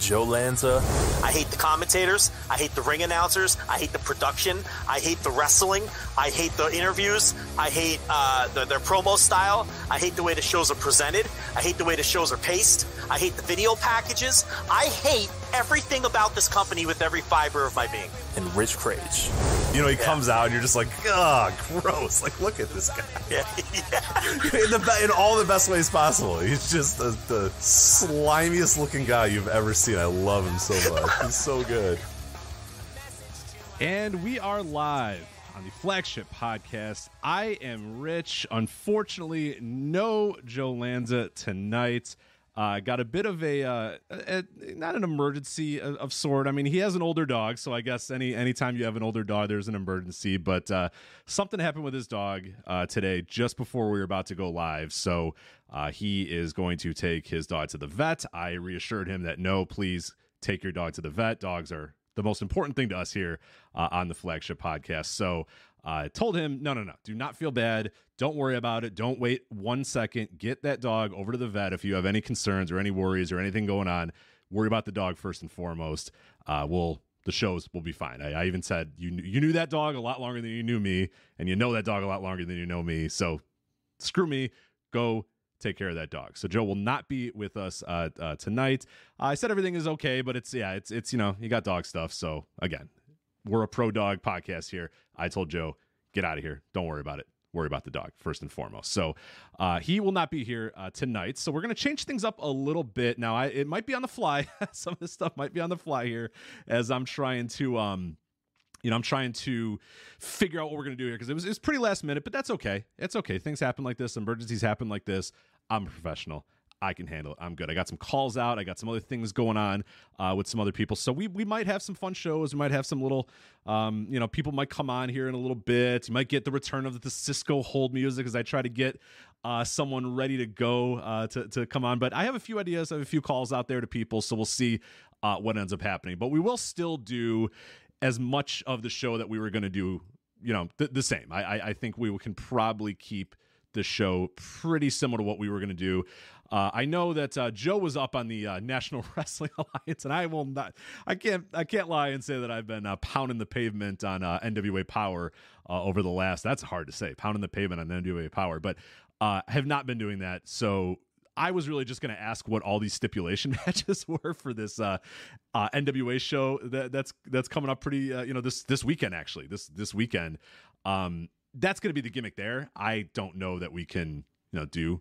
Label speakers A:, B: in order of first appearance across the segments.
A: Joe Lanza.
B: I hate the commentators. I hate the ring announcers. I hate the production. I hate the wrestling. I hate the interviews. I hate uh, the, their promo style. I hate the way the shows are presented. I hate the way the shows are paced. I hate the video packages. I hate everything about this company with every fiber of my being.
A: And Rich Kraetsch.
C: You know, he comes out and you're just like, ugh, gross. Like, look at this guy.
B: Yeah, yeah.
C: In, the, in all the best ways possible. He's just the, the slimiest looking guy you've ever seen. I love him so much. He's so good.
D: And we are live on the flagship podcast. I am Rich. Unfortunately, no Joe Lanza tonight. Uh, got a bit of a, uh, a, a- not an emergency of, of sort. I mean, he has an older dog, so I guess any anytime you have an older dog, there's an emergency. But uh, something happened with his dog uh, today, just before we were about to go live. So uh, he is going to take his dog to the vet. I reassured him that no, please take your dog to the vet. Dogs are the most important thing to us here uh, on the flagship podcast. So I told him, no, no, no, do not feel bad. Don't worry about it. Don't wait one second. Get that dog over to the vet if you have any concerns or any worries or anything going on. Worry about the dog first and foremost. Uh, we'll the shows will be fine. I, I even said you you knew that dog a lot longer than you knew me, and you know that dog a lot longer than you know me. So screw me. Go take care of that dog. So Joe will not be with us uh, uh, tonight. I said everything is okay, but it's yeah, it's it's you know you got dog stuff. So again, we're a pro dog podcast here. I told Joe get out of here. Don't worry about it. Worry about the dog first and foremost. So uh, he will not be here uh, tonight. So we're gonna change things up a little bit now. I it might be on the fly. Some of this stuff might be on the fly here as I'm trying to um you know, I'm trying to figure out what we're going to do here because it was, it was pretty last minute, but that's okay. It's okay. Things happen like this, emergencies happen like this. I'm a professional. I can handle it. I'm good. I got some calls out. I got some other things going on uh, with some other people. So we we might have some fun shows. We might have some little, um, you know, people might come on here in a little bit. You might get the return of the Cisco hold music as I try to get uh, someone ready to go uh, to to come on. But I have a few ideas. I have a few calls out there to people. So we'll see uh, what ends up happening. But we will still do as much of the show that we were going to do, you know, th- the same. I, I, I think we can probably keep the show pretty similar to what we were going to do. Uh, I know that uh, Joe was up on the uh, National Wrestling Alliance, and I will not. I can't. I can't lie and say that I've been uh, pounding the pavement on uh, NWA Power uh, over the last. That's hard to say. Pounding the pavement on NWA Power, but have not been doing that. So I was really just going to ask what all these stipulation matches were for this uh, uh, NWA show that, that's that's coming up pretty uh, you know this this weekend actually this this weekend. Um, that's going to be the gimmick there. I don't know that we can you know do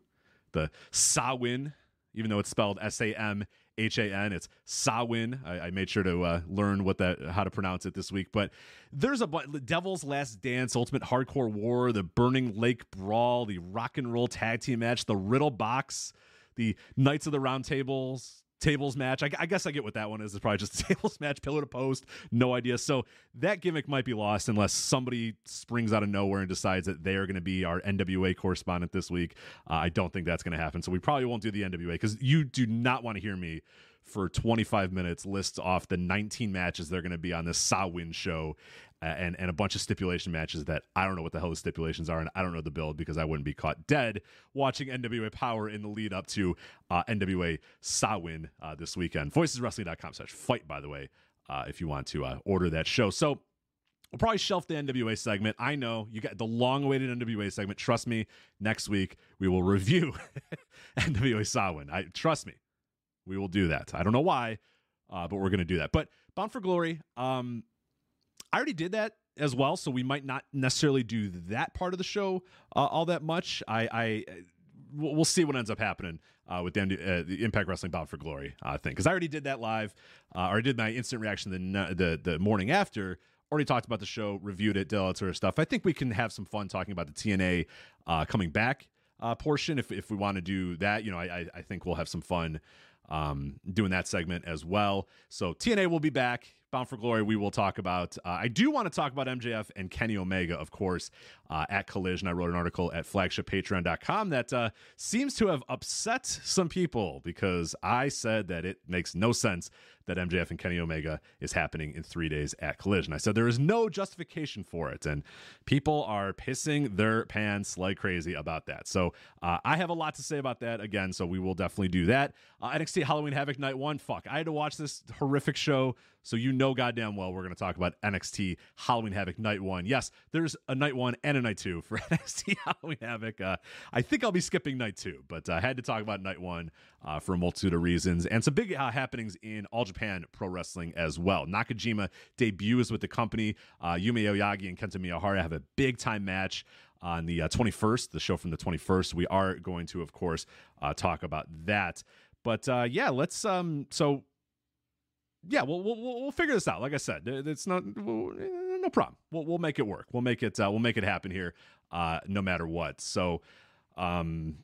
D: the Sawin, even though it's spelled S A M H A N. It's Sawin. I, I made sure to uh, learn what that how to pronounce it this week. But there's a bu- Devil's Last Dance, Ultimate Hardcore War, the Burning Lake Brawl, the Rock and Roll Tag Team match, the Riddle Box, the Knights of the Round Tables tables match. I, I guess I get what that one is. It's probably just a tables match, pillar to post. No idea. So that gimmick might be lost unless somebody springs out of nowhere and decides that they are going to be our NWA correspondent this week. Uh, I don't think that's going to happen. So we probably won't do the NWA because you do not want to hear me for 25 minutes lists off the 19 matches they're going to be on this Samhain show uh, and and a bunch of stipulation matches that I don't know what the hell the stipulations are and I don't know the build because I wouldn't be caught dead watching NWA Power in the lead up to uh, NWA Samhain uh, this weekend. Voiceswrestling.com slash fight, by the way, uh, if you want to uh, order that show. So We'll probably shelf the NWA segment. I know you got the long-awaited NWA segment. Trust me, next week we will review NWA Samhain. I trust me, we will do that. I don't know why. uh, but we're going to do that. But Bound for Glory, um, I already did that as well, so we might not necessarily do that part of the show uh, all that much. I, I we'll see what ends up happening uh, with the, uh, the Impact Wrestling Bound for Glory uh, thing because I already did that live, uh, or I did my instant reaction the the the morning after. Already talked about the show, reviewed it, did all that sort of stuff. I think we can have some fun talking about the TNA uh, coming back uh, portion if if we want to do that. You know, I, I think we'll have some fun um, doing that segment as well. So TNA will be back. Bound for Glory, we will talk about. Uh, I do want to talk about MJF and Kenny Omega, of course, uh, at Collision. I wrote an article at flagshippatreon.com that uh, seems to have upset some people because I said that it makes no sense that MJF and Kenny Omega is happening in three days at Collision. I said there is no justification for it, and people are pissing their pants like crazy about that. So uh, I have a lot to say about that again, so we will definitely do that. Uh, NXT Halloween Havoc Night 1, fuck. I had to watch this horrific show, so you know goddamn well we're going to talk about NXT Halloween Havoc Night 1. Yes, there's a Night 1 and a Night 2 for NXT Halloween Havoc. Uh, I think I'll be skipping Night 2, but I had to talk about Night 1 uh, for a multitude of reasons and some big uh, happenings in All Japan Pro Wrestling as well. Nakajima debuts with the company. Uh, Yuma Aoyagi and Kento Miyahara have a big time match on the uh, 21st, the show from the 21st. We are going to, of course, uh, talk about that. But uh, yeah, let's. Um, so yeah, we'll, we'll we'll figure this out. Like I said, it's not no problem. We'll we'll make it work. We'll make it uh, we'll make it happen here, uh, no matter what. So, um,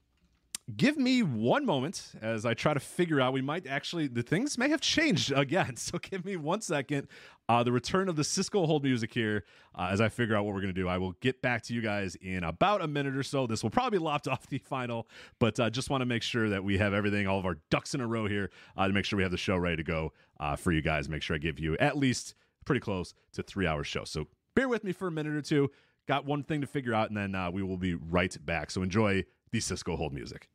D: give me one moment as I try to figure out. We might actually the things may have changed again. So give me one second. Uh, the return of the Cisco hold music here uh, as I figure out what we're going to do. I will get back to you guys in about a minute or so. This will probably lopped off the final, but uh, just want to make sure that we have everything, all of our ducks in a row here uh, to make sure we have the show ready to go uh, for you guys. Make sure I give you at least pretty close to three hours show. So bear with me for a minute or two. Got one thing to figure out, and then uh, we will be right back. So enjoy the Cisco hold music.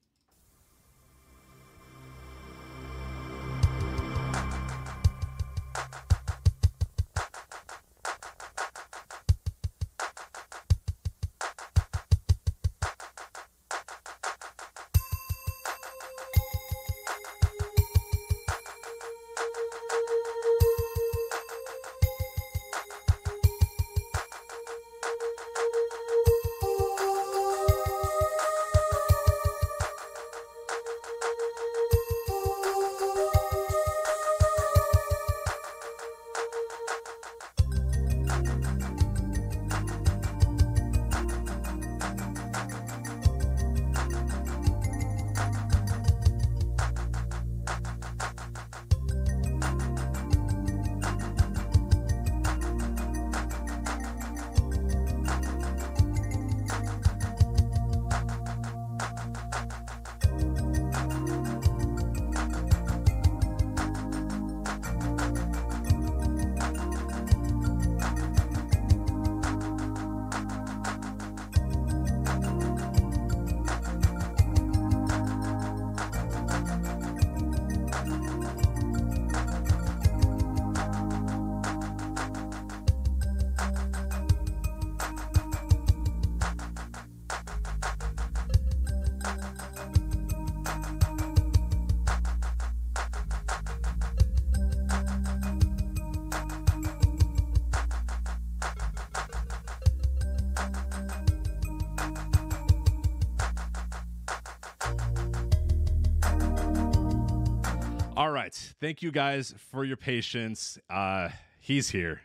D: Thank you guys for your patience. Uh, he's here.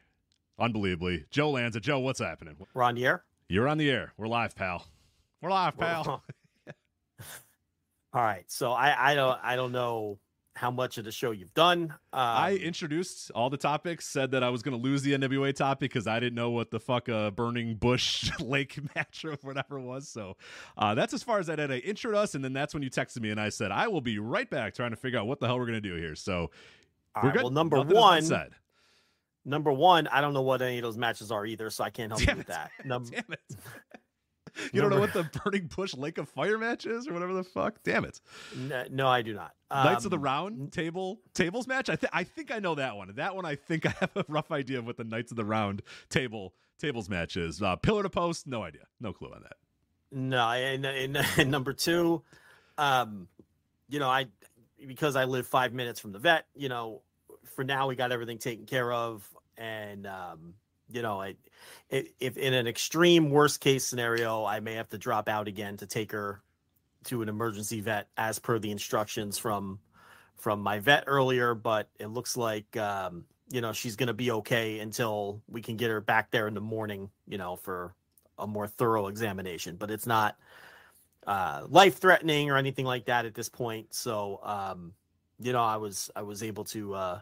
D: Unbelievably. Joe Lanza. Joe, what's happening?
B: We're on the air.
D: You're on the air. We're live, pal. We're live, pal.
B: All right. So I, I don't I don't know how much of the show you've done. Um,
D: I introduced all the topics, said that I was going to lose the NWA topic because I didn't know what the fuck a burning bush lake match or whatever was. So uh, that's as far as I did. I introed us, and then that's when you texted me, and I said I will be right back trying to figure out what the hell we're going to do here. So
B: all
D: we're
B: right,
D: good.
B: Well, number
D: Nothing
B: one,
D: said.
B: number one, I don't know what any of those matches are either, so I can't help you
D: Damn
B: with
D: it.
B: that. Num-
D: Damn it. You don't know what the burning bush lake of fire match is, or whatever the fuck. Damn it!
B: n- no, I do not.
D: Knights of the
B: Um,
D: Round table tables match. I think I think I know that one. That one I think I have a rough idea of what the Knights of the Round table tables match is. Uh, pillar to post, no idea, no clue on that.
B: No, and, and, and number two, um, you know, I because I live five minutes from the vet, you know,
E: for now we got everything taken care of, and um, you know, I, if, in an extreme worst case scenario, I may have to drop out again to take her to an emergency vet as per the instructions from from my vet earlier. But it looks like um, you know she's going to be okay until we can get her back there in the morning, you know, for a more thorough examination. But it's not uh, life threatening or anything like that at this point. So, um, you know, I was I was able to uh,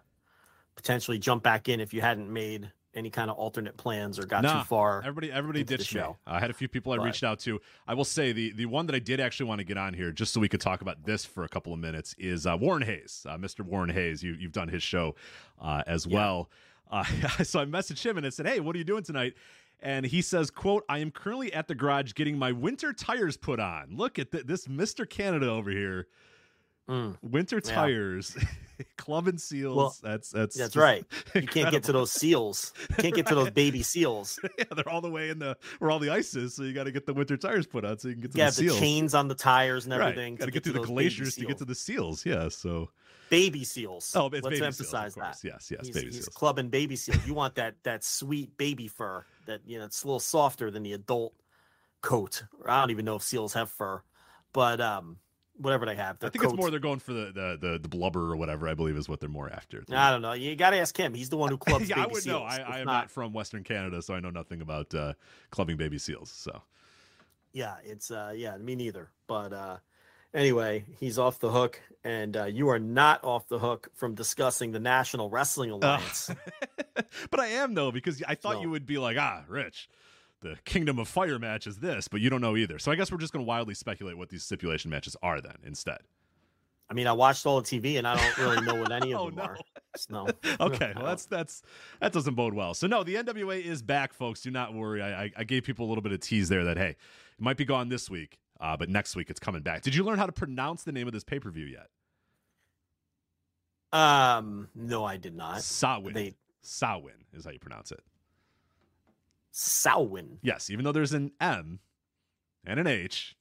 E: potentially jump back in if you hadn't made any kind of alternate plans or got
D: Nah,
E: too far.
D: Everybody, everybody ditched me.
E: show.
D: I had a few people I
E: But-
D: reached out to. I will say the the one that I did actually want to get on here, just so we could talk about this for a couple of minutes, is uh, Warren Hayes, uh, Mr. Warren Hayes. You you've done his show uh, as
E: Yeah.
D: well. Uh, so I messaged him and I said, "Hey, what are you doing tonight?" And he says, "quote I am currently at the garage getting my winter tires put on. Look at th- this, Mr. Canada over here."
E: Mm,
D: Winter
E: Yeah.
D: tires, club and seals.
E: Well,
D: that's that's
E: that's right. You can't get to those seals. You can't get to those baby seals.
D: yeah, they're all the way in the where all the ice is, so you got to get the winter tires put on so you can get to
E: You
D: the
E: the
D: seals.
E: chains on the tires and everything.
D: Right, got to
E: to
D: get through the glaciers to get to the seals. Yeah, so
E: baby seals.
D: oh,
E: Let's emphasize
D: seals,
E: that.
D: Yes, yes,
E: he's,
D: baby
E: he's
D: seals.
E: clubbing baby seal. You want that that sweet baby fur that you know it's a little softer than the adult coat. I don't even know if seals have fur, but um, whatever they have,
D: I think it's more they're going for the, the the the blubber or whatever. I believe is what they're more after.
E: I don't know. You got to ask him. He's the one who clubs
D: yeah,
E: baby
D: I would
E: seals.
D: know. I, I am not from Western Canada, so I know nothing about uh, clubbing baby seals. So
E: Yeah, it's uh yeah, me neither. But uh anyway, he's off the hook and uh you are not off the hook from discussing the National Wrestling Alliance.
D: but I am though because I thought
E: No.
D: you would be like, ah, Rich, the Kingdom of Fire match is this, but you don't know either. So I guess we're just going to wildly speculate what these stipulation matches are then instead.
E: I mean, I watched all the TV and I don't really know what any of
D: Oh,
E: them
D: no.
E: are. So,
D: okay, well that's that's that doesn't bode well. So no, the NWA is back, folks. Do not worry. I, I, I gave people a little bit of tease there that hey, it might be gone this week, uh, but next week it's coming back. Did you learn how to pronounce the name of this pay per view yet?
E: um no, I did not.
D: Sawin.
E: They
D: Sawin is how you pronounce it.
E: Samhain.
D: Yes, even though there's an M and an H,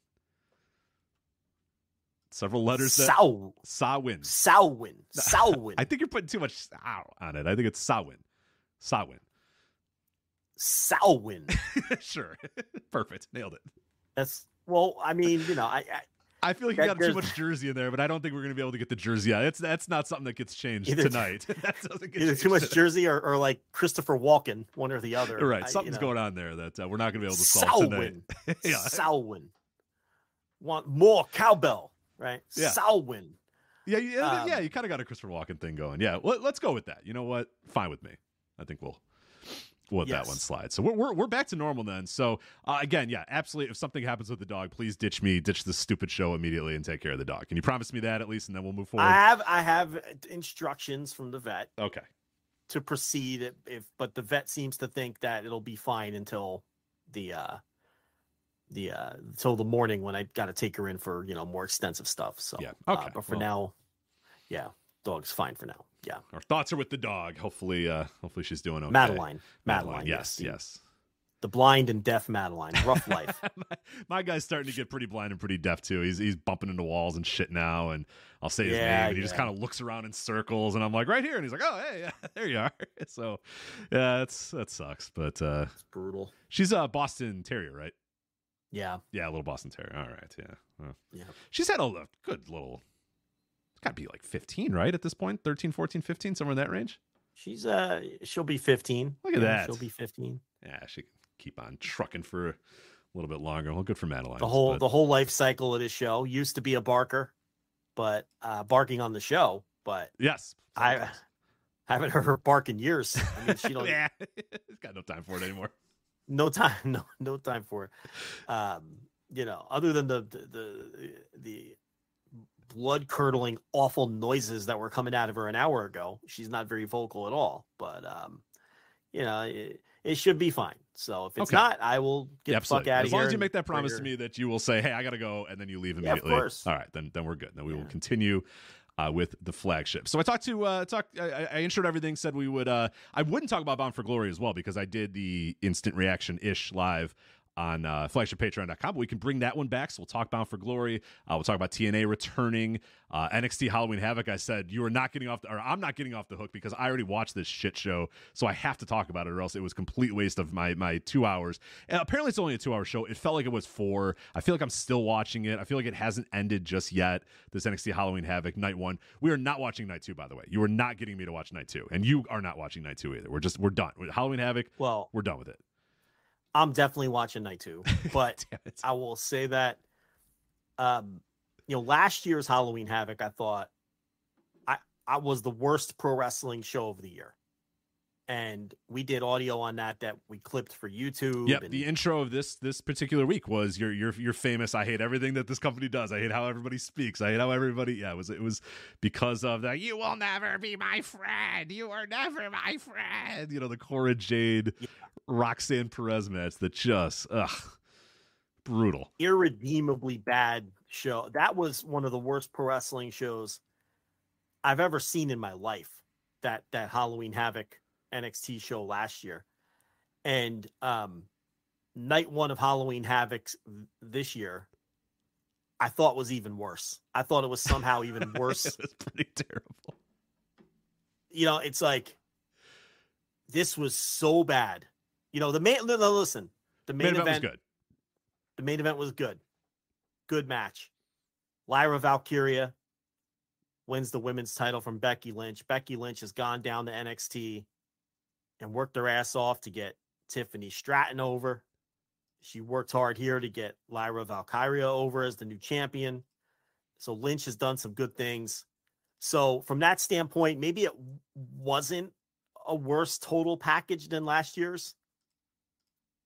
D: several letters that
E: Sow
D: Sawin.
E: Samhain.
D: I think you're putting too much "ow" on it. I think it's Sawin. Sawin.
E: Samhain.
D: sure. Perfect. Nailed it.
E: That's well, I mean, you know, I, I
D: I feel like you got too much jersey in there, but I don't think we're going to be able to get the jersey out. It's that's not something that gets changed
E: Either-
D: tonight. that doesn't get
E: either too much
D: tonight.
E: jersey or, or like Christopher Walken, one or the other.
D: Right,
E: I- you
D: something's
E: know.
D: going on there that uh, we're not going to be able to solve tonight.
E: Samhain.
D: yeah,
E: Samhain. Want more cowbell, right?
D: Yeah.
E: Samhain.
D: yeah, yeah,
E: Um,
D: yeah. You kind of got a Christopher Walken thing going. Yeah, let, let's go with that. You know what? Fine with me. I think we'll we'll let that one slide. So we're, we're we're back to normal then. So uh, again, yeah, absolutely. If something happens with the dog, please ditch me, ditch this stupid show immediately, and take care of the dog. Can you promise me that at least, and then we'll move forward?
E: I have I have instructions from the vet
D: okay.
E: to proceed if, but the vet seems to think that it'll be fine until the uh the uh until the morning when I got to take her in for, you know, more extensive stuff. So
D: Yeah,
E: uh,
D: okay,
E: but for
D: well-
E: now, yeah, dog's fine for now. Yeah.
D: Our thoughts are with the dog. Hopefully, uh, hopefully she's doing okay.
E: Madeline.
D: Madeline.
E: Madeline.
D: Yes,
E: the,
D: yes.
E: The blind and deaf Madeline. Rough life.
D: my, my guy's starting to get pretty blind and pretty deaf too. He's he's bumping into walls and shit now, and I'll say his
E: Yeah,
D: name, and he just kind of looks around in circles, and I'm like, right here, and he's like, oh hey, yeah, there you are. So, yeah, that's that sucks, but uh,
E: It's brutal.
D: she's a Boston Terrier, right?
E: Yeah.
D: Yeah, a little Boston Terrier. All right, yeah. Well,
E: Yeah.
D: She's had a good little. Got to be like 15, right? At this point, 13, 14, 15, somewhere in that range.
E: She's uh she'll be 15.
D: Look at
E: Yeah,
D: that.
E: She'll be 15.
D: Yeah, she can keep on trucking for a little bit longer. Well, good for Madeline.
E: The whole
D: but-
E: the whole life cycle of this show used to be a barker, but uh barking on the show, but
D: yes,
E: I haven't heard her bark in years. I mean, she don't
D: yeah, got no time for it anymore.
E: no time no no time for it. Um, you know, other than the the the, the blood curdling awful noises that were coming out of her an hour ago, she's not very vocal at all. But um, you know, it, it should be fine. So if it's
D: Okay.
E: not, I will get
D: Yeah,
E: the fuck out of here.
D: As long as you make that promise to me that you will say, "Hey, I got to go," and then you leave
E: Yeah, of
D: immediately.
E: course.
D: All right, then then we're good. Then we will continue. Uh, with the flagship, so I talked to uh, talk. I, I- everything. Said we would. Uh, I wouldn't talk about Bound for Glory as well because I did the instant reaction ish live on uh, flagshippatreon.com. But we can bring that one back. So we'll talk Bound for Glory. Uh, we'll talk about TNA returning. Uh, NXT Halloween Havoc. I said you are not getting off, the, or I'm not getting off the hook because I already watched this shit show, so I have to talk about it, or else it was complete waste of my my two hours. And apparently, it's only a two hour show. It felt like it was four. I feel like I'm still watching it. I feel like it hasn't ended just yet. This NXT Halloween Havoc night one. We are not watching night two, by the way. You are not getting me to watch night two, and you are not watching night two either. We're just we're done with Halloween Havoc.
E: Well,
D: we're done with it.
E: I'm definitely watching night two, but I will say that, um, you know, last year's Halloween Havoc, I thought I I was the worst pro wrestling show of the year. And we did audio on that that we clipped for YouTube.
D: Yep.
E: and-
D: The intro of this this particular week was your your your famous. I hate everything that this company does. I hate how everybody speaks. I hate how everybody. Yeah, it was it was because of that. You will never be my friend. You are never my friend. You know the Cora Jade, Roxanne Perez match that just ugh brutal.
E: irredeemably bad show. That was one of the worst pro wrestling shows I've ever seen in my life. That that Halloween Havoc NXT show last year, and um, night one of Halloween Havoc this year, I thought was even worse. I thought it was somehow even worse.
D: it was pretty terrible.
E: You know, it's like this was so bad. You know, the main. No, no, listen, the main,
D: Main event
E: event
D: was good.
E: The main event was good. Good match. Lyra Valkyria wins the women's title from Becky Lynch. Becky Lynch has gone down to NXT and worked her ass off to get Tiffany Stratton over. She worked hard here to get Lyra Valkyria over as the new champion. So Lynch has done some good things. So from that standpoint, maybe it wasn't a worse total package than last year's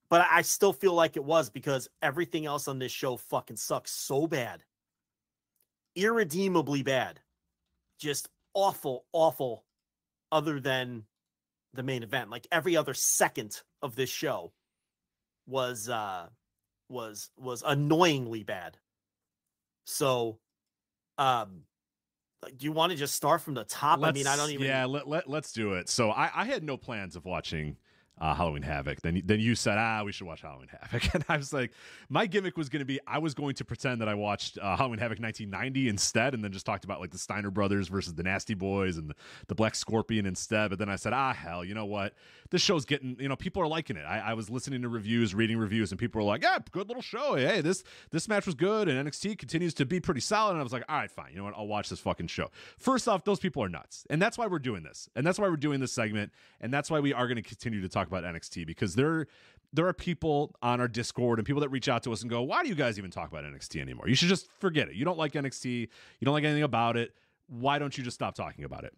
E: but I still feel like it was because everything else on this show fucking sucks so bad. Irredeemably bad. Just awful, awful, other than the main event. Like every other second of this show was uh was was annoyingly bad. So um like, do you want to just start from the top? I mean, I don't even
D: Yeah, let, let let's do it. So I, I had no plans of watching uh, Halloween Havoc. Then then you said, ah, we should watch Halloween Havoc, and I was like, my gimmick was going to be I was going to pretend that I watched uh, Halloween Havoc 1990 instead, and then just talked about like the Steiner Brothers versus the Nasty Boys and the, the Black Scorpion instead. But then I said, ah, hell, you know what? This show's getting, you know, people are liking it. I, I was listening to reviews, reading reviews, and people were like, yeah, good little show. Hey, this this match was good, and NXT continues to be pretty solid. And I was like, all right, fine. You know what? I'll watch this fucking show. First off, those people are nuts, and that's why we're doing this, and that's why we're doing this segment, and that's why we are going to continue to talk about NXT because there there are people on our Discord and people that reach out to us and go, why do you guys even talk about NXT anymore? You should just forget it. You don't like NXT. You don't like anything about it. Why don't you just stop talking about it?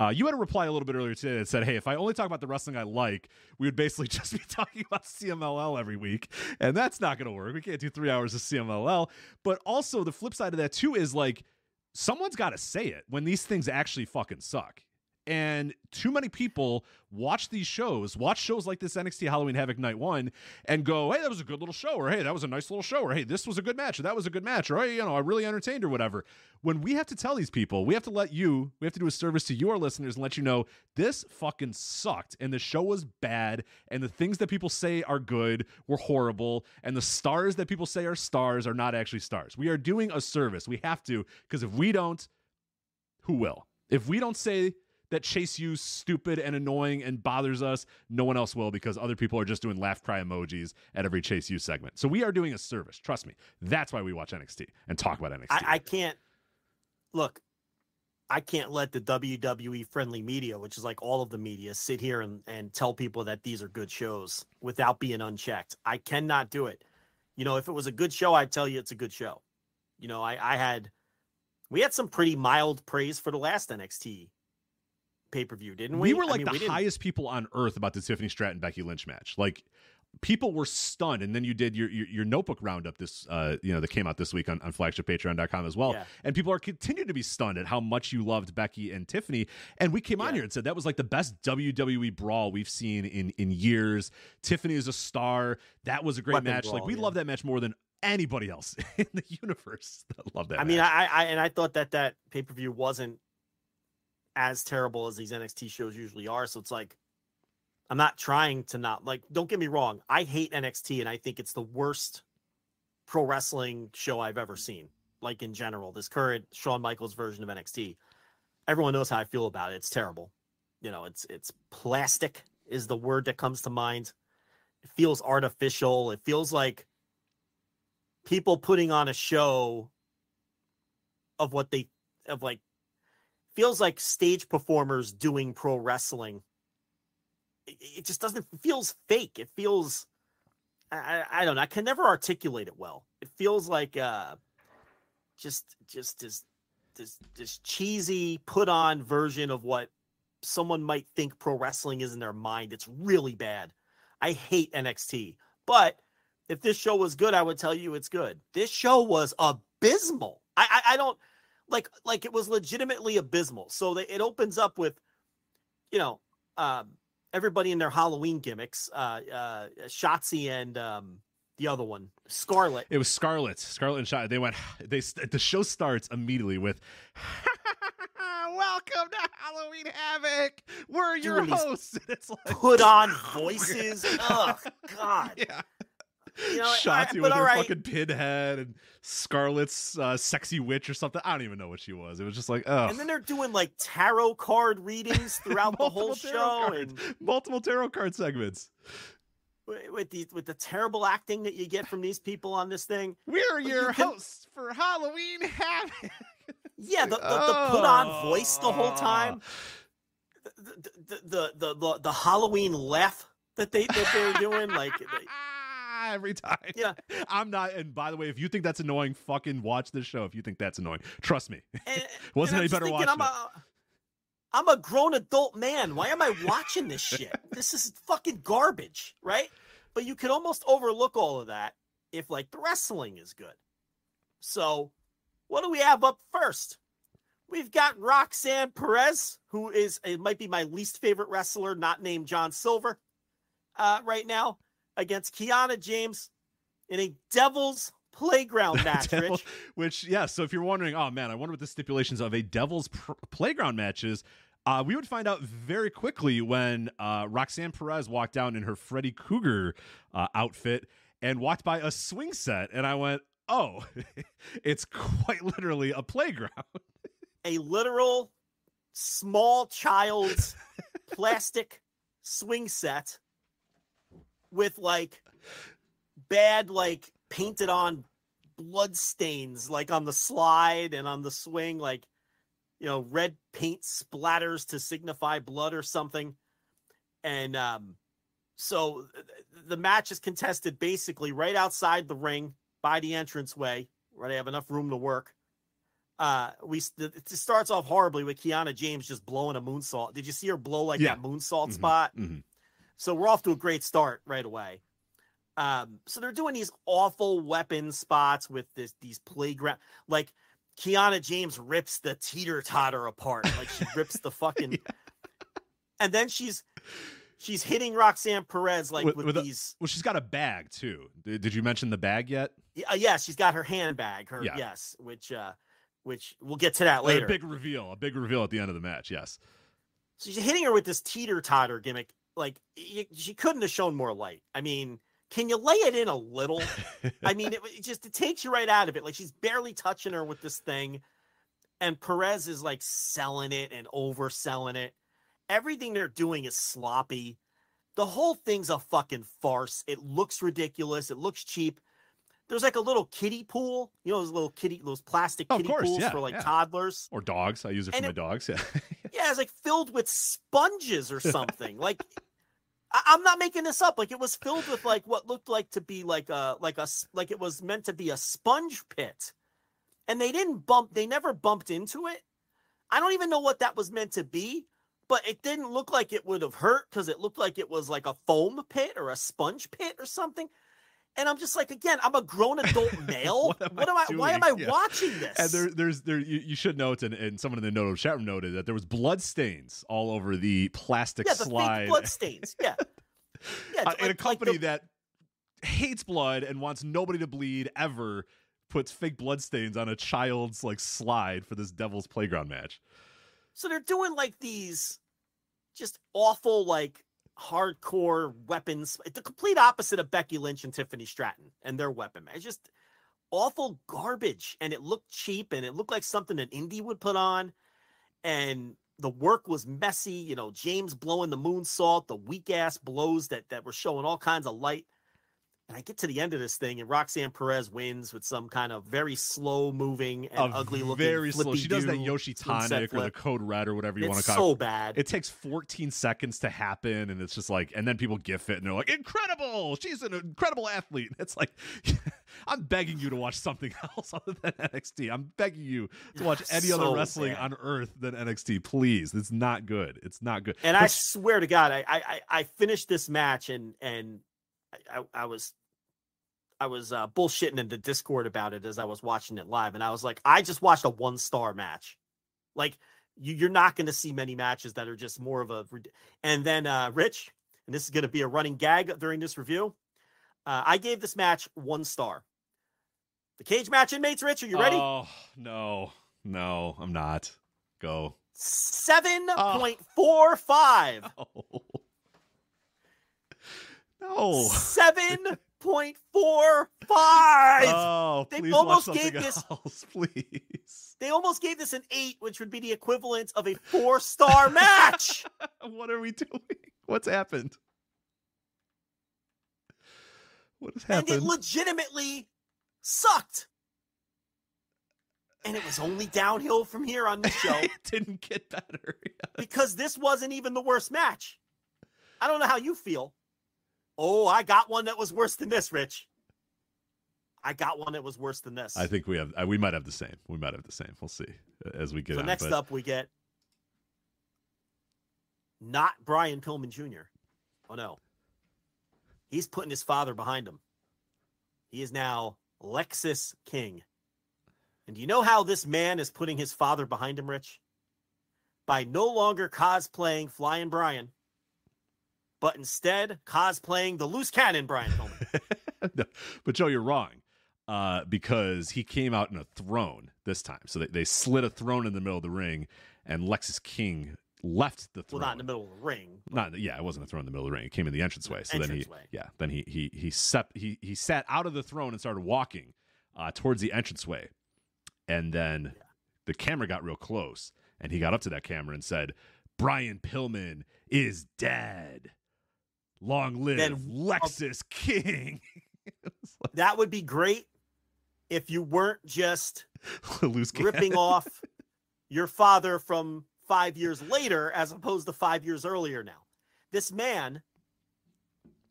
D: Uh, you had a reply a little bit earlier today that said, "Hey, if I only talk about the wrestling I like, we would basically just be talking about CMLL every week, and that's not going to work. We can't do three hours of CMLL." But also, the flip side of that too is like, someone's got to say it when these things actually fucking suck. And too many people watch these shows, watch shows like this NXT Halloween Havoc Night One, and go, "Hey, that was a good little show," or "Hey, that was a nice little show," or "Hey, this was a good match," or "That was a good match," or "Hey, you know, I really entertained," or whatever. When we have to tell these people, we have to let you, we have to do a service to your listeners and let you know this fucking sucked, and the show was bad, and the things that people say are good were horrible, and the stars that people say are stars are not actually stars. We are doing a service. We have to, because if we don't, who will? If we don't say that Chase U stupid and annoying and bothers us, no one else will because other people are just doing laugh cry emojis at every Chase U segment. So we are doing a service. Trust me. That's why we watch NXT and talk about NXT.
E: I, I can't look. I can't let the WWE friendly media, which is like all of the media, sit here and, and tell people that these are good shows without being unchecked. I cannot do it. You know, if it was a good show, I'd tell you it's a good show. You know, I, I had we had some pretty mild praise for the last NXT pay per view, didn't we?
D: we were
E: I
D: like
E: mean,
D: the
E: didn't-
D: highest people on earth about the Tiffany Stratton Becky Lynch match. Like people were stunned and then you did your your, your notebook roundup this uh you know that came out this week on, on flagshippatreon.com as well
E: Yeah.
D: and people are continuing to be stunned at how much you loved becky and tiffany and we came on here and said that was like the best wwe brawl we've seen in in years tiffany is a star that was a great
E: Weapon
D: match like we
E: yeah.
D: love that match more than anybody else in the universe that love that
E: I mean. I, I and I thought that that pay per view wasn't as terrible as these NXT shows usually are. So it's like, I'm not trying to not like. Don't get me wrong. I hate NXT, and I think it's the worst pro wrestling show I've ever seen. Like in general, this current Shawn Michaels version of NXT. Everyone knows how I feel about it. It's terrible. You know, it's it's plastic is the word that comes to mind. It feels artificial. It feels like people putting on a show of what they of like feels like stage performers doing pro wrestling. It, it just doesn't it feels fake. It feels I, I don't know. I can never articulate it well. It feels like uh just just this this this cheesy put on version of what someone might think pro wrestling is in their mind. It's really bad. I hate NXT. But if this show was good, I would tell you it's good. This show was abysmal. I I, I don't like like it was legitimately abysmal. So they, it opens up with, you know, um, everybody in their Halloween gimmicks, uh, uh, Shotzi and um, the other one, Scarlet.
D: It was Scarlet, Scarlet and Shot. They went. They the show starts immediately with. Welcome to Halloween Havoc. We're your
E: these
D: hosts. It's like
E: Put on voices. oh God.
D: yeah.
E: You know,
D: Shotzi
E: but
D: with her
E: right.
D: fucking pinhead and Scarlet's uh, sexy witch or something. I don't even know what she was. It was just like, oh,
E: And then they're doing like tarot card readings throughout the whole show, and
D: multiple tarot card segments.
E: with the with the terrible acting that you get from these people on this thing.
D: We're
E: you
D: your
E: can-
D: hosts for Halloween Havoc.
E: Yeah, the, the, the put on voice the whole
D: Oh.
E: time. The the, the the the the Halloween laugh that they that they're doing, like they-
D: Every time.
E: Yeah.
D: I'm not. And by the way, if you think that's annoying, fucking watch this show. If you think that's annoying, trust me.
E: and,
D: Wasn't any better watching
E: I'm a, I'm a grown adult man. Why am I watching this shit? this is fucking garbage, right? But you can almost overlook all of that if like the wrestling is good. So, what do we have up first? We've got Roxanne Perez, who is it might be my least favorite wrestler, not named John Silver, uh, right now, against Kiana James in a Devil's Playground match.
D: Devil-
E: Rich.
D: which, yeah. So if you're wondering, oh man, I wonder what the stipulations of a Devil's pr- Playground match is. Uh, we would find out very quickly when uh, Roxanne Perez walked down in her Freddy Krueger uh, outfit and walked by a swing set, and I went, "Oh, it's quite literally a playground."
E: a literal small child's plastic swing set with like bad like painted on blood stains like on the slide and on the swing like you know red paint splatters to signify blood or something and um so th- th- the match is contested basically right outside the ring by the entranceway where they have enough room to work uh we it starts off horribly with Kiana James just blowing a moonsault. Did you see her blow like
D: Yeah.
E: that moonsault
D: Mhm,
E: spot?
D: mhm.
E: So we're off to a great start right away. Um so they're doing these awful weapon spots with this these playground like Kiana James rips the teeter totter apart like she rips the fucking and then she's she's hitting Roxanne Perez like
D: With-
E: with,
D: with a-
E: these
D: Well, she's got a bag too. Did, did you mention the bag yet?
E: yeah, uh, yeah, she's got her handbag, her
D: Yeah.
E: yes, which uh which we'll get to that
D: A
E: later.
D: big reveal. A big reveal at the end of the match. Yes.
E: So she's hitting her with this teeter totter gimmick. Like y she couldn't have shown more light. I mean, can you lay it in a little? I mean, it, it just it takes you right out of it. Like she's barely touching her with this thing, and Perez is like selling it and overselling it. Everything they're doing is sloppy. The whole thing's a fucking farce. It looks ridiculous. It looks cheap. There's like a little kiddie pool, you know, those little kiddie, those plastic
D: Oh,
E: kiddie
D: course,
E: pools
D: yeah,
E: for like
D: yeah.
E: toddlers.
D: or dogs. I use it for
E: And
D: my
E: it-
D: dogs. Yeah.
E: Yeah, it's like filled with sponges or something. like I- I'm not making this up. Like it was filled with like what looked like to be like a like a like it was meant to be a sponge pit, and they didn't bump. They never bumped into it. I don't even know what that was meant to be, but it didn't look like it would have hurt because it looked like it was like a foam pit or a sponge pit or something. And I'm just like, again, I'm a grown adult male.
D: What
E: what,
D: am
E: am
D: I?
E: Why am I?
D: Yeah.
E: watching this?
D: And there, there's there. You, you should note, and, and someone in the note chat room noted that there was blood stains all over the plastic
E: yeah, the
D: slide
E: blood stains. Yeah, yeah.
D: uh,
E: it's
D: in a
E: like- like
D: company
E: the-
D: that hates blood and wants nobody to bleed ever. Puts fake blood stains on a child's like slide for this Devil's Playground match.
E: So they're doing like these just awful, like hardcore weapons. It's The complete opposite of Becky Lynch and Tiffany Stratton and their weapon. It's just awful garbage. And it looked cheap and it looked like something an indie would put on. And the work was messy. You know, James blowing the moonsault, the weak ass blows that that were showing all kinds of light. And I get to the end of this thing, and Roxanne Perez wins with some kind of very slow moving and ugly looking.
D: very slow. She does that Yoshi tonic or the code red or whatever you want to call
E: so
D: it.
E: So bad.
D: It takes 14 seconds to happen, and it's just like, and then people gif it and they're like, incredible! She's an incredible athlete. It's like, I'm begging you to watch something else other than NXT. I'm begging you to watch any
E: So
D: other wrestling
E: bad.
D: on earth than NXT, please. It's not good. It's not good.
E: And I swear to God, I I, I- finished this match and and I, I was I was uh, bullshitting in the Discord about it as I was watching it live, and I was like, I just watched a one star match. Like you, you're not going to see many matches that are just more of a. And then uh, Rich, and this is going to be a running gag during this review. Uh, I gave this match one star. The cage match inmates, Rich, are you ready?
D: Oh, no. No, I'm not. Go.
E: Seven point four five.
D: Oh. No.
E: Seven point four five.
D: Oh,
E: They
D: please
E: almost gave this-
D: else, please.
E: They almost gave this an eight, which would be the equivalent of a four star match.
D: what are we doing? What's happened? What has happened?
E: and it legitimately sucked. And it was only downhill from here on the show
D: it didn't get better.
E: because this wasn't even the worst match. I don't know how you feel. Oh, I got one that was worse than this, Rich. I got one that was worse than this.
D: I think we have. uh, We might have the same. We might have the same. We'll see uh, as we get
E: so
D: on.
E: next
D: but-
E: up, we get not Brian Pillman Jr. Oh no, he's putting his father behind him. He is now Lexis King. And do you know how this man is putting his father behind him, Rich? By no longer cosplaying Flying Brian, but instead cosplaying the loose cannon Brian Pillman.
D: No, but Joe, you're wrong. Uh, because he came out in a throne this time. So they, they slid a throne in the middle of the ring, and Lexis King left the throne.
E: well, not in the middle of the ring.
D: Not yeah, it wasn't a throne in the middle of the ring. It came in the entranceway. So
E: Entranceway.
D: then he yeah, then he he he sep, he he sat out of the throne and started walking uh, towards the entranceway, and then the camera got real close, and he got up to that camera and said, "Brian Pillman is dead. Long live
E: Then-
D: Lexis King." Like
E: That would be great if you weren't just
D: loose
E: ripping off your father from five years later as opposed to five years earlier now. This man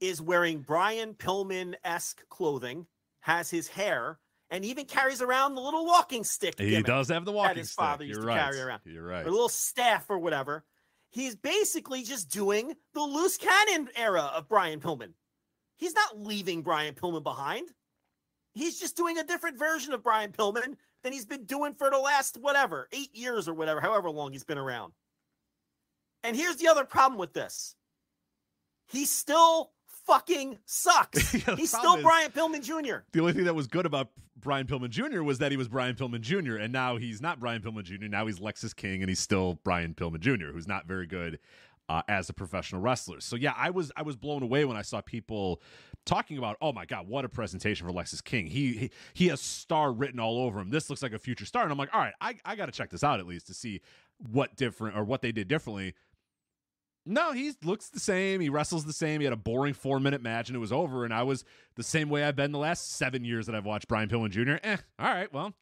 E: is wearing Brian Pillman esque clothing, has his hair, and even carries around the little walking stick.
D: He does have the walking
E: his
D: stick.
E: father used
D: You're
E: to
D: right.
E: carry around.
D: You're
E: or
D: right.
E: a little staff or whatever. He's basically just doing the loose cannon era of Brian Pillman. He's not leaving Brian Pillman behind. He's just doing a different version of Brian Pillman than he's been doing for the last whatever, eight years or whatever, however long he's been around. And here's the other problem with this. He still fucking sucks.
D: Yeah,
E: he's still Brian Pillman Jr.
D: The only thing that was good about Brian Pillman Jr. was that he was Brian Pillman Jr. and now he's not Brian Pillman Jr. Now he's Lexis King and he's still Brian Pillman Jr., who's not very good uh, as a professional wrestler. So yeah, I was I was blown away when I saw people talking about, oh my god, what a presentation for Lexis King. He he, he has star written all over him. This looks like a future star, and I'm like, all right, I I got to check this out at least to see what different or what they did differently. No, he looks the same. He wrestles the same. He had a boring four minute match and it was over. And I was the same way I've been the last seven years that I've watched Brian Pillman Jr. Eh, all right, well,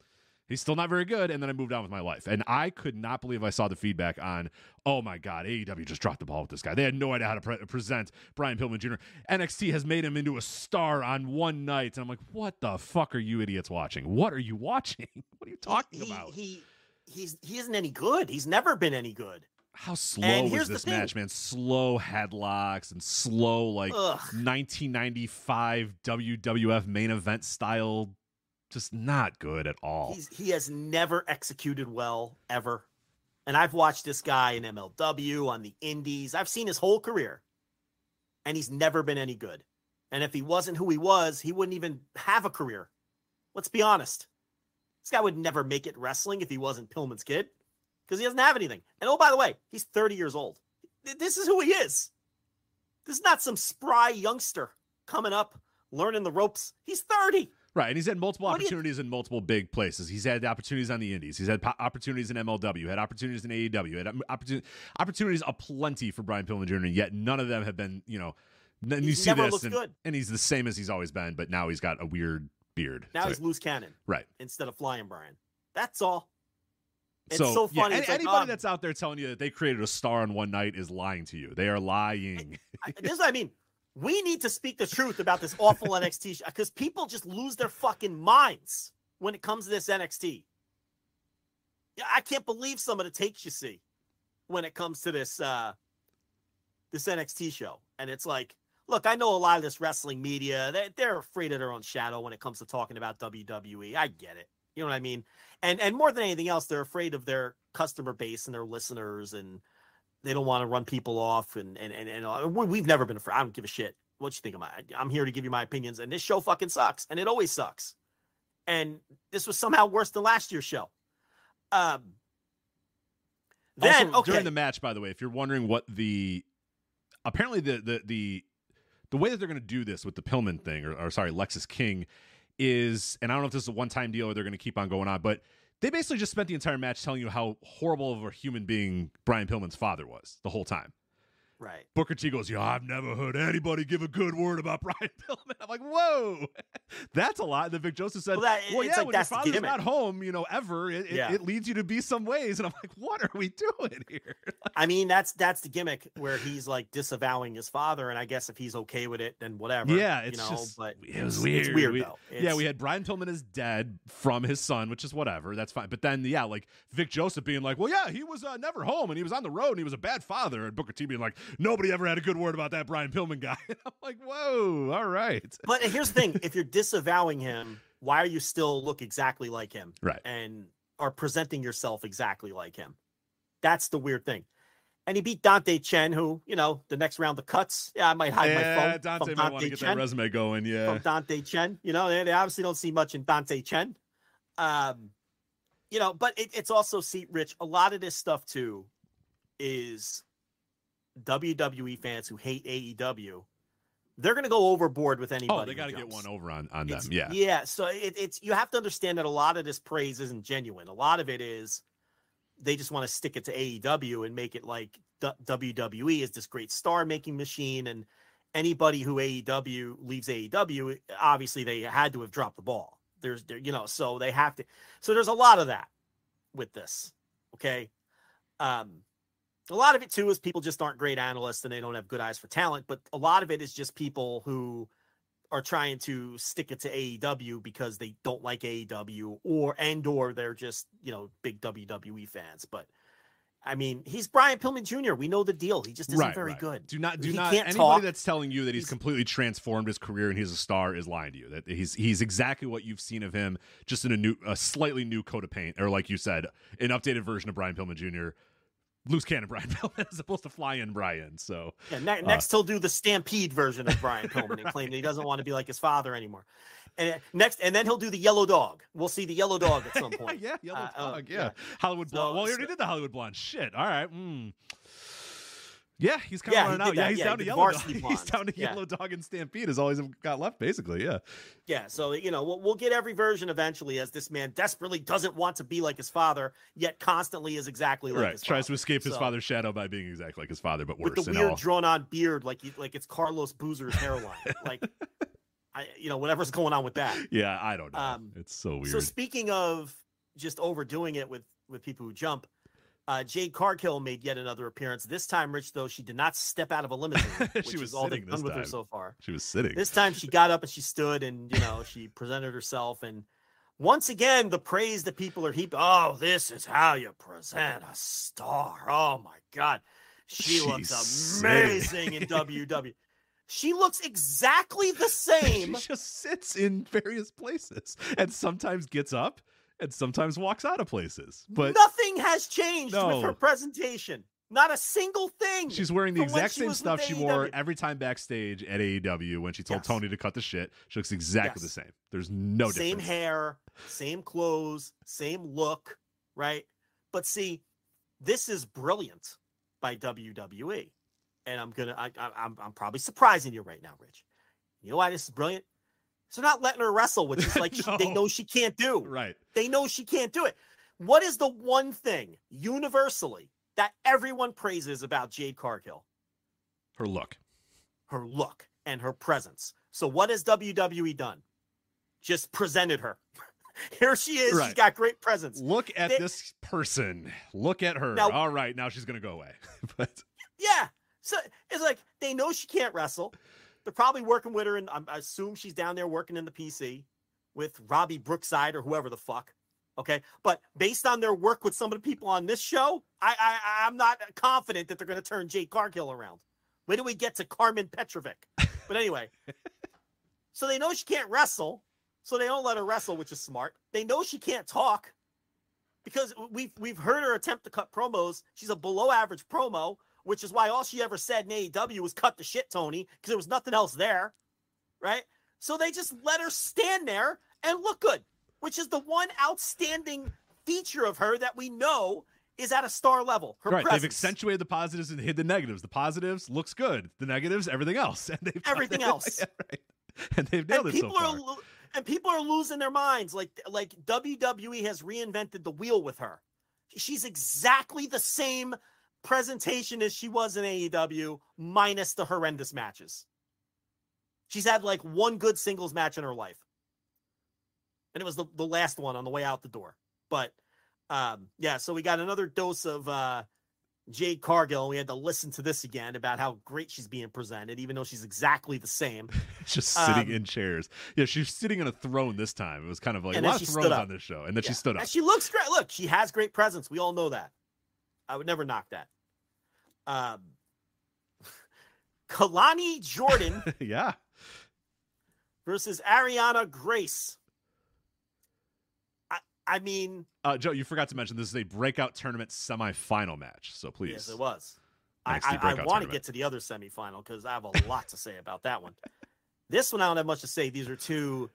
D: he's still not very good. And then I moved on with my life. And I could not believe I saw the feedback on, oh my God, AEW just dropped the ball with this guy. They had no idea how to pre- present Brian Pillman Jr. NXT has made him into a star on one night. And I'm like, what the fuck are you idiots watching? What are you watching? What are you talking
E: he,
D: about?
E: He he's he isn't any good. He's never been any good.
D: How slow was this match, man? Slow headlocks and slow, like
E: Ugh.
D: 1995 WWF main event style. Just not good at all.
E: He's he has never executed well ever. And I've watched this guy in MLW on the Indies. I've seen his whole career. And he's never been any good. And if he wasn't who he was, he wouldn't even have a career. Let's be honest. This guy would never make it wrestling if he wasn't Pillman's kid because he doesn't have anything. And oh, by the way, he's 30 years old. This is who he is. This is not some spry youngster coming up, learning the ropes. He's 30.
D: Right, and he's had multiple
E: What do you-
D: opportunities in multiple big places. He's had opportunities on the Indies. He's had po- opportunities in MLW. Had opportunities in AEW. Had um, opportunities opportunities aplenty for Brian Pillman Jr. And Yet none of them have been, you know. Then you see this, and,
E: good.
D: and he's the same as he's always been, but now he's got a weird beard.
E: Now
D: So-
E: he's loose cannon
D: right.
E: instead of flying Brian. That's all. It's
D: so,
E: so
D: yeah,
E: funny. like,
D: anybody
E: um,
D: that's out there telling you that they created a star in one night is lying to you. They are lying.
E: I- this is what I mean. We need to speak the truth about this awful NXT because people just lose their fucking minds when it comes to this NXT. Yeah, I can't believe some of the takes you see when it comes to this uh this NXT show. And it's like, look, I know a lot of this wrestling media, they, they're afraid of their own shadow when it comes to talking about WWE. I get it. You know what I mean? And and more than anything else, they're afraid of their customer base and their listeners and they don't want to run people off and and and, and we- we've never been afraid. I don't give a shit what you think of my. I'm here to give you my opinions, and this show fucking sucks, and it always sucks. And this was somehow worse than last year's show. Um. Then
D: also,
E: okay,
D: during the match, by the way, if you're wondering what the apparently the the the the way that they're going to do this with the Pillman thing, or, or sorry, Lexis King, is, and I don't know if this is a one time deal or they're going to keep on going on, but they basically just spent the entire match telling you how horrible of a human being Brian Pillman's father was the whole time.
E: Right.
D: Booker T goes, "Yeah, I've never heard anybody give a good word about Brian Pillman." I'm like, "Whoa, that's a lot." And then Vic Joseph said,
E: Well, that-
D: "Well, yeah,
E: like
D: when your father's
E: gimmick.
D: not home, you know, ever, it, it-
E: Yeah.
D: it, leads you to be some ways." And I'm like, "What are we doing here?"
E: I mean, that's that's the gimmick where he's like disavowing his father, and I guess if he's okay with it, then whatever.
D: yeah, it's
E: you know,
D: just,
E: but
D: it was weird.
E: It's weird
D: We-
E: though.
D: yeah, we had Brian Pillman is dead from his son, which is whatever. That's fine. But then, yeah, like Vic Joseph being like, "Well, yeah, he was uh, never home and he was on the road and he was a bad father," and Booker T being like, "Nobody ever had a good word about that Brian Pillman guy." I'm like, "Whoa, all right."
E: But here's the thing: if you're disavowing him, why are you still look exactly like him?
D: Right.
E: And are presenting yourself exactly like him? That's the weird thing. And he beat Dante Chen, who, you know, the next round of cuts. Yeah, I might hide my phone
D: Dante
E: from
D: might want to
E: Dante
D: get
E: Chen.
D: that resume going. Yeah,
E: From Dante Chen. You know, they, they obviously don't see much in Dante Chen. Um, you know, but it, it's also see, Rich, a lot of this stuff too is WWE fans who hate AEW. They're going to go overboard with anybody.
D: Oh, they got to get one over on on them.
E: It's-
D: Yeah.
E: Yeah. So it, it's you have to understand that a lot of this praise isn't genuine. A lot of it is they just want to stick it to AEW and make it like D- WWE is this great star making machine. And anybody who AEW leaves AEW, obviously they had to have dropped the ball. There's there, you know, so they have to. So there's a lot of that with this. Okay. Um, a lot of it too is people just aren't great analysts and they don't have good eyes for talent. But a lot of it is just people who are trying to stick it to AEW because they don't like AEW or and or they're just, you know, big WWE fans. But I mean, he's Brian Pillman Jr. We know the deal. He just isn't
D: right,
E: very
D: right.
E: good.
D: Do not do
E: He
D: not anybody
E: talk.
D: that's telling you that he's,
E: He's-
D: completely transformed his career and he's a star is lying to you. That he's he's exactly what you've seen of him, just in a new a slightly new coat of paint, or like you said, an updated version of Brian Pillman Jr. Loose cannon Brian Pillman as opposed to fly in Brian. So
E: Yeah, ne- next he'll do the Stampede version of Brian Pillman and claim that he doesn't want to be like his father anymore. And uh, next, and then he'll do the Yellow Dog. We'll see the Yellow Dog at some point.
D: yeah, yellow
E: Uh, uh,
D: dog, yeah.
E: yeah.
D: Hollywood blonde. Well, he already
E: so-
D: did the Hollywood blonde. Shit. All right. Mm. Yeah, he's kind of
E: Yeah, he
D: running out. Yeah, he's
E: Yeah,
D: down
E: he
D: to yellow dog. He's down to
E: Yeah.
D: yellow dog and Stampede is all he's got left, basically. Yeah.
E: Yeah, so you know, we'll, we'll get every version eventually as this man desperately doesn't want to be like his father, yet constantly is exactly like
D: right.
E: his
D: Tries to
E: father.
D: escape his father's shadow by being exactly like his father, but worse.
E: with the
D: and
E: weird drawn-on beard, like he, like it's Carlos Boozer's hairline, like I, you know, whatever's going on with that.
D: Yeah, I don't know.
E: Um,
D: it's so weird.
E: So speaking of just overdoing it with with people who jump, uh, Jade Cargill made yet another appearance. This time, Rich though she did not step out of a limousine, which
D: She was
E: is all they've done with her so far.
D: she was sitting.
E: This time she got up and she stood and you know she presented herself and once again the praise that people are heaping. Oh, this is how you present a star. Oh my god, she looks amazing in WWE. She looks exactly the same.
D: she just sits in various places and sometimes gets up and sometimes walks out of places. But
E: Nothing has changed with her presentation. Not a single thing.
D: she's wearing the exact same stuff she wore
E: AEW.
D: every time backstage at AEW when she told
E: Yes.
D: Tony to cut the shit. She looks exactly
E: Yes.
D: the same. There's no
E: same
D: difference.
E: hair, same clothes, same look, right? But see, this is brilliant by WWE. and I'm gonna, I, I, I'm, I'm probably surprising you right now, Rich. You know why this is brilliant? So not letting her wrestle, which is like
D: No.
E: she, they know she can't do.
D: Right.
E: They know she can't do it. What is the one thing universally that everyone praises about Jade Cargill?
D: Her look.
E: Her look and her presence. So what has WWE done? Just presented her. Here she is. She's got great presence.
D: Look at
E: They-
D: this person. Look at her.
E: Now-
D: All right, now she's gonna go away. but
E: Yeah. So it's like they know she can't wrestle. They're probably working with her, and um, I'm- assume she's down there working in the PC with Robbie Brookside or whoever the fuck. Okay, but based on their work with some of the people on this show, I, I I'm not confident that they're going to turn Jade Cargill around. Wait till we get to Carmen Petrovic. But anyway, so they know she can't wrestle, so they don't let her wrestle, which is smart. They know she can't talk because we've we've heard her attempt to cut promos. She's a below average promo, which is why all she ever said in AEW was cut the shit, Tony, because there was nothing else there. Right? So they just let her stand there and look good, which is the one outstanding feature of her that we know is at a star level. Her
D: right,
E: presence.
D: they've accentuated the positives and hid the negatives. The positives looks good. The negatives, everything else. And they've
E: Everything else.
D: Yeah, right. And they've nailed
E: and
D: it so
E: people
D: far.
E: are lo- and people are losing their minds like like WWE has reinvented the wheel with her. She's exactly the same presentation as she was in AEW minus the horrendous matches. She's had like one good singles match in her life. And it was the, the last one on the way out the door. But um yeah, so we got another dose of uh Jade Cargill. We had to listen to this again about how great she's being presented, even though she's exactly the same.
D: just sitting
E: um,
D: in chairs. Yeah, she's sitting on a throne this time. It was kind of like a lot of thrones on this show. And then she stood up.
E: And she looks great. Look, she has great presence. We all know that. I would never knock that. Um, Kalani Jordan
D: yeah.
E: versus Arianna Grace. I, I mean,
D: Uh, Joe, you forgot to mention this is a breakout tournament semifinal match. So please.
E: yes, it was. I,
D: NXT
E: I, I
D: breakout
E: want to get to the other semifinal because I have a lot to say about that one. This one, I don't have much to say. These are two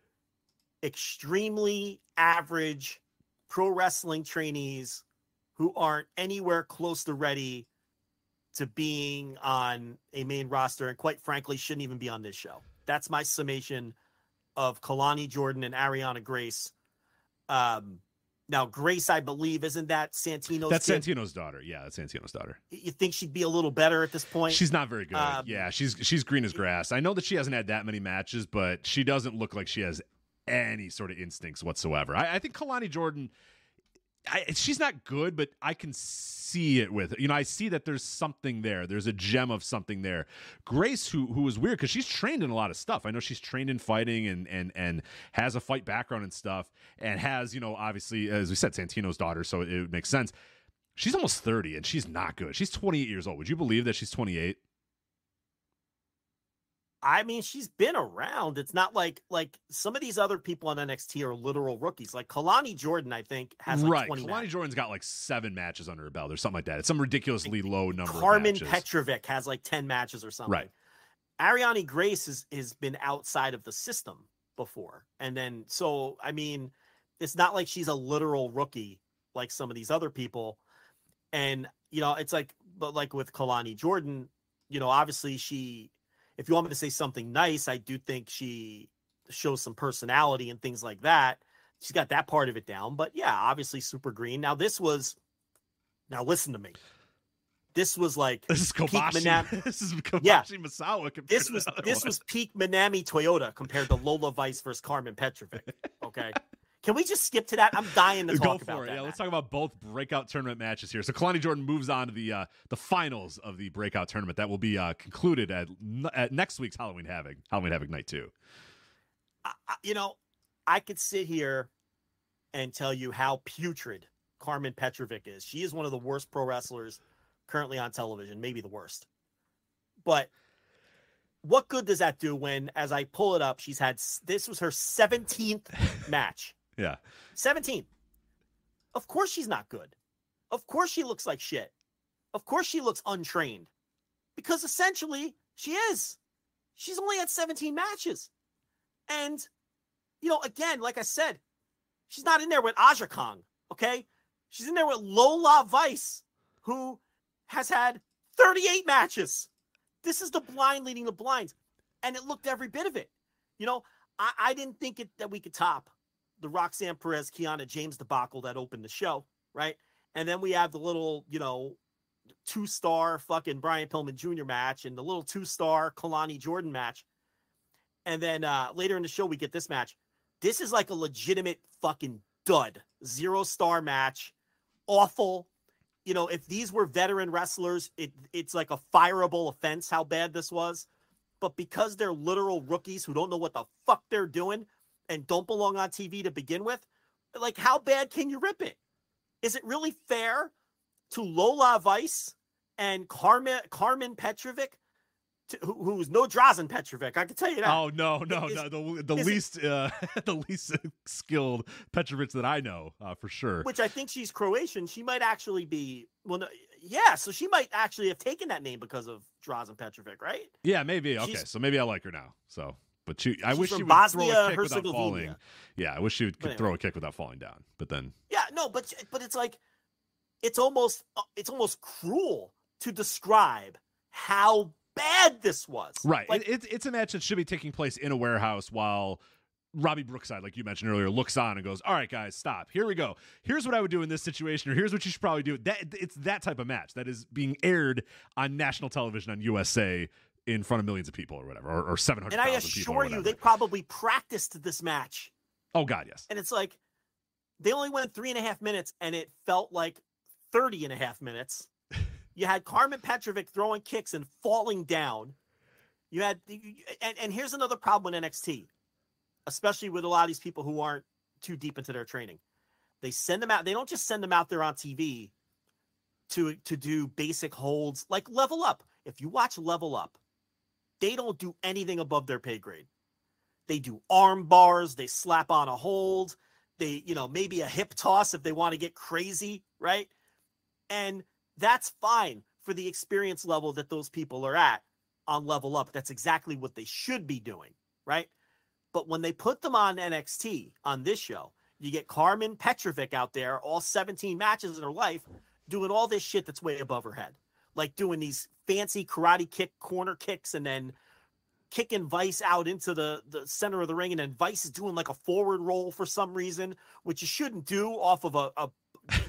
E: extremely average pro wrestling trainees who aren't anywhere close to ready to being on a main roster and quite frankly shouldn't even be on this show. That's my summation of Kalani Jordan and Arianna Grace. Um now Grace, I believe, isn't that Santino's
D: That's
E: kid?
D: Santino's daughter. Yeah, that's Santino's daughter.
E: You think she'd be a little better at this point?
D: She's not very good.
E: Um,
D: yeah, she's she's green as grass. I know that she hasn't had that many matches, but she doesn't look like she has any sort of instincts whatsoever. I, I think Kalani Jordan, I, she's not good, but I can see it with you know I see that there's something there. There's a gem of something there. Grace, who who is weird because she's trained in a lot of stuff. I know she's trained in fighting and and and has a fight background and stuff, and has you know obviously as we said Santino's daughter, so it, it makes sense. She's almost 30 and she's not good. She's 28 years old. Would you believe that she's 28?
E: I mean, she's been around. It's not like like some of these other people on NXT are literal rookies. Like Kalani Jordan, I think has like
D: right.
E: 20
D: Kalani
E: matches.
D: Jordan's got like seven matches under her belt or something like that. It's some ridiculously low number
E: Carmen. Petrovic has like 10 matches or something.
D: Right.
E: Arianna Grace has, has been outside of the system before. And then, so, I mean, it's not like she's a literal rookie like some of these other people. And, you know, it's like, but like with Kalani Jordan, you know, obviously she, if you want me to say something nice, I do think she shows some personality and things like that. She's got that part of it down. But yeah, obviously super green. Now, this was, now listen to me. This was like
D: This is Kobashi.
E: Manam-
D: this is Kobashi
E: Yeah.
D: Misawa.
E: this was this
D: one.
E: was peak Minami Toyota compared to Lola Vice versus Carmen Petrovic. Okay, can we just skip to that? I'm dying to talk Go
D: for
E: about
D: it.
E: that.
D: Yeah, let's talk about both breakout tournament matches here. So Kalani Jordan moves on to the uh, the finals of the breakout tournament that will be uh, concluded at, at next week's Halloween Havoc, Halloween Havoc Night Two.
E: I- you know, I could sit here and tell you how putrid Carmen Petrovic is. She is one of the worst pro wrestlers currently on television, maybe the worst. But what good does that do when, as I pull it up, she's had this was her 17th match.
D: Yeah,
E: 17. Of course she's not good. Of course she looks like shit. Of course she looks untrained. Because essentially she is. She's only had 17 matches. And, you know, again, like I said, she's not in there with Aja Kong, okay? She's in there with Lola Vice, who has had 38 matches. This is the blind leading the blinds, and it looked every bit of it. You know, I, I didn't think it that we could top the Roxanne Perez Kiana James debacle that opened the show, right? And then we have the little, you know, two star fucking Brian Pillman Jr. match and the little two star Kalani Jordan match. And then uh, later in the show, we get this match. This is like a legitimate fucking dud, zero star match, awful. You know, if these were veteran wrestlers, it it's like a fireable offense how bad this was. But because they're literal rookies who don't know what the fuck they're doing and don't belong on TV to begin with, like how bad can you rip it? Is it really fair to Lola Vice and Carmen Carmen Petrovic to, who, who's no Drazen Petrovic. I can tell you that.
D: Oh no, no,
E: Is-
D: no. The, the
E: is it-
D: least, uh, the least skilled Petrovic that I know, uh, for sure.
E: Which I think she's Croatian. She might actually be. Well, no, yeah. So she might actually have taken that name because of Drazen Petrovic, right?
D: Yeah, maybe. Okay,
E: She's-
D: so maybe I like her now. So, but she, I
E: She's
D: wish she would throw a kick without falling. Yeah, I wish she would could throw a kick without falling down. But then,
E: Yeah. No, but but it's like it's almost uh, it's almost cruel to describe how bad this was.
D: right,
E: Like,
D: it, it's it's a match that should be taking place in a warehouse while. Robbie Brookside, like you mentioned earlier, looks on and goes, "All right, guys, stop. Here we go. Here's what I would do in this situation, or here's what you should probably do." That it's that type of match that is being aired on national television on USA in front of millions of people, or whatever, or, or seven hundred
E: and I
D: thousand people. or
E: assure you, they probably practiced this match.
D: oh God, yes.
E: And it's like they only went three and a half minutes, and it felt like 30 and a half minutes. You had Carmen Petrovic throwing kicks and falling down. You had, and, and here's another problem with NXT, especially with a lot of these people who aren't too deep into their training. They send them out, they don't just send them out there on TV to, to do basic holds like level up. If you watch level up, they don't do anything above their pay grade. They do arm bars, they slap on a hold, they, you know, maybe a hip toss if they want to get crazy, right? And that's fine for the experience level that those people are at on level up. That's exactly what they should be doing, right? But when they put them on NXT on this show, you get Carmen Petrovic out there, all 17 matches in her life, doing all this shit that's way above her head. Like doing these fancy karate kick corner kicks and then kicking Vice out into the, the center of the ring, and then Vice is doing like a forward roll for some reason, which you shouldn't do off of a, a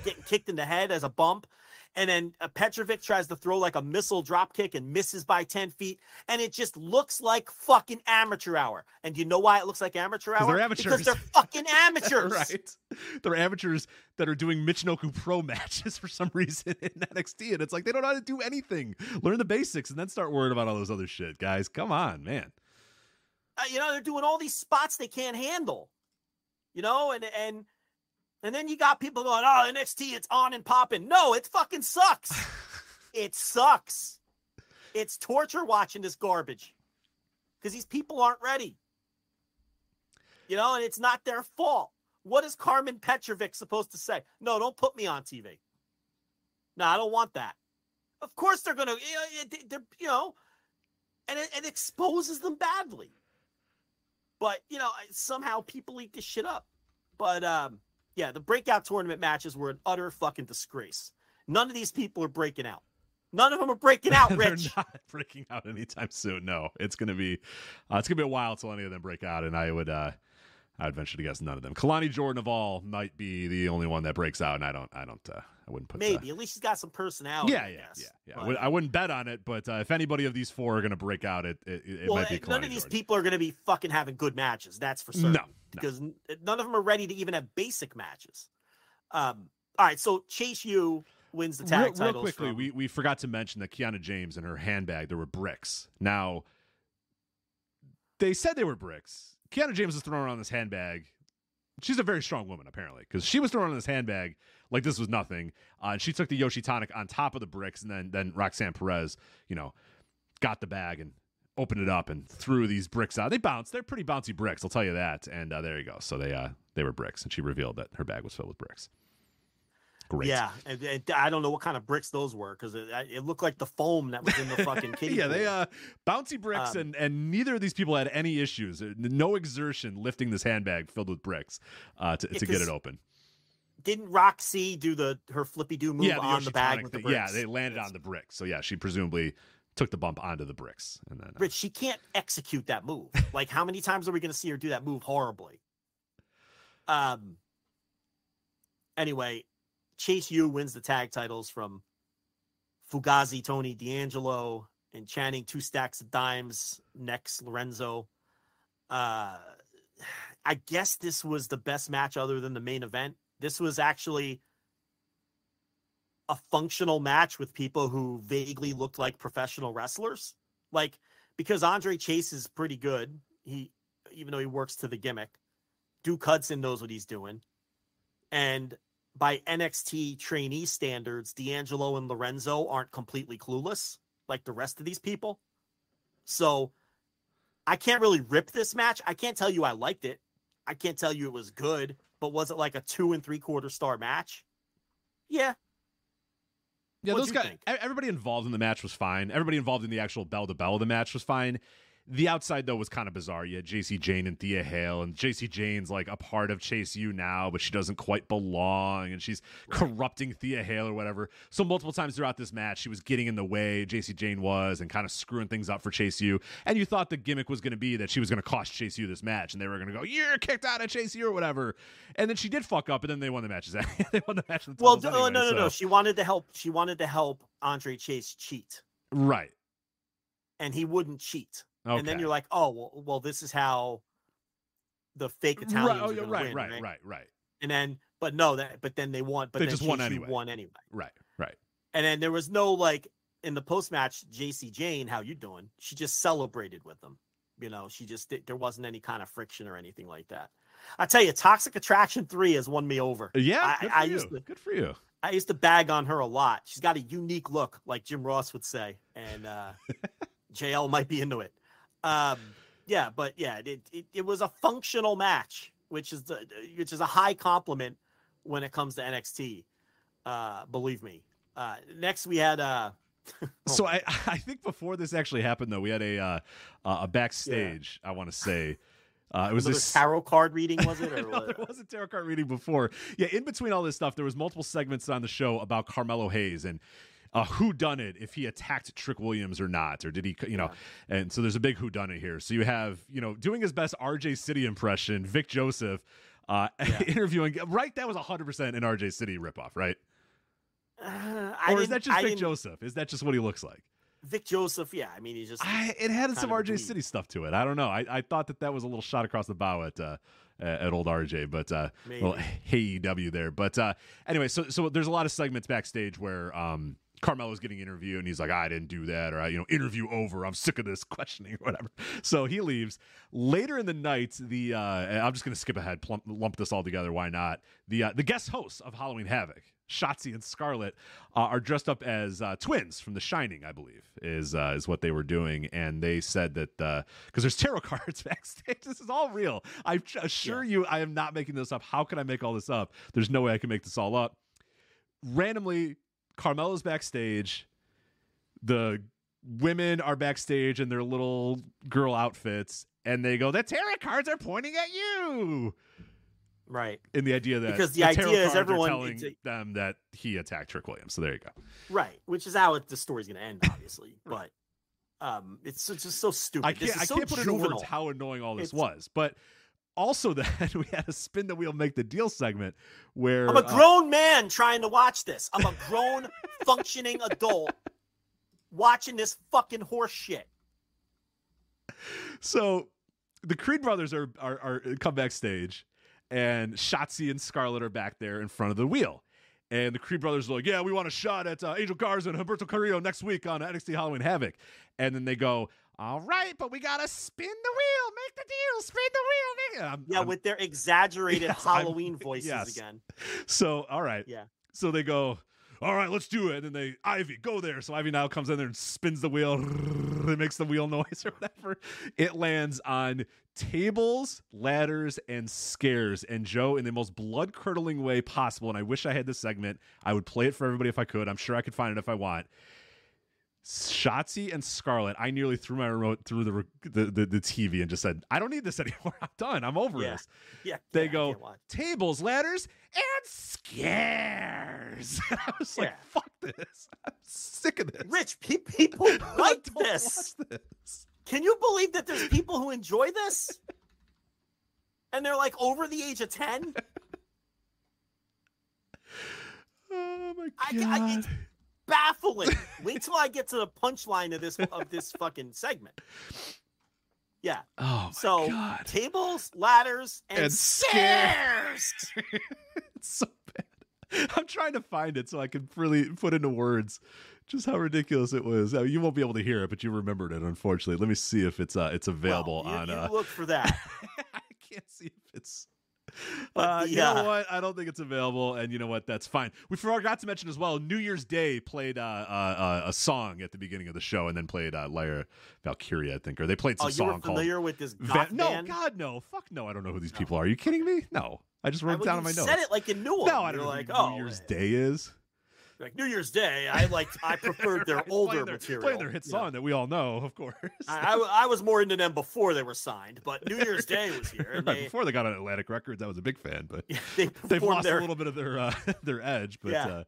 E: getting kicked in the head as a bump. And then uh, Petrovic tries to throw like a missile drop kick and misses by 10 feet. And it just looks like fucking amateur hour. And you know why it looks like amateur hour?
D: they're amateurs.
E: Because they're fucking amateurs.
D: right. They're amateurs that are doing Michinoku Pro matches for some reason in NXT, and it's like they don't know how to do anything. Learn the basics and then start worrying about all those other shit, guys. Come on, man.
E: Uh, you know, they're doing all these spots they can't handle. You know, and and and then you got people going, "Oh, NXT, it's on and popping." No, it fucking sucks. it sucks. It's torture watching this garbage because these people aren't ready. You know, and it's not their fault. What is Carmen Petrovic supposed to say? No, don't put me on TV. No, I don't want that. Of course they're gonna, you know, they're, you know, and it, it exposes them badly. But you know, somehow people eat this shit up. But um, yeah, the breakout tournament matches were an utter fucking disgrace. None of these people are breaking out. None of them are breaking out,
D: They're
E: Rich.
D: not breaking out anytime soon. No, it's gonna be uh, it's gonna be a while till any of them break out, and I would uh, I would venture to guess none of them. Kalani Jordan of all might be the only one that breaks out, and I don't I don't uh, I wouldn't put the-
E: Maybe at least he's got some personality.
D: yeah,
E: I
D: yeah,
E: guess.
D: yeah, yeah. I would- I wouldn't bet on it, but uh, if anybody of these four are going to break out, it it, it
E: well,
D: might be
E: eh, none of these
D: Jordan.
E: people are going to be fucking having good matches. That's for certain.
D: No, no.
E: because none of them are ready to even have basic matches. Um. All right, so Chase U wins the tag
D: real, real quickly,
E: from-
D: we, we forgot to mention that Kiana James in her handbag there were bricks. Now, they said they were bricks. Kiana James is throwing around this handbag. She's a very strong woman, apparently, because she was throwing around this handbag like this was nothing. Uh, and she took the Yoshi tonic on top of the bricks, and then then Roxanne Perez, you know, got the bag and opened it up and threw these bricks out. They bounce. They're pretty bouncy bricks, I'll tell you that. And uh, there you go. So they uh, they were bricks, and she revealed that her bag was filled with bricks. Great.
E: Yeah, and, and I don't know what kind of bricks those were because it, it looked like the foam that was in the fucking kiddie
D: yeah, they uh bouncy bricks
E: Um,
D: and and neither of these people had any issues. Uh, No exertion lifting this handbag filled with bricks uh to,
E: Yeah,
D: to get it open.
E: Didn't Roxy do the her flippy do move
D: yeah,
E: on the bag with the bricks?
D: Yeah, they landed on the bricks. So yeah, she presumably took the bump onto the bricks, and then uh,
E: Rich, she can't execute that move. Like, how many times are we going to see her do that move horribly? Um. Anyway, Chase U wins the tag titles from Fugazi, Tony D'Angelo, and Channing two stacks of dimes. Next, Lorenzo. Uh, I guess this was the best match other than the main event. This was actually a functional match with people who vaguely looked like professional wrestlers. Like because Andre Chase is pretty good. He even though he works to the gimmick. Duke Hudson knows what he's doing. And by NXT trainee standards, D'Angelo and Lorenzo aren't completely clueless like the rest of these people. So I can't really rip this match. I can't tell you I liked it. I can't tell you it was good, but was it like a two and three quarter star match? Yeah.
D: Yeah,
E: What'd
D: those guys.
E: think?
D: Everybody involved in the match was fine. Everybody involved in the actual bell to bell of the match was fine. The outside though was kind of bizarre. You had Jacy Jayne and Thea Hale, and Jacy Jayne's like a part of Chase U now, but she doesn't quite belong, and she's corrupting Thea Hale or whatever. So multiple times throughout this match, she was getting in the way. Jacy Jayne was and kind of screwing things up for Chase U. And you thought the gimmick was going to be that she was going to cost Chase U this match, and they were going to go, "You're kicked out of Chase U" or whatever. And then she did fuck up, and then they won the matches. they won the match. the
E: Well, d- oh,
D: anyway,
E: no, no, no. She wanted to help. She wanted to help Andre Chase cheat,
D: Right.
E: and he wouldn't cheat.
D: Okay.
E: And then you're like, oh, well, well, this is how the fake Italians
D: right, oh,
E: are
D: yeah, right,
E: win,
D: right, right, right, right.
E: And then, but no, that, but then they won. But
D: They
E: then
D: just won anyway.
E: Won anyway.
D: right, right.
E: And then there was no like in the post match, Jacy Jayne, how you doing? She just celebrated with them. You know, she just did, there wasn't any kind of friction or anything like that. I tell you, Toxic Attraction Three has won me over.
D: Yeah,
E: I- I used to-
D: good for you.
E: I used to bag on her a lot. She's got a unique look, like Jim Ross would say, and uh, JL might be into it. Um, yeah, but yeah, it, it it was a functional match, which is the which is a high compliment when it comes to NXT. Uh, believe me. Uh, next, we had uh,
D: So I, I think before this actually happened, though, we had a uh, a backstage. I want to say uh, it was
E: another
D: this
E: tarot card reading, was it? Or
D: no,
E: what?
D: there was a tarot card reading before. Yeah, in between all this stuff, there was multiple segments on the show about Carmelo Hayes and uh, who done it if he attacked Trick Williams or not, or did he, you know? And so there's a big who done it here. So you have, you know, doing his best RJ City impression, Vic Joseph. Uh, interviewing right that was 100% an RJ City ripoff right
E: Uh,
D: or is that just
E: I
D: Vic Joseph is that just what he looks like
E: Vic Joseph, yeah. I mean, he just
D: I, it had some RJ
E: dweeb.
D: City stuff to it. I don't know. I, I thought that that was a little shot across the bow at uh, at old RJ, but uh, well, hey EW there. But uh, anyway, so so there's a lot of segments backstage where um, Carmelo's getting interviewed and he's like, I didn't do that, or I, you know, interview over. I'm sick of this questioning or whatever. So he leaves. Later in the night, the uh, I'm just gonna skip ahead, plump, lump this all together. Why not? The uh, the guest hosts of Halloween Havoc. Shotzi and Scarlett uh, are dressed up as uh, twins from The Shining, I believe, is uh, is what they were doing, and they said that because there's tarot cards backstage. This is all real. I assure you, I am not making this up. How can I make all this up? There's no way I can make this all up. Randomly, Carmelo's backstage. The women are backstage in their little girl outfits, and they go, "The tarot cards are pointing at you."
E: right,
D: In the idea that
E: Because the
D: tarot
E: idea is everyone-
D: telling them that he attacked Trick Williams. So there you go.
E: right, which is how it, the story's going to end, obviously. but um, it's, it's just so stupid.
D: I can't.
E: is
D: I
E: so
D: can't put into
E: juvenile.
D: words how annoying all this
E: It's-
D: was, but also then we had a spin the wheel, make the deal segment where
E: I'm a
D: uh,
E: grown man trying to watch this. I'm a grown, functioning adult watching this fucking horse shit.
D: so the Creed brothers are, are are come backstage, and Shotzi and Scarlett are back there in front of the wheel. And the Creed brothers are like, "Yeah, we want a shot at uh, Angel Garza and Humberto Carrillo next week on NXT Halloween Havoc." And then they go, "All right, but we gotta spin the wheel, make the deal, spin the wheel." Make it. I'm-
E: Yeah,
D: I'm-
E: with their exaggerated
D: Yes, I'm-
E: Halloween voices
D: yes.
E: again.
D: So, all right.
E: Yeah.
D: So they go, all right, let's do it. And then they, Ivy, go there. So Ivy now comes in there and spins the wheel. It makes the wheel noise or whatever. It lands on tables, ladders, and scares. And Joe, in the most blood curdling way possible, and I wish I had this segment, I would play it for everybody if I could. I'm sure I could find it if I want. Shotzi and Scarlett, I nearly threw my remote through the, the, the the TV and just said, "I don't need this anymore. I'm done. I'm over
E: Yeah.
D: this."
E: Yeah.
D: They
E: yeah,
D: go tables, ladders, and scares. I was like, fuck this. I'm sick of this.
E: Rich, pe- people like this.
D: this.
E: Can you believe that there's people who enjoy this? And they're like over the age of 10?
D: Oh my god.
E: I- it's- Baffling. Wait till I get to the punchline of this of this fucking segment. Yeah.
D: oh my
E: So
D: god.
E: tables, ladders, and,
D: And
E: stairs.
D: it's so bad. I'm trying to find it so I can really put into words just how ridiculous it was. I mean, you won't be able to hear it, but you remembered it. Unfortunately, let me see if it's uh it's available
E: Well, you,
D: on.
E: you
D: uh,
E: look for that.
D: I can't see if it's. Uh, you know what? I don't think it's available, and you know what? That's fine. We forgot to mention as well. New Year's Day played uh, uh, a song at the beginning of the show, and then played uh, Lyra Valkyria, I think, or they played some
E: Oh, you
D: song
E: were
D: called.
E: familiar with this
D: Va- no. God, no, fuck no. I don't know who these
E: No.
D: people are. Are you kidding me? No, I just
E: I-
D: wrote it down on my notes.
E: said it like you knew them.
D: no, I don't
E: You're
D: know
E: like,
D: who
E: oh,
D: New Year's
E: eh.
D: Day is.
E: Like New Year's Day, I like I preferred their
D: Right,
E: older
D: their,
E: material.
D: Playing their hit
E: Yeah.
D: song that we all know, of course.
E: I, I, I was more into them before they were signed, but New Year's Day was here,
D: Right,
E: they
D: Before they got on Atlantic Records, I was a big fan, but
E: they
D: they've lost
E: their
D: a little bit of their uh, their edge. But
E: Yeah.
D: uh,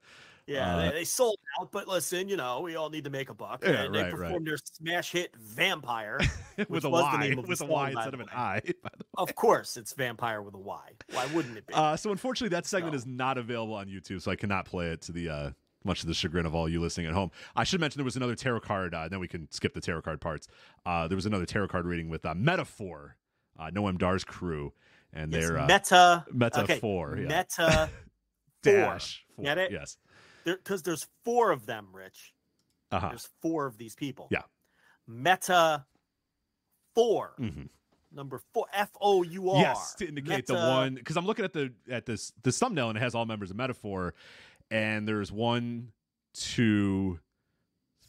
E: yeah
D: uh,
E: they, they sold out. But listen, you know we all need to make a buck.
D: Yeah,
E: and they
D: right, right.
E: performed their smash hit "Vampire."
D: with a
E: name
D: with a Y instead of an. I. By the way.
E: of course, it's "Vampire" with a Y. Why wouldn't it be?
D: Uh, so unfortunately, that segment
E: So-
D: is not available on YouTube, so I cannot play it to the uh, much of the chagrin of all you listening at home. I should mention there was another tarot card. Uh, then we can skip the tarot card parts. Uh, there was another tarot card reading with uh, Metaphor, uh, Noam Dar's crew, and
E: It's
D: they're uh,
E: meta
D: Meta
E: okay,
D: Four, yeah.
E: Meta
D: dash four.
E: Get it?
D: Yes.
E: Because there's four of them, Rich.
D: Uh huh.
E: There's four of these people.
D: Yeah.
E: Meta four.
D: hmm
E: Number four. F O U R.
D: Yes, to indicate the one because I'm looking at the at this this thumbnail and it has all members of Metaphor, and there's one, two,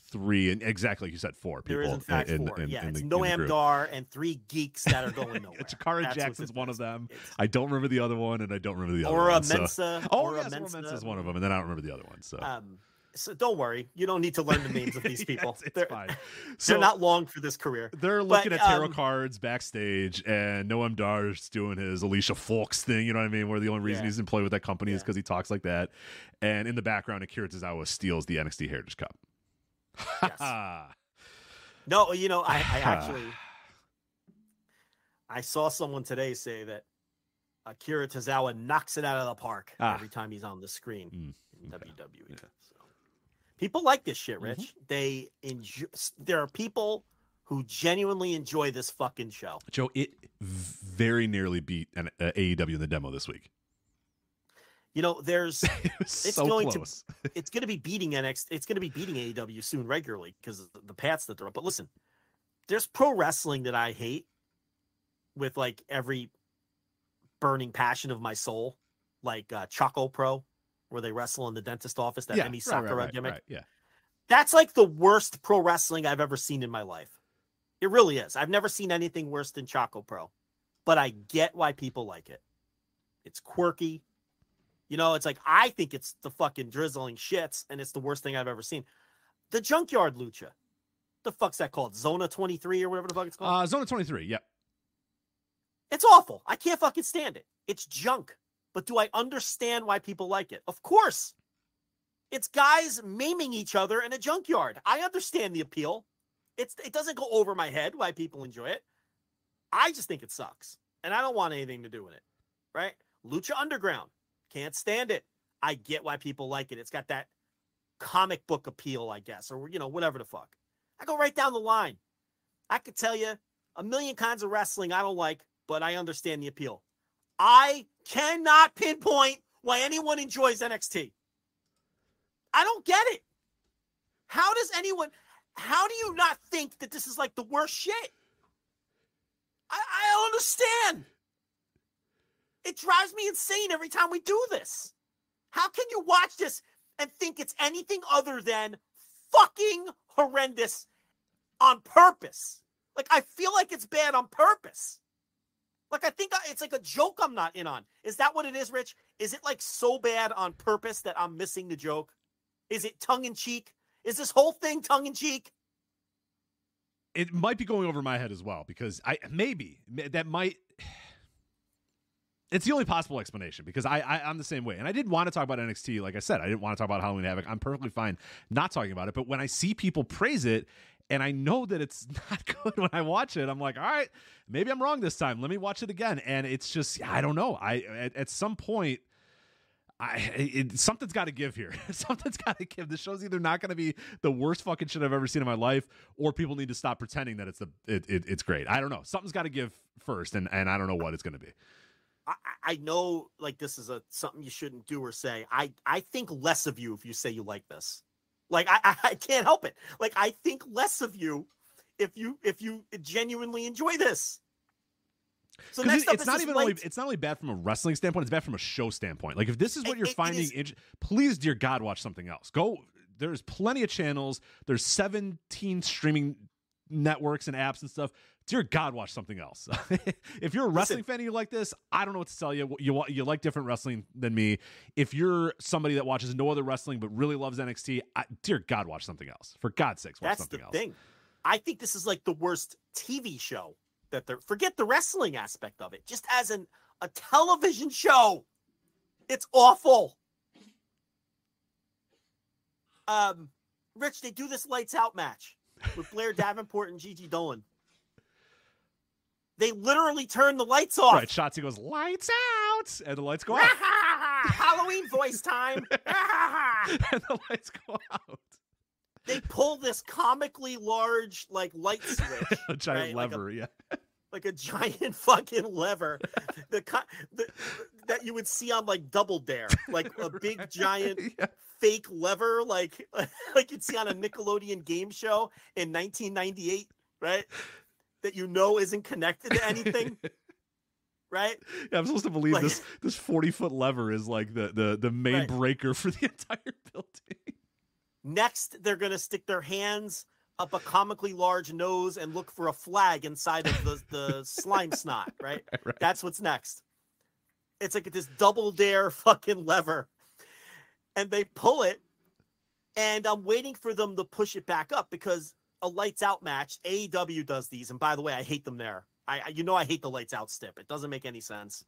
D: three, and exactly like you said, four people.
E: There is in fact
D: in,
E: four.
D: in-
E: yeah,
D: in
E: it's
D: the-
E: Noam. Dar and three geeks that are going nowhere.
D: Jakara
E: That's
D: Jackson's one of them.
E: It's-
D: I don't remember the other one, and I don't remember the other
E: Oro
D: one. so-
E: Mensah.
D: Oh,
E: Oro
D: yes,
E: Mensah.
D: Mensah is one of them, and then I don't remember the other one. So
E: Um, so don't worry, you don't need to learn the names of these
D: Yes,
E: people.
D: it's
E: they're,
D: fine.
E: they're not long for this career.
D: they're looking
E: but,
D: at tarot
E: um,
D: cards backstage, and Noam Dar's doing his Alicia Fox thing. You know what I mean? Where the only reason
E: Yeah.
D: he's employed with that company is because he talks like that. And in the background, Akira Tozawa steals the NXT Heritage Cup.
E: Yes. No, you know, I, I actually I saw someone today say that Akira Tozawa knocks it out of the park
D: Ah.
E: every time he's on the screen
D: Mm,
E: in
D: okay.
E: WWE.
D: Yeah.
E: So people like this shit. Rich. They enjoy. There are people who genuinely enjoy this fucking show.
D: Joe, it very nearly beat an uh, AEW in the demo this week.
E: You know, there's
D: it
E: It's
D: so
E: going to-
D: close.
E: it's going to be beating NXT. It's going to be beating AEW soon regularly because of the, the paths that they're on. But listen, there's pro wrestling that I hate with like every burning passion of my soul, like uh, Choco Pro, where they wrestle in the dentist office. That
D: yeah,
E: Emi Sakura
D: right, right,
E: gimmick.
D: right, yeah.
E: That's like the worst pro wrestling I've ever seen in my life. It really is. I've never seen anything worse than Choco Pro, but I get why people like it. It's quirky. You know, it's like I think it's the fucking drizzling shits, and it's the worst thing I've ever seen. The Junkyard Lucha. The fuck's that called? Zona 23 or whatever the fuck it's called?
D: Uh, Zone of 23, yep.
E: It's awful. I can't fucking stand it. It's junk. But do I understand why people like it? Of course. It's guys maiming each other in a junkyard. I understand the appeal. It's it doesn't go over my head why people enjoy it. I just think it sucks. And I don't want anything to do with it. Right? Lucha Underground. Can't stand it. I get why people like it. It's got that comic book appeal, I guess, or you know, whatever the fuck. I go right down the line. I could tell you a million kinds of wrestling I don't like, but I understand the appeal. I cannot pinpoint why anyone enjoys NXT. I don't get it. How does anyone, how do you not think that this is like the worst shit? I, I don't understand. It drives me insane every time we do this. How can you watch this and think it's anything other than fucking horrendous on purpose? Like, I feel like it's bad on purpose. Like, I think it's like a joke I'm not in on. Is that what it is, Rich? Is it like so bad on purpose that I'm missing the joke? Is it tongue in cheek? Is this whole thing tongue in cheek?
D: It might be going over my head as well because I maybe that might it's the only possible explanation because I, I I'm the same way, and I didn't want to talk about NXT. Like I said, I didn't want to talk about Halloween Havoc. I'm perfectly fine not talking about it. But when I see people praise it, and I know that it's not good when I watch it, I'm like, all right, maybe I'm wrong this time. Let me watch it again. And it's just I don't know. I at, at some point. I it, something's got to give here. something's got to give. This show's either not going to be the worst fucking shit I've ever seen in my life, or people need to stop pretending that it's the it, it it's great. I don't know. Something's got to give first, and and I don't know what it's going to be.
E: I, I know like this is a something you shouldn't do or say. I I think less of you if you say you like this. Like I I, can't help it. Like I think less of you if you if you genuinely enjoy this. So next up
D: it's not even only it's not only bad from a wrestling standpoint; it's bad from a show standpoint. Like if this is what
E: It-
D: you're
E: it- it
D: finding,
E: is-
D: please, dear God, watch something else. Go. There's plenty of channels. There's 17 streaming networks and apps and stuff. Dear God, watch something else. if you're a wrestling fan and you like this, I don't know what to tell you. You you like different wrestling than me. If you're somebody that watches no other wrestling but really loves NXT, I, dear God, watch something else. For God's sakes, watch
E: That's
D: something
E: the
D: else.
E: thing. I think this is like the worst TV show that they're forget the wrestling aspect of it. Just as an a television show. It's awful. Um Rich, they do this lights out match with Blair Davenport and Gigi Dolan. They literally turn the lights off.
D: Right, Shotzi goes lights out, and the lights go out,
E: Halloween voice time.
D: and the lights go out.
E: they pull this comically large like light switch.
D: a giant
E: right? Like a
D: lever, yeah.
E: like a giant fucking lever the, the that you would see on like Double Dare, like a big giant
D: Yeah.
E: fake lever, like like you'd see on a Nickelodeon game show in 1998, right? That you know isn't connected to anything, right?
D: Yeah, I'm supposed to believe
E: Like-
D: this this 40 foot lever is like the the the main
E: Right.
D: breaker for the entire building.
E: Next, they're gonna stick their hands up a comically large nose and look for a flag inside of the the slime snot, right?
D: Right.
E: That's what's next. It's like this double dare fucking lever. And they pull it. And I'm waiting for them to push it back up because a lights out match, AEW does these. And by the way, I hate them there. I, you know I hate the lights out stip. It doesn't make any sense.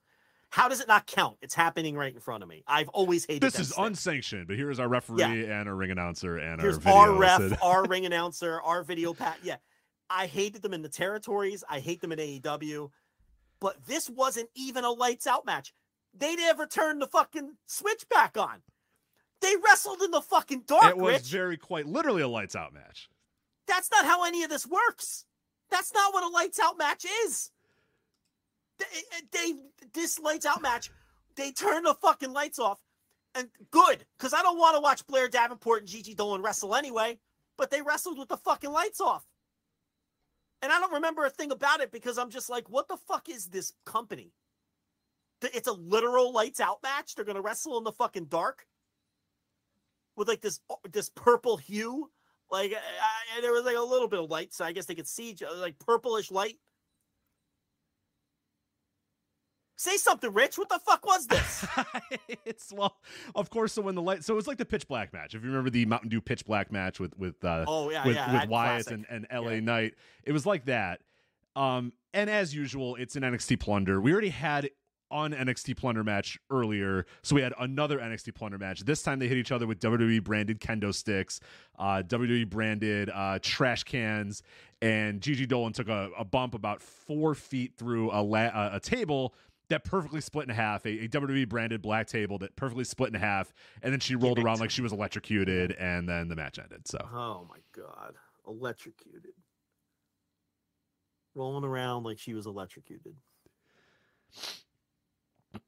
E: How does it not count? It's happening right in front of me. I've always hated
D: This is
E: stip.
D: unsanctioned, but here is our referee and our ring announcer and
E: Here's
D: our video.
E: our ref,
D: said-
E: our ring announcer, our video pat. Yeah. I hated them in the territories. I hate them in AEW. But this wasn't even a lights out match. They never turned the fucking switch back on. They wrestled in the fucking dark,
D: it was
E: Rich.
D: very quite literally a lights out match.
E: That's not how any of this works. That's not what a lights out match is. They, they this lights out match, they turn the fucking lights off, and good because I don't want to watch Blair Davenport and Gigi Dolan wrestle anyway. But they wrestled with the fucking lights off, and I don't remember a thing about it because I'm just like, what the fuck is this company? It's a literal lights out match. They're gonna wrestle in the fucking dark with like this this purple hue. Like I, I- there was like a little bit of light, so I guess they could see each other, like purplish light. Say something, Rich. What the fuck was this?
D: it's well, of course. So when the light, so it was like the pitch black match. If you remember the Mountain Dew pitch black match with with uh,
E: Oh yeah,
D: with,
E: yeah.
D: with Wyatt
E: classic.
D: and, and LA
E: Yeah.
D: Knight. It was like that. Um, and as usual, it's an NXT plunder. We already had on NXT plunder match earlier, so we had another NXT plunder match. This time they hit each other with WWE branded kendo sticks, uh, WWE branded uh, trash cans, and Gigi Dolan took a, a bump about four feet through a, la- a, a table. That perfectly split in half, a, a WWE branded black table that perfectly split in half, and then she rolled around like she was electrocuted, and then the match ended. So
E: Oh my god, electrocuted, rolling around like she was electrocuted.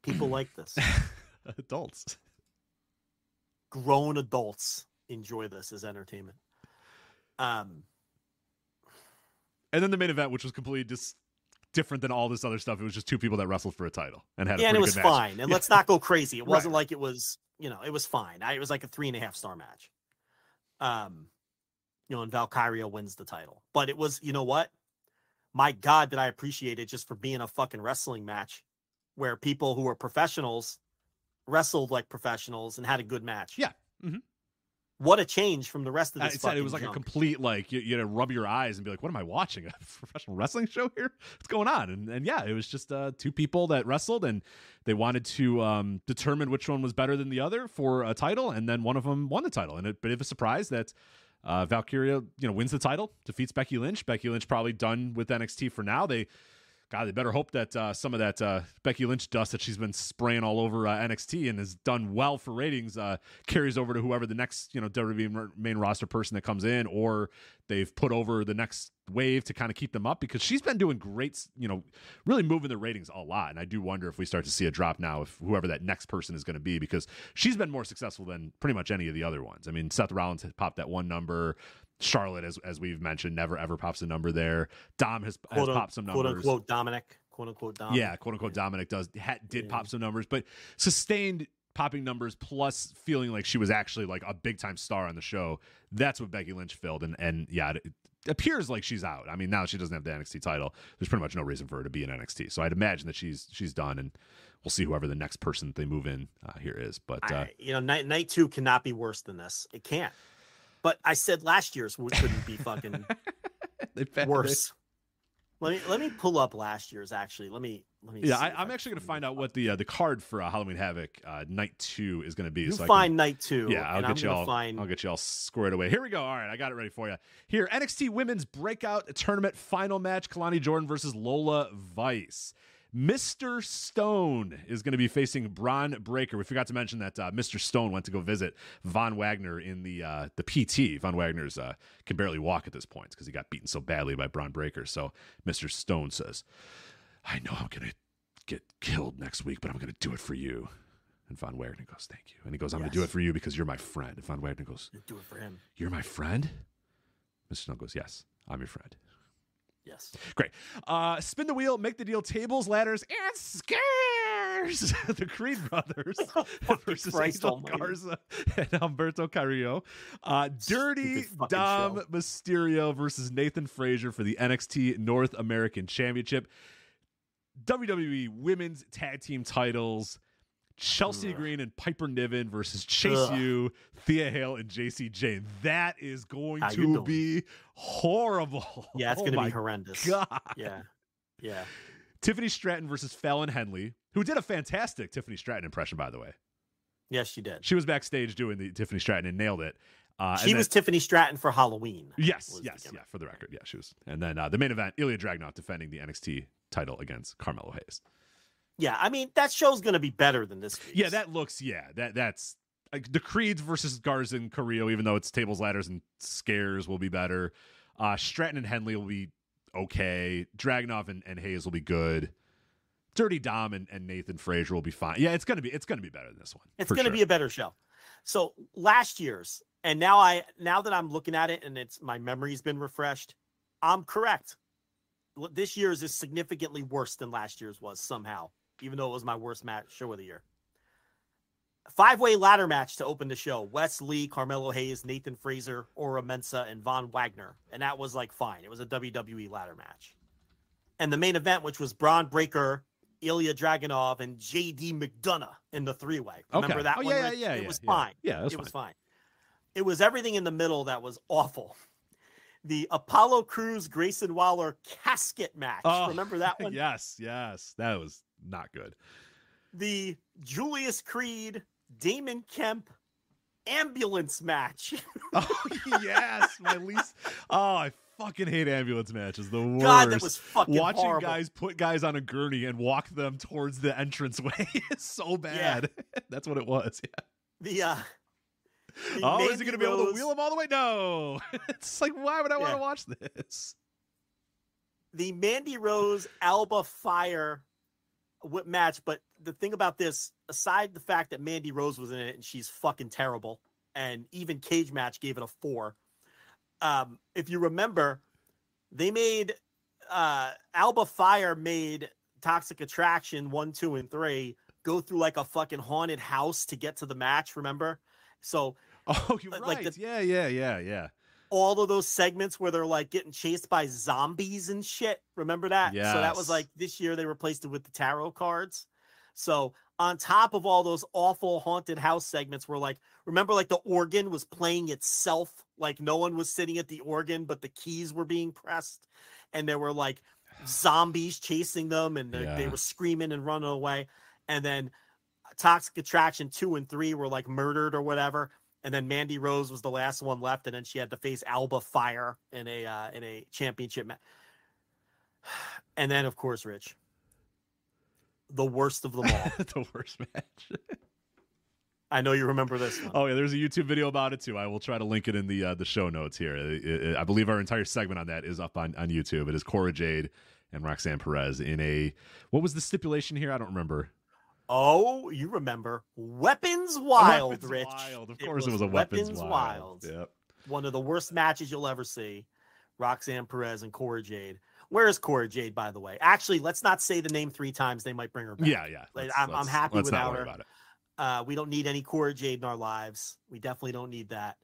E: People like this.
D: adults.
E: Grown adults enjoy this as entertainment. Um,
D: And then the main event, which was completely just different than all this other stuff. It was just two people that wrestled for a title and had a
E: yeah, and it was fine. And
D: Yeah.
E: let's not go crazy. It wasn't like it was, you know, it was fine. I, it was like a three and a half star match. Um, you know, and Valkyria wins the title. But it was, you know what? My God, did I appreciate it just for being a fucking wrestling match where people who were professionals wrestled like professionals and had a good match.
D: Yeah. Mhm.
E: what a change from the rest of
D: I
E: this.
D: said it was like
E: fucking
D: a complete like you, you had to rub your eyes and be like, "What am I watching? A professional wrestling show here? What's going on?" And, and yeah, it was just uh, two people that wrestled and they wanted to um, determine which one was better than the other for a title, and then one of them won the title. And a bit of a surprise that uh, Valkyria, you know, wins the title, defeats Becky Lynch. Becky Lynch probably done with NXT for now. They God, they better hope that uh, some of that uh, Becky Lynch dust that she's been spraying all over uh, NXT and has done well for ratings uh, carries over to whoever the next you know WWE main roster person that comes in, or they've put over the next wave to kind of keep them up because she's been doing great, you know, really moving the ratings a lot. And I do wonder if we start to see a drop now if whoever that next person is going to be because she's been more successful than pretty much any of the other ones. I mean, Seth Rollins popped that one number. Charlotte, as as we've mentioned, never ever pops a number there. Dom has, has
E: quote,
D: popped some
E: quote
D: numbers.
E: unquote Dominic, quote unquote Dominic.
D: Yeah, quote unquote Dominic does ha, did
E: Yeah.
D: pop some numbers, but sustained popping numbers plus feeling like she was actually like a big time star on the show. That's what Becky Lynch filled, and and yeah, it, it appears like she's out. I mean, now she doesn't have the NXT title. There's pretty much no reason for her to be in NXT. So I'd imagine that she's she's done, and we'll see whoever the next person that they move in uh, here is. But uh,
E: I, you know, night night two cannot be worse than this. It can't. But I said last year's couldn't be fucking worse. Let me let me pull up last year's. Actually, let me let me.
D: Yeah,
E: see
D: I, I'm
E: can
D: actually going to
E: find
D: find out what the uh, the card for uh, Halloween Havoc uh, night two is going to be.
E: You
D: so I can-
E: find night two.
D: Yeah, I'll get y'all.
E: Find,
D: I'll get you all squared away. Here we go. All right, I got it ready for you. Here, NXT Women's Breakout Tournament Final Match: Kelani Jordan versus Lola Vice. Mr. Stone is going to be facing Bron Breakker. We forgot to mention that uh, Mr. Stone went to go visit Von Wagner in the uh, the PT. Von Wagner's uh, can barely walk at this point because he got beaten so badly by Bron Breakker. So Mr. Stone says, "I know I'm going to get killed next week, but I'm going to do it for you." And Von Wagner goes, "Thank you." And he goes, "I'm going to do it for you because you're my friend." And Von Wagner goes,
E: do it for him.
D: "You're my friend." Mr. Stone goes, "Yes, I'm your friend."
E: Yes.
D: Great. Uh, spin the wheel, make the deal. Tables, ladders, and scares. the Creed brothers versus
E: Christ
D: Angel
E: almighty.
D: Garza and Humberto Carrillo. Uh, Dirty Dom
E: show.
D: Mysterio versus Nathan Frazer for the NXT North American Championship. WWE Women's Tag Team titles. Chelsea
E: Ugh.
D: Green and Piper Niven versus Chase
E: Ugh.
D: U, Thea Hail, and Jacy Jayne. That is going
E: How
D: to be horrible.
E: Yeah, it's
D: Oh
E: gonna be horrendous.
D: God.
E: Yeah. Yeah.
D: Tiffany Stratton versus Fallon Henley, who did a fantastic Tiffany Stratton impression, by the way.
E: Yes, she did.
D: She was backstage doing the Tiffany Stratton and nailed it. Uh,
E: She
D: and
E: was
D: then-
E: Tiffany Stratton for Halloween.
D: yes, yes, yeah. For the record, yeah, she was. And then uh, the main event, Ilya Dragunov defending the NXT title against Carmelo Hayes.
E: Yeah, I mean that show's gonna be better than this.
D: Yeah, that looks. Yeah, that that's like the Creeds versus Garza and Carrillo. Even though it's tables, ladders, and scares will be better. Uh, Stratton and Henley will be okay. Dragunov and, and Hayes will be good. Dirty Dom and, and Nathan Frazer will be fine. Yeah, it's gonna be it's gonna be better than this one.
E: It's going to
D: sure.
E: be a better show. So last year's, and now I now that I'm looking at it and it's my memory's been refreshed, I'm correct. This year's is significantly worse than last year's was somehow, even though it was my worst match show of the year. Five way ladder match to open the show: Wes Lee, Carmelo Hayes, Nathan Frazer, Oro Mensah, and Von Wagner, and that was like fine. It was a WWE ladder match. And the main event, which was Bron Breakker, Ilya Dragunov, and JD McDonagh in the three way. Remember
D: Okay.
E: that
D: Oh,
E: one?
D: yeah, yeah, yeah,
E: It
D: yeah,
E: was
D: yeah.
E: fine.
D: Yeah, that's
E: it
D: fine.
E: was fine. It was everything in the middle that was awful. The Apollo Crews Grayson Waller casket match.
D: Oh,
E: Remember that one?
D: yes, yes, that was not good.
E: The Julius Creed Damon Kemp ambulance match.
D: Oh yes, my least. Oh, I fucking hate ambulance matches. The worst.
E: God, that was fucking
D: Watching
E: horrible.
D: guys put guys on a gurney and walk them towards the entranceway is so bad. That's what it was. Yeah.
E: The uh the
D: Oh, is he going to be able to wheel him all the way? No. it's like, why would I want to watch this?
E: the Mandy Rose Alba Fyre match. But the thing about this, aside the fact that Mandy Rose was in it and she's fucking terrible, and even Cage Match gave it a four. Um, if you remember, they made uh Alba Fyre made Toxic Attraction one, two, and three go through like a fucking haunted house to get to the match. Remember? So
D: Oh, you're
E: Like-
D: right.
E: like the-
D: yeah, yeah, yeah, yeah.
E: All of those segments where they're like getting chased by zombies and shit. Remember that? So that was like this year they replaced it with the tarot cards. So on top of all those awful haunted house segments where like remember like the organ was playing itself like no one was sitting at the organ but the keys were being pressed and there were like zombies chasing them and they- they were screaming and running away and then uh, toxic attraction 2 and 3 were like murdered or whatever and then Mandy Rose was the last one left and then she had to face Alba Fyre in a uh, in a championship match and then of course Rich the worst of them all
D: the worst match.
E: I know you remember this one.
D: Oh yeah, there's a YouTube video about it too. I will try to link it in the uh, the show notes here. It- it- I believe our entire segment on that is up on, on YouTube. It is Cora Jade and Roxanne Perez in a what was the stipulation here? I don't remember.
E: Oh, you remember Weapons Wild,
D: Weapons
E: Rich.
D: Wild. Of course, it was, a Weapons, Wild. Yep.
E: One of the worst matches you'll ever see. Roxanne Perez and Cora Jade. Where is Cora Jade, by the way? Actually, let's not say the name three times. They might bring her back.
D: Yeah, yeah. Let's-
E: I'm- I'm
D: let's-
E: happy
D: let's not
E: without her.
D: About it.
E: Uh, we don't need any Cora Jade in our lives. We definitely don't need that.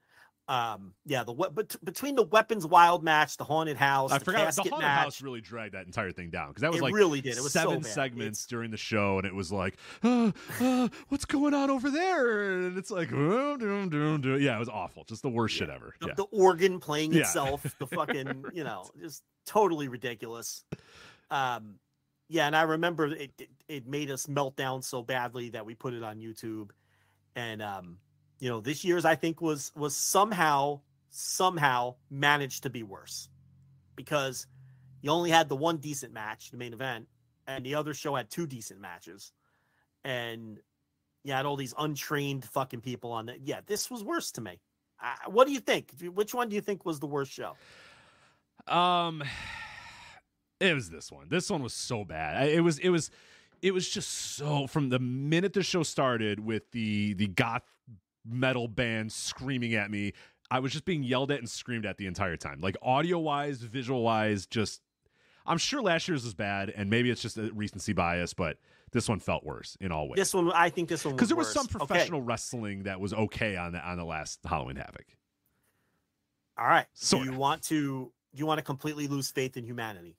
E: Um, yeah, the but between the Weapons Wild match, the Haunted House,
D: I
E: the
D: forgot the haunted
E: match,
D: house really dragged that entire thing down because that was
E: It
D: like
E: really did. It was
D: seven
E: bad.
D: segments
E: It's-
D: during the show, and it was like, uh, uh, what's going on over there? And it's like, uh, doom, doom, doom. yeah, it was awful, just the worst shit ever.
E: the,
D: Yeah.
E: the organ playing
D: Yeah.
E: itself, the fucking, you know, just totally ridiculous. Um, yeah, and I remember it, it it made us melt down so badly that we put it on YouTube, and um, you know, this year's I think was was somehow somehow managed to be worse because you only had the one decent match, the main event, and the other show had two decent matches, and you had all these untrained fucking people on it. Yeah, this was worse to me. What do you think? Which one do you think was the worst show?
D: Um, it was this one. This one was so bad. It was it was it was just so from the minute the show started with the the goth metal band screaming at me. I was just being yelled at and screamed at the entire time. Like audio wise, visual wise, just I'm sure last year's was bad, and maybe it's just a recency bias, but this one felt worse in all ways.
E: This one, I think this one
D: Because there was
E: worse.
D: some
E: Okay,
D: professional wrestling that was okay on the on the last Halloween Havoc.
E: All right.
D: Sorta.
E: You want to? You want to completely lose faith in humanity?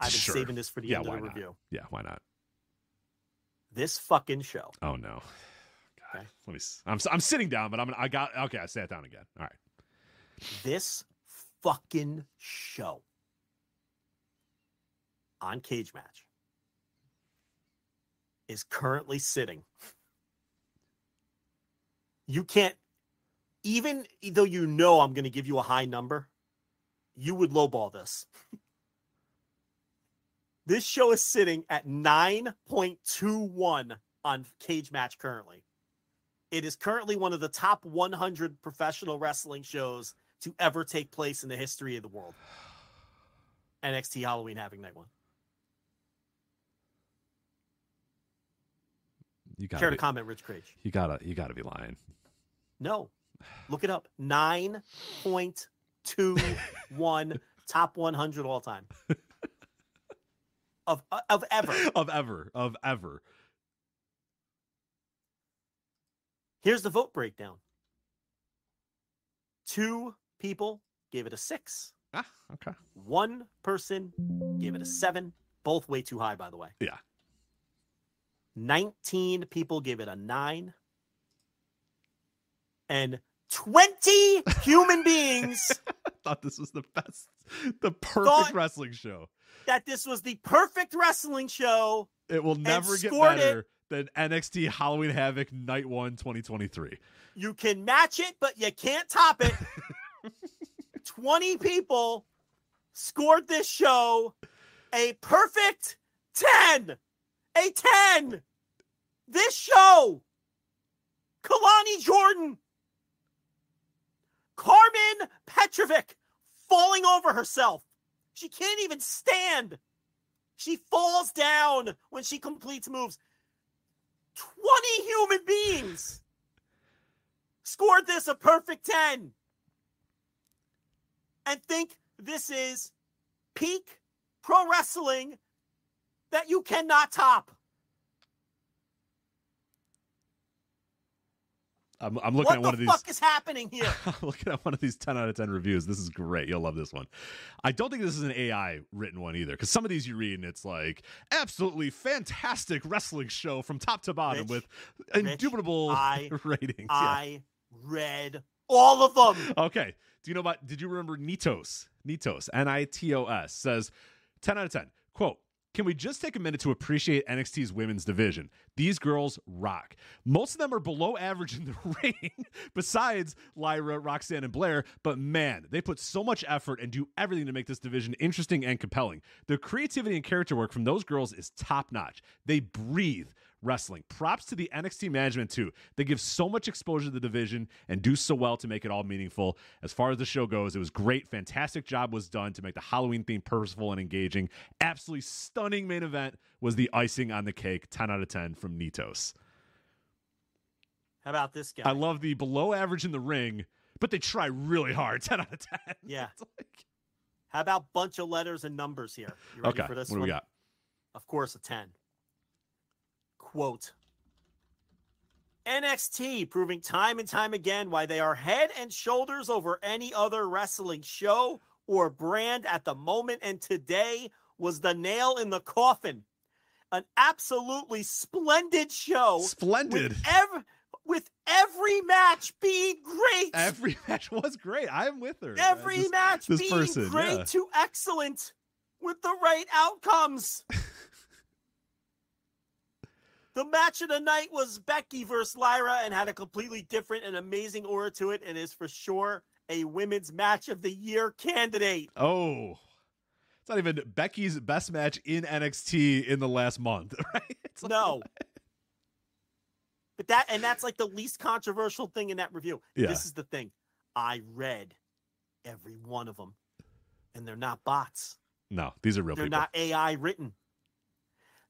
E: I've been
D: Sure.
E: saving this for the
D: Yeah,
E: end of the
D: not?
E: review.
D: Yeah, why not?
E: This fucking show.
D: Oh no. God, let me. I'm I'm sitting down, but I'm gonna- I got okay. I sat down again. All right.
E: This fucking show on Cage Match is currently sitting. You can't, even though you know I'm going to give you a high number, you would lowball this. This show is sitting at 9.21 on Cage Match currently. It is currently one of the top 100 professional wrestling shows to ever take place in the history of the world. NXT Halloween Havoc Night One.
D: You gotta
E: Care to
D: to
E: comment, Rich Kraetsch?
D: You gotta you gotta be lying.
E: No. Look it up. 9.21 top 100 all time. Of, of ever.
D: of ever of ever.
E: Here's the vote breakdown. Two people gave it a six.
D: Ah, okay.
E: One person gave it a seven. Both way too high, by the way.
D: Yeah.
E: 19 people gave it a nine. And 20 human beings
D: thought this was the best, the perfect wrestling show.
E: that this was the perfect wrestling show.
D: It will never get better than NXT Halloween Havoc Night One 2023.
E: You can match it, but you can't top it. 20 people scored this show a perfect 10. A 10. This show. Kelani Jordan. Karmen Petrovic falling over herself. She can't even stand. She falls down when she completes moves. 20 human beings scored this a perfect 10 and think this is peak pro wrestling that you cannot top.
D: I'm, I'm looking
E: what
D: at
E: the
D: one of these.
E: What the fuck is happening here?
D: I'm looking at one of these 10 out of 10 reviews. This is great. You'll love this one. I don't think this is an AI written one either, because some of these you read and it's like absolutely fantastic wrestling show from top to bottom
E: Rich,
D: with
E: Rich,
D: indubitable
E: I-
D: ratings. Yeah.
E: I read all of them.
D: Okay. Do you know about, did you remember Nitos? Nitos, N I T O S, says 10 out of 10. Quote, can we just take a minute to appreciate NXT's women's division? These girls rock. Most of them are below average in the ring, besides Lyra, Roxanne, and Blair, but man, they put so much effort and do everything to make this division interesting and compelling. The creativity and character work from those girls is top notch. They breathe wrestling. Props to the NXT management too. They give so much exposure to the division and do so well to make it all meaningful. As far as the show goes, it was great. Fantastic job was done to make the Halloween theme purposeful and engaging. Absolutely stunning main event was the icing on the cake. 10 out of 10 from Nitos.
E: How about this guy?
D: I love the below average in the ring, but they try really hard. 10 out of 10.
E: Yeah.
D: Like-
E: How about bunch of letters and numbers here? You ready
D: okay.
E: for this
D: what do
E: one?
D: we got?
E: Of course, a 10. Quote NXT proving time and time again why they are head and shoulders over any other wrestling show or brand at the moment, and today was the nail in the coffin. An absolutely splendid show.
D: Splendid.
E: With, ev- with every match being great.
D: Every match was great. I'm with her.
E: Every
D: This-
E: match
D: this
E: being
D: person,
E: great
D: yeah.
E: to excellent with the right outcomes. the match of the night was Becky versus Lyra and had a completely different and amazing aura to it and is for sure a women's match of the year candidate.
D: Oh, it's not even Becky's best match in NXT in the last month, right? It's like-
E: No. But that and that's like the least controversial thing in that review.
D: Yeah.
E: This is the thing. I read every one of them. And they're not bots.
D: no, these are real people.
E: They're
D: people.
E: not AI written.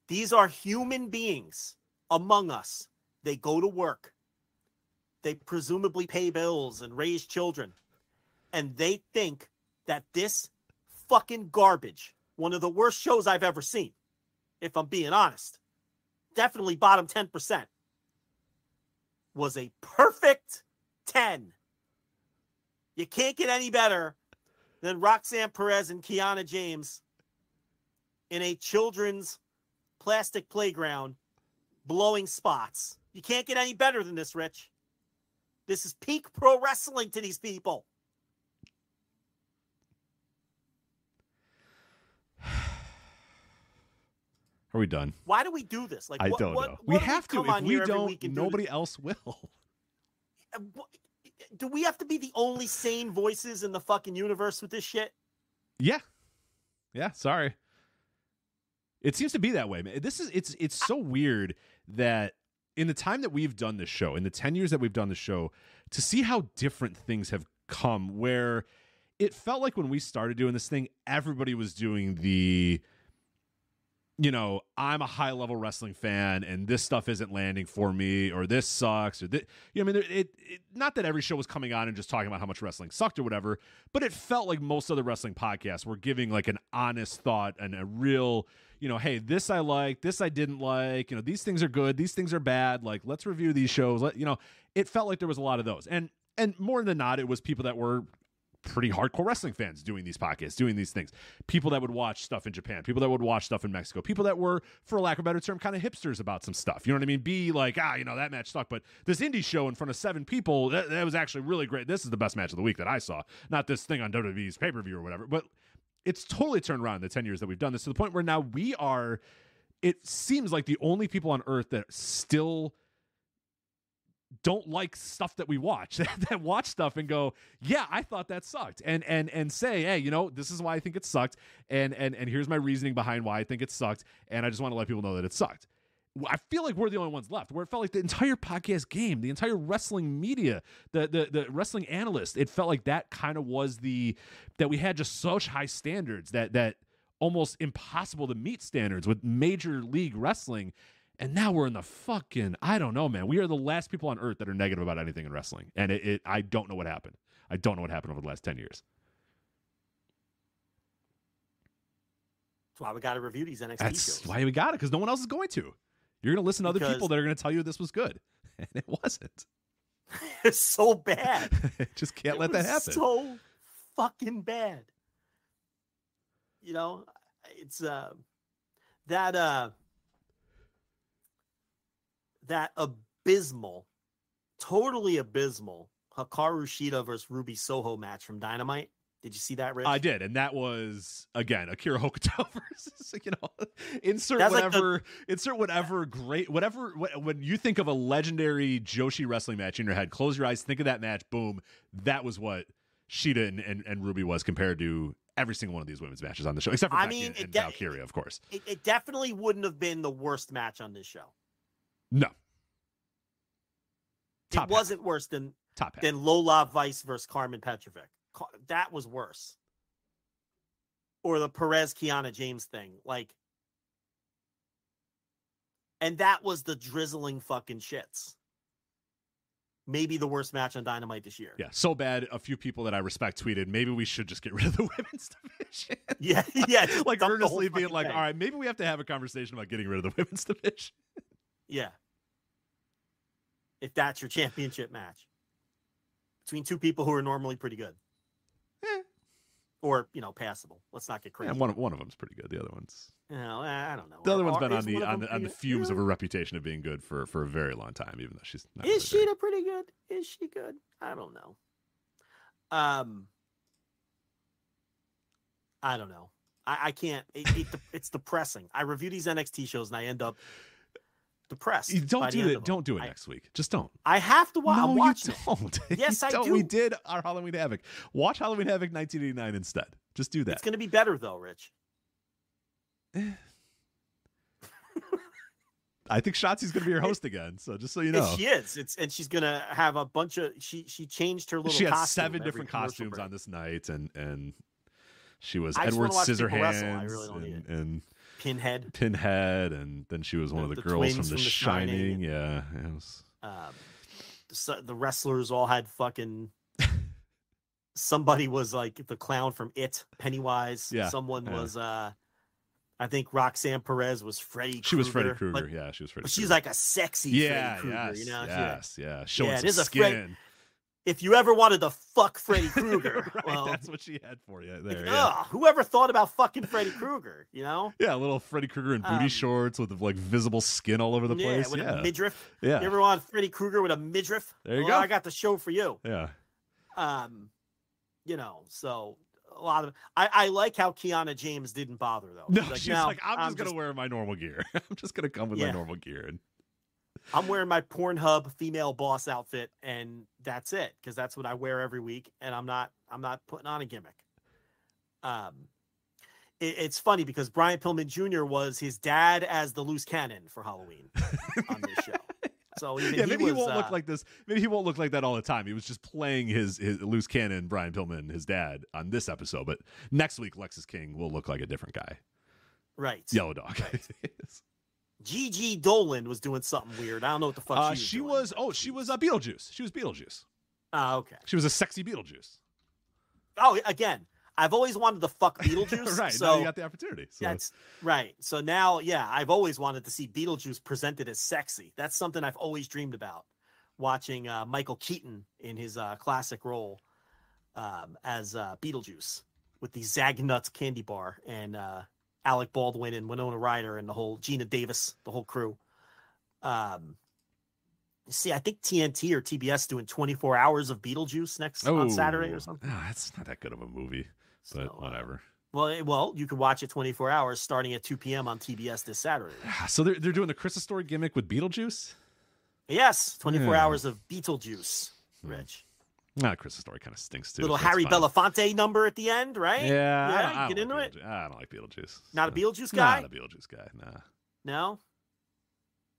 E: These are human beings among us. They go to work. They presumably pay bills and raise children. And they think that this fucking garbage, one of the worst shows I've ever seen, if I'm being honest, definitely bottom 10%, was a perfect 10. You can't get any better than Roxanne Perez and Kiana James in a children's plastic playground blowing spots. You can't get any better than this, Rich. This is peak pro wrestling to these people.
D: Are we done?
E: Why do we do this? Like,
D: I
E: what,
D: don't
E: what-
D: know.
E: what
D: we
E: do
D: have to. If we don't,
E: do
D: nobody else will.
E: Uh, Do we have to be the only sane voices in the fucking universe with this shit?
D: Yeah. Yeah, sorry. It seems to be that way, man. This is it's it's so weird that in the time that we've done this show, in the 10 years that we've done the show, to see how different things have come where it felt like when we started doing this thing, everybody was doing the you know, I'm a high level wrestling fan and this stuff isn't landing for me or this sucks or this, you know, I mean, it, it, not that every show was coming on and just talking about how much wrestling sucked or whatever, but it felt like most other wrestling podcasts were giving like an honest thought and a real, you know, hey, this I like, this I didn't like, you know, these things are good, these things are bad. Like, let's review these shows. Let, you know, it felt like there was a lot of those. And, and more than not, it was people that were pretty hardcore wrestling fans doing these podcasts, doing these things. People that would watch stuff in Japan, people that would watch stuff in Mexico, people that were, for lack of a better term, kind of hipsters about some stuff. You know what I mean? Be like, ah, you know, that match sucked, but this indie show in front of seven people, that, that was actually really great. This is the best match of the week that I saw. Not this thing on WWE's pay per view or whatever, but it's totally turned around in the 10 years that we've done this to the point where now we are, it seems like the only people on earth that still don't like stuff that we watch that watch stuff and go yeah i thought that sucked and and and say hey you know this is why i think it sucked and and and here's my reasoning behind why i think it sucked and i just want to let people know that it sucked I feel like we're the only ones left. Where it felt like the entire podcast game, the entire wrestling media, the the the wrestling analyst, it felt like that kind of was the that we had just such high standards that that almost impossible to meet standards with major league wrestling. And now we're in the fucking I don't know, man. We are the last people on earth that are negative about anything in wrestling. And it, it I don't know what happened. I don't know what happened over the last ten years.
E: That's why we got to review these NXT
D: That's
E: shows.
D: why we got it, because no one else is going to. You're going to listen to other
E: Because-
D: people that are going to tell you this was good, and it wasn't.
E: It's so bad.
D: just can't
E: It
D: let that happen.
E: So fucking bad. You know, it's uh that uh that abysmal, totally abysmal Hikaru Shida versus Ruby Soho match from Dynamite. Did you see that, Rich?
D: I did, and that was again Akira Hokuto versus you know insert
E: That's like the-
D: whatever insert whatever great whatever when you think of a legendary Joshi wrestling match in your head, close your eyes, think of that match, boom, that was what Shida and, and, and Ruby was compared to every single one of these women's matches on the show, except for
E: I
D: Becky
E: mean,
D: and
E: de-
D: Valkyria, of course.
E: It, it definitely wouldn't have been the worst match on this show.
D: No, Top
E: it
D: half.
E: wasn't worse than
D: top half.
E: than Lola Vice versus Karmen Petrovic. That was worse. Or the Perez Kiana James thing. Like, and that was the drizzling fucking shits. Maybe the worst match on Dynamite this year.
D: yeah, so bad. A few people that I respect tweeted, maybe we should just get rid of the women's division.
E: Yeah, yeah.
D: like earnestly being like,
E: thing.
D: all right, maybe we have to have a conversation about getting rid of the women's division.
E: Yeah. If that's your championship match between two people who are normally pretty good.
D: Eh.
E: Or, you know, passable. Let's not get crazy.
D: And one of one of them's pretty good. The other one's
E: You know, I don't know.
D: the other one's been on the on the, on the fumes of
E: yeah.
D: her reputation of being good for for a very long time, even though she's not
E: Is
D: really
E: Shida pretty good? Is she good? I don't know. Um, I don't know. I, I can't. It, it, it's depressing. I review these NXT shows and I end up depressed.
D: You don't do it. Don't do it
E: I,
D: next week. Just don't.
E: I have to watch.
D: no,
E: I'm watching
D: you don't.
E: Yes,
D: You
E: I
D: don't. We
E: do.
D: did our Halloween Havoc. Watch Halloween Havoc 1989 instead. Just do that.
E: It's going to be better though, Rich. Eh.
D: I think Shotzi's going to be your host again. So just so you know,
E: She is. It's and she's going to have a bunch of. She she changed her little.
D: she had seven different costumes
E: break.
D: on this night, and and she was
E: I
D: Edward
E: watch wrestle. I
D: Scissorhands
E: really
D: and,
E: it.
D: and
E: Pinhead.
D: Pinhead, and then she was one
E: The-
D: of the,
E: the
D: girls from The,
E: from The
D: Shining.
E: Shining.
D: Yeah, it was.
E: um, so the wrestlers all had fucking. Somebody was like the clown from It, Pennywise.
D: Yeah,
E: Someone
D: yeah.
E: was, uh I think Roxanne Perez was Freddy.
D: She was Freddy
E: Krueger,
D: yeah, she was Freddy.
E: But she's like a sexy
D: yeah,
E: Freddy Krueger.
D: yes,
E: you know,
D: yes, yeah, showing
E: Yeah,
D: some skin.
E: Fred- if you ever wanted to fuck Freddy Krueger,
D: right,
E: well,
D: that's what she had for you
E: like,
D: there. Yeah.
E: ugh, whoever thought about fucking Freddy Krueger? You know,
D: yeah, a little Freddy Krueger in booty
E: Um,
D: shorts with like visible skin all over the
E: yeah,
D: place.
E: with
D: Yeah,
E: a midriff.
D: yeah,
E: You ever want Freddy Krueger with a midriff?
D: There you
E: Well,
D: go.
E: I got the show for you.
D: yeah.
E: Um, you know, so a lot of I, I like how Kiana James didn't bother though.
D: No,
E: She's like,
D: she's
E: "No,
D: like, I'm, just gonna wear my normal gear. I'm just gonna come with my normal gear. And
E: I'm wearing my Pornhub female boss outfit, and that's it because that's what I wear every week, and I'm not I'm not putting on a gimmick. Um, it, it's funny because Brian Pillman Jr. was his dad as the loose cannon for Halloween on this show. So
D: yeah, maybe he,
E: was,
D: won't look
E: uh,
D: like this. Maybe he won't look like that all the time. He was just playing his, his loose cannon, Brian Pillman, his dad, on this episode. But next week, Lexis King will look like a different guy.
E: right.
D: Yellow Dog.
E: Gigi Dolan was doing something weird. I don't know what the fuck
D: uh,
E: she was.
D: she was. Oh, she
E: was-
D: uh, Beetlejuice. She was Beetlejuice.
E: Oh, okay.
D: She was a sexy Beetlejuice.
E: Oh, again, I've always wanted to fuck Beetlejuice.
D: right.
E: So
D: now you got the opportunity. So.
E: that's right. So now, yeah, I've always wanted to see Beetlejuice presented as sexy. That's something I've always dreamed about. Watching uh, Michael Keaton in his uh, classic role um, as uh, Beetlejuice with the Zagnuts candy bar and uh, Alec Baldwin and Winona Ryder and the whole Geena Davis, the whole crew. Um, see, I think TNT or TBS doing 24 hours of Beetlejuice next on Saturday
D: Oh.
E: or something.
D: Ah, that's not that good of a movie, but
E: So,
D: whatever.
E: Well, eh, well, you can watch it 24 hours starting at 2 p.m. on TBS this Saturday.
D: So they're they're doing the Christmas story gimmick with Beetlejuice.
E: Yes, 24
D: Yeah.
E: hours of Beetlejuice, Rich.
D: Nah, Christmas story kind of stinks too.
E: Little
D: so
E: Harry. Belafonte number at the end, right?
D: Yeah, I
E: Yeah,
D: don't- I don't
E: get into
D: like
E: it.
D: I don't like Beetlejuice.
E: Not a Beetlejuice guy?
D: Not a Beetlejuice guy. Nah.
E: No.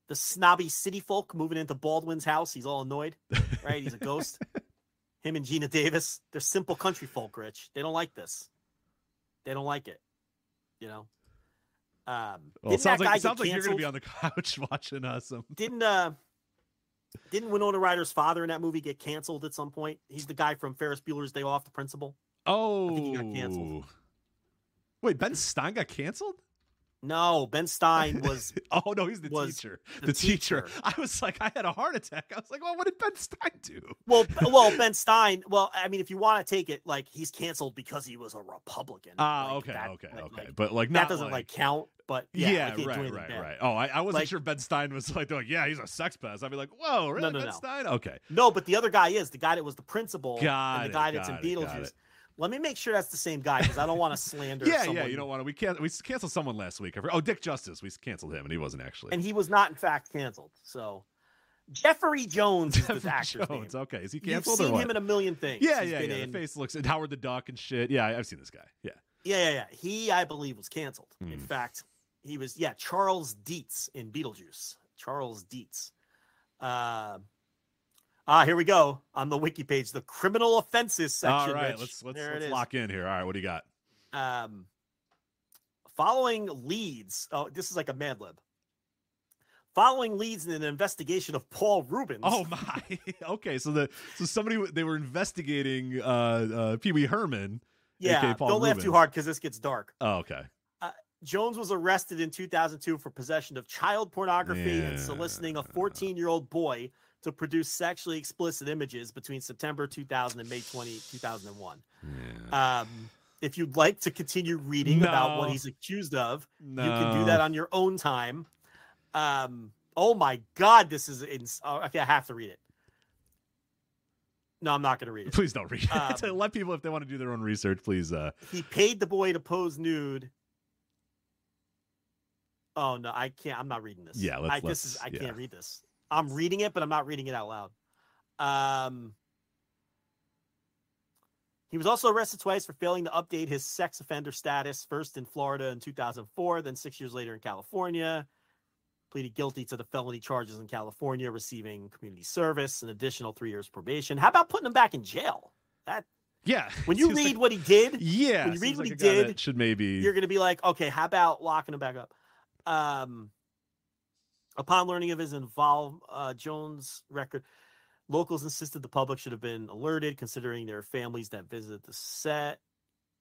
E: The snobby city folk moving into Baldwin's house. He's all annoyed, right? He's a ghost. Him and Geena Davis. They're simple country folk, Rich. They don't like this. They don't like it. You know. Um,
D: Well, it sounds like sounds like you're gonna be on the couch watching uh, some.
E: didn't uh didn't Winona Ryder's father in that movie get canceled at some point? He's the guy from Ferris Bueller's Day Off, the principal.
D: Oh, I
E: think he got canceled. Oh.
D: Wait, Ben Stein got canceled?
E: No, Ben Stein was
D: oh no, he's the teacher.
E: the
D: The, teacher.
E: teacher.
D: I was like, I had a heart attack. I was like, well, what did Ben Stein do?
E: well, well, Ben Stein. Well, I mean, if you want to take it like he's canceled because he was a Republican.
D: Ah,
E: like,
D: okay,
E: that-
D: okay,
E: like-
D: okay.
E: like,
D: but like
E: that doesn't
D: like,
E: count. But yeah,
D: yeah,
E: like, he didn't do
D: right, right, right. Oh, I, I wasn't sure Ben Stein was like, like, yeah, he's a sex pest. I'd be like, whoa, really,
E: no,
D: Ben
E: no.
D: Stein? Okay,
E: No, but the other guy is the guy that was the principal
D: Got
E: and the guy that's in
D: it,
E: Beetlejuice.
D: it.
E: Let me make sure that's the same guy because I don't want to slander.
D: yeah,
E: someone.
D: yeah. You don't want to. We can't. We canceled someone last week. Oh, Dick Justice. We canceled him, and he wasn't actually.
E: and he was not in fact canceled. So Jeffrey Jones is
D: Jeffrey
E: the actor's name.
D: Jones. Okay, is he canceled? You've
E: seen him in a million things.
D: yeah,
E: He's
D: yeah, yeah.
E: in-
D: The face looks and Howard the Duck and shit. Yeah, I've seen this guy. Yeah.
E: Yeah, yeah, yeah. He, I believe, was canceled. In
D: Hmm.
E: fact, he was, yeah, Charles Deetz in Beetlejuice. Charles Deetz. Uh, ah, here we go on the wiki page, the criminal offenses section.
D: All right,
E: Rich.
D: let's let's let's lock in here. All right, what do you got?
E: Um, following leads. Oh, this is like a Mad Lib. Following leads in an investigation of Paul Reubens.
D: Oh my. okay, so the so somebody they were investigating uh uh Pee Wee Herman.
E: yeah. Don't laugh too hard because this gets dark.
D: Oh, okay.
E: Jones was arrested in 2002 for possession of child pornography and soliciting a 14 year old boy to produce sexually explicit images between September 2000 and May 20, 2001.
D: Yeah.
E: Um, if you'd like to continue reading about what he's accused of,
D: no.
E: you can do that on your own time. Um, oh my God, this is ins- oh, okay. I have to read it. No, I'm not going to read it.
D: Please don't read it.
E: Um,
D: Let people if they want to do their own research, please uh
E: He paid the boy to pose nude. Oh no, I can't. I'm not reading this.
D: Yeah, let's-
E: I, this is.
D: let's-
E: I
D: yeah.
E: can't read this. I'm reading it, but I'm not reading it out loud. Um, he was also arrested twice for failing to update his sex offender status. First in Florida in 2004, then six years later in California. Pleaded guilty to the felony charges in California, receiving community service, an additional three years probation. How about putting him back in jail? That
D: yeah.
E: when you read
D: like-
E: what he did,
D: yeah,
E: when you read what
D: like
E: he did,
D: should maybe
E: you're going to be like, okay, how about locking him back up? Um, upon learning of his involved uh, Jones record, locals insisted the public should have been alerted, considering their families that visited the set.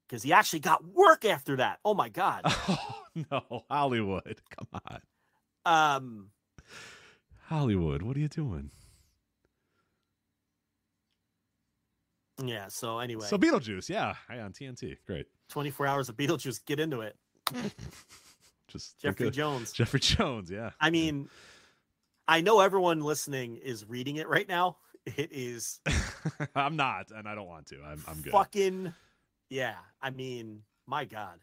E: Because he actually got work after that. Oh my god.
D: Oh no, Hollywood. Come on.
E: Um,
D: Hollywood, what are you doing?
E: yeah. So anyway,
D: So Beetlejuice, yeah. Hi on TNT. Great.
E: 24 hours of Beetlejuice. Get into it.
D: Just
E: Jeffrey
D: of-
E: Jones.
D: Jeffrey Jones, yeah.
E: I mean, I know everyone listening is reading it right now. It is
D: I'm not, and I don't want to. I'm I'm good.
E: fucking yeah i mean my god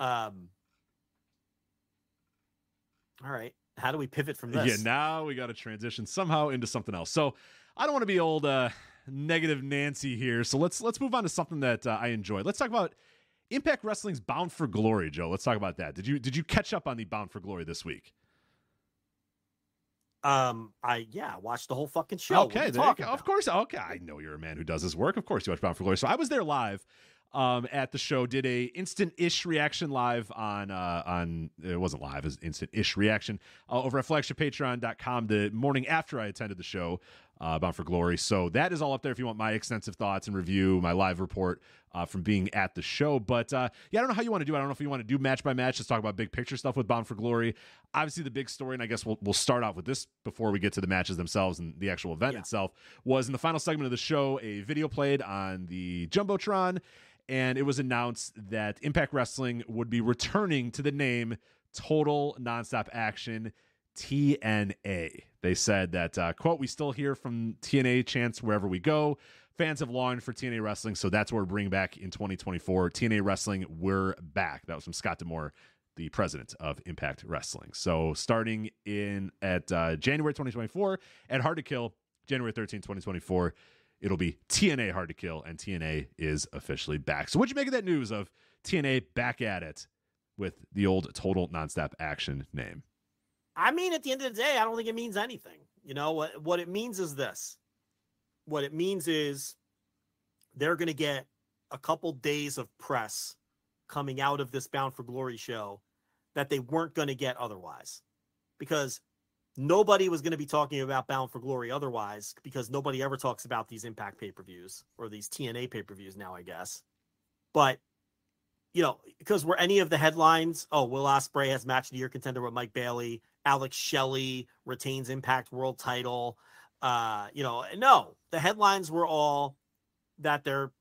E: um all right how do we pivot from this
D: Yeah, now we got to transition somehow into something else. So I don't want to be old uh, negative Nancy here. So let's let's move on to something that uh, I enjoy. Let's talk about Impact Wrestling's Bound for Glory, Joe. Let's talk about that. Did you did you catch up on the Bound for Glory this week?
E: um i yeah watched the whole fucking show
D: okay, there you go. of course. Okay, I know you're a man who does his work. Of course, you watch Bound for Glory. So I was there live um, at the show. Did a instant ish reaction live on uh, on it wasn't live, it was instant ish reaction uh, over at flagshippatreon.com the morning after I attended the show. Uh, Bound for Glory. So that is all up there if you want my extensive thoughts and review, my live report uh, from being at the show. But uh, yeah, I don't know how you want to do it. I don't know if you want to do match by match. Let's talk about big picture stuff with Bound for Glory. Obviously, the big story, and I guess we'll, we'll start off with this before we get to the matches themselves and the actual event
E: Yeah.
D: itself, was in the final segment of the show, a video played on the Jumbotron, and it was announced that Impact Wrestling would be returning to the name Total Nonstop Action TNA. They said that, uh, quote, we still hear from TNA chants wherever we go. Fans have longed for TNA Wrestling, so that's what we're bringing back in 2024. TNA Wrestling, we're back. That was from Scott D'Amore, the president of Impact Wrestling. So starting in at uh, January 2024 at Hard to Kill, January 13, 2024, it'll be TNA Hard to Kill, and TNA is officially back. So what'd you make of that news of TNA back at it with the old Total Nonstop Action name?
E: I mean at the end of the day i don't think it means anything. You know what what it means is this. What it means is they're going to get a couple days of press coming out of this bound for glory show that they weren't going to get otherwise. Because nobody was going to be talking about bound for glory otherwise because nobody ever talks about these impact pay-per-views or these tna pay-per-views now i guess. But you know, because were any of the headlines, oh, Will Ospreay has match of the year contender with Mike Bailey, Alex Shelley retains Impact World Title. Uh, you know, no, the headlines were all that they're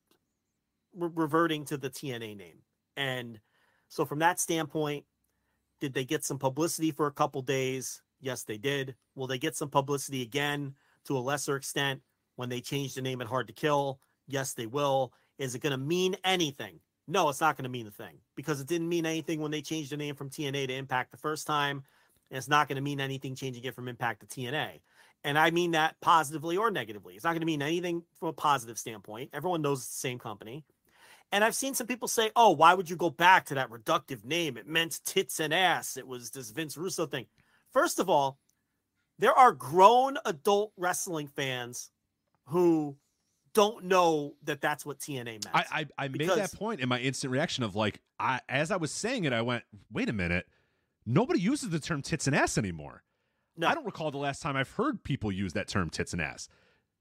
E: re- reverting to the TNA name, and so from that standpoint, did they get some publicity for a couple days? Yes, they did. Will they get some publicity again to a lesser extent when they change the name at Hard to Kill? Yes, they will. Is it going to mean anything? No, it's not going to mean a thing because it didn't mean anything when they changed the name from TNA to Impact the first time. And it's not going to mean anything changing it from Impact to TNA. And I mean that positively or negatively. It's not going to mean anything from a positive standpoint. Everyone knows it's the same company. And I've seen some people say, oh, why would you go back to that reductive name? It meant tits and ass. It was this Vince Russo thing. First of all, there are grown adult wrestling fans who don't know that that's what TNA meant.
D: I I, I made that point in my instant reaction of like, I as I was saying it, I went, wait a minute, nobody uses the term tits and ass anymore.
E: No.
D: I don't recall the last time I've heard people use that term tits and ass.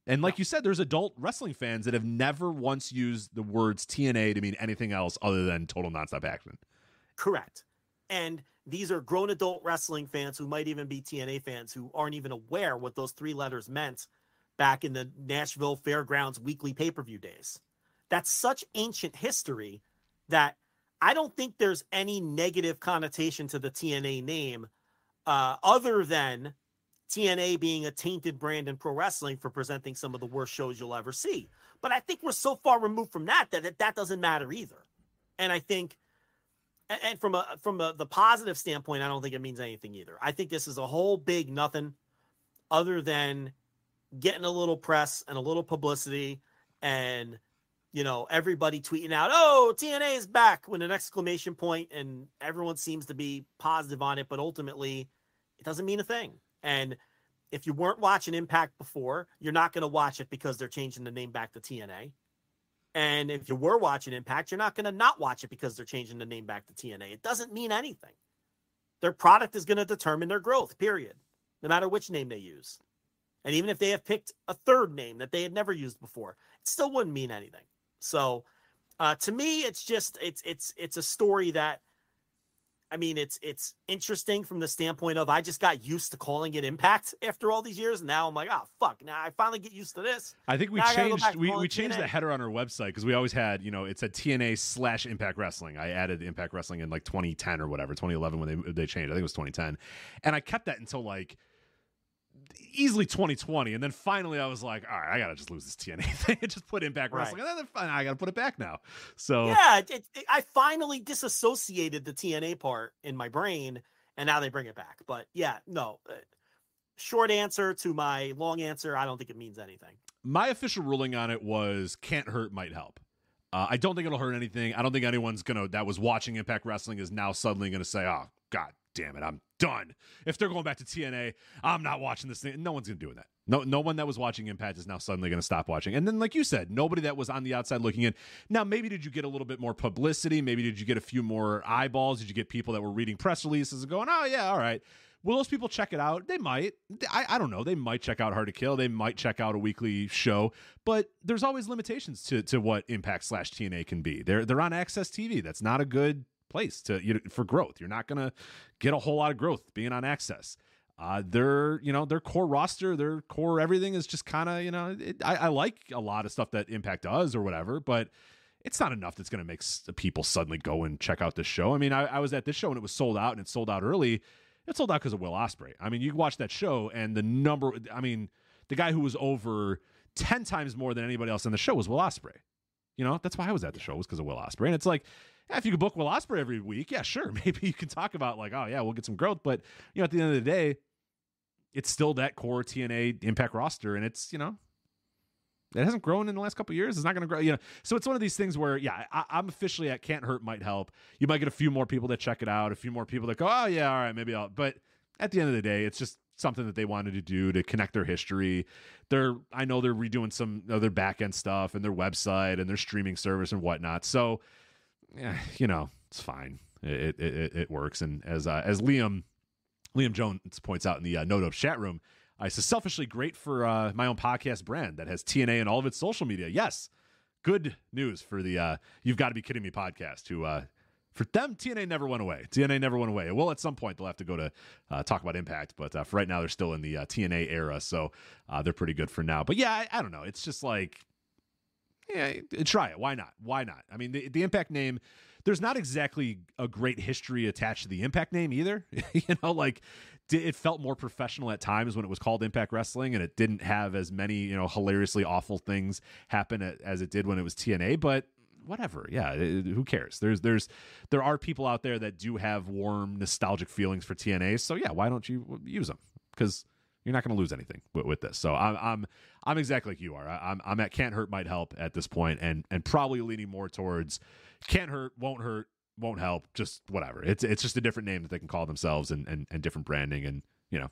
D: And like you said, there's adult wrestling fans that have never once used the words TNA to mean anything else other than total nonstop action.
E: Correct. And these are grown adult wrestling fans who might even be TNA fans who aren't even aware what those three letters meant back in the Nashville Fairgrounds weekly pay per view days. That's such ancient history that I don't think there's any negative connotation to the TNA name uh, other than TNA being a tainted brand in pro wrestling for presenting some of the worst shows you'll ever see. But I think we're so far removed from that that that, doesn't matter either. And I think, and from a from a, the positive standpoint, I don't think it means anything either. I think this is a whole big nothing, other than getting a little press and a little publicity, and you know everybody tweeting out, "Oh, TNA is back!" with an exclamation point, and everyone seems to be positive on it, but ultimately, it doesn't mean a thing. And if you weren't watching Impact before, you're not going to watch it because they're changing the name back to TNA. And if you were watching Impact, you're not going to not watch it because they're changing the name back to TNA. It doesn't mean anything. Their product is going to determine their growth, period, no matter which name they use. And even if they have picked a third name that they had never used before, it still wouldn't mean anything. So, uh, to me, it's just it's it's it's a story that I mean, it's it's interesting from the standpoint of I just got used to calling it Impact after all these years. And Now I'm like, oh fuck! Now I finally get used to this.
D: I think we
E: Now
D: changed we, we changed the header on our website because we always had you know it said TNA slash Impact Wrestling. I added Impact Wrestling in like 2010 or whatever, 2011 when they they changed. I think it was 2010, and I kept that until like easily 2020, and then finally I was like, all right, I gotta just lose this TNA thing and just put Impact
E: Right.
D: Wrestling, and then fine, I gotta put it back now. So
E: Yeah, it, it, I finally disassociated the TNA part in my brain, and now they bring it back. But yeah, no. uh, Short answer to my long answer. I don't think it means anything.
D: my official ruling on it was can't hurt, might help. Uh, I don't think it'll hurt anything. I don't think anyone's gonna that was watching Impact Wrestling is now suddenly gonna say, "Oh God damn it, I'm done." If they're going back to TNA, I'm not watching this thing. No one's gonna do that. No, no one that was watching Impact is now suddenly gonna stop watching. And then, like you said, nobody that was on the outside looking in. Now, maybe did you get a little bit more publicity? Maybe did you get a few more eyeballs? Did you get people that were reading press releases and going, "Oh yeah, all right." Will those people check it out? They might. I, I don't know. They might check out Hard to Kill. They might check out a weekly show. But there's always limitations to, to what Impact slash TNA can be. They're they're on Access TV. That's not a good place to you know, for growth. You're not gonna get a whole lot of growth being on Access. Uh, their you know their core roster, their core everything is just kind of you know it, I, I like a lot of stuff that Impact does or whatever, but it's not enough that's going to make s- people suddenly go and check out this show. I mean, I, I was at this show and it was sold out and it sold out early. It sold out because of Will Ospreay. I mean, you watch that show and the number. I mean, the guy who was over ten times more than anybody else on the show was Will Ospreay. You know, that's why I was at the show was because of Will Ospreay. And it's like, if you could book Will Ospreay every week, yeah, sure, maybe you can talk about like, oh yeah, we'll get some growth. But you know, at the end of the day, it's still that core TNA Impact roster, and it's you know it hasn't grown in the last couple years. It's not going to grow, you know. So it's one of these things where, yeah, I, I'm officially at can't hurt, might help. You might get a few more people that check it out, a few more people that go, oh yeah, all right, maybe I'll. But at the end of the day, it's just something that they wanted to do to connect their history. They're, I know they're redoing some other back end stuff and their website and their streaming service and whatnot. So, yeah, you know, it's fine. It it, it, it works. And as uh, as Liam Liam Jones points out in the uh, Note chat room, I says selfishly great for uh, my own podcast brand that has TNA and all of its social media. Yes, good news for the uh, You've Got to Be Kidding Me podcast, who uh, For them, TNA never went away. TNA never went away. Well, at some point they'll have to go to uh, talk about Impact, but uh, for right now they're still in the uh, TNA era, so uh, they're pretty good for now. But yeah, I, I don't know. It's just like, yeah, try it. Why not? Why not? I mean, the, the Impact name there's not exactly a great history attached to the Impact name either. you know, like it felt more professional at times when it was called Impact Wrestling, and it didn't have as many you know hilariously awful things happen as it did when it was TNA. But whatever, yeah, who cares? There's there's there are people out there that do have warm nostalgic feelings for TNA, so yeah, why don't you use them? Because you're not going to lose anything with, with, this. So I'm I'm I'm exactly like you are. I, I'm I'm at can't hurt might help at this point, and and probably leaning more towards can't hurt won't hurt won't help, just whatever. It's it's just a different name that they can call themselves and and, and different branding and you know.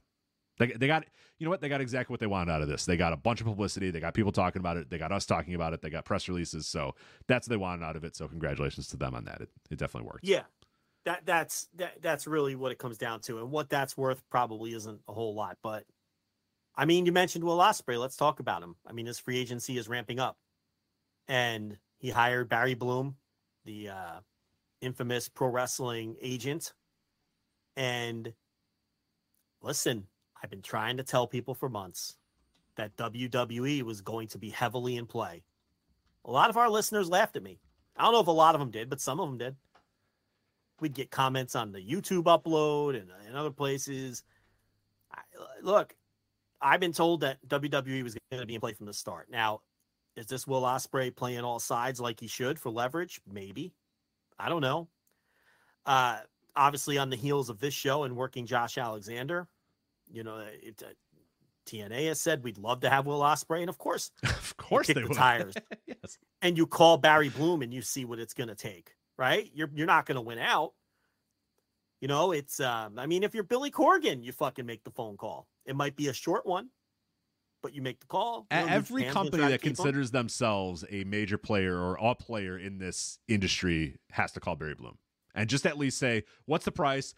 D: They, they got you know what they got exactly what they wanted out of this. They got a bunch of publicity. They got people talking about it. They got us talking about it. They got press releases. So that's what they wanted out of it. So congratulations to them on that. It, it definitely worked.
E: Yeah, that that's that, that's really what it comes down to. And what that's worth probably isn't a whole lot. But I mean, you mentioned Will Ospreay. Let's talk about him. I mean, his free agency is ramping up, and he hired Barry Bloom, the uh, infamous pro wrestling agent. And listen, I've been trying to tell people for months that WWE was going to be heavily in play. A lot of our listeners laughed at me. I don't know if a lot of them did, but some of them did. We'd get comments on the YouTube upload and, and other places. I, look, I've been told that WWE was going to be in play from the start. Now, is this Will Ospreay playing all sides like he should for leverage? Maybe. I don't know. Uh, obviously, on the heels of this show and working Josh Alexander, you know, it, uh, TNA has said we'd love to have Will Ospreay, and of course,
D: of course,
E: they the tires. yes. And you call Barry Bloom, and you see what it's going to take. Right? You're you're not going to win out. You know, it's. Um, I mean, if you're Billy Corgan, you fucking make the phone call. It might be a short one, but you make the call.
D: You know, Every company that considers them. themselves a major player or a player in this industry has to call Barry Bloom and just at least say, "What's the price?"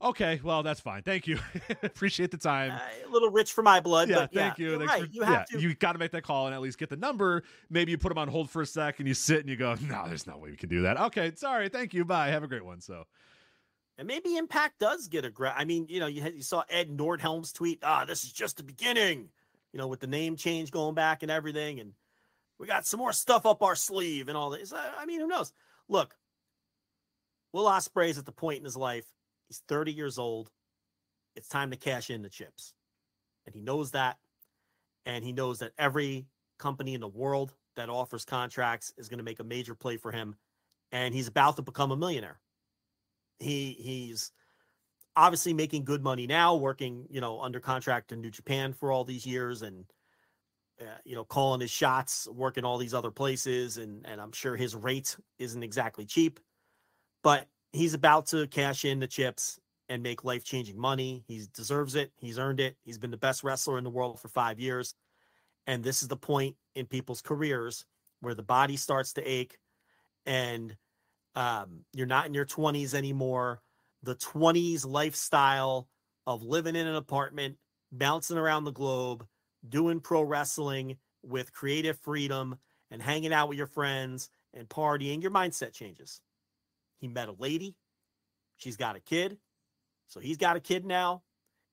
D: Okay, well that's fine. Thank you. Appreciate the time.
E: Uh, a little rich for my blood.
D: Yeah,
E: but
D: thank
E: yeah,
D: you.
E: Right.
D: For,
E: you have
D: yeah,
E: to.
D: You got to make that call and at least get the number. Maybe you put them on hold for a sec and you sit and you go, "No, there's no way we can do that." Okay, sorry. Thank you. Bye. Have a great one. So.
E: And maybe Impact does get a grab. I mean, you know, you, had, you saw Ed Nordholm's tweet. Ah, this is just the beginning. You know, with the name change going back and everything, and we got some more stuff up our sleeve and all this. I mean, who knows? Look, Will Ospreay is at the point in his life. He's 30 years old. It's time to cash in the chips, and he knows that. And he knows that every company in the world that offers contracts is going to make a major play for him, and he's about to become a millionaire. He he's obviously making good money now, working you know under contract in New Japan for all these years, and uh, you know calling his shots, working all these other places, and and I'm sure his rate isn't exactly cheap, but he's about to cash in the chips and make life changing money. He deserves it. He's earned it. He's been the best wrestler in the world for five years. And this is the point in people's careers where the body starts to ache and um, you're not in your 20s anymore. The 20s lifestyle of living in an apartment, bouncing around the globe, doing pro wrestling with creative freedom and hanging out with your friends and partying, your mindset changes. He met a lady. She's got a kid. So he's got a kid now.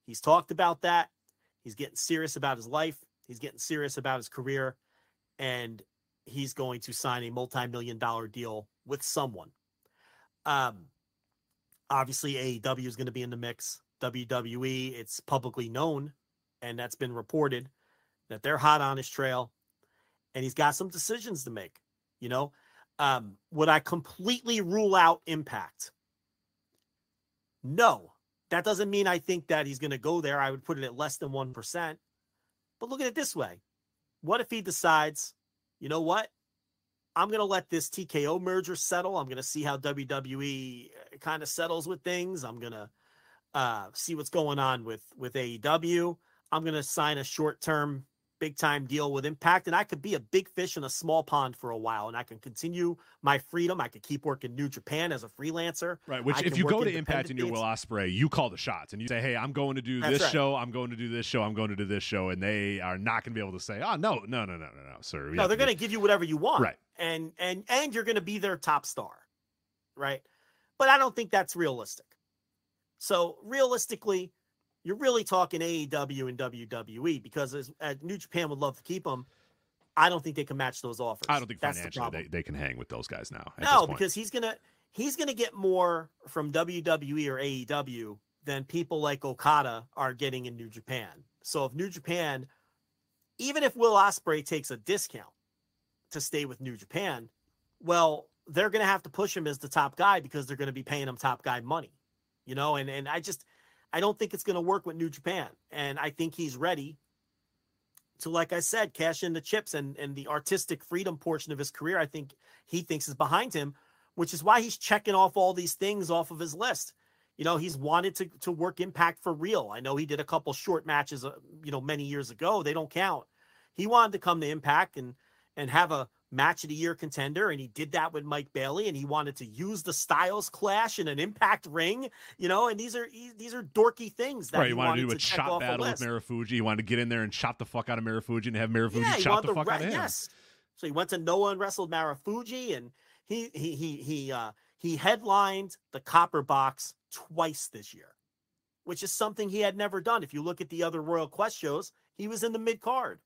E: He's talked about that. He's getting serious about his life. He's getting serious about his career. And he's going to sign a multi-million dollar deal with someone. Um, obviously, AEW is going to be in the mix. WWE, it's publicly known, and that's been reported that they're hot on his trail, and he's got some decisions to make. You know, um, would I completely rule out Impact? No, that doesn't mean I think that he's going to go there. I would put it at less than one percent. But look at it this way: What if he decides, you know what? I'm going to let this TKO merger settle. I'm going to see how WWE uh, kind of settles with things. I'm going to uh, see what's going on with with AEW. I'm going to sign a short term big time deal with Impact, and I could be a big fish in a small pond for a while, and I can continue my freedom. I could keep working New Japan as a freelancer.
D: Right. Which, if you go to Impact and you're Will Ospreay, you call the shots and you say, "Hey, I'm going to do That's this right. show. I'm going to do this show. I'm going to do this show," and they are not going to be able to say, "Oh, no, no, no, no, no, no, sir."
E: no, they're going to give you whatever you want.
D: Right.
E: And and and you're going to be their top star, right? but I don't think that's realistic. So realistically, you're really talking AEW and WWE because as, as New Japan would love to keep them. I don't think they can match those offers.
D: I don't think
E: That's
D: financially
E: problem.
D: they, they can hang with those guys now.
E: No, because he's gonna he's gonna get more from WWE or AEW than people like Okada are getting in New Japan. So if New Japan, even if Will Ospreay takes a discount to stay with New Japan, well, they're gonna have to push him as the top guy because they're gonna be paying him top guy money. You know, and and I just I don't think it's gonna work with New Japan. And I think he's ready to like I said, cash in the chips and and the artistic freedom portion of his career, I think he thinks is behind him, which is why he's checking off all these things off of his list. You know, he's wanted to to work Impact for real. I know he did a couple short matches, uh, you know, many years ago. They don't count. He wanted to come to Impact and and have a match of the year contender, and he did that with Mike Bailey, and he wanted to use the Styles clash in an Impact ring. You know, and these are these are dorky things that
D: right,
E: he
D: you wanted to do a chop battle with. Marufuji. You wanted to get in there and chop the fuck out of Marufuji and have Marufuji
E: Yeah,
D: chop
E: wanted
D: the fuck
E: re-
D: out of him.
E: Yes. So he went to Noah and wrestled Marufuji, and he he he he uh he headlined the Copper Box twice this year, which is something he had never done. If you look at the other Royal Quest shows, he was in the mid card,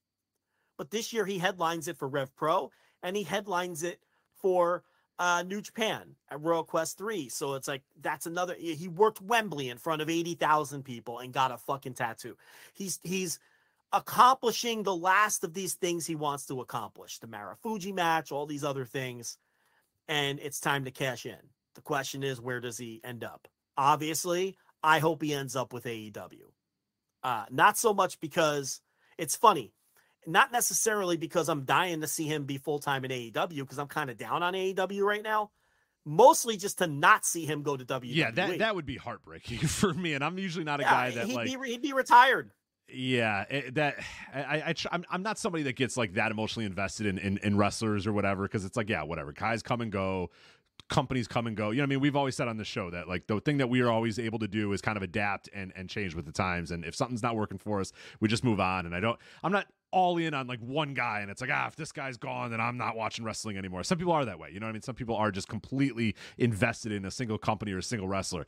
E: but this year he headlines it for Rev Pro and he headlines it for uh, New Japan at Royal Quest 3. So it's like that's another he worked Wembley in front of 80,000 people and got a fucking tattoo. He's he's accomplishing the last of these things he wants to accomplish. The Marufuji match, all these other things and it's time to cash in. The question is where does he end up? Obviously, I hope he ends up with AEW. Uh not so much because it's funny not necessarily because I'm dying to see him be full time in AEW because I'm kind of down on AEW right now. Mostly just to not see him go to WWE.
D: Yeah, that that would be heartbreaking for me, and I'm usually not a
E: Yeah,
D: guy that
E: he'd
D: like.
E: be he'd be retired.
D: Yeah, it, that I, I I'm, I'm not somebody that gets like that emotionally invested in in, in wrestlers or whatever because it's like yeah whatever guys come and go, companies come and go. You know I mean? We've always said on the show that like the thing that we are always able to do is kind of adapt and and change with the times. And if something's not working for us, we just move on. And I don't I'm not all in on like one guy and it's like ah if this guy's gone then I'm not watching wrestling anymore. Some people are that way. You know what I mean? Some people are just completely invested in a single company or a single wrestler.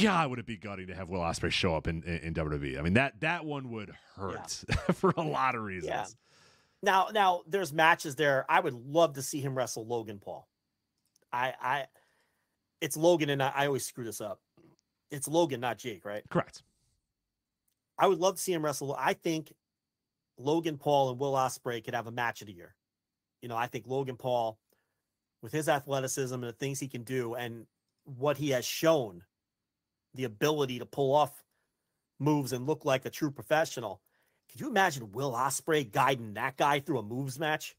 D: God, would it be gutting to have Will Ospreay show up in, in, in WWE? I mean that that one would hurt for a lot of reasons.
E: Yeah. Now, now there's matches there. I would love to see him wrestle Logan Paul. I, I, it's Logan, and I, I always screw this up. It's Logan, not Jake, right?
D: Correct.
E: I would love to see him wrestle. I think Logan Paul and Will Ospreay could have a match of the year. You know, I think Logan Paul, with his athleticism and the things he can do, and what he has shown, the ability to pull off moves and look like a true professional. Could you imagine Will Ospreay guiding that guy through a moves match,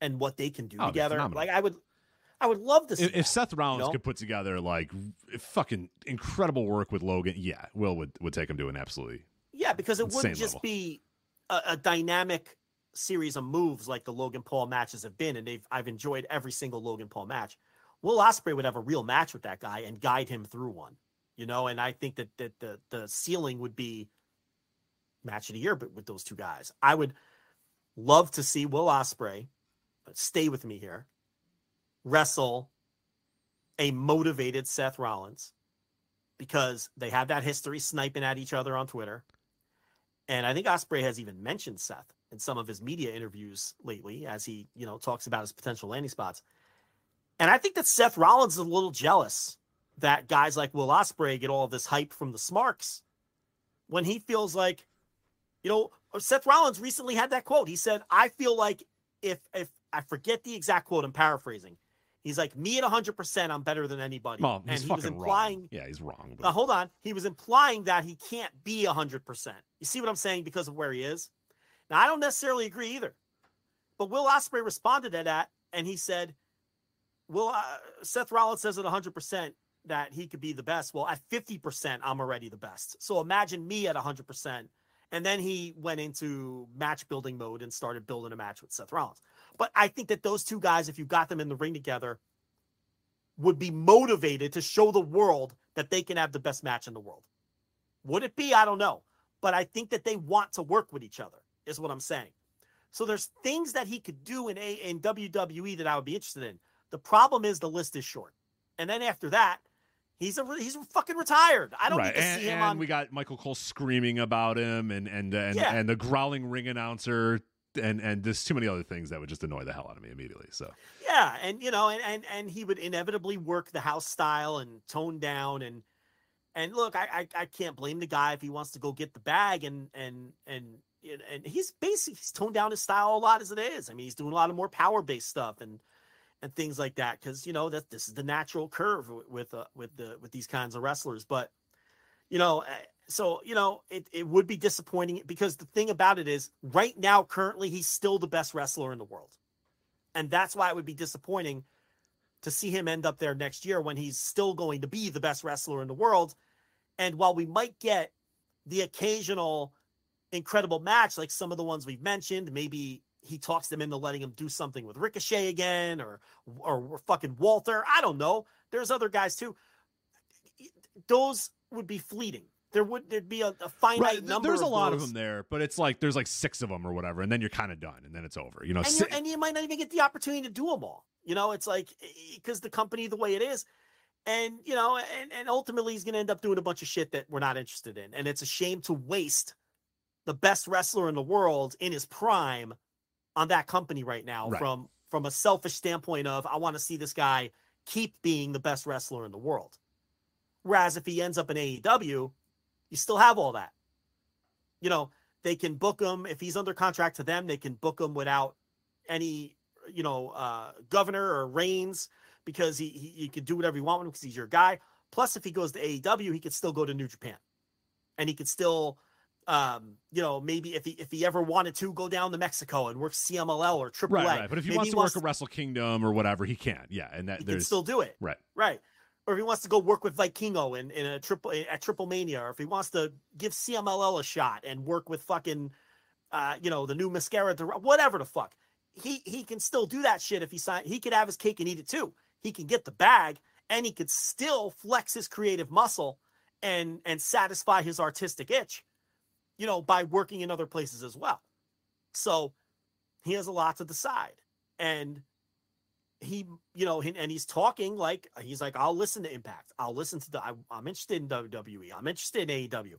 E: and what they can do
D: Oh,
E: together? Like I would, I would love to see.
D: If, if Seth Rollins
E: know?
D: could put together like fucking incredible work with Logan, yeah, Will would would take him to an absolutely
E: Yeah, because it wouldn't just
D: level.
E: be a, a dynamic series of moves like the Logan Paul matches have been, and they've I've enjoyed every single Logan Paul match. Will Ospreay would have a real match with that guy and guide him through one, you know. And I think that that the the ceiling would be match of the year, but with those two guys, I would love to see Will Ospreay. Stay with me here. Wrestle a motivated Seth Rollins because they have that history sniping at each other on Twitter. And I think Ospreay has even mentioned Seth in some of his media interviews lately as he, you know, talks about his potential landing spots. And I think that Seth Rollins is a little jealous that guys like Will Ospreay get all this hype from the Smarks when he feels like, you know, Seth Rollins recently had that quote. He said, "I feel like if if I forget the exact quote, I'm paraphrasing. He's like, me at 100%, I'm better than anybody.
D: well.
E: and he was implying
D: wrong. Yeah, he's wrong.
E: now, hold on. He was implying that he can't be 100%. You see what I'm saying? Because of where he is. Now, I don't necessarily agree either. But Will Ospreay responded to that, and he said, Will uh, Seth Rollins says at 100% that he could be the best. Well, at 50%, I'm already the best. So imagine me at 100%. And then he went into match building mode and started building a match with Seth Rollins. But I think that those two guys, if you got them in the ring together, would be motivated to show the world that they can have the best match in the world. Would it be? I don't know. But I think that they want to work with each other, is what I'm saying. So there's things that he could do in a in WWE that I would be interested in. The problem is the list is short. and then after that, he's a he's fucking retired. I don't
D: right.
E: need to
D: and,
E: see him
D: and
E: on.
D: we got Michael Cole screaming about him, and and and,
E: Yeah.
D: and the growling ring announcer, and and there's too many other things that would just annoy the hell out of me immediately. So
E: Yeah, and you know, and and and he would inevitably work the house style and tone down and and look, I I, I can't blame the guy if he wants to go get the bag and and and and he's basically he's toned down his style a lot as it is. I mean, he's doing a lot of more power based stuff and and things like that because you know that this is the natural curve with uh, with the with these kinds of wrestlers. But you know, eh, so you know, it it would be disappointing because the thing about it is, right now, currently, he's still the best wrestler in the world and that's why it would be disappointing to see him end up there next year when he's still going to be the best wrestler in the world. And while we might get the occasional incredible match, like some of the ones we've mentioned, maybe he talks them into letting him do something with Ricochet again, or or fucking Walter. I don't know. There's other guys too. Those would be fleeting. There would there'd be a, a finite
D: right,
E: number.
D: there's a lot of them there, but it's like there's like six of them or whatever, and then you're kind of done, and then it's over. You know,
E: and, you and you might not even get the opportunity to do them all. You know, it's like because the company the way it is, and you know, and and ultimately he's going to end up doing a bunch of shit that we're not interested in, and it's a shame to waste the best wrestler in the world in his prime on that company right now
D: Right.
E: from from a selfish standpoint of I want to see this guy keep being the best wrestler in the world. Whereas if he ends up in AEW, you still have all that. You know, they can book him if he's under contract to them. They can book him without any, you know, uh, governor or reigns because he, he he could do whatever you want with him because he's your guy. Plus, if he goes to AEW, he could still go to New Japan, and he could still, um, you know, maybe if he if he ever wanted to go down to Mexico and work CMLL or AAA.
D: right, right. But if he wants to work a Wrestle Kingdom or whatever, he can. Yeah, and that
E: he can still do it.
D: right.
E: Right. Or if he wants to go work with Vikingo in, in a triple at Triple Mania, or if he wants to give CMLL a shot and work with fucking uh, you know, the new mascara whatever the fuck. He he can still do that shit if he sign he could have his cake and eat it too. He can get the bag and he could still flex his creative muscle and and satisfy his artistic itch, you know, by working in other places as well. So he has a lot to decide. And he, you know, and he's talking like he's like, I'll listen to Impact. I'll listen to the. I, I'm interested in WWE. I'm interested in AEW.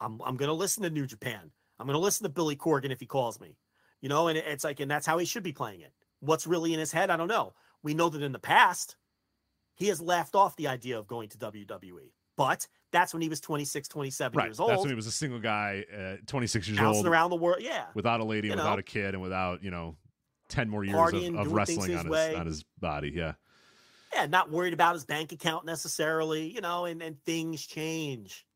E: I'm I'm gonna listen to New Japan. I'm gonna listen to Billy Corgan if he calls me. You know, and it's like, and that's how he should be playing it. What's really in his head, I don't know. We know that in the past, he has laughed off the idea of going to WWE, but that's when he was 26, 27
D: Right.
E: years old That's
D: when he was a single guy, uh, 26 years old.
E: bouncing
D: old,
E: around the world. Yeah,
D: without a lady,
E: you
D: and
E: know.
D: without a kid, and without you know, 10 more years
E: Partying,
D: of, of wrestling on his
E: way.
D: on his body. Yeah.
E: yeah, not worried about his bank account necessarily, you know, and, and things change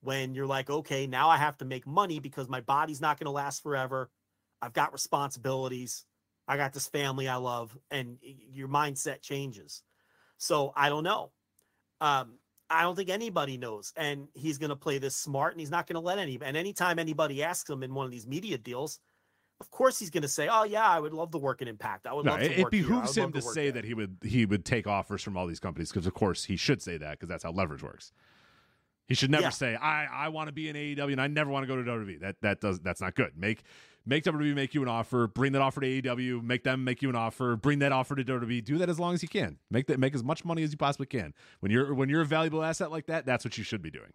E: when you're like, okay, now I have to make money because my body's not going to last forever. I've got responsibilities. I got this family I love, and your mindset changes. So I don't know. Um, I don't think anybody knows, and he's going to play this smart, and he's not going to let any. And anytime anybody asks him in one of these media deals, of course he's going to say, "Oh yeah, I would love to work in Impact. I would
D: No,
E: love to
D: it
E: work here. I
D: behooves him
E: love
D: to say
E: there."
D: that he would he would take offers from all these companies because of course he should say that because that's how leverage works. He should never
E: Yeah.
D: say I I want to be in AEW and I never want to go to WWE. That that does that's not good. Make make WWE make you an offer. Bring that offer to AEW. Make them make you an offer. Bring that offer to WWE. Do that as long as you can. Make that make as much money as you possibly can. When you're when you're a valuable asset like that, that's what you should be doing.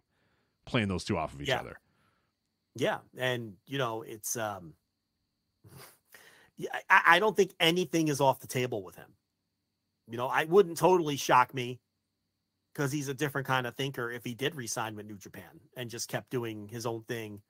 D: Playing those two off of each
E: Yeah.
D: other.
E: Yeah, and you know it's um, I, I don't think anything is off the table with him. You know, I wouldn't totally shock me because he's a different kind of thinker if he did resign with New Japan and just kept doing his own thing.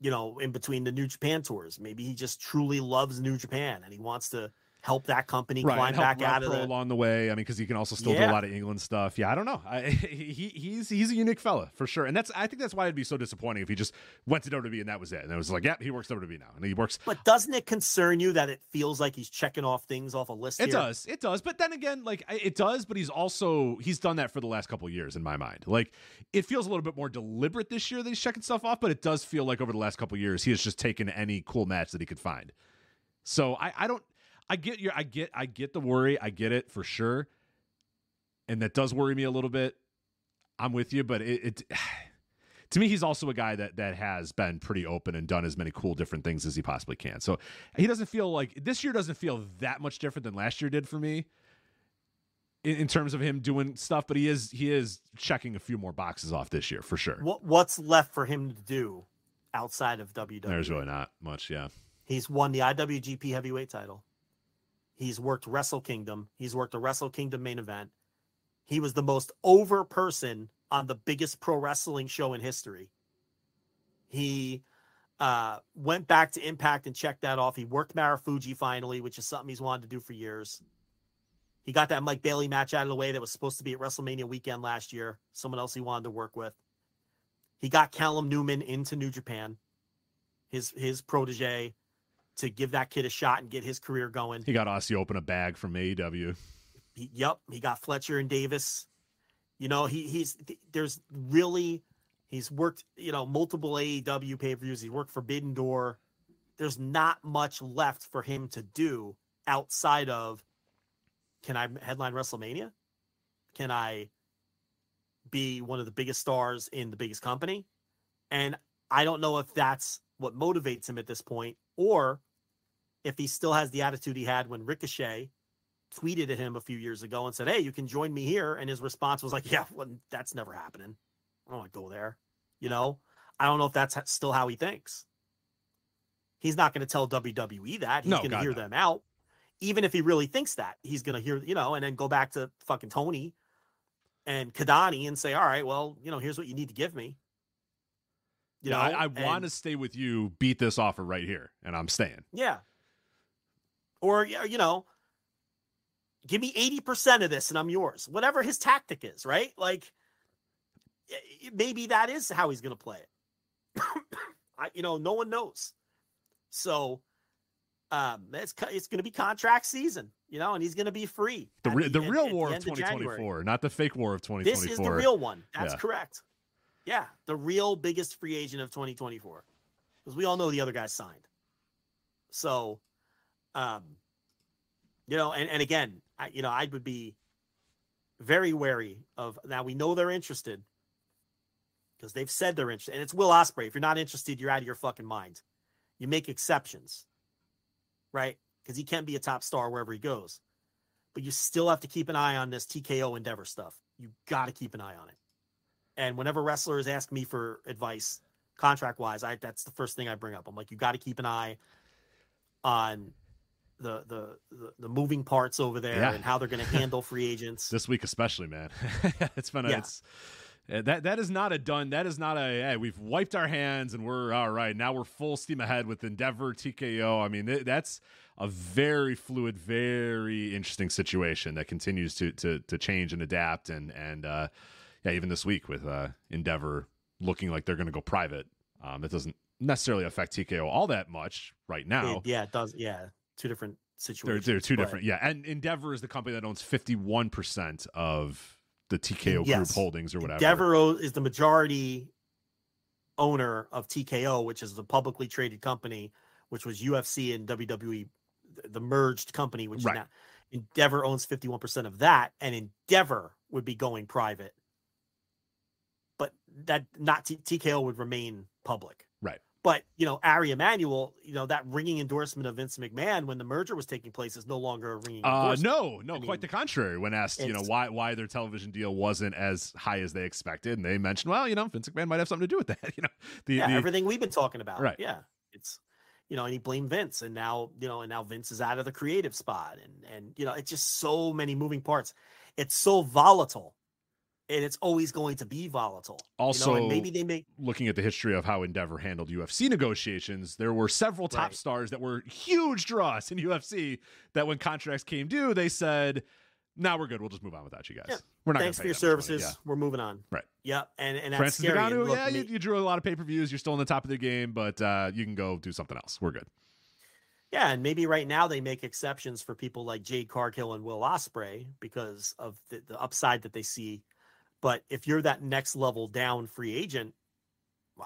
E: You know, in between the New Japan tours, maybe he just truly loves New Japan and he wants to help that company
D: right,
E: climb back
D: Rob
E: out of the.
D: along the way. I mean, because he can also still do a lot of England stuff. Yeah, I don't know. I, he he's he's a unique fella for sure, and that's I think that's why it'd be so disappointing if he just went to WWE and that was it, and it was like, yeah, he works WWE now, and he works.
E: But doesn't it concern you that it feels like he's checking off things off a list?
D: It
E: here?
D: does, it does, but then again, like it does, but he's also he's done that for the last couple of years in my mind. Like it feels a little bit more deliberate this year that he's checking stuff off, but it does feel like over the last couple of years he has just taken any cool match that he could find. So I I don't I get your I get I get the worry. I get it for sure. And that does worry me a little bit. I'm with you, but it, it to me he's also a guy that that has been pretty open and done as many cool different things as he possibly can. So he doesn't feel like this year doesn't feel that much different than last year did for me. in, in terms of him doing stuff, but he is he is checking a few more boxes off this year for sure.
E: What what's left for him to do outside of WWE?
D: There's really not much, yeah.
E: He's won the IWGP Heavyweight Title. He's worked Wrestle Kingdom. He's worked the Wrestle Kingdom main event. He was the most over person on the biggest pro wrestling show in history. He uh, went back to Impact and checked that off. He worked Marufuji finally, which is something he's wanted to do for years. He got that Mike Bailey match out of the way that was supposed to be at WrestleMania weekend last year. Someone else he wanted to work with. He got Callum Newman into New Japan, his his protege, to give that kid a shot and get his career going.
D: He got Aussie open a bag from AEW.
E: He, yep, he got Fletcher and Davis. You know, he he's there's really he's worked, you know, multiple AEW pay-per-views. He worked Forbidden Door. There's not much left for him to do outside of can I headline WrestleMania? Can I be one of the biggest stars in the biggest company? And I don't know if that's what motivates him at this point or if he still has the attitude he had when Ricochet tweeted at him a few years ago and said, Hey, you can join me here. And his response was like, Yeah, well, that's never happening. I don't want to go there. You know, I don't know if that's still how he thinks. He's not going to tell WWE that. He's
D: No,
E: going to hear
D: no.
E: them out. Even if he really thinks that, he's going to hear, you know, and then go back to fucking Tony and Kadani and say, All right, well, you know, here's what you need to give me. You
D: yeah,
E: know,
D: I, I want to stay with you. Beat this offer right here, and I'm staying.
E: Yeah. Or y- you know, give me 80% of this and I'm yours. Whatever his tactic is, right? Like maybe that is how he's going to play it. I, you know, no one knows. So um it's it's going to be contract season, you know, and he's going to be free.
D: The,
E: at
D: re- the
E: at-
D: real
E: at
D: war
E: the
D: of
E: end January.
D: 2024, not the fake war of 2024.
E: This
D: 2024.
E: is the real one. That's
D: Yeah.
E: correct. Yeah, the real biggest free agent of 2024. Because we all know the other guy signed. So, um, you know, and, and again, I, you know, I would be very wary of now we know they're interested because they've said they're interested. And it's Will Ospreay. If you're not interested, you're out of your fucking mind. You make exceptions, right? Because he can't be a top star wherever he goes. But you still have to keep an eye on this TKO Endeavor stuff. You got to keep an eye on it. And whenever wrestlers ask me for advice, contract wise, I that's the first thing I bring up. I'm like, you got to keep an eye on the, the the the moving parts over there
D: Yeah.
E: and how they're going to handle free agents.
D: this week especially, man. it's been a,
E: Yeah.
D: it's uh, that that is not a done. That is not a hey. We've wiped our hands and we're all right. Now we're full steam ahead with Endeavor TKO. I mean, th- that's a very fluid, very interesting situation that continues to to to change and adapt. And and uh, yeah, even this week with uh, Endeavor looking like they're going to go private, um, that doesn't necessarily affect TKO all that much right now.
E: It- yeah, it does. Yeah, two different
D: They're,
E: situations.
D: they're two
E: but-
D: different. Yeah. And Endeavor is the company that owns 51% of the TKO
E: Yes.
D: group holdings or whatever.
E: Endeavor is the majority owner of TKO, which is the publicly traded company, which was UFC and WWE, the merged company, which
D: Right.
E: is now Endeavor owns 51% of that, and Endeavor would be going private. But that not T- TKO would remain public.
D: Right.
E: But you know, Ari Emanuel, you know, that ringing endorsement of Vince McMahon when the merger was taking place is no longer a ringing
D: Uh, no, no,
E: I
D: quite
E: mean,
D: the contrary. When asked, you know, why why their television deal wasn't as high as they expected, and they mentioned, well, you know, Vince McMahon might have something to do with that. You know, the,
E: yeah,
D: the
E: everything we've been talking about.
D: Right.
E: Yeah. It's you know, and he blamed Vince and now, you know, and now Vince is out of the creative spot and and you know, it's just so many moving parts. It's so volatile. And it's always going to be volatile. you know,
D: Also-
E: and maybe they make
D: looking at the history of how Endeavor handled UFC negotiations, there were several top
E: Right.
D: stars that were huge draws in UFC that when contracts came due, they said, "Now we're good. We'll just move on without you guys.
E: Yeah.
D: We're not
E: thanks for your
D: that much money."
E: services.
D: Yeah.
E: We're moving on.
D: Right.
E: Yep. And and that's
D: Francis
E: scary. And
D: Ngannou,
E: look,
D: yeah, you, you drew a lot of pay per views. You're still in the top of the game, but uh, you can go do something else. We're good.
E: Yeah, and maybe right now they make exceptions for people like Jade Cargill and Will Ospreay because of the, the upside that they see. But if you're that next level down free agent,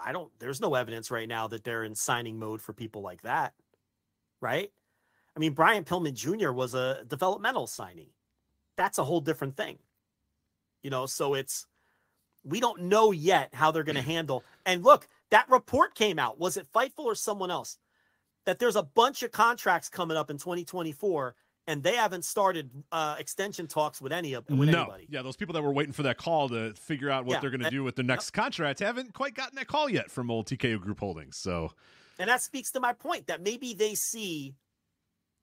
E: I don't. There's no evidence right now that they're in signing mode for people like that, right? I mean, Brian Pillman Jr. was a developmental signing. That's a whole different thing, you know. So it's we don't know yet how they're going to mm. handle. And look, that report came out. Was it Fightful or someone else? that there's a bunch of contracts coming up in 2024 and they haven't started uh, extension talks with any of with
D: no,
E: anybody.
D: yeah, those people that were waiting for that call to figure out what
E: Yeah,
D: they're going to do with their next contract haven't quite gotten that call yet from old TKO Group Holdings. So
E: And that speaks to my point that maybe they see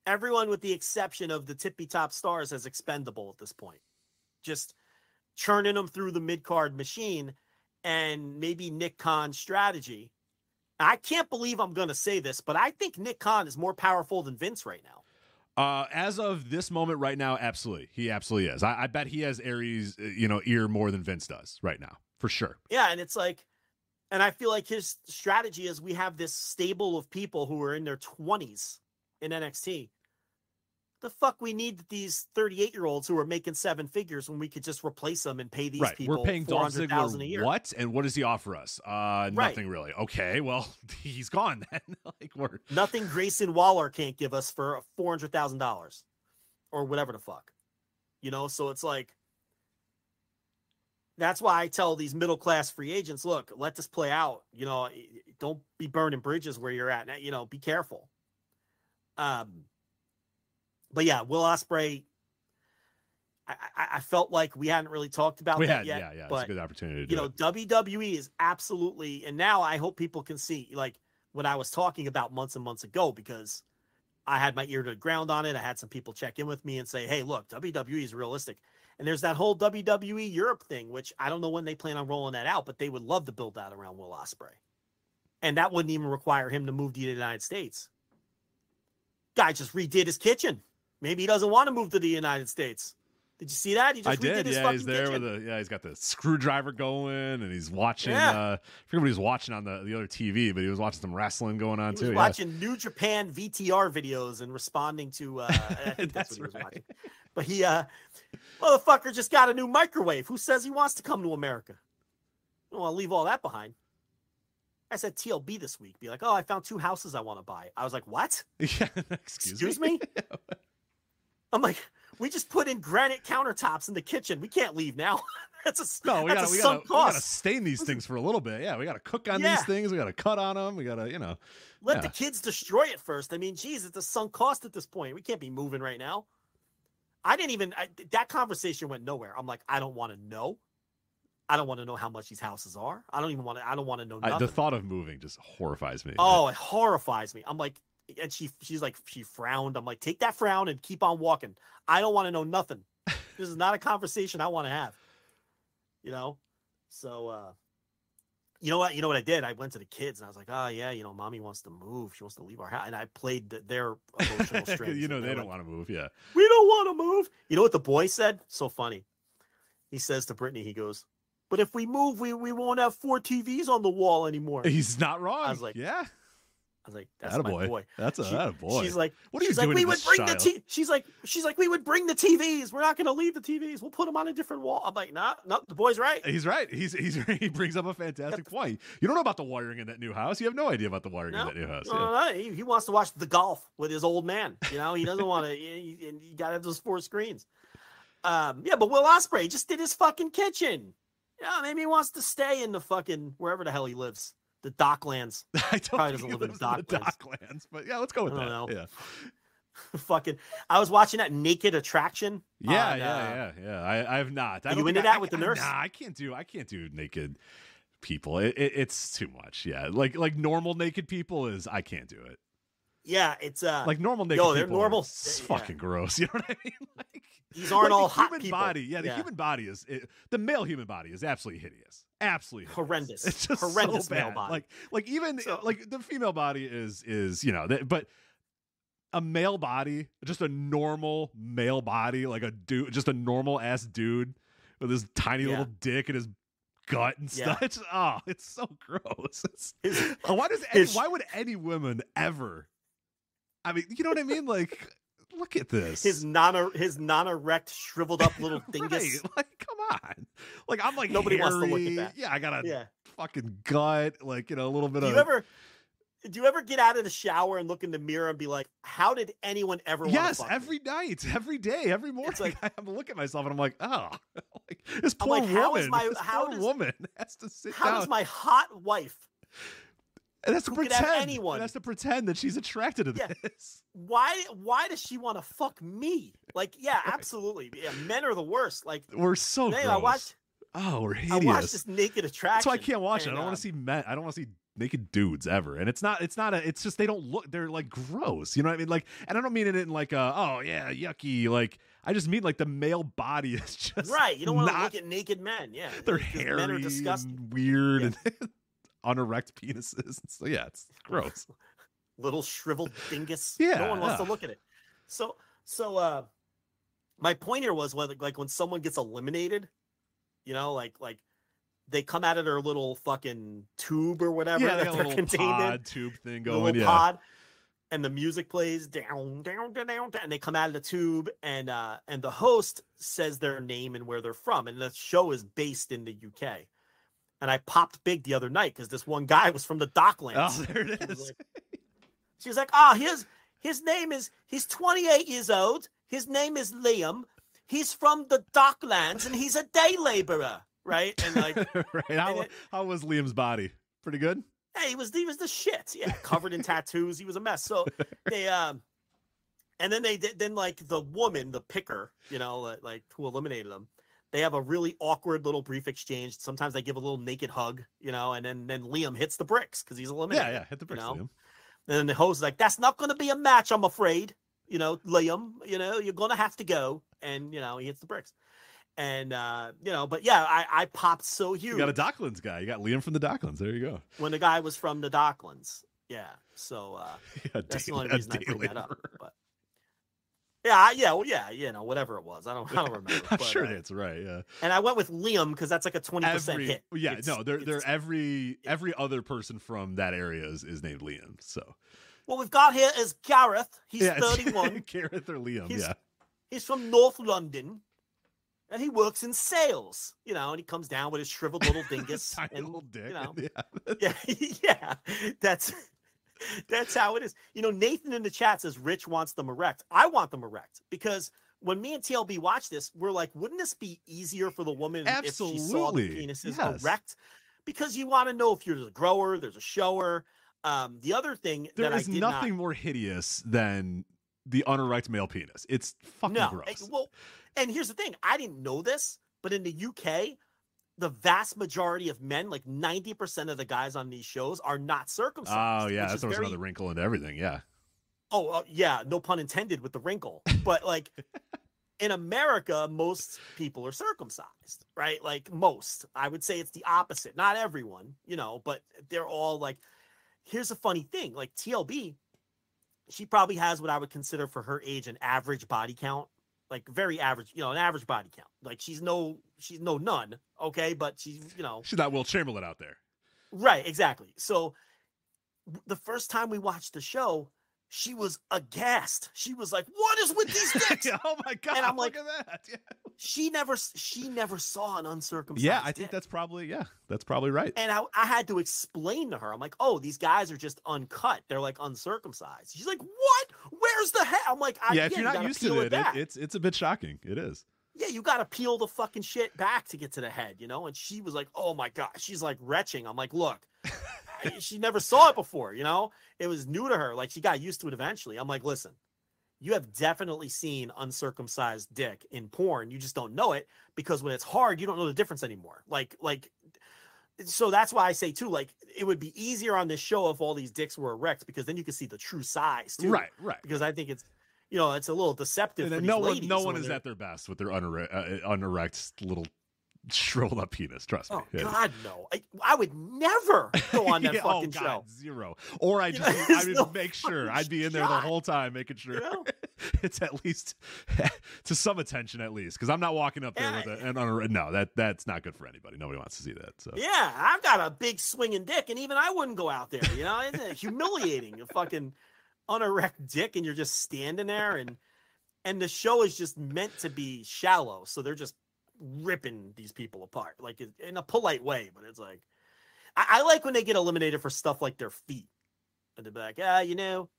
E: everyone with the exception of the tippy top stars as expendable at this point. Just churning them through the mid card machine and maybe Nick Khan's strategy. I can't believe I'm going to say this, but I think Nick Khan is more powerful than Vince right now.
D: Uh, as of this moment right now, absolutely, he absolutely is. I, I bet he has Ari's, uh, you know, ear more than Vince does right now, for sure.
E: Yeah, and it's like, and I feel like his strategy is we have this stable of people who are in their 20s in NXT. The fuck we need these 38 year olds who are making seven figures when we could just replace them and pay these
D: right,
E: people
D: we're paying Dolph
E: 400,000 a
D: Ziggler
E: year.
D: what, and what does he offer us? Uh, nothing really. Okay, well, he's gone then. like we're
E: Nothing Grayson Waller can't give us for $400,000 or whatever the fuck. You know, so it's like, that's why I tell these middle class free agents, look, let this play out. You know, don't be burning bridges where you're at. You know, be careful. Um, but yeah, Will Ospreay. I, I, I felt like we hadn't really talked about
D: we
E: that
D: had
E: yet.
D: yeah yeah, it's a good opportunity to do
E: you know,
D: it.
E: WWE is absolutely, and now I hope people can see like what I was talking about months and months ago because I had my ear to the ground on it. I had some people check in with me and say, hey, look, WWE is realistic. And there's that whole WWE Europe thing, which I don't know when they plan on rolling that out, but they would love to build that around Will Ospreay. And that wouldn't even require him to move to the United States. Guy just redid his kitchen. Maybe he doesn't want to move to the United States. Did you see that? He just
D: I did. Yeah, he's there
E: kitchen.
D: with a, yeah. He's got the screwdriver going, and he's watching.
E: Yeah.
D: uh I forget what he was watching on the, the other TV, but he was watching some wrestling going on
E: He
D: too.
E: was
D: yeah.
E: watching New Japan VTR videos and responding to. Uh, I think that's,
D: That's
E: what he was
D: right.
E: watching. But he, uh, motherfucker, just got a new microwave. Who says he wants to come to America? Well, I don't want to leave all that behind. I said TLB this week. Be like, oh, I found two houses I want to buy. I was like, what?
D: Yeah, excuse,
E: Excuse me? I'm like, we just put in granite countertops in the kitchen. We can't leave now. that's a
D: No, we gotta we
E: sunk
D: gotta, we gotta stain these things for a little bit. Yeah, we gotta cook on
E: Yeah.
D: these things. We gotta cut on them. We gotta, you know.
E: Let
D: Yeah.
E: the kids destroy it first. I mean, geez, it's a sunk cost at this point. We can't be moving right now. I didn't even I, that conversation went nowhere. I'm like, I don't want to know. I don't want to know how much these houses are. I don't even want to. I don't want to know
D: I, the thought of moving just horrifies me.
E: oh, it horrifies me. I'm like, and she she's like she frowned. I'm like, take that frown and keep on walking. I don't want to know nothing. this is not a conversation I want to have. You know, so uh you know what? You know what I did? I went to the kids and I was like, "Oh yeah, you know, mommy wants to move. She wants to leave our house." And I played th- their emotional strings.
D: you know they don't
E: like,
D: want to move. Yeah.
E: We don't want to move. You know what the boy said? So funny. He says to Brittany, he goes, "But if we move, we we won't have four TVs on the wall anymore."
D: He's not wrong.
E: I was like,
D: yeah.
E: Was like, "That's
D: Atta
E: my
D: boy.
E: boy."
D: That's a
E: She-
D: boy.
E: She's like,
D: What are you
E: she's like, we would bring
D: child?"
E: the t. She's like, she's like, we would bring the TVs. We're not going to leave the TVs. We'll put them on a different wall. I'm like, nah, no, the boy's right.
D: He's right. He's he's he brings up a fantastic point. You don't know about the wiring in that new house. You have no idea about the wiring
E: No,
D: in that new house.
E: no,
D: Yeah.
E: no, He, he wants to watch the golf with his old man. You know, he doesn't want to. You, you got to have those four screens. Um, yeah, but Will Ospreay just did his fucking kitchen. Yeah, maybe he wants to stay in the fucking wherever the hell he lives, the Docklands.
D: I don't
E: Probably
D: think
E: doesn't live in
D: lives in the
E: Docklands.
D: Docklands, but yeah, let's go with
E: I
D: that.
E: don't know.
D: Yeah,
E: fucking, I was watching that Naked Attraction.
D: yeah,
E: on,
D: yeah,
E: uh,
D: yeah, yeah. I, I have not. I
E: you into that
D: I-
E: with the nurse?
D: Nah, I can't do. I can't do naked people. It, it, it's too much. Yeah, like like normal naked people is. I can't do it.
E: Yeah, it's uh,
D: Like normal naked
E: yo, they're normal.
D: s-
E: Yeah.
D: fucking gross. You know what I mean? Like
E: These aren't
D: like
E: all
D: the
E: hot
D: human
E: people.
D: body. Yeah, the
E: Yeah.
D: human body is it, the male human body is absolutely hideous. Absolutely hideous.
E: Horrendous.
D: It's just
E: Horrendous
D: so
E: male body.
D: Like like even
E: So-
D: like the female body is is you know that but a male body, just a normal male body, like a dude, just a normal ass dude with his tiny
E: Yeah.
D: little dick and his gut and
E: Yeah.
D: stuff. It's oh, it's so gross. It's,
E: His-
D: why does any,
E: his-
D: why would any woman ever? I mean, you know what I mean? Like, look at this.
E: his non his non erect shriveled up little dingus.
D: Right, like, come on. Like, I'm like
E: Nobody wants to look at that.
D: Yeah, I got a
E: Yeah.
D: fucking gut, like you know, a little bit
E: Do
D: of.
E: you ever do you ever get out of the shower and look in the mirror and be like, how did anyone ever
D: Yes,
E: to fuck me?"
D: every night, every day, every morning.
E: like-
D: I look at myself and I'm like, oh, like this
E: I'm
D: poor
E: like, how is
D: woman,
E: my-
D: this
E: how
D: poor
E: does-
D: woman has to sit
E: How
D: down.
E: does my hot wife
D: And that's to pretend.
E: anyone.
D: That's to pretend that she's attracted to
E: Yeah.
D: this.
E: Why? Why does she want to fuck me? Like, yeah, absolutely. Yeah, men are the worst. Like,
D: We're so gross.
E: I watched.
D: oh, we're hideous.
E: I watched this naked attraction.
D: That's why I can't watch it. I don't want
E: uh,
D: to see men. I don't want to see naked dudes ever. And it's not. It's not a. It's just they don't look. They're like gross. You know what I mean? Like, and I don't mean it in like a. Oh yeah, yucky. Like I just mean like the male body is just
E: Right. You don't want to look at naked men. Yeah.
D: They're hairy
E: Men are disgusting.
D: and weird
E: Yeah.
D: and unerect penises. So yeah, it's gross.
E: little shriveled dingus.
D: Yeah,
E: no one wants
D: ugh.
E: to look at it. So, so uh, my point here was whether like when someone gets eliminated, you know, like like they come out of their little fucking tube or whatever
D: yeah, they
E: that they're
D: little
E: contained
D: pod
E: in,
D: tube thing going.
E: little
D: Yeah,
E: pod, and the music plays down, down, down, down, down, and they come out of the tube, and uh, and the host says their name and where they're from, and the show is based in the UK. And I popped big the other night because this one guy was from the Docklands.
D: Oh, there it
E: She was like- "Ah, like, "Oh, his his name is he's 28 years old. His name is Liam. He's from the Docklands and he's a day laborer, right?" And like,
D: right. How,
E: it-
D: how was Liam's body? Pretty good.
E: hey, he was he was the shit. Yeah, covered in tattoos. He was a mess. So they um, and then they then like the woman, the picker, you know, like, like who eliminated them. They have a really awkward little brief exchange. Sometimes they give a little naked hug, you know, and then then Liam hits the bricks because he's eliminated.
D: Yeah, yeah. Hit the bricks,
E: know?
D: Liam.
E: And then the host is like, "That's not going to be a match, I'm afraid." You know, Liam. You know, you're going to have to go. And you know, he hits the bricks. And uh, you know, but yeah, I I popped so huge
D: You got a Docklands guy. You got Liam from the Docklands. There you go.
E: when the guy was from the Docklands. Yeah. So uh,
D: Yeah,
E: that's
D: day-
E: the only reason I bring that up. But yeah, yeah, well, yeah, you know, whatever it was, I don't, I don't remember.
D: I'm
E: but,
D: sure
E: uh,
D: that's right. Yeah.
E: and I went with Liam because that's like a twenty percent hit.
D: yeah,
E: It's-
D: no, they're they're every every other person from that area is, is named Liam. So
E: What we've got here is Gareth. He's
D: yeah,
E: thirty-one.
D: Gareth or Liam.
E: He's-
D: yeah.
E: He's from North London, and he works in sales. You know, and he comes down with his shriveled little dingus.
D: Tiny
E: and,
D: little dick.
E: You know,
D: yeah.
E: yeah, yeah, that's that's how it is. You know, Nathan in the chat says Rich wants them erect. I want them erect because when me and TLB watch this, we're like, wouldn't this be easier for the woman if she saw the
D: Absolutely,
E: penises
D: yes.
E: erect? Because you want to know if you're a grower, there's a shower. Um, the other thing
D: There
E: that
D: is
E: I did
D: nothing
E: not
D: more hideous than the unerect male penis. It's fucking
E: no,
D: gross.
E: eh, well, and here's the thing: I didn't know this, but in the UK, the vast majority of men, like ninety percent of the guys on these shows, are not circumcised.
D: oh yeah, that throws
E: very-
D: another wrinkle into everything. Yeah.
E: Oh uh, yeah, no pun intended with the wrinkle. But like in America, most people are circumcised, right? Like most. I would say it's the opposite. Not everyone, you know, but they're all like here's a funny thing, like TLB, she probably has what I would consider for her age an average body count. Like very average, you know, an average body count. Like she's no she's no nun, okay, but she's, you know,
D: She's not Wilt Chamberlain out there.
E: Right, exactly. So the first time we watched the show, she was aghast. She was like, "What is with these dicks?"
D: oh my god!
E: And I'm
D: look
E: like,
D: at that. Yeah.
E: she never she never saw an uncircumcised.
D: Yeah, I think
E: dick.
D: that's probably yeah, that's probably right.
E: And I, I had to explain to her. I'm like, "Oh, these guys are just uncut. They're like uncircumcised." She's like, "What? Where's the head?" I'm like, I,
D: yeah, if
E: you
D: you're not
E: gotta
D: used to it, it, it's it's a bit shocking. It is.
E: yeah, you got to peel the fucking shit back to get to the head, you know? And she was like, oh my God. She's like retching. I'm like, look, she never saw it before, you know? It was new to her. Like she got used to it eventually. I'm like, listen, you have definitely seen uncircumcised dick in porn. You just don't know it because when it's hard, you don't know the difference anymore. Like, like, so that's why I say too, like, it would be easier on this show if all these dicks were erect because then you could see the true size too.
D: Right, right.
E: Because I think it's, you know, it's a little deceptive.
D: And no one, no one is at their best with their unerect, uh, unerect little shriveled up penis. Trust me.
E: Oh
D: Yeah.
E: God, no! I, I would never go on that
D: Yeah,
E: fucking
D: oh,
E: show.
D: Zero. Or I
E: You
D: just
E: know,
D: I would
E: no
D: make sure I'd be in there the whole time, making sure
E: know?
D: it's at least to some attention, at least. Because I'm not walking up there
E: Yeah.
D: with a, an unerect. No, that that's not good for anybody. Nobody wants to see that. So
E: Yeah, I've got a big swinging dick, and even I wouldn't go out there. You know, it's humiliating. A fucking unerect dick, and you're just standing there, and and the show is just meant to be shallow, so they're just ripping these people apart, like in- in a polite way. But it's like, I, I like when they get eliminated for stuff like their feet, and they're like, ah, you know,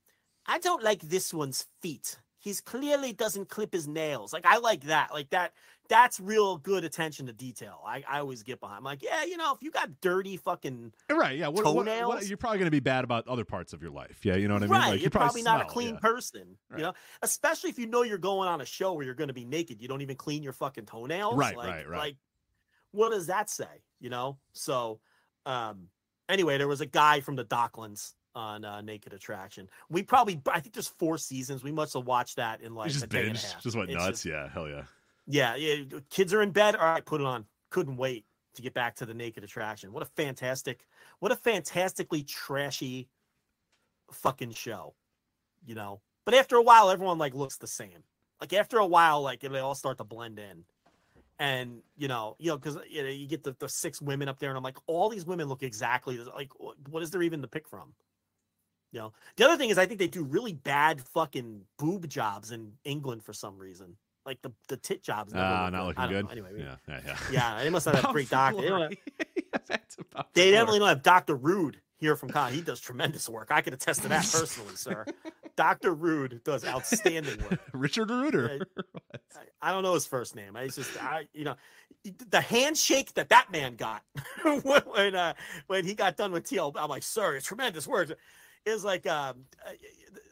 E: I don't like this one's feet. He's clearly doesn't clip his nails. Like I like that. Like that. That's real good attention to detail. I, I always get behind. I'm like, yeah, you know, if you got dirty fucking
D: Right, yeah. What, what- what-
E: Toenails?
D: you're probably going to be bad about other parts of your life. Yeah, you know what I mean?
E: right,
D: Like, you
E: you're probably, not a clean
D: yeah.
E: person.
D: Right.
E: You know, especially if you know you're going on a show where you're going to be naked. You don't even clean your fucking toenails.
D: Right,
E: like,
D: right, right.
E: Like, what does that say? You know. So, um, anyway, there was a guy from the Docklands on uh, Naked Attraction. We probably, I think there's four seasons. We must have watched that in like
D: just
E: day and a
D: binge,
E: half.
D: just went
E: It's
D: nuts. yeah, hell yeah.
E: yeah, yeah. Kids are in bed. All right, put it on. Couldn't wait to get back to the Naked Attraction. What a fantastic, what a fantastically trashy fucking show, you know. But after a while, everyone like looks the same. Like after a while, like they all start to blend in, and you know, you know, because you know, you get the, the six women up there, and I'm like, all these women look exactly like. What is there even to pick from? You know, the other thing is I think they do really bad fucking boob jobs in England for some reason. Like the the tit jobs.
D: Ah,
E: look
D: not looking good.
E: know. Anyway,
D: yeah, yeah, yeah.
E: yeah, they must not have
D: Bound
E: great doctor. They, have-
D: Yeah, back to Bound for
E: they definitely don't have Doctor Rude here from Con. He does tremendous work. I can attest to that personally, sir. Doctor Rude does outstanding work.
D: Richard Reuter.
E: I, I don't know his first name. I just, I, you know, the handshake that that man got when when, uh, when he got done with TL, I'm like, sir, it's tremendous work. Is like, um, uh,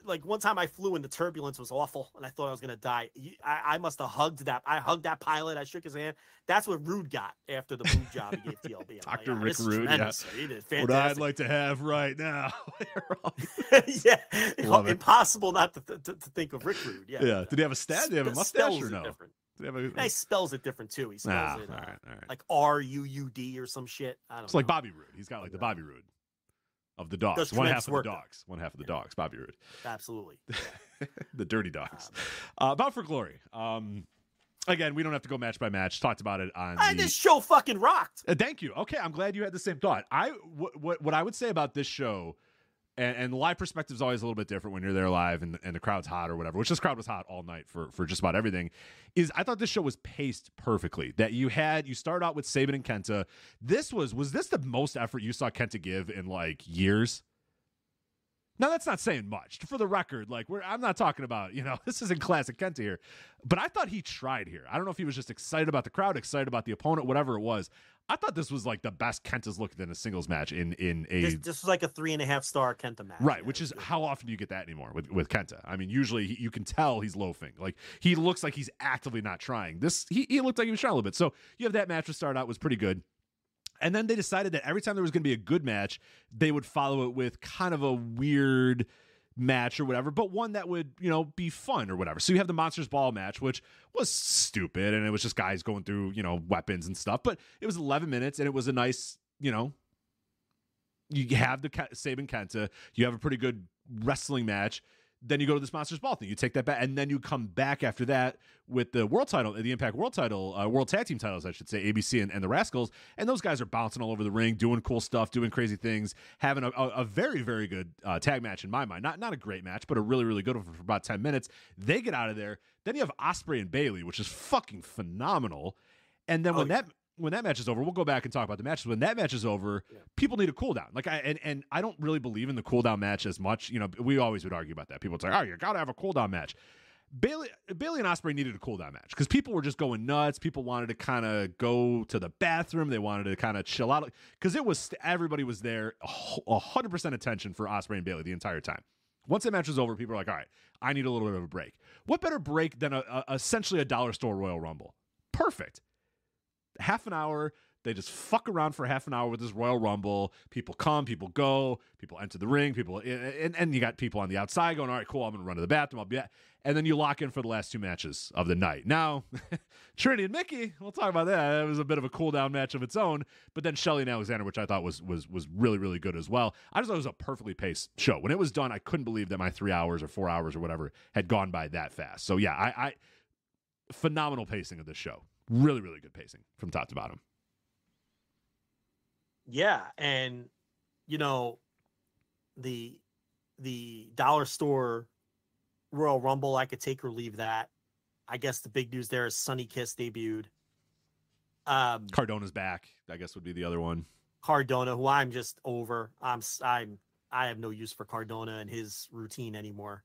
E: like one time I flew and the turbulence was awful, and I thought I was gonna die. I, I must have hugged that. I hugged that pilot. I shook his hand. That's what Rude got after the boob job he gave TLB. I'm like,
D: Dr.
E: "Ah,
D: Rick Rude, yeah.
E: He did
D: what I'd like to have right now.
E: yeah,
D: Love it.
E: impossible not to, to, to think of Rick Rude. Yeah,
D: yeah. Did he have a stat? Did he have a mustache or
E: it
D: no?
E: Different.
D: a,
E: He spells it different too. He spells
D: Ah,
E: it
D: all
E: uh,
D: right, all right.
E: like R U U D or some shit. I don't
D: It's
E: know.
D: like Bobby Roode. He's got like the Bobby Roode of the dogs. One half of the
E: though.
D: dogs. One half of the dogs. Bobby Roode.
E: Absolutely.
D: the dirty dogs.
E: Um,
D: Uh, Bound for Glory. Um, again, we don't have to go match by match. Talked about it on
E: Ah,
D: the.
E: this show fucking rocked.
D: Uh, thank you. Okay, I'm glad you had the same thought. I what, what I would say about this show, and, and live perspective is always a little bit different when you're there live and, and the crowd's hot or whatever. Which this crowd was hot all night for for just about everything. Is I thought this show was paced perfectly. That you had you start out with Sabin and Kenta. This was was this the most effort you saw Kenta give in like years? Now that's not saying much. For the record, like we're I'm not talking about, you know, this isn't classic Kenta here. But I thought he tried here. I don't know if he was just excited about the crowd, excited about the opponent, whatever it was. I thought this was like the best Kenta's looked in a singles match in in a
E: This, this was like a three and a half star Kenta match.
D: Right, which is how often do you get that anymore with with Kenta? I mean, usually he, you can tell he's loafing. Like he looks like he's actively not trying. This he, he looked like he was trying a little bit. So you have that match to start out was pretty good. And then they decided that every time there was going to be a good match, they would follow it with kind of a weird match or whatever, but one that would, you know, be fun or whatever. So you have the Monsters Ball match, which was stupid and it was just guys going through, you know, weapons and stuff, but it was 11 minutes and it was a nice, you know, you have the Sabin Kenta, you have a pretty good wrestling match. Then you go to this Monsters Ball thing. You take that back, and then you come back after that with the world title, the Impact World title, uh, World Tag Team titles, I should say, ABC and, and the Rascals. And those guys are bouncing all over the ring, doing cool stuff, doing crazy things, having a, a, a very, very good uh, tag match in my mind. Not not a great match, but a really, really good one for about ten minutes. They get out of there. Then you have Ospreay and Bailey, which is fucking phenomenal. And then
E: Oh,
D: when that when that match is over, we'll go back and talk about the matches. When that match is over, people need a cool down. Like I and, and I don't really believe in the cool down match as much. You know, we always would argue about that. People would say, "Oh, you got to have a cool down match." Bailey Bailey and Ospreay needed a cool down match because people were just going nuts. People wanted to kind of go to the bathroom. They wanted to kind of chill out because it was everybody was there, a hundred percent attention for Ospreay and Bailey the entire time. Once that match was over, people were like, "All right, I need a little bit of a break." What better break than a, a essentially a dollar store Royal Rumble? Perfect half an hour. They just fuck around for half an hour with this Royal Rumble. People come, people go, people enter the ring, people, and, and you got people on the outside going, all right, cool, I'm going to run to the bathroom. I'll be back. And then you lock in for the last two matches of the night. Now, Trinity and Mickie, we'll talk about that. It was a bit of a cool down match of its own. But then Shelley and Alexander, which I thought was was was really, really good as well. I just thought it was a perfectly paced show. When it was done, I couldn't believe that my three hours or four hours or whatever had gone by that fast. So yeah, I, I phenomenal pacing of this show. Really, really good pacing from top to bottom.
E: Yeah, and you know, the the dollar store Royal Rumble, I could take or leave that. I guess the big news there is Sonny Kiss debuted. Um,
D: Cardona's back, I guess would be the other one.
E: Cardona, who I'm just over. I'm I'm I have no use for Cardona and his routine anymore.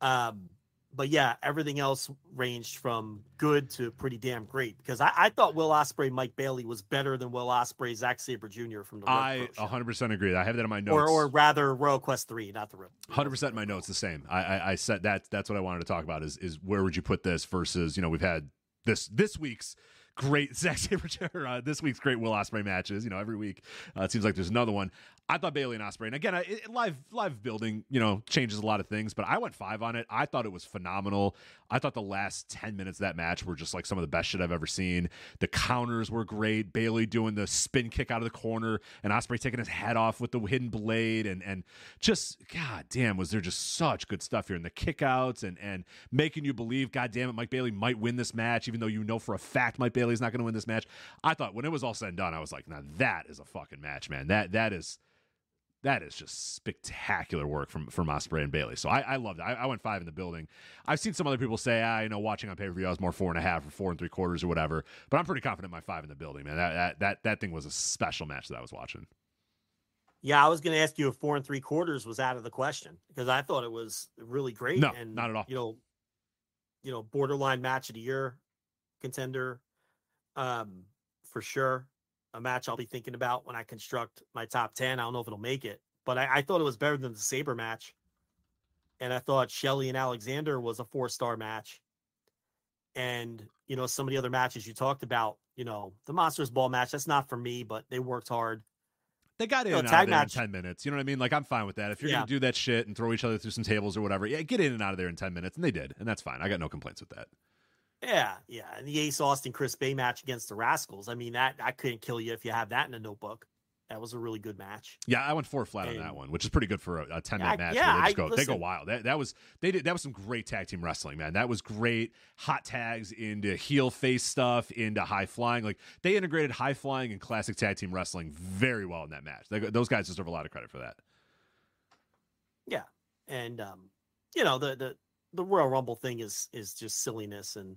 E: Um, but yeah, everything else ranged from good to pretty damn great. Because I, I thought Will Ospreay, Mike Bailey was better than Will Ospreay, Zack Sabre Jr. from the Road
D: I 100% agree. I have that in my notes.
E: or or rather Royal Quest three, not the Road.
D: Hundred percent. My notes the same. I, I I said that. That's what I wanted to talk about. Is is where would you put this versus you know we've had this this week's great Zack Sabre uh, this week's great Will Ospreay matches. You know every week uh, it seems like there's another one. I thought Bailey and Ospreay, and again, I, it, live live building you know changes a lot of things, but I went five on it. I thought it was phenomenal. I thought the last ten minutes of that match were just like some of the best shit I've ever seen. The counters were great. Bailey doing the spin kick out of the corner, and Ospreay taking his head off with the hidden blade, and and just god damn, was there just such good stuff here, and the kickouts, and and making you believe, god damn it, Mike Bailey might win this match, even though you know for a fact Mike Bailey's not going to win this match. I thought when it was all said and done, I was like, now that is a fucking match, man. That that is that is just spectacular work from from Ospreay and Bailey. So I, I loved it. I, I, went five in the building. I've seen some other people say, ah, you know, watching on pay per view, I was more four and a half or four and three quarters or whatever. But I'm pretty confident my five in the building, man. That that that, that thing was a special match that I was watching.
E: Yeah, I was going to ask you if four and three quarters was out of the question because I thought it was really great.
D: No,
E: and,
D: not at all.
E: You know, you know, borderline match of the year contender, um, for sure. A match I'll be thinking about when I construct my top ten. I don't know if it'll make it, but I, I thought it was better than the Sabre match. And I thought Shelley and Alexander was a four star match. And you know, some of the other matches you talked about, you know, the Monsters Ball match, that's not for me, but they worked hard.
D: They got in
E: No,
D: and out of there
E: match-
D: in ten minutes. You know what I mean? Like I'm fine with that. If you're
E: Yeah.
D: gonna do that shit and throw each other through some tables or whatever, yeah, get in and out of there in ten minutes, and they did, and that's fine. I got no complaints with that.
E: Yeah, yeah. And the Ace Austin Chris Bey match against the Rascals. I mean, that I couldn't kill you if you have that in a notebook. That was a really good match.
D: Yeah, I went four flat on that one, which is pretty good for a, a ten minute match.
E: yeah,
D: where they just
E: I-
D: go, they go wild. That that was they did that was some great tag team wrestling, man. That was great. Hot tags into heel face stuff, into high flying. Like they integrated high flying and classic tag team wrestling very well in that match. They, those guys deserve a lot of credit for that.
E: Yeah. And um, you know, the the the Royal Rumble thing is is just silliness and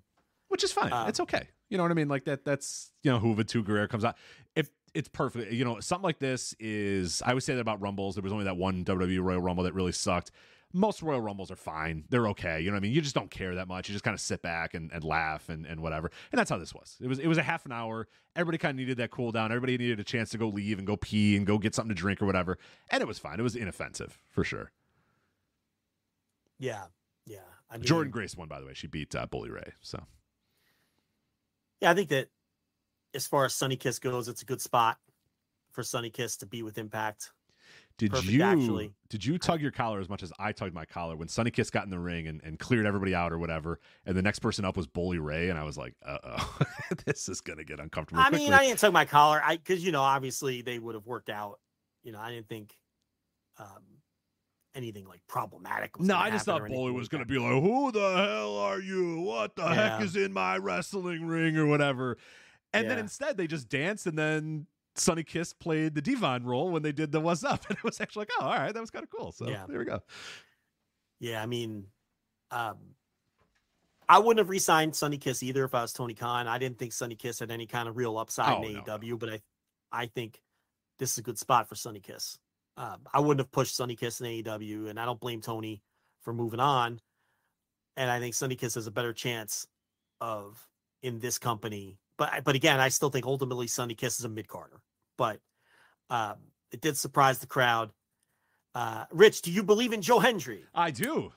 D: which is fine.
E: Um,
D: it's okay. You know what I mean? Like that. That's you know who Two Guerrero comes out. If it's perfect, you know something like this is. I would say that about Rumbles. There was only that one WWE Royal Rumble that really sucked. Most Royal Rumbles are fine. They're okay. You know what I mean? You just don't care that much. You just kind of sit back and, and laugh and, and whatever. And that's how this was. It was it was a half an hour. Everybody kind of needed that cool down. Everybody needed a chance to go leave and go pee and go get something to drink or whatever. And it was fine. It was inoffensive for sure.
E: yeah, yeah. I mean,
D: Jordan Grace won by the way. She beat uh, Bully Ray. So
E: Yeah, I think that as far as Sonny Kiss goes, it's a good spot for Sonny Kiss to be with Impact.
D: Did
E: Perfect,
D: you
E: actually.
D: did you tug your collar as much as I tugged my collar when Sonny Kiss got in the ring and, and cleared everybody out or whatever, and the next person up was Bully Ray, and I was like, uh oh, this is gonna get uncomfortable.
E: I
D: quickly.
E: mean, I didn't tug my collar. I because you know, obviously they would have worked out. You know, I didn't think um anything like problematic.
D: No, I just thought Bully was
E: like
D: gonna be like, "Who the hell are you? What the heck is in my wrestling ring or whatever?" And then instead they just danced, and then Sonny Kiss played the Devon role when they did the "What's Up," and it was actually like, "Oh, all right, that was kind of cool." So
E: Yeah.
D: there we go.
E: Yeah, I mean, um, I wouldn't have re-signed Sonny Kiss either if I was Tony Khan. I didn't think Sonny Kiss had any kind of real upside
D: Oh,
E: in
D: no,
E: AEW, but I, I think this is a good spot for Sonny Kiss. Um, I wouldn't have pushed Sonny Kiss in AEW, and I don't blame Tony for moving on. And I think Sonny Kiss has a better chance of in this company. But but again, I still think ultimately Sonny Kiss is a mid carder. But um, it did surprise the crowd. Uh, Rich, do you believe in Joe Hendry?
D: I do.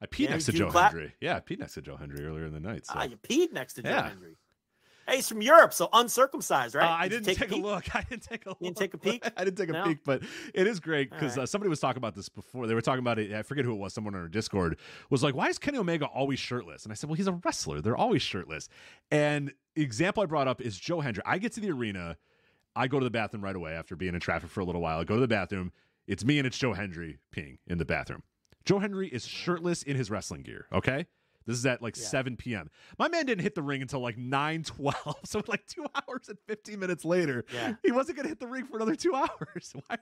D: I peed
E: Yeah,
D: next to Joe? Hendry. Yeah, I peed next to Joe Hendry earlier in the night. So.
E: Ah, you peed next to Joe
D: Yeah.
E: Hendry. Hey, he's from Europe, so uncircumcised, right?
D: Uh, I didn't take, a,
E: peek?
D: look. I didn't take a look.
E: You didn't take a peek?
D: I didn't take a
E: No?
D: peek, but it is great because
E: right.
D: uh, somebody was talking about this before. They were talking about it. I forget who it was. Someone on our Discord was like, "Why is Kenny Omega always shirtless?" And I said, "Well, he's a wrestler. They're always shirtless." And the example I brought up is Joe Hendry. I get to the arena. I go to the bathroom right away after being in traffic for a little while. I go to the bathroom. It's me and it's Joe Hendry peeing in the bathroom. Joe Hendry is shirtless in his wrestling gear. Okay. This is at like
E: Yeah.
D: 7 p.m. My man didn't hit the ring until like 9 12. So, like two hours and 15 minutes later,
E: Yeah.
D: he wasn't going to hit the ring for another two hours. Why?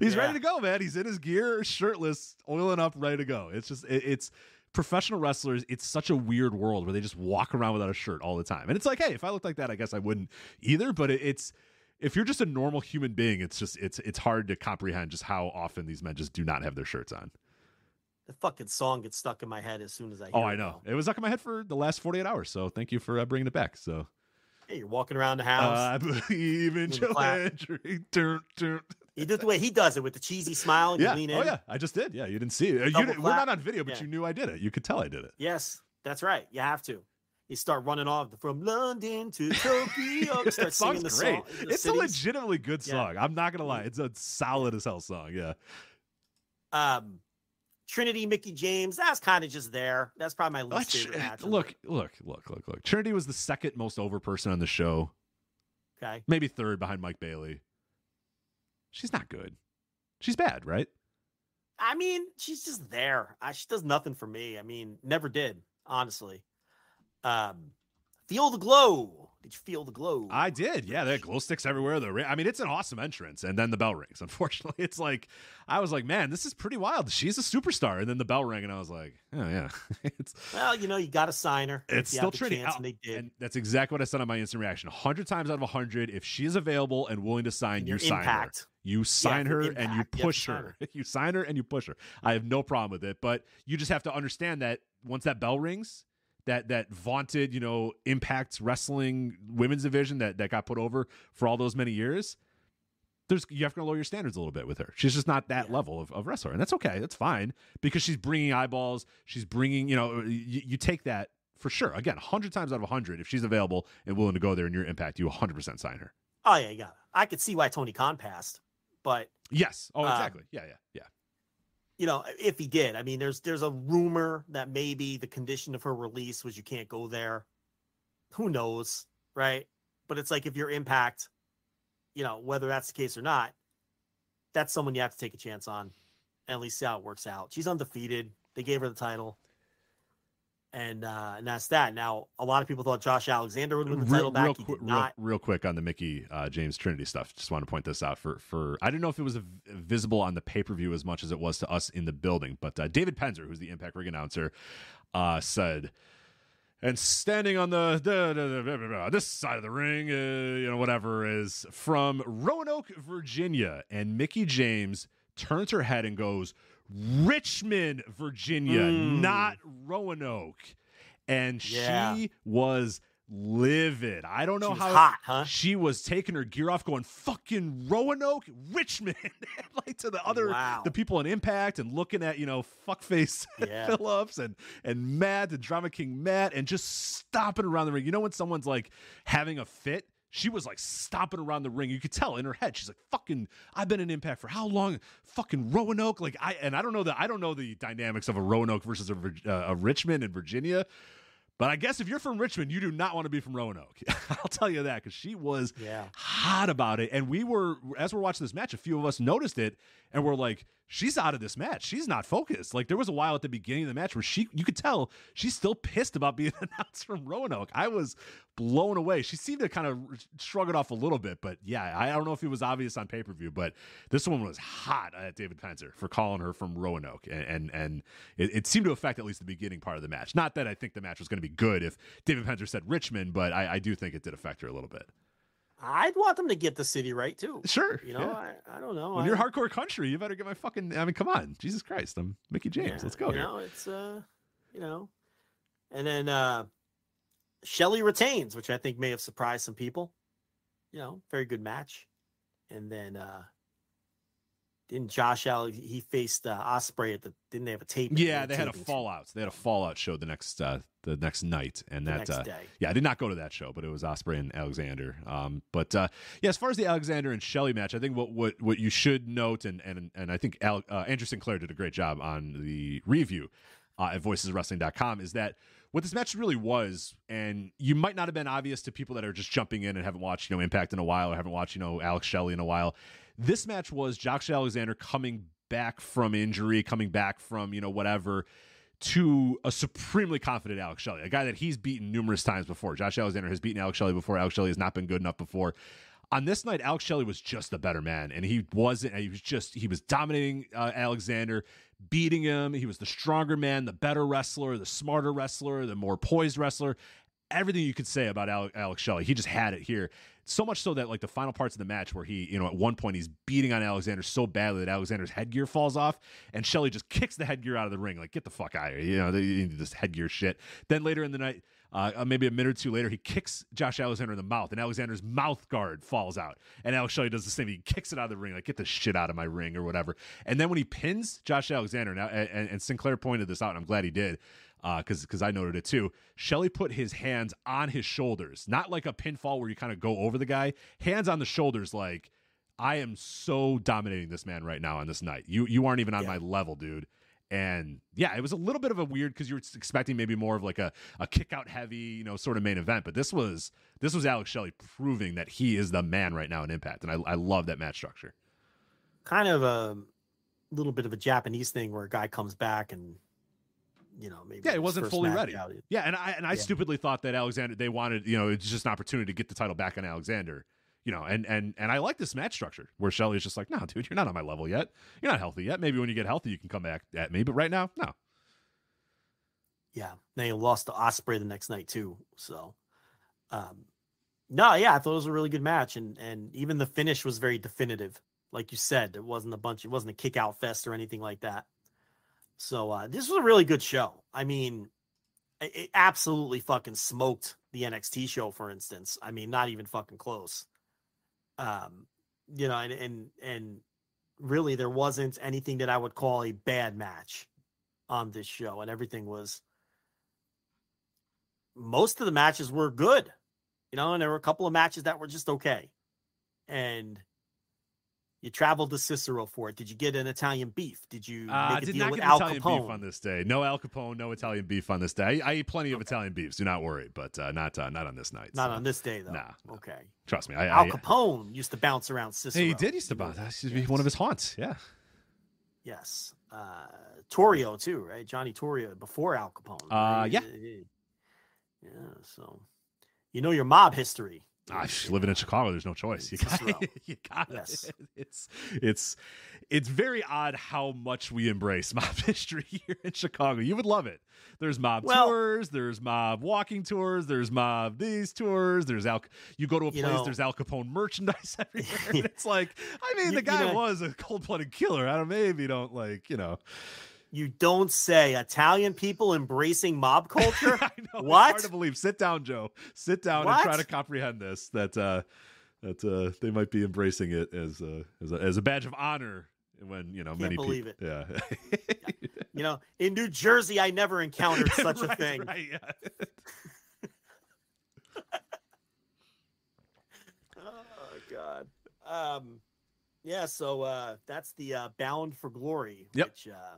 D: He's ready to go, man. He's in his gear, shirtless, oiling up, ready to go. It's just, it, it's professional wrestlers. It's such a weird world where they just walk around without a shirt all the time. And it's like, hey, if I looked like that, I guess I wouldn't either. But it, it's, if you're just a normal human being, it's just, it's, it's hard to comprehend just how often these men just do not have their shirts on.
E: The fucking song gets stuck in my head as soon as I hear
D: Oh. I know.
E: though.
D: It was stuck in my head for the last 48 hours. So thank you for uh, bringing it back. So
E: Hey, you're walking around the
D: uh,
E: house.
D: I believe in Joe. Hendry. Dun, dun.
E: he did the way he does it with the cheesy smile and
D: Yeah.
E: you lean in.
D: Oh, yeah. I just did. Yeah. You didn't see it. Uh, You didn't- we're not on video, but
E: Yeah.
D: you knew I did it. You could tell I did it.
E: Yes, that's right. You have to. You start running off from London to Tokyo. You
D: that song's
E: the
D: great.
E: song.
D: It's a legitimately good
E: Yeah.
D: song. I'm not gonna lie. It's a solid as hell song. Yeah.
E: um, Trinity, Mickie James. That's kind of just there. That's probably my least
D: Let's-
E: favorite match.
D: look, look, look, look, look. Trinity was the second most over person on the show,
E: Okay.
D: maybe third behind Mike Bailey. She's not good. She's bad, right?
E: I mean, she's just there. I, she does nothing for me. I mean, never did, honestly. Um, feel the glow. Did you feel the glow?
D: I did. Yeah, there are glow sticks everywhere. The I mean, it's an awesome entrance, and then the bell rings. Unfortunately, it's like I was like, man, this is pretty wild. She's a superstar, and then the bell rang, and I was like, oh yeah, it's
E: well, you know, you got to sign her.
D: it's still Trinity.
E: chance, and they did.
D: and that's exactly what I said on my instant reaction. hundred times out of hundred, if she's available and willing to sign,
E: And
D: you sign
E: impact.
D: her. You sign
E: for
D: her and you
E: impact, you have
D: push her. You sign her and you push her. I have no problem with it, but you just have to understand that once that bell rings, that that vaunted, you know, Impact Wrestling Women's Division that that got put over for all those many years. There's you have to lower your standards a little bit with her. She's just not that level of, of wrestler, and that's okay. That's fine because she's bringing eyeballs. She's bringing, you know, you, you take that for sure. Again, hundred times out of hundred, if she's available and willing to go there in your Impact, you 100 percent sign her.
E: oh yeah, yeah. I could see why Tony Khan passed, but
D: Yes. Oh,
E: Um,
D: exactly. yeah, yeah, yeah.
E: You know, if he did, I mean, there's there's a rumor that maybe the condition of her release was you can't go there. Who knows, right? But it's like if you're Impact, you know, whether that's the case or not, that's someone you have to take a chance on, and at least see how it works out. She's undefeated. They gave her the title, and uh, and that's that. Now, a lot of people thought Josh Alexander would win the title back.
D: real,
E: he
D: qui- real, real quick on the Mickie uh, James Trinity stuff. Just want to point this out for for I don't know if it was a, visible on the pay per view as much as it was to us in the building, but uh, David Penzer, who's the Impact ring announcer, uh, said. And standing on the, the, the- the- the- the- this side of the ring, uh, you know, whatever is from Roanoke, Virginia, and Mickie James turns her head and goes, "Richmond, Virginia,
E: Mm.
D: not Roanoke." and
E: Yeah.
D: she was livid. I don't know how
E: hot, huh?
D: she was taking her gear off, going fucking Roanoke, Richmond, like to the other
E: Wow.
D: the people in Impact, and looking at you know fuckface
E: Yeah.
D: Phillips and and Matt, the Drama King Matt, and just stomping around the ring. You know when someone's like having a fit. She was like stomping around the ring. You could tell in her head. She's like, "Fucking, I've been in Impact for how long? Fucking Roanoke, like I." And I don't know that I don't know the dynamics of a Roanoke versus a, uh, a Richmond in Virginia, but I guess if you're from Richmond, you do not want to be from Roanoke. I'll tell you that because she was
E: Yeah.
D: hot about it. And we were, as we're watching this match, a few of us noticed it and we're like, she's out of this match. She's not focused. Like there was a while at the beginning of the match where she, you could tell she's still pissed about being announced from Roanoke. I was blown away. She seemed to kind of shrug it off a little bit, but yeah, I don't know if it was obvious on pay per view, but this one was hot at David Penzer for calling her from Roanoke, and and, and it, it seemed to affect at least the beginning part of the match. Not that I think the match was going to be good if David Penzer said Richmond, but I, I do think it did affect her a little bit.
E: I'd want them to get the city right too.
D: Sure,
E: You know,
D: yeah.
E: I, I don't know.
D: When
E: I,
D: you're hardcore country, you better get my fucking. I mean, come on, Jesus Christ! I'm Mickie James.
E: Yeah,
D: Let's go
E: You
D: here.
E: know, it's uh, you know, and then uh, Shelley retains, which I think may have surprised some people. You know, very good match, and then uh, didn't Josh Allen? He faced uh, Ospreay at the. Didn't they have a tape?
D: Yeah, they had a fallout. They had a fallout show the next uh, the next night, and that uh,
E: day.
D: yeah, I did not go to that show, but it was Ospreay and Alexander. Um, but uh, yeah, as far as the Alexander and Shelley match, I think what what what you should note, and and and I think Al, uh, Andrew Sinclair did a great job on the review uh, at voiceswrestling.com, is that what this match really was, and you might not have been obvious to people that are just jumping in and haven't watched you know Impact in a while or haven't watched you know Alex Shelley in a while. This match was Josh Alexander coming back from injury, coming back from you know whatever to a supremely confident Alex Shelley, a guy that he's beaten numerous times before. Josh Alexander has beaten Alex Shelley before. Alex Shelley has not been good enough before. On this night, Alex Shelley was just a better man, and he wasn't. He was just he was dominating uh, Alexander, beating him. He was the stronger man, the better wrestler, the smarter wrestler, the more poised wrestler. Everything you could say about Alex, Shelley. He just had it here. So much so that like the final parts of the match where he, you know, at one point he's beating on Alexander so badly that Alexander's headgear falls off, and Shelley just kicks the headgear out of the ring. Like, get the fuck out of here. You know, this headgear shit. Then later in the night, uh, maybe a minute or two later, he kicks Josh Alexander in the mouth, and Alexander's mouth guard falls out. And Alex Shelley does the same. He kicks it out of the ring, like get the shit out of my ring or whatever. And then when he pins Josh Alexander, now and, and Sinclair pointed this out, and I'm glad he did because uh, because I noted it too. Shelley put his hands on his shoulders, not like a pinfall where you kind of go over the guy. Hands on the shoulders, like I am so dominating this man right now on this night. You you aren't even on yeah. my level, dude. And yeah, it was a little bit of a weird because you were expecting maybe more of like a, a kick out heavy, you know, sort of main event. But this was this was Alex Shelley proving that he is the man right now in Impact, and I I love that match structure.
E: Kind of a little bit of a Japanese thing where a guy comes back and you know, maybe
D: yeah, it wasn't fully ready. Out. Yeah, and I and I yeah. stupidly thought that Alexander they wanted, you know, it's just an opportunity to get the title back on Alexander. You know, and and and I like this match structure where Shelley is just like, no, dude, you're not on my level yet. You're not healthy yet. Maybe when you get healthy, you can come back at me, but right now, no.
E: Yeah, they lost to Ospreay the next night too. So, um, no, yeah, I thought it was a really good match, and and even the finish was very definitive. Like you said, it wasn't a bunch, it wasn't a kick out fest or anything like that. So uh, this was a really good show. I mean, it absolutely fucking smoked the NXT show, for instance. I mean, not even fucking close. Um, you know, and and and really, there wasn't anything that I would call a bad match on this show, and everything was. Most of the matches were good, you know, and there were a couple of matches that were just okay, and you traveled to Cicero for it. Did you get an Italian beef? Did you uh, make a
D: did
E: deal
D: not
E: with
D: get
E: Al
D: Italian
E: Capone?
D: beef on this day? No Al Capone, no Italian beef on this day. I, I eat plenty of okay. Italian beefs. Do not worry, but uh, not uh, not on this night.
E: Not so. on this day, though.
D: Nah.
E: Okay.
D: Trust me. I,
E: Al Capone used to bounce around Cicero.
D: He did used to bounce. That used to be yes. one of his haunts. Yeah.
E: Yes. Uh, Torrio too, right? Johnny Torrio before Al Capone.
D: Right? Uh, yeah.
E: Yeah. So you know your mob history.
D: Ah, living in Chicago, there's no choice. You got, you got
E: yes.
D: it. It's it's it's very odd how much we embrace mob history here in Chicago. You would love it. There's mob well, tours, there's mob walking tours, there's mob these tours, there's Al. You go to a place, know, there's Al Capone merchandise everywhere. it's like, I mean, the guy you know, was a cold blooded killer. I don't maybe don't like you know.
E: You don't say Italian people embracing mob culture.
D: I know,
E: what?
D: hard to believe. Sit down, Joe. Sit down what? and try to comprehend this. That uh, that uh, they might be embracing it as a, as a as a badge of honor when you know
E: Can't
D: many
E: believe
D: people.
E: It.
D: Yeah.
E: you know, in New Jersey, I never encountered such
D: right,
E: a thing.
D: Right. Yeah.
E: oh God. Um. Yeah. So uh, that's the uh, Bound for Glory.
D: Yep.
E: Which, uh,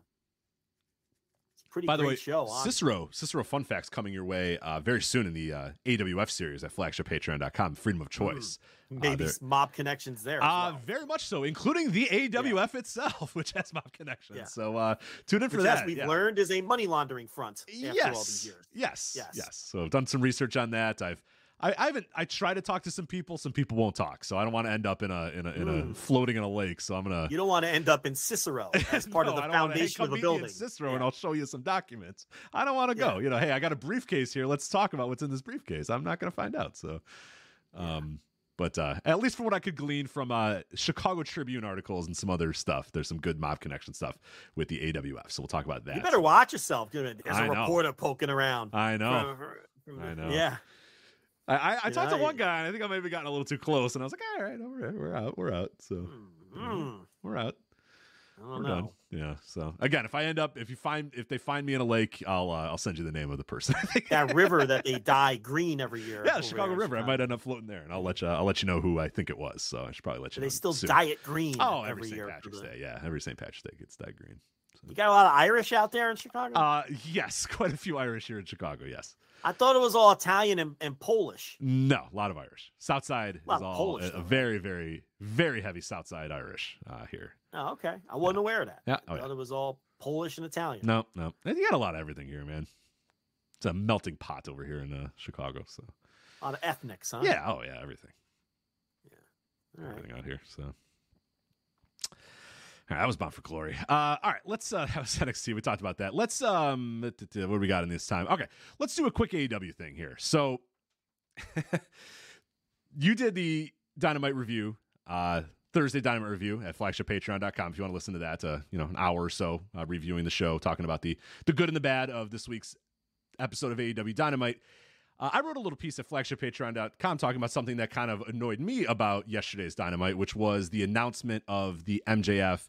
E: pretty
D: By the way,
E: show.
D: Cicero, Cicero fun facts coming your way uh, very soon in the uh, AWF series at flagshippatreon.com, Freedom of Choice.
E: Mm, maybe uh, mob connections there. Uh,
D: well. Very much so, including the AWF yeah. itself, which has mob connections. Yeah. So uh, tune in for
E: which,
D: that.
E: As we've
D: yeah.
E: learned, is a money laundering front.
D: yes.
E: Yes.
D: Yes. Yes. So I've done some research on that. I've I, I, haven't. I try to talk to some people. Some people won't talk, so I don't want to end up in a in a, in a mm. floating in a lake. So I'm gonna.
E: You don't want to end up in Cicero as part
D: no,
E: of the
D: foundation
E: wanna, hey,
D: of
E: the building.
D: Cicero, yeah. and I'll show you some documents. I don't want to yeah. go. You know, hey, I got a briefcase here. Let's talk about what's in this briefcase. I'm not gonna find out. So, um, but uh, at least from what I could glean from uh, Chicago Tribune articles and some other stuff, there's some good mob connection stuff with the AWF. So we'll talk about that.
E: You better watch yourself. There's a I reporter poking around.
D: I know. From, from, I know.
E: Yeah.
D: I, I, I talked to one guy, and I think I maybe gotten a little too close, and I was like, all right, all right, we're out, we're out. So
E: mm-hmm.
D: we're out.
E: we're
D: know.
E: done.
D: Yeah. So again, if I end up, if you find, if they find me in a lake, I'll, uh, I'll send you the name of the person.
E: that river that they dye green every year.
D: Yeah, Chicago River. Chicago. I might end up floating there, and I'll let you, I'll let you know who I think it was. So I should probably let you. Know They
E: still
D: soon.
E: dye it green.
D: Oh,
E: every,
D: every St.
E: year.
D: Patrick's Day. Yeah, every St. Patrick's Day gets dyed green. So.
E: You got a lot of Irish out there in Chicago.
D: Uh, yes, quite a few Irish here in Chicago. Yes.
E: I thought it was all Italian and, and Polish.
D: No, a lot of Irish. Southside is all
E: Polish,
D: a, a, very, very, very heavy Southside Irish uh, here.
E: Oh, okay. I wasn't
D: yeah.
E: aware of that.
D: Yeah,
E: I
D: oh,
E: thought
D: yeah.
E: it was all Polish and Italian.
D: No, no. You got a lot of everything here, man. It's a melting pot over here in uh, Chicago. So
E: a lot of ethnics, huh?
D: Yeah. Oh, yeah. Everything.
E: Yeah. All
D: everything
E: right.
D: out here. So. That was Bound for Glory. Uh, all right, let's. Uh, that was NXT. We talked about that. Let's. Um, what do we got in this time? Okay, let's do a quick AEW thing here. So, you did the Dynamite review, uh, Thursday Dynamite review at flagshippatreon.com. If you want to listen to that, uh, you know, an hour or so uh, reviewing the show, talking about the the good and the bad of this week's episode of AEW Dynamite. Uh, I wrote a little piece at flagshippatreon.com talking about something that kind of annoyed me about yesterday's Dynamite, which was the announcement of the MJF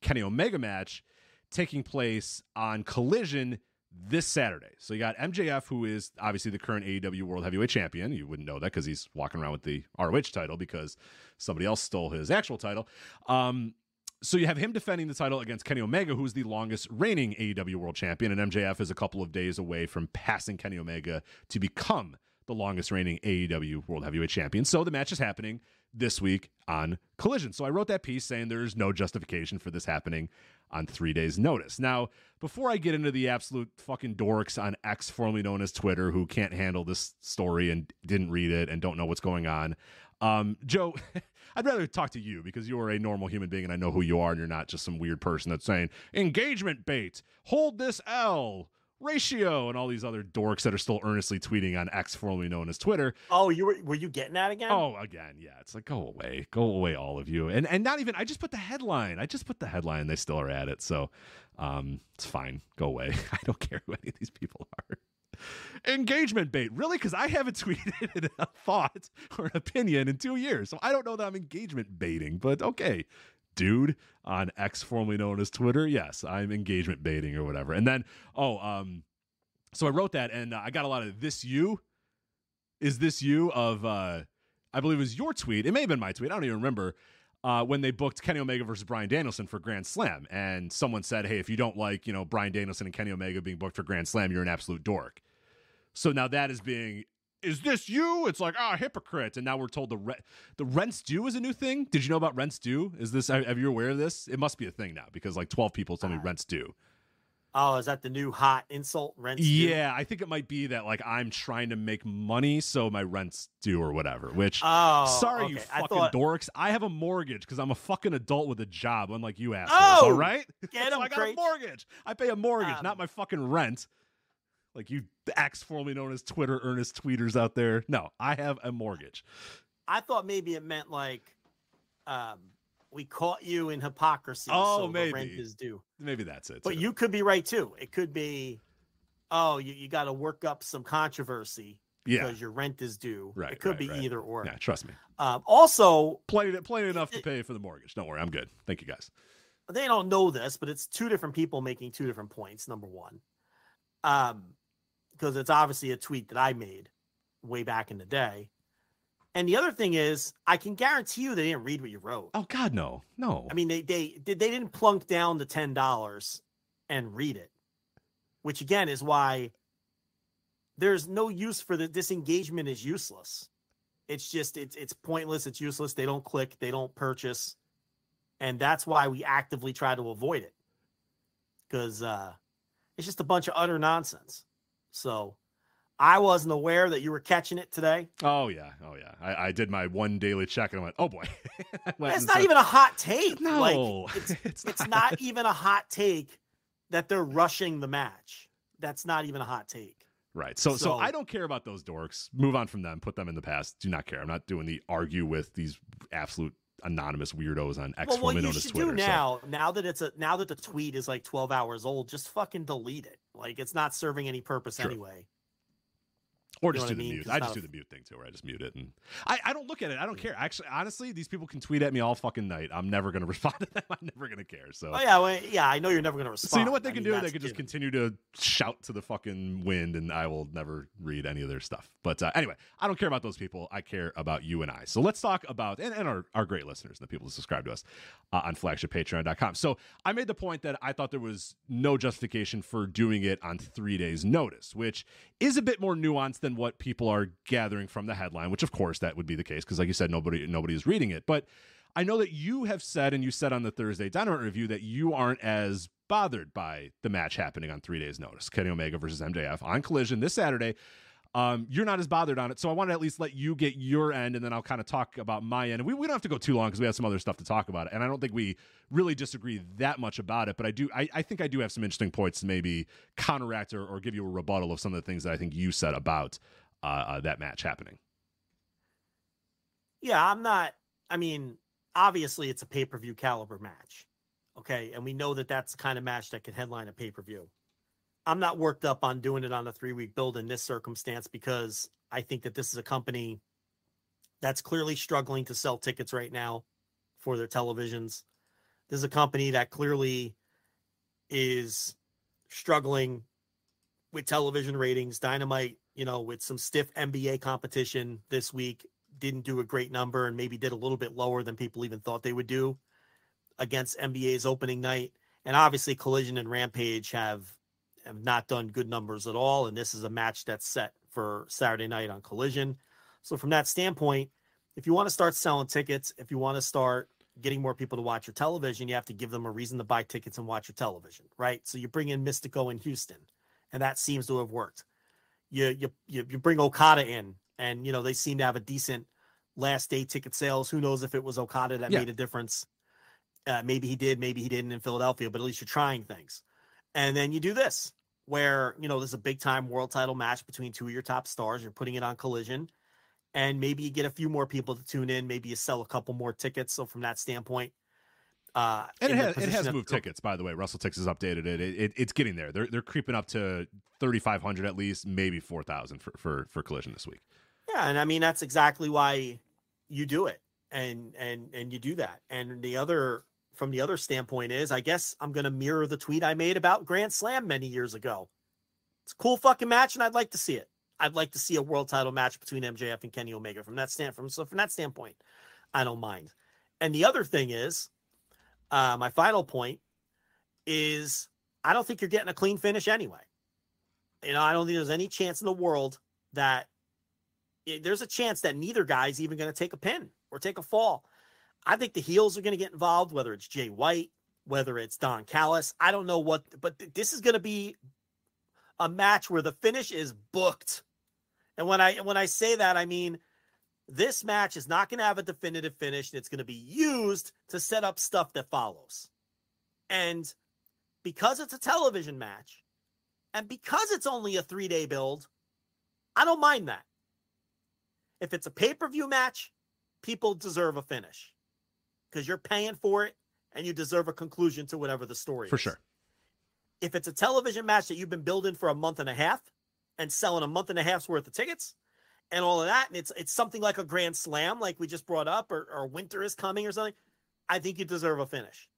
D: Kenny Omega match taking place on Collision this Saturday. So you got MJF, who is obviously the current AEW World Heavyweight Champion. You wouldn't know that because he's walking around with the ROH title because somebody else stole his actual title. Um, so you have him defending the title against Kenny Omega, who's the longest reigning AEW World Champion, and MJF is a couple of days away from passing Kenny Omega to become the longest reigning AEW World Heavyweight Champion. So the match is happening this week on Collision. So I wrote that piece saying there's no justification for this happening on three days' notice. Now, before I get into the absolute fucking dorks on X, formerly known as Twitter, who can't handle this story and didn't read it and don't know what's going on, um, Joe, I'd rather talk to you because you are a normal human being and I know who you are and you're not just some weird person that's saying engagement bait, hold this L, ratio, and all these other dorks that are still earnestly tweeting on X, formerly known as Twitter.
E: Oh, you were were you getting that again?
D: Oh, again, yeah. It's like go away, go away, all of you, and and not even. I just put the headline. I just put the headline. They still are at it, so um, it's fine. Go away. I don't care who any of these people are. Engagement bait, really? Because I haven't tweeted a thought or an opinion in two years, so I don't know that I'm engagement baiting. But okay, dude on X, formerly known as Twitter. Yes, I'm engagement baiting or whatever. And then, oh, um, so I wrote that and uh, I got a lot of this you. Is this you of, uh, I believe it was your tweet. It may have been my tweet. I don't even remember. Uh, when they booked Kenny Omega versus Bryan Danielson for Grand Slam, and someone said, "Hey, if you don't like, you know, Bryan Danielson and Kenny Omega being booked for Grand Slam, you're an absolute dork." So now that is being is this you? It's like, ah, oh, hypocrite. And now we're told the rent, the rents due is a new thing. Did you know about rents due? Is this, have you aware of this? It must be a thing now because like 12 people told me rents due.
E: Oh, is that the new hot insult rents
D: Yeah, I think it might be that like I'm trying to make money, so my rent's due or whatever. Which,
E: oh,
D: sorry,
E: okay.
D: you fucking
E: thought...
D: dorks. I have a mortgage because I'm a fucking adult with a job, unlike you assholes.
E: Oh,
D: all right,
E: get
D: so I got a mortgage. I pay a mortgage,
E: um,
D: not my fucking rent like you ex formerly known as Twitter earnest tweeters out there. No, I have a mortgage.
E: I thought maybe it meant like um we caught you in hypocrisy.
D: Oh,
E: so
D: maybe
E: the rent is due.
D: Maybe that's it.
E: But
D: too.
E: you could be right too. It could be, oh, you, you got to work up some controversy
D: yeah.
E: because your rent is due.
D: Right.
E: It could
D: right,
E: be
D: right.
E: either or.
D: Yeah, trust me.
E: Um, also,
D: Plenty, plenty enough to pay for the mortgage. Don't worry, I'm good. Thank you guys.
E: they don't know this, but it's two different people making two different points. Number one, um, because it's obviously a tweet that I made way back in the day. And the other thing is, I can guarantee you they didn't read what you wrote.
D: Oh God, no, no.
E: I mean, they they they didn't plunk down the ten dollars and read it, which again is why there's no use for the disengagement is useless. It's just it's it's pointless. It's useless. They don't click. They don't purchase, and that's why we actively try to avoid it because uh, it's just a bunch of utter nonsense. So I wasn't aware that you were catching it today.
D: Oh yeah, oh yeah. I, I did my one daily check and I went, oh boy. Went
E: It's not
D: said-
E: even a hot take.
D: No,
E: like, it's,
D: it's
E: it's
D: not.
E: not even a hot take that they're rushing the match. That's not even a hot take.
D: Right. So, so
E: So-
D: I don't care about those dorks. Move on from them. Put them in the past. Do not care. I'm not doing the argue with these absolute anonymous weirdos on X,
E: well,
D: formerly
E: you should
D: Twitter.
E: do
D: so-
E: now, now that it's a now that the tweet is like 12 hours old, just fucking delete it. Like it's not serving any purpose
D: True.
E: anyway.
D: Or
E: You
D: just
E: know
D: do
E: I
D: the
E: mean?
D: mute. I just do the mute thing too, where I just mute it, and I, I don't look at it. I don't care. Actually, honestly, these people can tweet at me all fucking night. I'm never gonna respond to them. I'm never gonna care. So,
E: Oh yeah, well, yeah. I know you're never going to respond.
D: so you know what they
E: I
D: can
E: mean,
D: do? They can just continue to shout to the fucking wind, and I will never read any of their stuff. But uh, anyway, I don't care about those people. I care about you and I. So let's talk about and, and our, our great listeners, and the people who subscribe to us uh, on flagshippatreon.com. So I made the point that I thought there was no justification for doing it on three days' notice, which is a bit more nuanced than what people are gathering from the headline. Which, of course, that would be the case because, like you said, nobody nobody is reading it. But I know that you have said, and you said on the Thursday Dynamite review that you aren't as bothered by the match happening on three days' notice. Kenny Omega versus MJF on Collision this Saturday. Um, you're not as bothered on it, so I want to at least let you get your end, and then I'll kind of talk about my end. And we, we don't have to go too long because we have some other stuff to talk about, It. and I don't think we really disagree that much about it. But I do, I, I think I do have some interesting points to maybe counteract or, or give you a rebuttal of some of the things that I think you said about uh, uh, that match happening.
E: Yeah, I'm not. I mean, obviously, it's a pay per view caliber match. Okay. And we know that that's the kind of match that could headline a pay per view. I'm not worked up on doing it on a three week build in this circumstance because I think that this is a company that's clearly struggling to sell tickets right now for their televisions. This is a company that clearly is struggling with television ratings. Dynamite, you know, with some stiff NBA competition this week, didn't do a great number and maybe did a little bit lower than people even thought they would do against NBA's opening night. And obviously, Collision and Rampage have have not done good numbers at all. And this is a match that's set for Saturday night on Collision. So from that standpoint, if you want to start selling tickets, if you want to start getting more people to watch your television, you have to give them a reason to buy tickets and watch your television, right? So you bring in Místico in Houston, and that seems to have worked. You you you, bring Okada in, and you know they seem to have a decent last day ticket sales. Who knows if it was Okada that
D: Yeah.
E: made a difference? Uh, maybe he did, maybe he didn't in Philadelphia, but at least you're trying things. And then you do this, where you know there's a big time world title match between two of your top stars. You're putting it on Collision, and maybe you get a few more people to tune in. Maybe you sell a couple more tickets. So from that standpoint, uh,
D: And it has, it has moved tickets, by the way. WrestleTix has updated it. It, it. It's getting there. They're they're creeping up to thirty five hundred at least, maybe four thousand for, for for collision this week.
E: Yeah, and I mean that's exactly why you do it, and and and you do that. And the other, from the other standpoint, is I guess I'm going to mirror the tweet I made about Grand Slam many years ago. It's a cool fucking match, and I'd like to see it. I'd like to see a world title match between MJF and Kenny Omega. From that stand, from so from that standpoint, I don't mind. And the other thing is, uh, my final point is I don't think you're getting a clean finish anyway. You know, I don't think there's any chance in the world that it- there's a chance that neither guy's even going to take a pin or take a fall. I think the heels are going to get involved, whether it's Jay White, whether it's Don Callis. I don't know what, but th- this is going to be a match where the finish is booked. And when I when I say that, I mean this match is not going to have a definitive finish, and it's going to be used to set up stuff that follows. And because it's a television match, and because it's only a three day build, I don't mind that. If it's a pay per view match, people deserve a finish because you're paying for it and you deserve a conclusion to whatever the story
D: For
E: is.
D: sure.
E: If it's a television match that you've been building for a month and a half and selling a month and a half's worth of tickets and all of that, and it's it's something like a grand slam, like we just brought up, or, or winter is coming or something, I think you deserve a finish.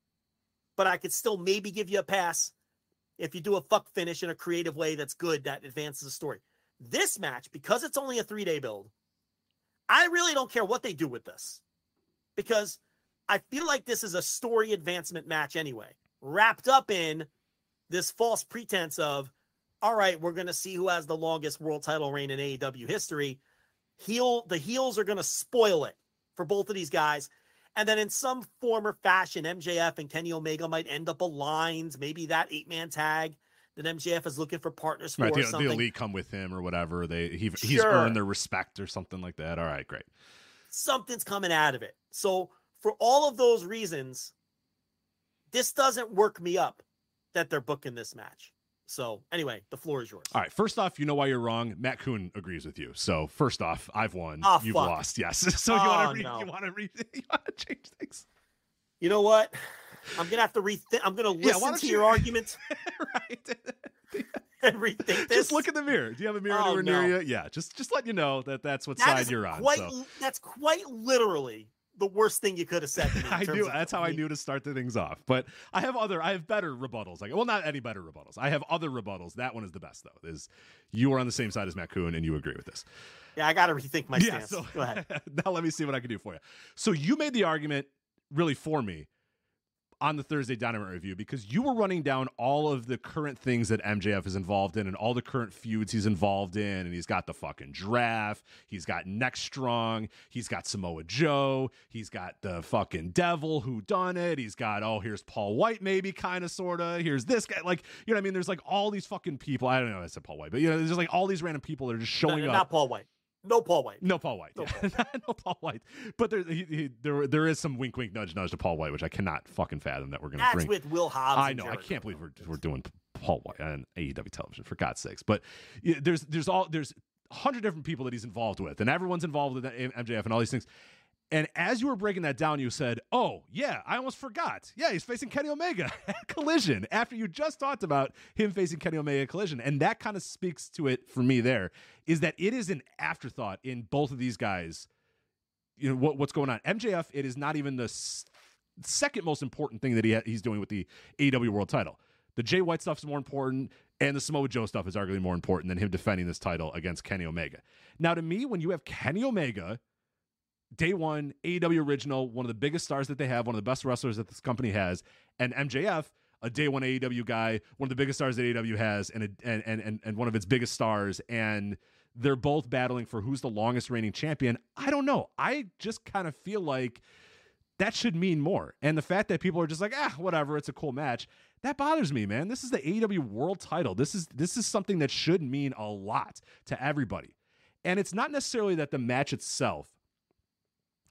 E: But I could still maybe give you a pass if you do a fuck finish in a creative way that's good that advances the story. This match, because it's only a three day build, I really don't care what they do with this because I feel like this is a story advancement match anyway, wrapped up in this false pretense of, all right, we're going to see who has the longest world title reign in AEW history. Heel, the heels are going to spoil it for both of these guys. And then in some form or fashion, MJF and Kenny Omega might end up aligned. Maybe that eight man tag that MJF is looking for partners for
D: Right.
E: or
D: The, the elite come with him or whatever. They he, he's
E: Sure.
D: earned their respect or something like that. All right, great.
E: something's coming out of it. So for all of those reasons, this doesn't work me up that they're booking this match. So anyway, the floor is yours.
D: All right. First off, you know why you're wrong. Matt Kuhn agrees with you. So first off, I've won.
E: Oh,
D: You've
E: fuck.
D: lost. Yes. So you
E: Oh,
D: want to read?
E: no.
D: You want to read? You want to change things?
E: You know what? I'm gonna have to rethink. I'm gonna listen
D: don't
E: to
D: you-
E: your argument
D: right.
E: and rethink this.
D: just look in the mirror. Do you have a mirror
E: Oh,
D: anywhere near you? Yeah. Just just let you know that that's what
E: That
D: side you're on.
E: Quite,
D: so.
E: That's quite literally the worst thing you could have said to me.
D: I knew that's how I knew to start the things off. But I have other, I have better rebuttals. Like, well, not any better rebuttals. I have other rebuttals. That one is the best though. Is you are on the same side as Matt Kuhn and you agree with this?
E: Yeah, I got to rethink my
D: yeah.
E: stance.
D: So
E: Go ahead.
D: now let me see what I can do for you. So you made the argument really for me. On the Thursday Dynamite review because you were running down all of the current things that MJF is involved in and all the current feuds he's involved in. And he's got the fucking draft. He's got Next Strong. He's got Samoa Joe. He's got the fucking devil who done it. He's got, oh, here's Paul White, maybe kind of, sort of. Here's this guy. Like, you know what I mean? There's like all these fucking people. I don't know. I said Paul White, but you know, there's like all these random people that are just showing
E: No,
D: up.
E: Not Paul White. No Paul White.
D: No Paul White.
E: No
D: Yeah. no Paul White. But there, he, he, there, there is some wink, wink, nudge, nudge to Paul White, which I cannot fucking fathom that we're going to
E: That's
D: bring.
E: with Will Hobbs.
D: I know. I can't believe we're, we're doing Paul White on AEW television for God's sakes. But yeah, there's there's all there's a hundred different people that he's involved with, and everyone's involved with MJF and all these things. And as you were breaking that down, you said, "Oh yeah, I almost forgot. Yeah, he's facing Kenny Omega at Collision after you just talked about him facing Kenny Omega at Collision." And that kind of speaks to it for me. There is that it is an afterthought in both of these guys. You know what, what's going on? MJF. It is not even the s- second most important thing that he ha- he's doing with the AEW World Title. The Jay White stuff is more important, and the Samoa Joe stuff is arguably more important than him defending this title against Kenny Omega. Now, to me, when you have Kenny Omega day one, AEW original, one of the biggest stars that they have, one of the best wrestlers that this company has, and MJF, a day one AEW guy, one of the biggest stars that AEW has, and a, and, and and one of its biggest stars, and they're both battling for who's the longest reigning champion. I don't know. I just kind of feel like that should mean more. And the fact that people are just like, ah, whatever, it's a cool match, that bothers me, man. This is the AEW World Title. This is this is something that should mean a lot to everybody. And it's not necessarily that the match itself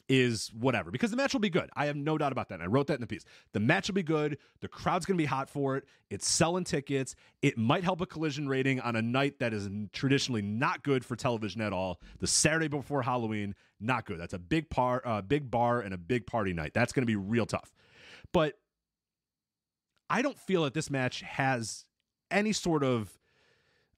D: is whatever because the match will be good. I have no doubt about that. And I wrote that in the piece. The match will be good. The crowd's going to be hot for it. It's selling tickets. It might help a collision rating on a night that is traditionally not good for television at all. The Saturday before Halloween, not good. That's a big par, uh, big bar, and a big party night. That's going to be real tough. But I don't feel that this match has any sort of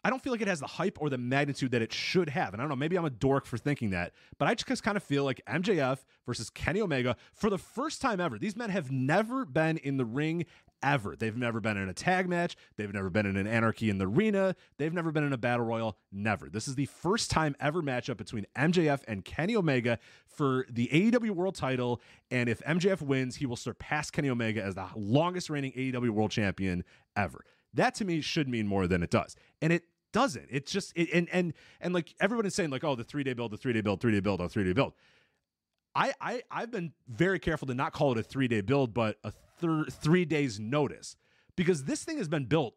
D: I don't feel like it has the hype or the magnitude that it should have. And I don't know, maybe I'm a dork for thinking that, but I just kind of feel like MJF versus Kenny Omega for the first time ever. These men have never been in the ring ever. They've never been in a tag match. They've never been in an anarchy in the arena. They've never been in a battle royal. Never. This is the first time ever matchup between MJF and Kenny Omega for the AEW World title. And if MJF wins, he will surpass Kenny Omega as the longest reigning AEW World Champion ever. That to me should mean more than it does. And it doesn't. It's just it, and and and like everybody's saying like oh the 3-day build, the 3-day build, 3-day build, oh 3-day build. I I I've been very careful to not call it a 3-day build but a thir- 3 days notice because this thing has been built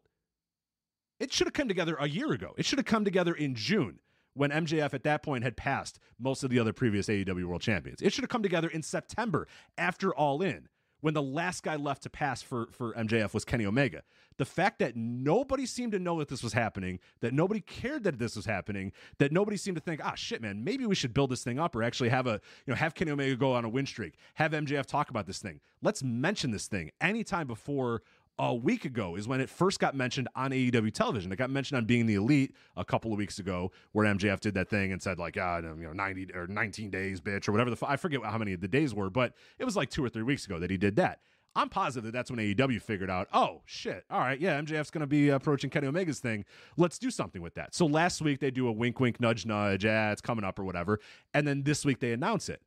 D: it should have come together a year ago. It should have come together in June when MJF at that point had passed most of the other previous AEW World Champions. It should have come together in September after All In when the last guy left to pass for, for MJF was Kenny Omega. The fact that nobody seemed to know that this was happening, that nobody cared that this was happening, that nobody seemed to think, ah, shit, man, maybe we should build this thing up or actually have a, you know, have Kenny Omega go on a win streak, have MJF talk about this thing. Let's mention this thing anytime before a week ago is when it first got mentioned on AEW television. It got mentioned on Being the Elite a couple of weeks ago, where MJF did that thing and said like, ah, you know, ninety or nineteen days, bitch, or whatever the f- I forget how many of the days were, but it was like two or three weeks ago that he did that. I'm positive that that's when AEW figured out, oh shit, all right, yeah, MJF's going to be approaching Kenny Omega's thing. Let's do something with that. So last week they do a wink, wink, nudge, nudge, yeah, it's coming up or whatever, and then this week they announce it.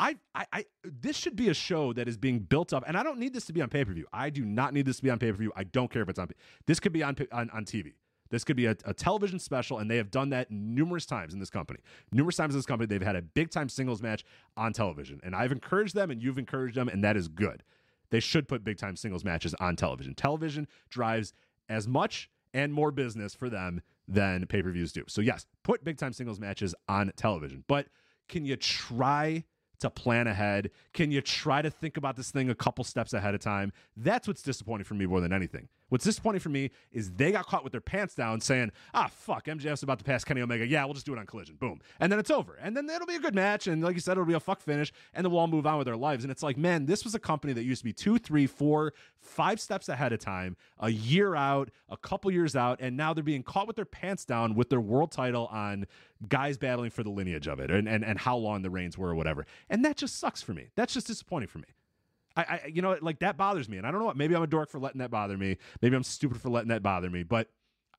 D: I, I, I, this should be a show that is being built up, and I don't need this to be on pay per view. I do not need this to be on pay per view. I don't care if it's on. This could be on on, on TV. This could be a, a, television special, and they have done that numerous times in this company. Numerous times in this company, they've had a big time singles match on television, and I've encouraged them, and you've encouraged them, and that is good. They should put big time singles matches on television. Television drives as much and more business for them than pay per views do. So yes, put big time singles matches on television, but can you try? To plan ahead? Can you try to think about this thing a couple steps ahead of time? That's what's disappointing for me more than anything. What's disappointing for me is they got caught with their pants down saying, ah, fuck, MJF's about to pass Kenny Omega. Yeah, we'll just do it on collision. Boom. And then it's over. And then it'll be a good match. And like you said, it'll be a fuck finish. And then we'll all move on with our lives. And it's like, man, this was a company that used to be two, three, four, five steps ahead of time, a year out, a couple years out. And now they're being caught with their pants down with their world title on guys battling for the lineage of it and, and, and how long the reigns were or whatever. And that just sucks for me. That's just disappointing for me. I, I, you know, like that bothers me, and I don't know what. Maybe I'm a dork for letting that bother me. Maybe I'm stupid for letting that bother me. But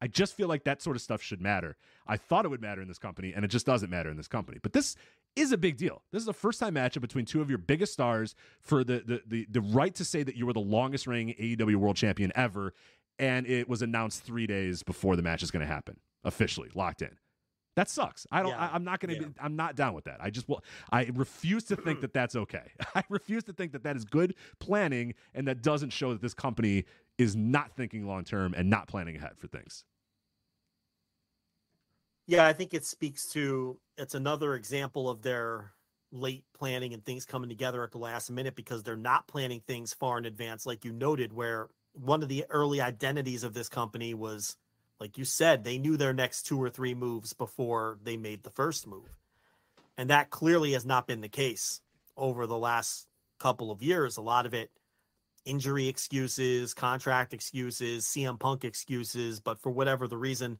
D: I just feel like that sort of stuff should matter. I thought it would matter in this company, and it just doesn't matter in this company. But this is a big deal. This is a first time matchup between two of your biggest stars for the the the, the right to say that you were the longest reigning AEW World Champion ever, and it was announced three days before the match is going to happen officially, locked in. That sucks. I don't.
E: Yeah.
D: I, am not going to.
E: Yeah.
D: be I'm not down with that. I just will. I refuse to think that that's okay. I refuse to think that that is good planning and that doesn't show that this company is not thinking long term and not planning ahead for things.
E: Yeah, I think it speaks to it's another example of their late planning and things coming together at the last minute because they're not planning things far in advance, like you noted, where one of the early identities of this company was, like you said, they knew their next two or three moves before they made the first move. And that clearly has not been the case over the last couple of years. A lot of it injury excuses, contract excuses, CM Punk excuses, but for whatever the reason,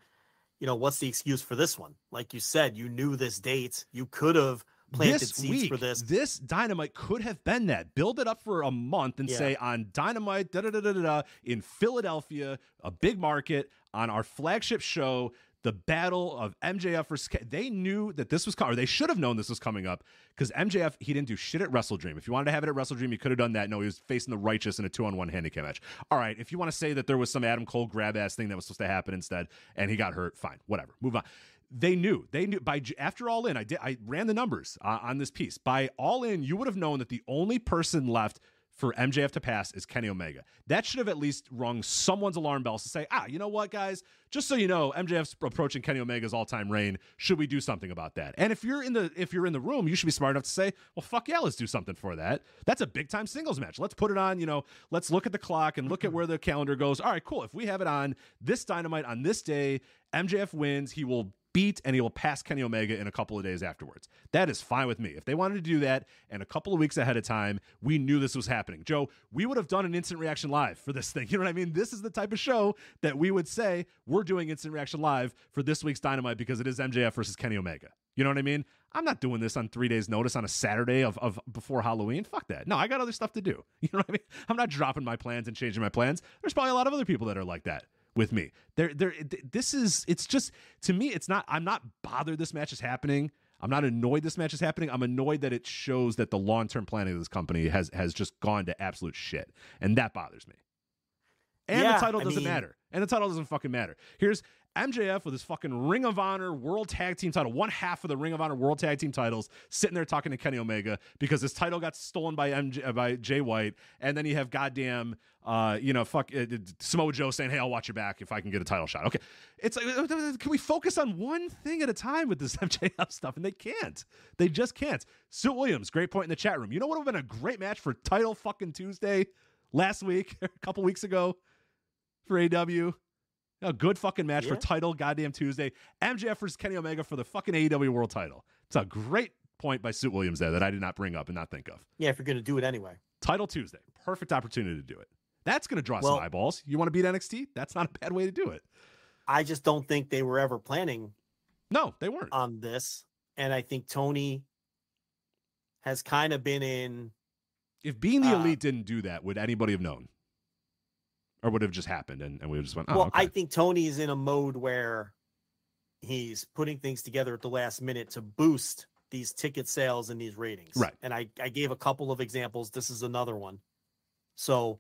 E: you know, what's the excuse for this one? Like you said, you knew this date. You could have planted
D: this
E: seeds
D: week,
E: for this.
D: This dynamite could have been that. Build it up for a month and
E: Yeah.
D: say on dynamite da da da da da in Philadelphia, a big market on our flagship show. The battle of MJF versus K- they knew that this was coming, or they should have known this was coming up because MJF he didn't do shit at WrestleDream. If you wanted to have it at WrestleDream, you could have done that. No, he was facing the righteous in a two on one handicap match. All right, if you want to say that there was some Adam Cole grab ass thing that was supposed to happen instead, and he got hurt, fine, whatever, move on they knew. They knew. By after all in i did i ran the numbers uh, on this piece. By all in you would have known that the only person left for mjf to pass is kenny omega. That should have at least rung someone's alarm bells to say ah you know what guys? Just so you know mjf's approaching kenny omega's all-time reign. Should we do something about that? And if you're in the if you're in the room you should be smart enough to say well fuck yeah let's do something for that. That's a big time singles match. Let's put it on you know let's look at the clock and look at where the calendar goes. All right cool. If we have it on this dynamite on this day mjf wins. He will beat and he will pass Kenny Omega in a couple of days afterwards. That is fine with me. If they wanted to do that and a couple of weeks ahead of time, we knew this was happening. Joe, we would have done an instant reaction live for this thing. You know what I mean? This is the type of show that we would say we're doing instant reaction live for this week's Dynamite because it is MJF versus Kenny Omega. You know what I mean? I'm not doing this on three days' notice on a Saturday of, of before Halloween. Fuck that. No, I got other stuff to do. You know what I mean? I'm not dropping my plans and changing my plans. There's probably a lot of other people that are like that with me. There, there. This is. It's just to me. It's not. I'm not bothered. This match is happening. I'm not annoyed. This match is happening. I'm annoyed that it shows that the long term planning of this company has has just gone to absolute shit, and that bothers me. And
E: Yeah,
D: the title doesn't
E: mean-
D: matter. And the title doesn't fucking matter. Here's MJF with his fucking Ring of Honor World Tag Team title, one half of the Ring of Honor World Tag Team titles, sitting there talking to Kenny Omega because his title got stolen by MJ, uh, by Jay White, and then you have goddamn, uh, you know, fuck uh, Samoa Joe saying, "Hey, I'll watch your back if I can get a title shot." Okay, it's like, uh, can we focus on one thing at a time with this MJF stuff? And they can't. They just can't. Sue Williams, great point in the chat room. You know what would have been a great match for title fucking Tuesday last week, a couple weeks ago for AW. A good fucking match for title goddamn Tuesday. MJF versus Kenny Omega for the fucking AEW World title. It's a great point by Suit Williams there that I did not bring up and not think of.
E: Yeah, if you're going to do it anyway.
D: Title Tuesday. Perfect opportunity to do it. That's going to draw
E: Well-
D: some eyeballs. You want to beat NXT? That's not a bad way to do it.
E: I just don't think they were ever planning
D: No, they weren't.
E: on this. And I think Tony has kind of been in
D: if being the
E: uh,
D: elite didn't do that, would anybody have known? Or would have just happened and, and we would just went, oh,
E: well,
D: okay.
E: I think Tony is in a mode where he's putting things together at the last minute to boost these ticket sales and these ratings.
D: Right.
E: And I, I gave a couple of examples. This is another one. So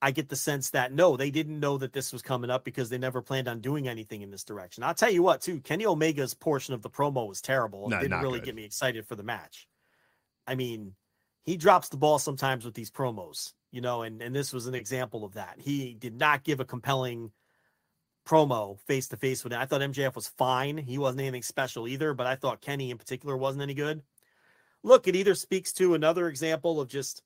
E: I get the sense that no, they didn't know that this was coming up because they never planned on doing anything in this direction. I'll tell you what, too, Kenny Omega's portion of the promo was terrible. It
D: No,
E: didn't really
D: good.
E: get me excited for the match. I mean, he drops the ball sometimes with these promos, you know, and, and this was an example of that. He did not give a compelling promo face to face with it. I thought MJF was fine. He wasn't anything special either, but I thought Kenny in particular wasn't any good. Look, it either speaks to another example of just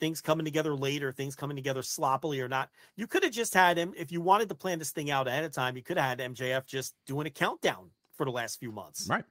E: things coming together later, things coming together sloppily or not. You could have just had him, if you wanted to plan this thing out ahead of time, you could have had MJF just doing a countdown for the last few months.
D: right.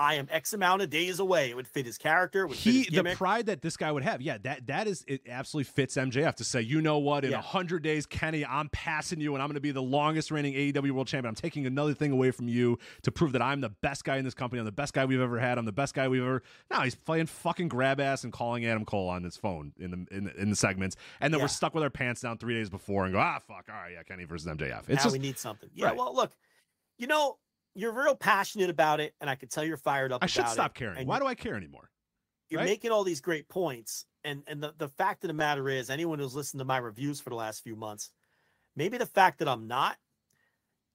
E: I am X amount of days away. It would fit his character. Would
D: he the pride that this guy would have yeah that that is it absolutely fits mjf to say you know what in a
E: Yeah.
D: 100 days kenny i'm passing you and i'm going to be the longest reigning aew world champion i'm taking another thing away from you to prove that i'm the best guy in this company i'm the best guy we've ever had i'm the best guy we've ever Now he's playing fucking grab ass and calling adam cole on his phone in the in, the- in the segments and then
E: Yeah.
D: we're stuck with our pants down three days before and go ah fuck all right yeah kenny versus mjf it's
E: now
D: just
E: we need something. Yeah.
D: right.
E: Well, look, you know, you're real passionate about it, and I can tell you're fired up.
D: I should stop
E: it,
D: caring. Why do I care anymore?
E: You're
D: right?
E: making all these great points, and and the, the fact of the matter is, anyone who's listened to my reviews for the last few months, maybe the fact that I'm not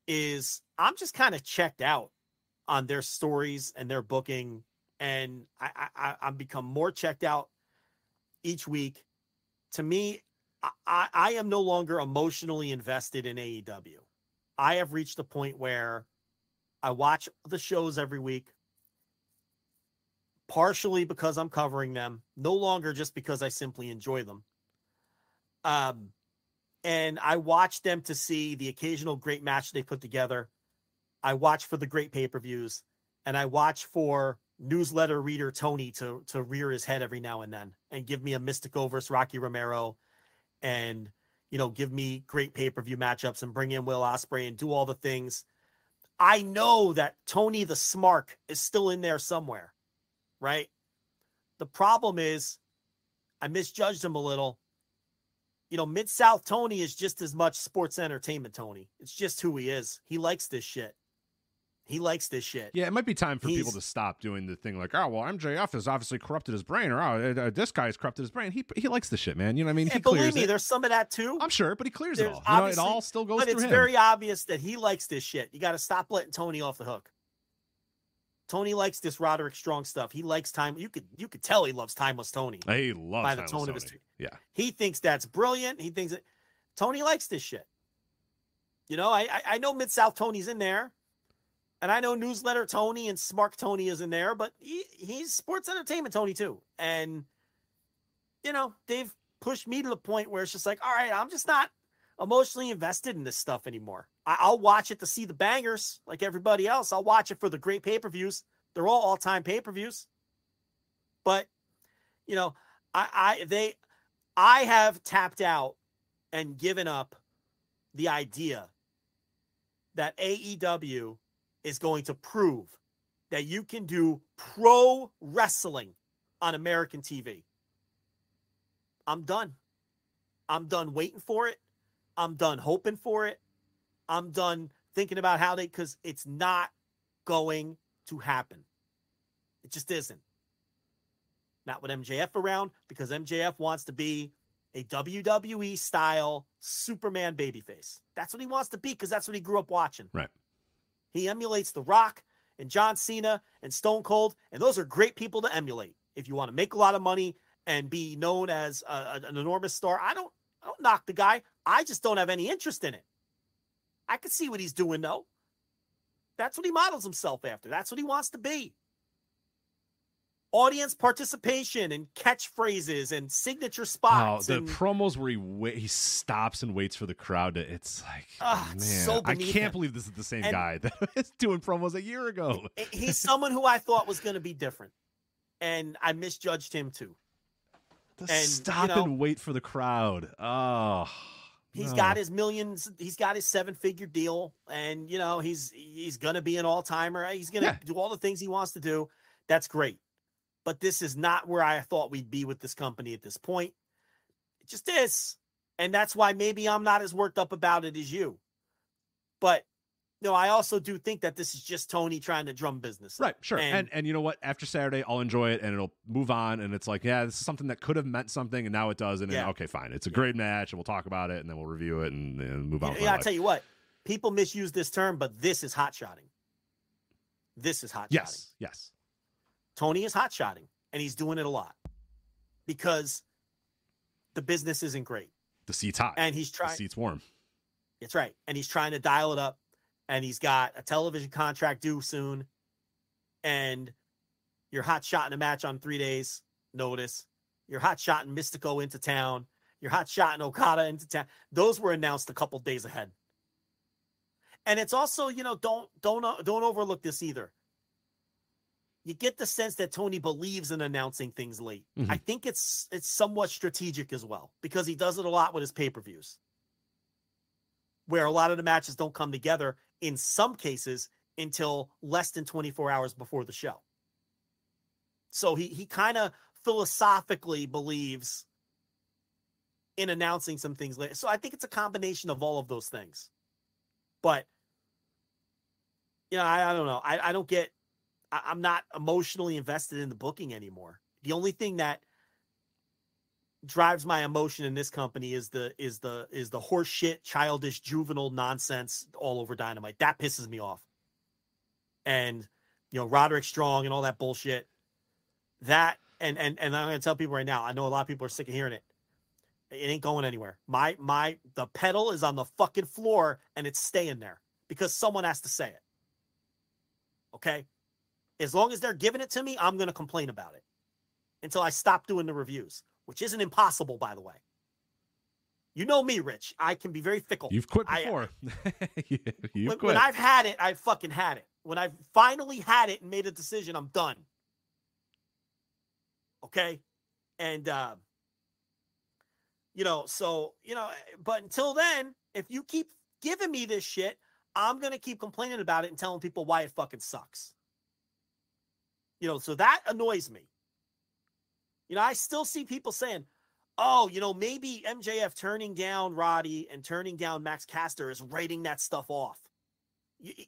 E: is I'm just kind of checked out on their stories and their booking, and I, I I'm become more checked out each week. To me, I I am no longer emotionally invested in AEW. I have reached a point where I watch the shows every week partially because I'm covering them, no longer just because I simply enjoy them. Um, and I watch them to see the occasional great match they put together. I watch for the great pay per views, and I watch for newsletter reader Tony to to rear his head every now and then and give me a Místico versus Rocky Romero, and you know give me great pay per view matchups and bring in Will Ospreay and do all the things. I know that Tony the Smark is still in there somewhere right? The problem is I misjudged him a little. You know, Mid South Tony is just as much sports entertainment Tony. It's just who he is. He likes this shit. He likes this shit.
D: Yeah, it might be time for people to stop doing the thing like, oh, well, MJF has obviously corrupted his brain, or oh, uh, this guy's corrupted his brain. He he likes the shit, man. You know what I mean? he
E: and believe me,
D: it.
E: there's some of that too.
D: I'm sure, but he clears it all. You know, it all still goes
E: but it's
D: him.
E: very obvious that he likes this shit. You got to stop letting Tony off the hook. Tony likes this Roderick Strong stuff. He likes time. You could you could tell he loves timeless Tony.
D: he loves
E: by the tone of his
D: Tony. Yeah,
E: He thinks that's brilliant. He thinks that Tony likes this shit. You know, I I, I know Mid South Tony's in there, and I know Newsletter Tony and Smart Tony is in there, but he, he's sports entertainment Tony too. And you know, they've pushed me to the point where it's just like, all right, I'm just not emotionally invested in this stuff anymore. I, I'll watch it to see the bangers, like everybody else. I'll watch it for the great pay per views. They're all all time pay per views. But you know, I, I they I have tapped out and given up the idea that AEW is going to prove that you can do pro wrestling on American TV. I'm done. I'm done waiting for it. I'm done hoping for it. I'm done thinking about how they, because it's not going to happen. It just isn't. Not with MJF around, because MJF wants to be a WWE style Superman babyface. That's what he wants to be, because that's what he grew up watching.
D: Right.
E: He emulates The Rock and John Cena and Stone Cold, and those are great people to emulate if you want to make a lot of money and be known as a, an enormous star. I don't, I don't knock the guy. I just don't have any interest in it. I can see what he's doing though. That's what he models himself after. That's what he wants to be. Audience participation and catchphrases and signature spots.
D: Oh, the
E: and,
D: promos where he wait, he stops and waits for the crowd to. It's like,
E: Ah,
D: man,
E: so
D: I can't
E: him.
D: believe this is the same
E: And-
D: guy that was doing promos a year ago.
E: he's someone who I thought was going to be different, and I misjudged him too.
D: To
E: and, you
D: stop
E: know-
D: and wait for the crowd. Oh,
E: He's
D: no.
E: got his millions. He's got his seven-figure deal, and you know he's he's gonna be an all-timer. He's gonna
D: Yeah.
E: do all the things he wants to do. That's great, but this is not where I thought we'd be with this company at this point. It just is, and that's why maybe I'm not as worked up about it as you. But no, I also do think that this is just Tony trying to drum business.
D: Right, sure. And,
E: And-
D: and you know what? After Saturday, I'll enjoy it and it'll move on. And it's like, yeah, this is something that could have meant something and now it does. And then,
E: Yeah.
D: okay, fine. It's a great match and we'll talk about it and then we'll review it and, and move on. with
E: Yeah, I'll tell you what. People misuse this term, but this is hot shotting. This is hot shotting.
D: Yes, yes.
E: Tony is hot shotting, and he's doing it a lot because the business isn't great,
D: The seat's hot.
E: and he's trying.
D: the seat's warm.
E: That's right, and he's trying to dial it up, and he's got a television contract due soon, and you're hot shotting a match on three days notice. You're hot shotting Místico into town. You're hot shotting Okada into town. Those were announced a couple days ahead. And it's also, you know, don't don't uh, don't overlook this either. You get the sense that Tony believes in announcing things late.
D: Mhm.
E: I think it's it's somewhat strategic as well because he does it a lot with his pay-per-views. Where a lot of the matches don't come together in some cases until less than 24 hours before the show. So he he kind of philosophically believes in announcing some things later. So I think it's a combination of all of those things. But you know, I, I don't know. I, I don't get. I, I'm not emotionally invested in the booking anymore. The only thing that drives my emotion in this company is the is the is the horseshit, childish, juvenile nonsense all over Dynamite. That pisses me off. And you know, Roderick Strong and all that bullshit. That and and and I'm gonna tell people right now. I know a lot of people are sick of hearing it. It ain't going anywhere. My my the pedal is on the fucking floor and it's staying there because someone has to say it. Okay? As long as they're giving it to me, I'm going to complain about it until I stop doing the reviews, which isn't impossible by the way. You know me, Rich. I can be very fickle.
D: You've quit
E: I-
D: before. you, you've
E: when,
D: quit.
E: when I've had it, I've fucking had it. When I've finally had it and made a decision, I'm done. Okay? And uh you know, so, you know, but until then, if you keep giving me this shit, I'm going to keep complaining about it and telling people why it fucking sucks. You know, so that annoys me. You know, I still see people saying, oh, you know, maybe MJF turning down Roddy and turning down Max Caster is writing that stuff off. Y-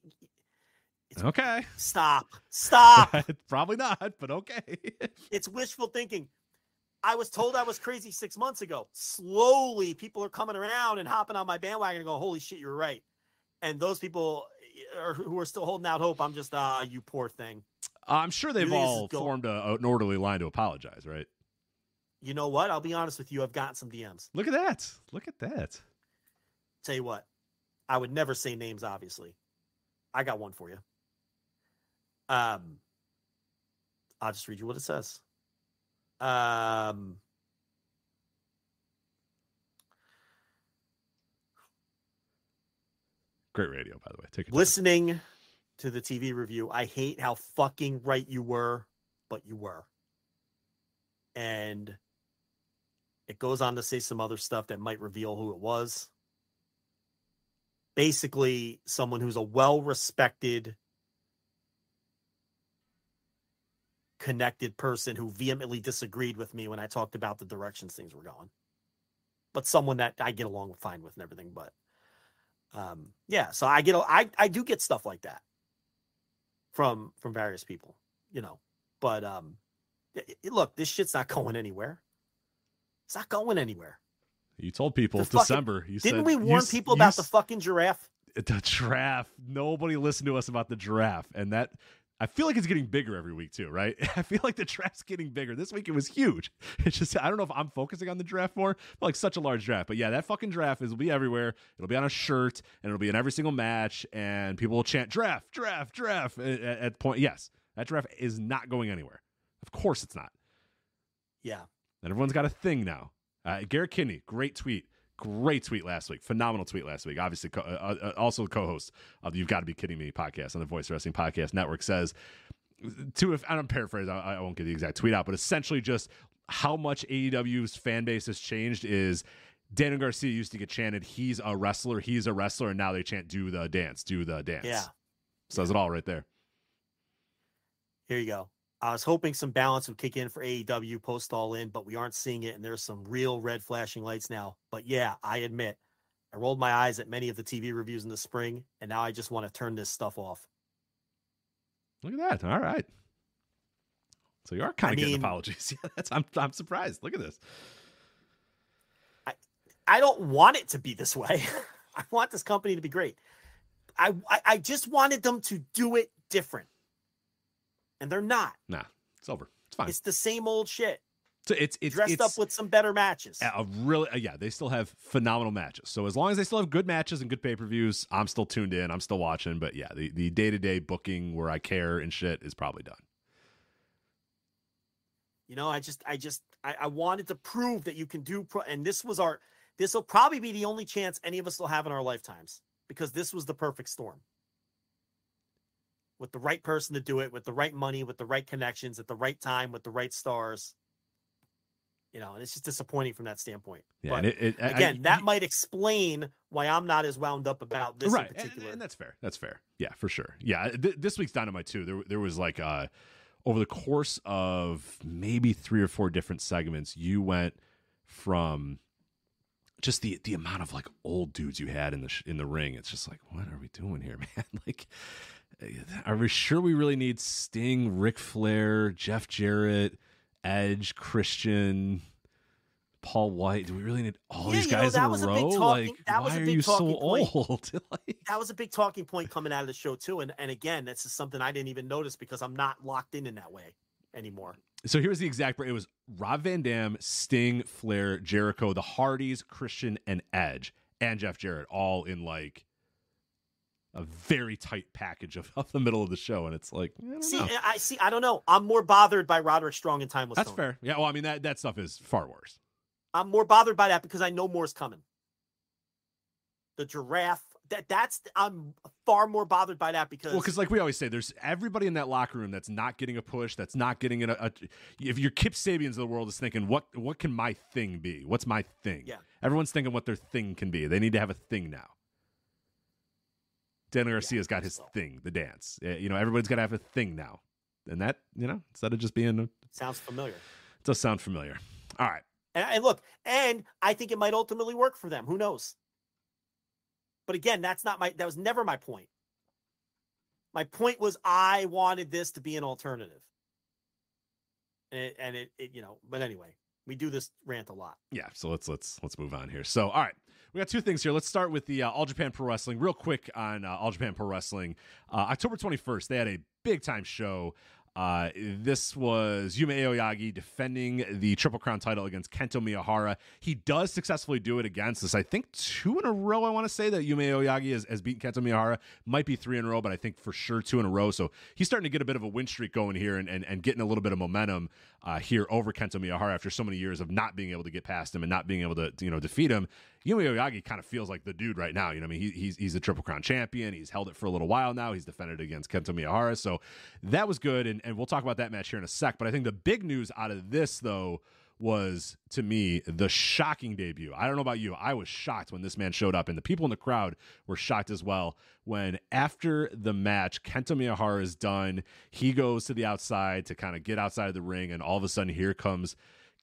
D: okay.
E: Stop. Stop.
D: Probably not, but okay.
E: it's wishful thinking. I was told I was crazy six months ago. Slowly, people are coming around and hopping on my bandwagon and go, "Holy shit, you're right." And those people are, who are still holding out hope, I'm just, ah, you poor thing.
D: I'm sure they've
E: You think this is
D: all
E: go-
D: formed a, an orderly line to apologize, right?
E: You know what? I'll be honest with you. I've gotten some DMs.
D: Look at that. Look at that.
E: Tell you what, I would never say names. Obviously, I got one for you. Um, I'll just read you what it says. Um,
D: Great radio, by the way. Take
E: listening to the TV review, I hate how fucking right you were, but you were. And it goes on to say some other stuff that might reveal who it was. Basically, someone who's a well respected, connected person who vehemently disagreed with me when I talked about the directions things were going. But someone that I get along fine with and everything. But um yeah so i get, I, I do get stuff like that from from various people you know but um look this shit's not going anywhere it's not going anywhere
D: You told people
E: The fucking-
D: December. You
E: didn't
D: said,
E: we warn
D: s-
E: people
D: you
E: about the fucking giraffe
D: the giraffe. Nobody listened to us about the giraffe, and that I feel like it's getting bigger every week too, right? I feel like the giraffe's getting bigger. This week it was huge. It's just I don't know if I'm focusing on the draft more, but like such a large draft. But yeah, that fucking draft is will be everywhere. It'll be on a shirt and it'll be in every single match, and people will chant draft, draft, draft at, at, at point. Yes, that draft is not going anywhere. Of course it's not.
E: yeah
D: And everyone's got a thing now. Uh, Garrett Kidney, great tweet. Great tweet last week. Phenomenal tweet last week. Obviously, co- uh, uh, also the co-host of the You've Got to Be Kidding Me podcast on the Voice Wrestling Podcast Network says, to if I don't paraphrase, I, I won't get the exact tweet out, but essentially just how much AEW's fan base has changed is Daniel Garcia used to get chanted, "He's a wrestler, he's a wrestler," and now they chant, "Do the dance, do the dance."
E: yeah
D: says it all right there.
E: here you go i was hoping some balance would kick in for aew post all in but we aren't seeing it and there's some real red flashing lights now but yeah i admit i rolled my eyes at many of the tv reviews in the spring and now i just want to turn this stuff off
D: Look at that. All right. So you are kind
E: I
D: of getting apologies. Yeah, that's I'm I'm surprised. Look at this.
E: I I don't want it to be this way. I want this company to be great. I, I I just wanted them to do it different, and they're not.
D: Nah, it's over. It's fine.
E: It's the same old shit.
D: So it's it's
E: dressed
D: it's
E: up with some better matches.
D: a really uh, yeah. They still have phenomenal matches. So as long as they still have good matches and good pay per views, I'm still tuned in. I'm still watching. But yeah, the the day to day booking where I care and shit is probably done.
E: You know, I just I just I, I wanted to prove that you can do pro, and this was our this will probably be the only chance any of us will have in our lifetimes because this was the perfect storm. With the right person to do it, with the right money, with the right connections, at the right time, with the right stars. You know, and it's just disappointing from that standpoint.
D: Yeah,
E: But
D: and it, it,
E: again,
D: I-
E: that might explain why I'm not as wound up about this
D: right,
E: in
D: and,
E: particular.
D: and that's fair. That's fair. Yeah, for sure. Yeah, th- this week's Dynamite too. There, there was like uh, over the course of maybe three or four different segments, you went from just the the amount of like old dudes you had in the sh- in the ring. It's just like, what are we doing here, man? like, are we sure we really need Sting, Ric Flair, Jeff Jarrett, Edge, Christian? Paul White. Do we really need all
E: Yeah,
D: these
E: you know,
D: guys
E: that
D: in
E: was
D: a row?
E: talking-
D: like,
E: that was
D: why
E: a
D: are
E: big
D: you so
E: point.
D: old? like,
E: That was a big talking point coming out of the show too. And and again, that's is something I didn't even notice because I'm not locked in in that way anymore.
D: so here's the exact. It was Rob Van Dam, Sting, Flair, Jericho, the Hardys, Christian, and Edge, and Jeff Jarrett, all in like a very tight package of, of the middle of the show, and it's like, I don't
E: See,
D: know.
E: I see. I don't know. I'm more bothered by Roderick Strong and Timeless.
D: That's
E: Tony.
D: fair. Yeah. Well, I mean that that stuff is far worse.
E: I'm more bothered by that because I know more's coming. The giraffe. That that's. I'm far more bothered by that because.
D: Well, because like we always say, there's everybody in that locker room that's not getting a push, that's not getting in a. a if your Kip Sabians of the world is thinking, what what can my thing be? What's my thing?
E: Yeah.
D: Everyone's thinking what their thing can be. They need to have a thing now. Daniel Garcia's got his thing, the dance. Uh, You know, everybody's got to have a thing now, and that you know, instead of just being, a,
E: sounds familiar.
D: It does sound familiar. All right.
E: And, and look, and I think it might ultimately work for them. Who knows? But again, that's not my. That was never my point. My point was I wanted this to be an alternative. And it, and it, it, you know. But anyway, we do this rant a lot.
D: Yeah, so let's let's let's move on here. So, all right, we got two things here. Let's start with the uh, All Japan Pro Wrestling, real quick on uh, All Japan Pro Wrestling. Uh, October twenty first, they had a big time show. Uh, this was Yuma Aoyagi defending the Triple Crown title against Kento Miyahara. He does successfully do it against this. I think two in a row. I want to say that Yuma Aoyagi has, has beaten Kento Miyahara. Might be three in a row, but I think for sure two in a row. So he's starting to get a bit of a win streak going here and, and, and getting a little bit of momentum uh, here over Kento Miyahara after so many years of not being able to get past him and not being able to you know defeat him. Yuma Aoyagi kind of feels like the dude right now. You know, I mean, he, he's he's a Triple Crown champion. He's held it for a little while now. He's defended against Kento Miyahara, so that was good. And, and we'll talk about that match here in a sec. But I think the big news out of this though was to me the shocking debut. I don't know about you. I was shocked when this man showed up, and the people in the crowd were shocked as well. When after the match, Kento Miyahara is done, he goes to the outside to kind of get outside of the ring, and all of a sudden, here comes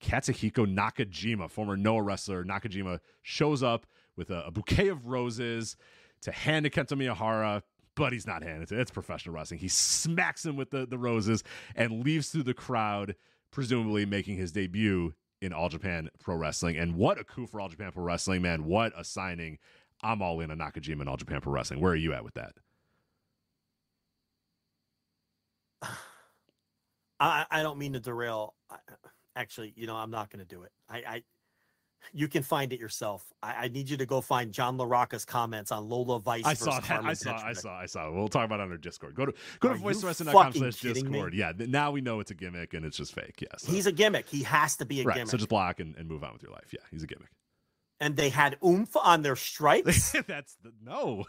D: Katsuhiko Nakajima, former Noah wrestler. Nakajima shows up with a, a bouquet of roses to hand to Kento Miyahara. But he's not handing it. It's professional wrestling. He smacks him with the, the roses and leaves through the crowd, presumably making his debut in All Japan Pro Wrestling. And what a coup for All Japan Pro Wrestling, man. What a signing. I'm all in on Nakajima and All Japan Pro Wrestling. Where are you at with that?
E: I, I don't mean to derail. I, actually, you know, I'm not going to do it. I, I, you can find it yourself. I, I need you to go find John LaRocca's comments on Lola Vice.
D: I saw that.
E: Carmen
D: I saw. I saw. I saw. We'll talk about it on our Discord. Go to go to
E: Are you
D: voicewrestling.com
E: fucking
D: slash
E: kidding me?
D: Discord. Yeah. Now we know it's a gimmick and it's just fake. Yeah. so-
E: He's a gimmick. He has to be a
D: right.
E: gimmick.
D: So just block and, and move on with your life. Yeah. He's a gimmick.
E: and they had oomph on their stripes.
D: That's the no.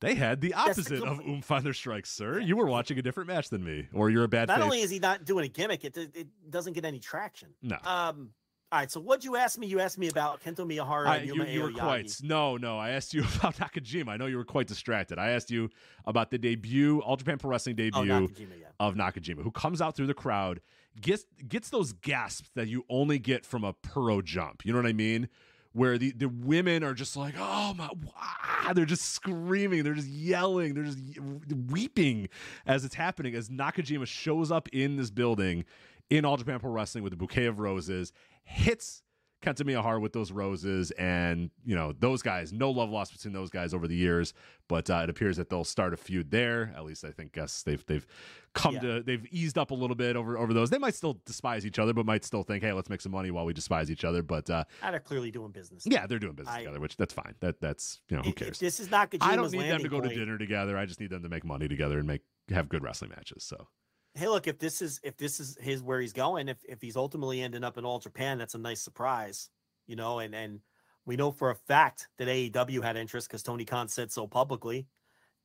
D: They had the
E: the
D: opposite of oomph on their strikes, sir. You were watching a different match than me, or you're a bad
E: not
D: faith.
E: only is he not doing a gimmick, it it doesn't get any traction.
D: no.
E: Um. All right. So what'd you ask me? You asked me about Kento Miyahara
D: I,
E: and
D: you, you were quite no, no. I asked you about Nakajima. I know you were quite distracted. I asked you about the debut, All Japan Pro Wrestling debut
E: Oh, Nakajima, yeah.
D: of Nakajima, who comes out through the crowd, gets gets those gasps that you only get from a pro jump. You know what I mean? Where the, the women are just like, oh my, they're just screaming, they're just yelling, they're just weeping as it's happening. As Nakajima shows up in this building in All Japan Pro Wrestling with a bouquet of roses, hits Kento Miyahara with those roses, and you know those guys. No love lost between those guys over the years, but uh, it appears that they'll start a feud there. At least I think guess they've they've come
E: Yeah.
D: to they've eased up a little bit over over those. They might still despise each other, but might still think, hey, let's make some money while we despise each other. But uh,
E: Ah, They're clearly doing business.
D: yeah, they're doing business
E: I-
D: together, which that's fine. That that's you know who cares.
E: this is not good.
D: I don't need them to go to dinner together. I just need them to make money together and make have good wrestling matches. So
E: Hey, look, if this is if this is his where he's going, if if he's ultimately ending up in All Japan, that's a nice surprise, you know. And and we know for a fact that AEW had interest because Tony Khan said so publicly,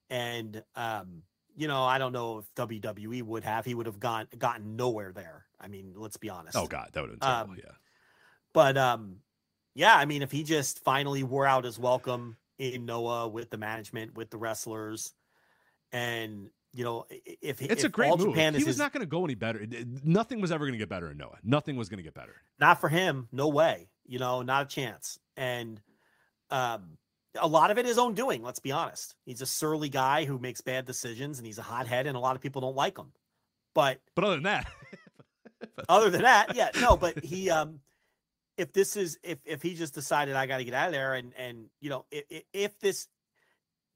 E: and um, you know, I don't know if WWE would have. He would have gone gotten nowhere there. I mean, let's be honest.
D: oh god, that would have been terrible.
E: Um,
D: yeah.
E: But um, yeah, I mean, if he just finally wore out his welcome in Noah with the management, with the wrestlers, and you know, if
D: It's
E: if
D: a great
E: All
D: move.
E: Japan
D: he was
E: his-
D: not going to go any better. Nothing was ever going to get better in Noah. Nothing was going to get better.
E: not for him, no way. You know, not a chance. And um, a lot of it is own doing. Let's be honest. He's a surly guy who makes bad decisions, and he's a hothead, and a lot of people don't like him. But
D: But other than that,
E: other than that, yeah, no. But he, um, if this is if if he just decided I got to get out of there, and and you know if if this,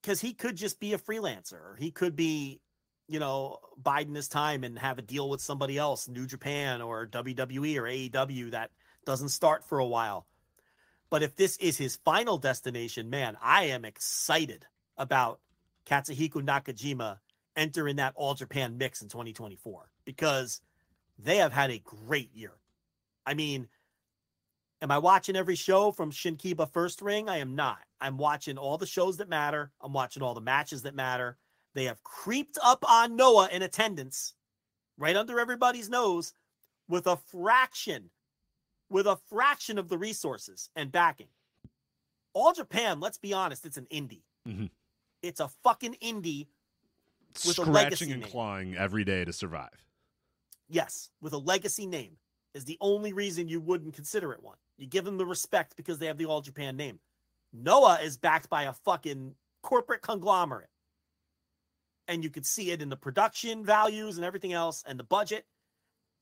E: because he could just be a freelancer, or he could be, you know, biding his time and have a deal with somebody else, New Japan or WWE or AEW that doesn't start for a while. But if this is his final destination, man, I am excited about Katsuhiko Nakajima entering that All Japan mix in 2024 because they have had a great year. I mean, am I watching every show from Shinkiba First Ring? I am not. I'm watching all the shows that matter. I'm watching all the matches that matter. They have creeped up on Noah in attendance right under everybody's nose with a fraction with a fraction of the resources and backing. All Japan, let's be honest, it's an indie.
D: Mhm.
E: It's a fucking indie With
D: scratching and
E: name.
D: clawing every day to survive.
E: Yes, with a legacy name is the only reason you wouldn't consider it one. You give them the respect because they have the All Japan name. Noah is backed by a fucking corporate conglomerate. And you could see it in the production values and everything else and the budget.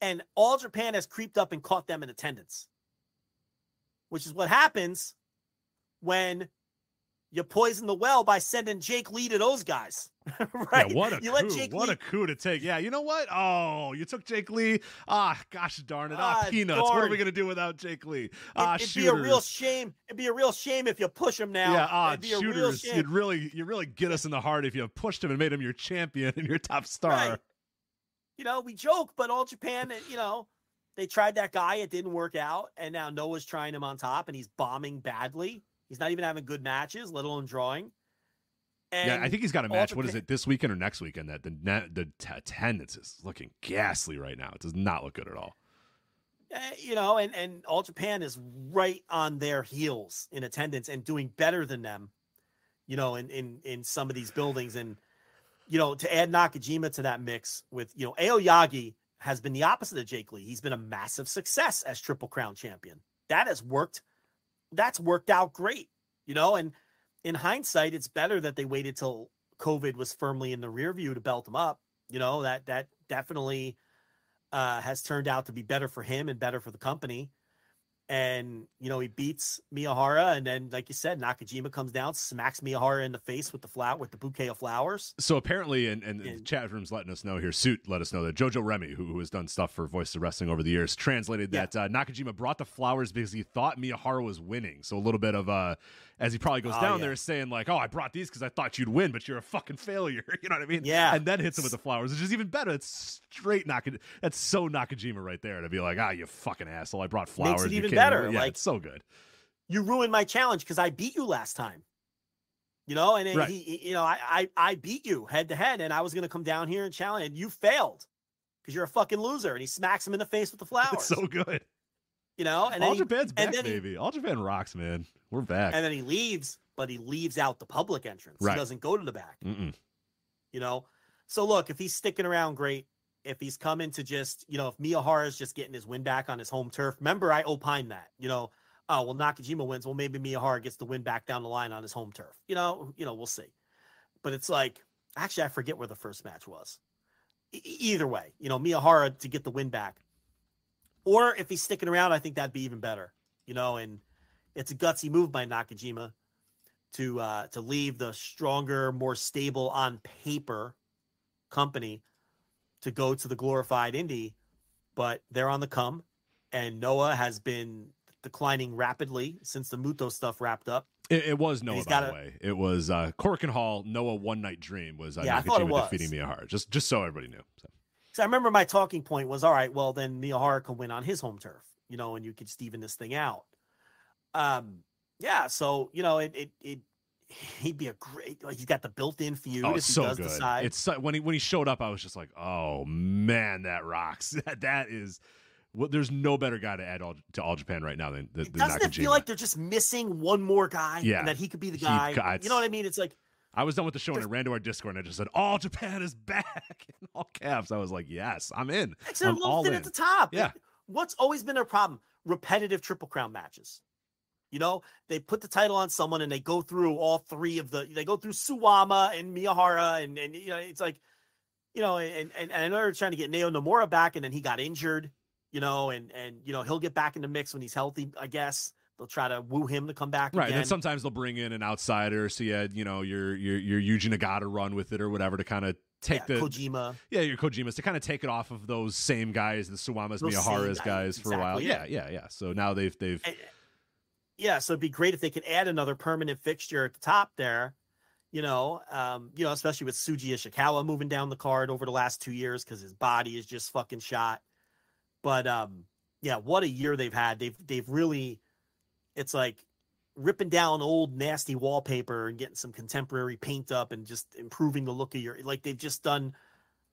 E: And All Japan has creeped up and caught them in attendance, which is what happens when you poison the well by sending Jake Lee to those guys. right?
D: Yeah, what a
E: you
D: coup!
E: let Jake
D: what
E: Lee
D: a coup to take. Yeah, you know what? Oh, you took Jake Lee. Ah, gosh darn it! Ah,
E: Ah,
D: peanuts. What are we gonna do without Jake Lee? Ah,
E: It, would be a real shame. It'd be a real shame if you push him now.
D: yeah, ah,
E: It'd be a real
D: shooters.
E: shame.
D: You'd really, you really get us in the heart if you pushed him and made him your champion and your top star.
E: Right. You know, we joke, but all Japan, uh, you know, they tried that guy. It didn't work out, and now Noah's trying him on top, and he's bombing badly. He's not even having good matches, let alone drawing. And
D: yeah, I think he's got a match. What is it this weekend or next weekend? That the net, the t- attendance is looking ghastly right now. It does not look good at all.
E: Uh, you know, and and All Japan is right on their heels in attendance and doing better than them. You know, in in in some of these buildings, and you know, to add Nakajima to that mix with you know Aoyagi has been the opposite of Jake Lee. He's been a massive success as Triple Crown champion. That has worked. That's worked out great. You know, and in hindsight, it's better that they waited till COVID was firmly in the rear view to belt him up. You know that that definitely uh, has turned out to be better for him and better for the company. And you know he beats Miyahara, and then like you said, Nakajima comes down, smacks Miyahara in the face with the flower with the bouquet of flowers.
D: So apparently, and, and the
E: And-
D: chat room's letting us know here. Suit let us know that Jojo Remy, who, who has done stuff for Voice of Wrestling over the years, translated
E: Yeah.
D: that uh, Nakajima brought the flowers because he thought Miyahara was winning. So a little bit of uh, as he probably goes
E: Oh,
D: down
E: yeah.
D: there, saying like, "Oh, I brought these because I thought you'd win, but you're a fucking failure." you know what I mean?
E: Yeah.
D: And then hits him with the flowers, which is even better. It's straight Nakajima. That's so Nakajima right there to be like, "Ah, you fucking asshole! I brought flowers."
E: It
D: You
E: even
D: came
E: better.
D: Yeah,
E: like-
D: it's so good.
E: You ruined my challenge because I beat you last time. You know, and then
D: Right.
E: he, you know, I, I I beat you head to head, and I was gonna come down here and challenge, and you failed because you're a fucking loser. And he smacks him in the face with the flowers.
D: It's so good.
E: you know, and
D: All
E: then he,
D: back,
E: and then he-
D: baby. All Japan rocks, man. We're back.
E: and then he leaves, but he leaves out the public entrance.
D: Right.
E: He doesn't go to the back.
D: Mm-mm.
E: you know. So look, if he's sticking around, great. If he's coming to just, you know, if Miyahara is just getting his win back on his home turf, remember I opined that, you know, oh well, Nakajima wins, well maybe Miyahara gets the win back down the line on his home turf, you know, you know, we'll see. But it's like, actually, I forget where the first match was. E- either way, you know, Miyahara to get the win back, or if he's sticking around, I think that'd be even better, you know. And it's a gutsy move by Nakajima to uh, to leave the stronger, more stable on paper company to go to the glorified indie, but they're on the come, and Noah has been declining rapidly since the Muto stuff wrapped up.
D: It, it was Noah, by the
E: a-
D: way. It was uh, Korakuen Hall. Noah One Night Dream was uh,
E: Yeah, I thought it was.
D: defeating Miyahara. Just just so everybody knew. So.
E: So I remember my talking point was, all right, well then Miyahara can win on his home turf, you know, and you could Steven this thing out. Um, yeah, so you know, it it, it he'd be a great like he's got the built-in oh, feud
D: Oh,
E: if he
D: so
E: does
D: good.
E: decide.
D: It's so, when he when he showed up, I was just like, oh man, that rocks. That that is. Well, there's no better guy to add all, to All Japan right now than, than,
E: Doesn't it feel like they're just missing one more guy?
D: Yeah.
E: and that he could be the guy.
D: God,
E: you know what I mean? It's like
D: I was done with the show and I ran to our Discord and I just said, "All Japan is back!" in all caps. I was like, "Yes, I'm in.
E: It's a
D: I'm
E: little
D: all
E: thin
D: in."
E: at the top.
D: Yeah.
E: What's always been their problem? repetitive triple crown matches. You know, they put the title on someone and they go through all three of the. They go through Suwama and Miyahara, and and you know, it's like, you know, and and, and I know they're trying to get Naoya Nomura back, and then he got injured. You know, and and you know he'll get back in the mix when he's healthy. I guess they'll try to woo him to come back.
D: Right.
E: Again.
D: And sometimes they'll bring in an outsider. So you had, you know, your your your Yuji Nagata run with it or whatever to kind of take
E: yeah,
D: the
E: Kojima.
D: yeah your Kojimas to kind of take it off of those same guys, the Suwamas,
E: Those
D: Miyaharas
E: guys,
D: guys for a while.
E: exactly,
D: Yeah, yeah, yeah. So now they've they've
E: And- yeah, so it'd be great if they could add another permanent fixture at the top there. You know, um, you know, especially with Shuji Ishikawa moving down the card over the last two years because his body is just fucking shot. But um, yeah, what a year they've had. They've they've really, it's like ripping down old nasty wallpaper and getting some contemporary paint up and just improving the look of your like they've just done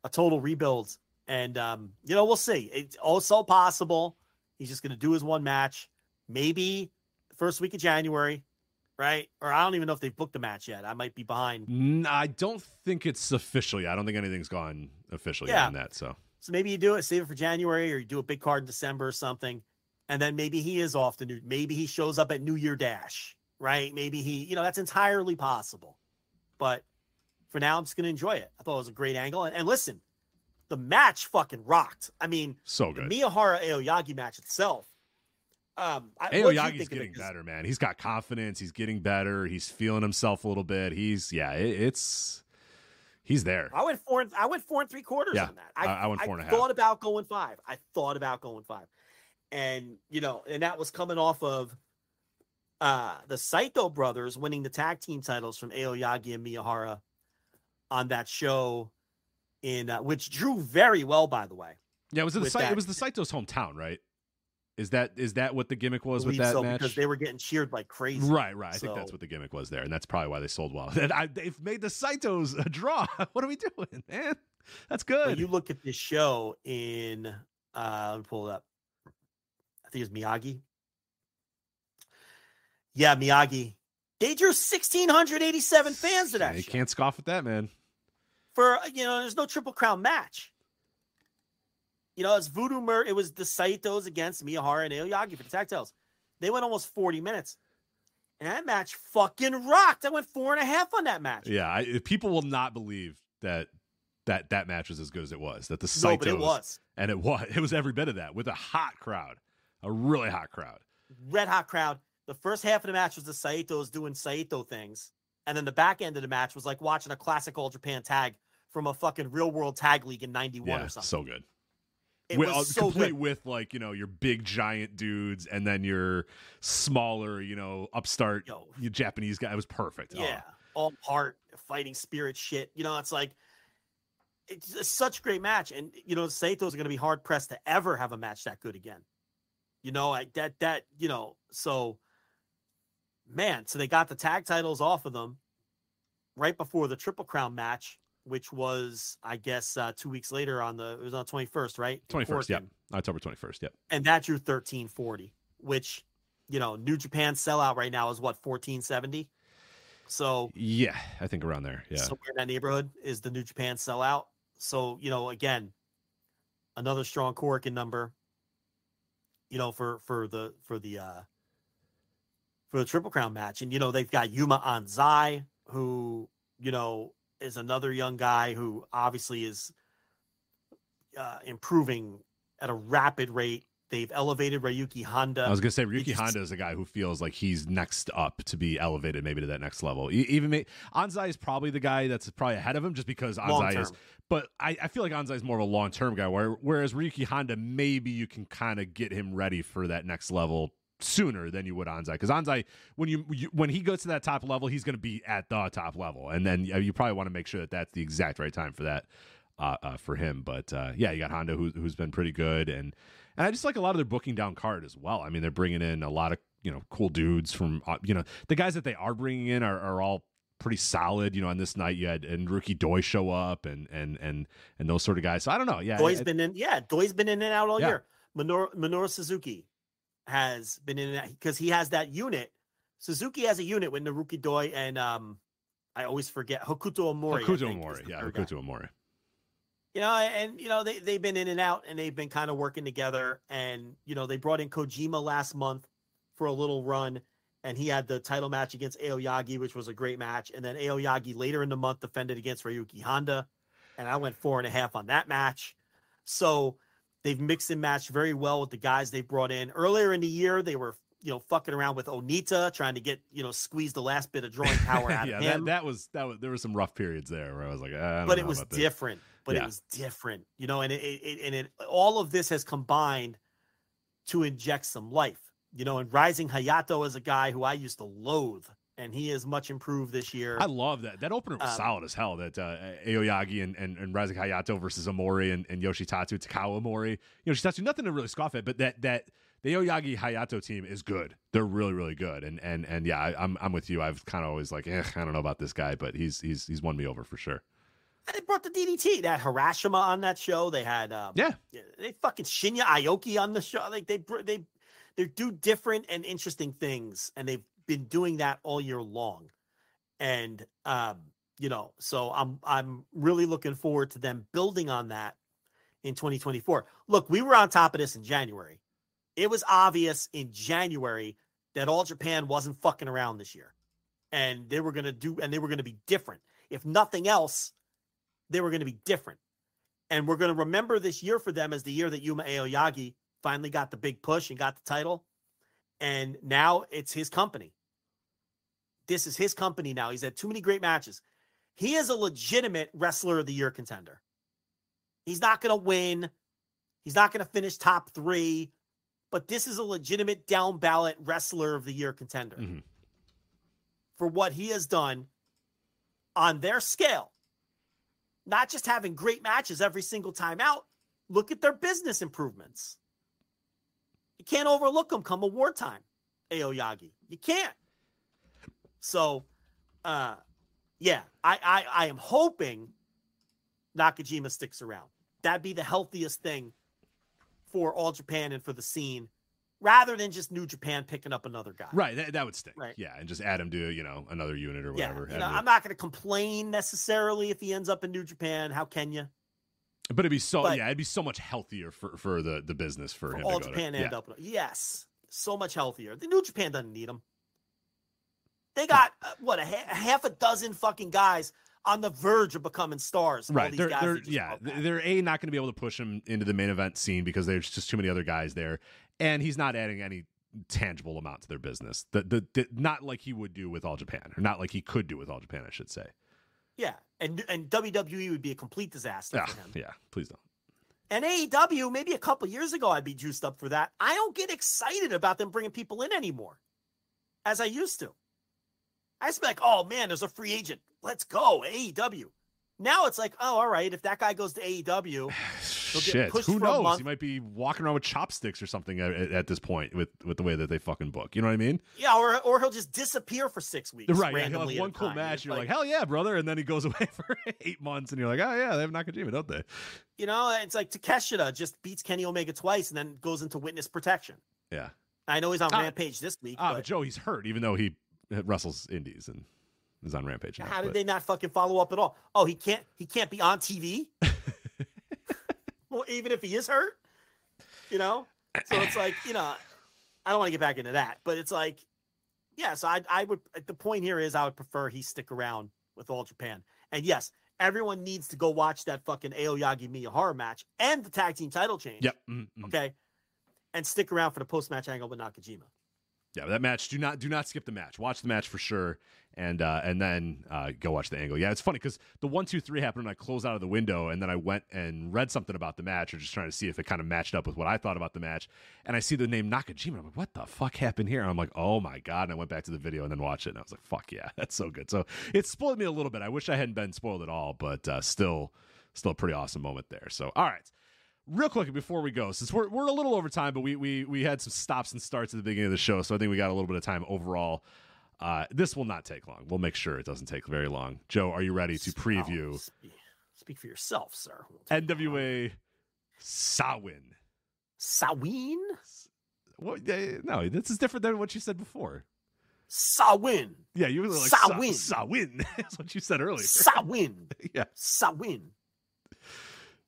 E: a total rebuild. And um, you know, we'll see. It's also possible he's just gonna do his one match, maybe first week of January, right? Or I don't even know if they've booked the match yet. I might be behind.
D: I don't think it's officially. I don't think anything's gone officially
E: Yeah.
D: on that. So
E: So maybe you do it, save it for January, or you do a big card in December or something, and then maybe he is off the new. Maybe he shows up at New Year Dash, right? Maybe he, you know, that's entirely possible. But for now, I'm just gonna enjoy it. I thought it was a great angle, and, and listen, the match fucking rocked. I mean,
D: so
E: the
D: good.
E: Miyahara Aoyagi match itself. Um, I, what'd you
D: Aoyagi's
E: think of it?
D: getting better, man. He's got confidence. He's getting better. He's feeling himself a little bit. He's yeah, it, it's he's there.
E: I went four. And, I went four and three quarters
D: Yeah,
E: on that.
D: I- I went four and a half.
E: Thought about going five. I thought about going five, and you know, and that was coming off of uh the Saito brothers winning the tag team titles from Aoyagi and Miyahara on that show, in uh, which drew very well, by the way.
D: Yeah, it was the it was the Saito's hometown, right? Is that is that what the gimmick was with that
E: so,
D: match?
E: because they were getting cheered like crazy.
D: Right, right. I think that's what the gimmick was there, and that's probably why they sold well. And I, they've made the Saitos a draw. what are we doing, man? That's good.
E: you look at this show in uh let me pull it up. I think it's Miyagi. Yeah, Miyagi. They drew 1,687 fans to that
D: you
E: show.
D: can't scoff at that, man.
E: For you know, there's no triple crown match. You know, it's Voodoo Mur. It was the Saitos against Miyahara and Aoyagi for the tag titles. They went almost 40 minutes. And that match fucking rocked. I went four and a half on that match.
D: Yeah, I, people will not believe that that that match was as good as it was. That the
E: no,
D: Saitos
E: but it was.
D: and it was it was every bit of that with a hot crowd, a really hot crowd.
E: red hot crowd. The first half of the match was the Saitos doing Saito things. And then the back end of the match was like watching a classic All Japan tag from a fucking real world tag league in 91
D: Yeah,
E: or something.
D: so good.
E: It
D: With-
E: was
D: uh,
E: so
D: complete
E: good.
D: with like you know your big giant dudes and then your smaller you know upstart
E: Yo.
D: Japanese guy. It was perfect. Oh,
E: Yeah. All heart, fighting spirit shit. You know, it's like, it's such a great match. And, you know, Sato's going to be hard pressed to ever have a match that good again. You know, like that, that, you know, so man, so they got the tag titles off of them right before the Triple Crown match, which was, I guess, uh, two weeks later on the, it was on the 21st, right?
D: 21st, yeah. October 21st, yep.
E: And that drew 1340, which, you know, New Japan sellout right now is what, 1470? So,
D: Yeah, I think around there. Yeah.
E: somewhere in that neighborhood is the New Japan sellout. So, you know, again, another strong Korakuen number, you know, for for the for the uh for the Triple Crown match. And you know, they've got Yuma Anzai, who, you know, is another young guy who obviously is uh improving at a rapid rate. They've elevated Ryuki Honda.
D: I was gonna say Ryuki
E: just-
D: Honda is a guy who feels like he's next up to be elevated, maybe to that next level. Even may, Anzai is probably the guy that's probably ahead of him, just because Anzai is. But I, I feel like Anzai is more of a long term guy, where, whereas Ryuki Honda, maybe you can kind of get him ready for that next level sooner than you would Anzai. Because Anzai, when you, you when he goes to that top level, he's going to be at the top level, and then uh, you probably want to make sure that that's the exact right time for that. Uh, uh, for him, but uh, yeah, you got Honda who, who's been pretty good, and and I just like a lot of their booking down card as well. I mean, they're bringing in a lot of you know cool dudes from uh, you know the guys that they are bringing in are, are all pretty solid. You know, on this night you had and Rookie Doi show up and and and and those sort of guys. So I don't know. Yeah,
E: Doi's
D: I-
E: been in, yeah, Doi's been in and out all
D: Yeah.
E: year. Minoru, Minoru Suzuki has been in that because he has that unit. Suzuki has a unit with Naruki Doi and um, I always forget Hokuto Omori. I
D: Hokuto Omori. Yeah. Hokuto Omori.
E: You know, and you know they they've been in and out, and they've been kind of working together. And you know they brought in Kojima last month for a little run, and he had the title match against Aoyagi, which was a great match. And then Aoyagi later in the month defended against Ryuki Honda, and I went four and a half on that match. So they've mixed and matched very well with the guys they brought in. Earlier in the year, they were you know fucking around with Onita, trying to get you know squeeze the last bit of drawing power out
D: yeah,
E: of
D: that,
E: him.
D: that was that was there were some rough periods there where I was like, "Ah, I don't
E: but it was
D: about this."
E: different. But
D: Yeah.
E: it was different, you know, and it, it, it and it all of this has combined to inject some life, you know. And Rising Hayato is a guy who I used to loathe, and he is much improved this year.
D: I love that. That opener was
E: Um,
D: solid as hell. That uh, Aoyagi and, and, and Rising Hayato versus Omori and, and Yoshitatsu, Takao Omori. Yoshitatsu, nothing to really scoff at, but that that the Aoyagi Hayato team is good. They're really, really good. And and and yeah, I, I'm I'm with you. I've kind of always like, eh, I don't know about this guy, but he's he's he's won me over for sure.
E: And they brought the DDT. They had Harashima on that show. They had um,
D: Yeah.
E: they fucking Shinya Aoki on the show. Like they they they do different and interesting things, and they've been doing that all year long. And um, you know, so I'm I'm really looking forward to them building on that in 2024. Look, we were on top of this in January. It was obvious in January that all Japan wasn't fucking around this year, and they were gonna do, and they were gonna be different. If nothing else, they were to be different. And we're to remember this year for them as the year that Yuma Aoyagi finally got the big push and got the title. And now it's his company. This is his company now. He's had too many great matches. He is a legitimate wrestler of the year contender. He's not going to win. He's not going to finish top three, but this is a legitimate down ballot wrestler of the year contender
D: Mhm.
E: for what he has done on their scale not just having great matches every single time out. Look at their business improvements. You can't overlook them come award time, Aoyagi. You can't. So, uh, yeah, I, I I am hoping Nakajima sticks around. That'd be the healthiest thing for all Japan and for the scene, rather than just New Japan picking up another guy.
D: Right. That, that would stink.
E: Right.
D: Yeah. And just add him to, you know, another unit or
E: Yeah,
D: whatever.
E: you know, I'm not going to complain necessarily if he ends up in New Japan. How can you?
D: but it'd be so,
E: but-
D: yeah, it'd be so much healthier for, for the, the business for,
E: for
D: him.
E: all Japan
D: to,
E: to
D: yeah.
E: up. Yes, so much healthier. The New Japan doesn't need them. They got uh, what a, ha- half a dozen fucking guys on the verge of becoming stars. all
D: Right.
E: these
D: They're,
E: guys
D: they're yeah, they're A, not going to be able to push him into the main event scene because there's just too many other guys there. And he's not adding any tangible amount to their business. The, the, the, not like he would do with All Japan, or not like he could do with All Japan, I should say.
E: yeah, and and WWE would be a complete disaster
D: Yeah.
E: for him.
D: Yeah. Please don't.
E: And AEW, maybe a couple years ago, I'd be juiced up for that. I don't get excited about them bringing people in anymore, as I used to. I used to be like, oh man, there's a free agent. Let's go AEW. Now it's like, oh, all right. If that guy goes to AEW,
D: Shit. Who knows? He might be walking around with chopsticks or something at, at, this point with, with the way that they fucking book. You know what I mean?
E: yeah, or or he'll just disappear for six weeks.
D: Right. Yeah, he'll have one cool
E: time.
D: match. You're like, hell yeah, brother. And then he goes away for eight months and you're like, oh yeah, they have Nakajima, don't they?
E: you know, it's like Takeshita just beats Kenny Omega twice and then goes into witness protection.
D: Yeah.
E: I know he's on
D: Ah.
E: Rampage this week,
D: Ah,
E: but
D: but Joe, he's hurt, even though he wrestles indies and is on Rampage. now,
E: how did
D: but-
E: they not fucking follow up at all? Oh, he can't he can't be on TV? well, even if he is hurt, you know? So it's like, you know, I don't want to get back into that, but it's like, yeah, so I I would the point here is I would prefer he stick around with All Japan. And yes, everyone needs to go watch that fucking Aoyagi Miyahara match and the tag team title change.
D: Yep. mhm, mhm.
E: Okay. And stick around for the post match angle with Nakajima.
D: Yeah, that match. Do not do not skip the match. Watch the match for sure, and uh, and then uh, go watch the angle. Yeah, it's funny because the one two three happened, and I closed out of the window, and then I went and read something about the match, or just trying to see if it kind of matched up with what I thought about the match. And I see the name Nakajima. I'm like, what the fuck happened here? And I'm like, oh my god! And I went back to the video and then watched it, and I was like, fuck yeah, that's so good. So it spoiled me a little bit. I wish I hadn't been spoiled at all, but uh, still, still a pretty awesome moment there. So all right real quick before we go, since we're, we're a little over time, but we, we we had some stops and starts at the beginning of the show, so I think we got a little bit of time overall. Uh, this will not take long. We'll make sure it doesn't take very long. Joe, are you ready to
E: Oh,
D: preview
E: speak, speak for yourself, sir. We'll.
D: NWA Samhain?
E: Sawin?
D: What? No, this is different than what you said before.
E: Sawin.
D: Yeah, you were like
E: Samhain.
D: Samhain. That's what you said earlier.
E: Sawin.
D: yeah.
E: Sawin.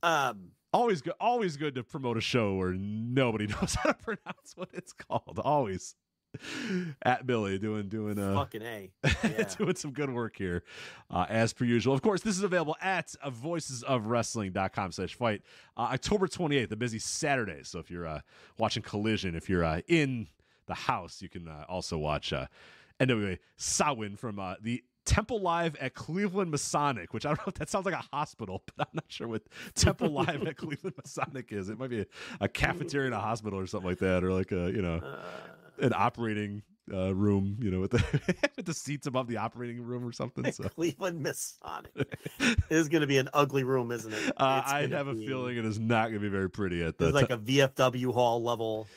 E: Um,
D: always good. Always good to promote a show where nobody knows how to pronounce what it's called. Always. At Billy doing doing uh
E: fucking a. Yeah.
D: doing some good work here, uh, as per usual. Of course, this is available at uh, voicesofwrestling.com slash fight. Uh, October 28th, a busy Saturday. So if you're uh, watching Collision, if you're uh, in the house, you can uh, also watch uh, NWA Samhain from uh, the Temple Live at Cleveland Masonic, which I don't know if that sounds like a hospital, but I'm not sure what Temple Live at Cleveland Masonic is. It might be a, a cafeteria in a hospital or something like that, or like a, you know, an operating uh, room, you know, with the with the seats above the operating room or something. So
E: Cleveland Masonic. Is going to be an ugly room, isn't it?
D: uh, I have a feeling it is not going to be very pretty at the.
E: It's like a VFW hall level.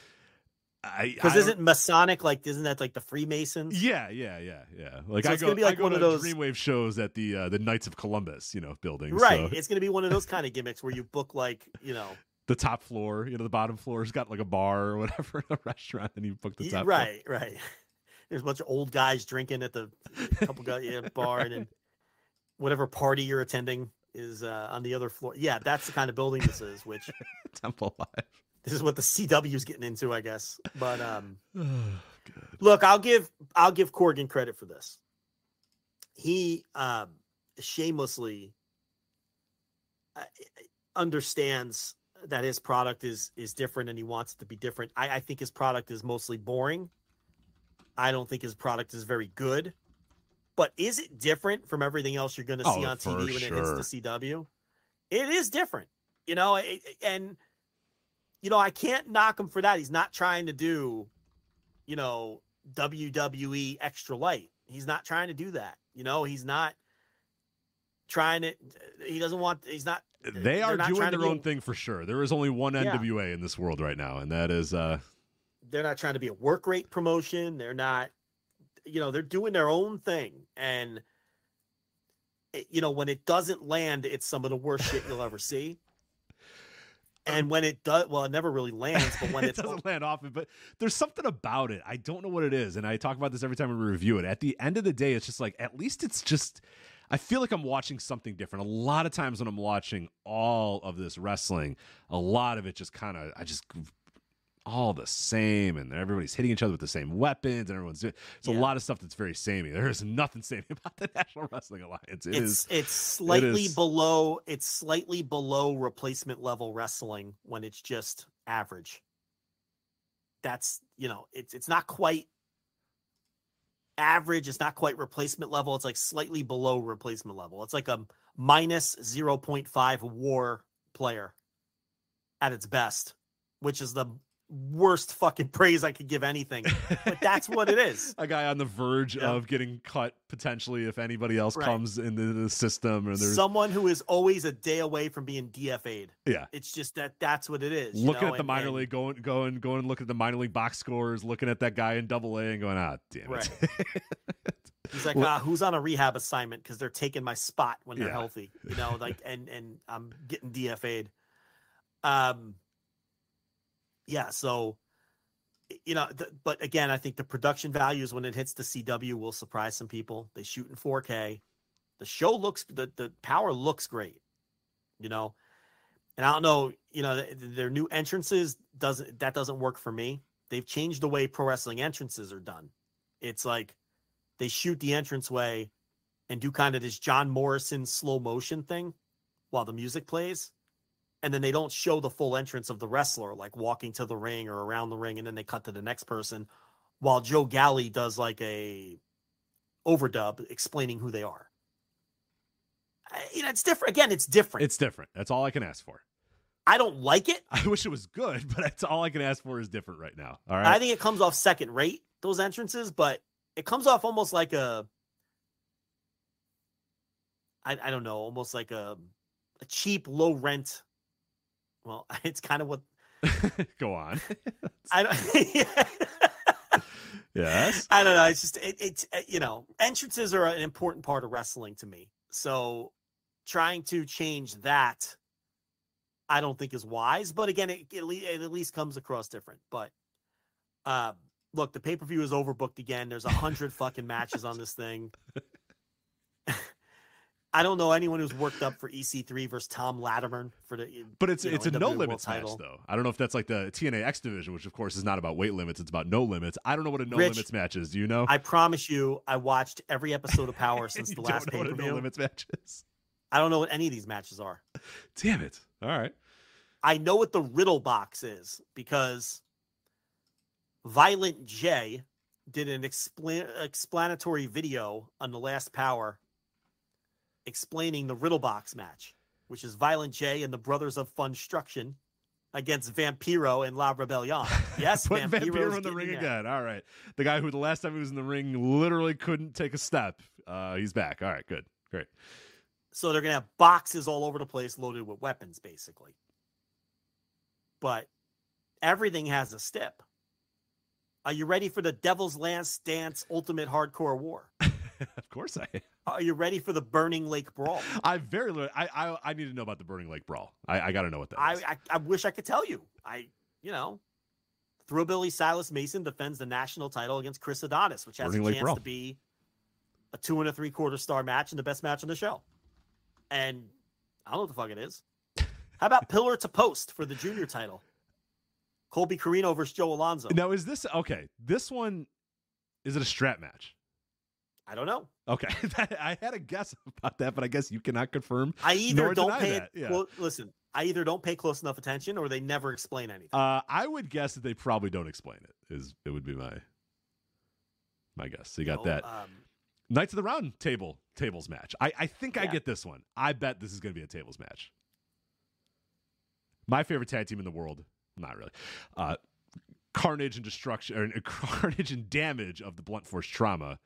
E: Because isn't Masonic like? Isn't that like the Freemasons?
D: Yeah, yeah, yeah, yeah. Like
E: So
D: I
E: it's
D: go,
E: gonna be like one
D: to
E: of those-
D: Dreamwave shows at the uh, the Knights of Columbus, you know, building.
E: Right.
D: So
E: It's going to be one of those kind of gimmicks where you book like you know.
D: the top floor, you know, the bottom floor's got like a bar or whatever in a restaurant, and you book the top. floor.
E: right. Right. There's a bunch of old guys drinking at the couple guy yeah, bar, and then whatever party you're attending is uh, on the other floor. Yeah, that's the kind of building this is. Which
D: Temple Live.
E: This is what the CW is getting into, I guess. But um,
D: Oh,
E: look, I'll give I'll give Corgan credit for this. He um, shamelessly uh, understands that his product is is different and he wants it to be different. I, I think his product is mostly boring. I don't think his product is very good. But is it different from everything else you're going to see
D: Oh,
E: on TV when
D: sure.
E: it hits the CW? It is different, you know, it- and you know I can't knock him for that. He's not trying to do, you know, WWE extra light. He's not trying to do that. You know, he's not trying to. He doesn't want. He's not.
D: They
E: they're not
D: doing their own
E: a-
D: thing for sure. There is only one
E: Yeah.
D: NWA in this world right now, and that is uh
E: they're not trying to be a work rate promotion. They're not, you know, they're doing their own thing. And, it, you know, when it doesn't land, it's some of the worst shit you'll ever see. And when it does, well, it never really lands, but when
D: it doesn't land often, but there's something about it. I don't know what it is, and I talk about this every time we review it. At the end of the day, it's just like at least it's just. I feel like I'm watching something different. A lot of times when I'm watching all of this wrestling, a lot of it just kind of I just all the same, and everybody's hitting each other with the same weapons, and everyone's doing. It's a lot of stuff that's very samey. There is nothing samey about the National Wrestling Alliance. It
E: it's,
D: is
E: it's slightly
D: is-
E: below, it's slightly below replacement level wrestling when it's just average. That's, you know, it's, it's not quite average. It's not quite replacement level. It's like slightly below replacement level. It's like a minus 0.5 war player at its best, which is the worst fucking praise I could give anything. But that's what it is.
D: a guy on the verge
E: Yeah.
D: of getting cut potentially if anybody else
E: Right.
D: comes into the system or there's
E: Someone who is always a day away from being DFA'd.
D: yeah
E: It's just that that's what it is. you
D: looking
E: know,
D: at the
E: and-
D: minor
E: and-
D: league going going going and looking at the minor league box scores looking at that guy in double a and going ah damn it
E: He's like,
D: Well-
E: ah, who's on a rehab assignment because they're taking my spot when they're
D: Yeah.
E: healthy, you know, like, and and I'm getting DFA'd. Um, yeah, so you know, th- but again, I think the production values when it hits the CW will surprise some people. They shoot in 4K. The show looks the the power looks great, you know. And I don't know, you know, th- their new entrances doesn't that doesn't work for me. They've changed the way pro wrestling entrances are done. It's like they shoot the entrance way and do kind of this John Morrison slow motion thing while the music plays. And then they don't show the full entrance of the wrestler, like walking to the ring or around the ring, and then they cut to the next person while Joe Galley does like a overdub explaining who they are. I- You know, it's different. Again, it's different.
D: it's different that's all i can ask for
E: I don't like it.
D: i wish it was good but that's all i can ask for is different right now all right
E: I think it comes off second rate, those entrances, but it comes off almost like a I, I don't know, almost like a a cheap low rent. Well, it's kind of what
D: go on
E: I don't
D: yes
E: I don't know. It's just it, it's uh, you know, entrances are an important part of wrestling to me. So trying to change that I don't think is wise, but again, it, it, it at least comes across different. But uh, look, the pay per view is overbooked again. There's a hundred fucking matches on this thing. I don't know anyone who's worked up for EC3 versus Tom Latimer for the.
D: But it's
E: you know,
D: it's a
E: NWA
D: no limits match though. I don't know if that's like the TNA X division, which of course is not about weight limits. It's about no limits. I don't know what a no
E: Rich,
D: limits match is. Do you know?
E: I promise you, I watched every episode of Power since the last pay per
D: a no limits matches.
E: I don't know what any of these matches are.
D: Damn it! All right.
E: I know what the riddle box is because Violent J did an explan- explanatory video on the last Power explaining the riddle box match, which is Violent J and the Brothers of Funstruction against Vampiro and La Rebellion. Yes,
D: Put
E: Vampiro's
D: Vampiro in the ring
E: there.
D: again. All right. The guy who the last time he was in the ring literally couldn't take a step. Uh, he's back. All right. Good. Great.
E: So they're gonna have boxes all over the place loaded with weapons, basically. But everything has a step. Are you ready for the Devil's Last Dance Ultimate Hardcore War?
D: of course I. am.
E: Are you ready for the Burning Lake Brawl?
D: I very. I, I I need to know about the Burning Lake Brawl. I, I got to know what that
E: I,
D: is.
E: I I wish I could tell you. I you know, Thrillbilly Silas Mason defends the national title against Chris Adonis, which has
D: Burning
E: a
D: Lake
E: chance
D: Brawl.
E: to be a two and a three quarter star match and the best match on the show. And I don't know what the fuck it is. How about Pillar to Post for the junior title? Colby Corino versus Joe Alonzo.
D: Now is this okay? This one is it a strap match?
E: I don't know.
D: Okay, I had a guess about that, but I guess you cannot confirm.
E: I either don't pay.
D: that, yeah.
E: Well, listen, I either don't pay close enough attention or they never explain anything.
D: Uh, I would guess that they probably don't explain it. Is it would be my my guess. So you got
E: know?
D: that
E: Um,
D: Knights of the Round Table tables match. I I think I get this one. I bet this is going to be a tables match. My favorite tag team in the world. Not really. Uh, Carnage and Destruction, or Carnage and Damage of the Blunt Force Trauma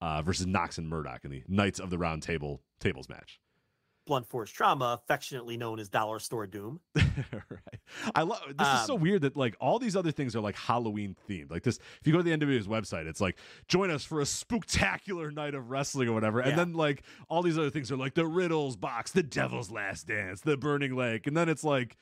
D: uh, versus Knox and Murdoch in the Knights of the Round Table tables match.
E: blunt force trauma, affectionately known as Dollar Store Doom.
D: right. I love this is so
E: Um,
D: weird that like all these other things are like Halloween themed. Like this, if you go to the NWA's website, it's like join us for a spectacular night of wrestling or whatever. And
E: Yeah.
D: then like all these other things are like the Riddles box, the Devil's Last Dance, the Burning Lake, and then it's like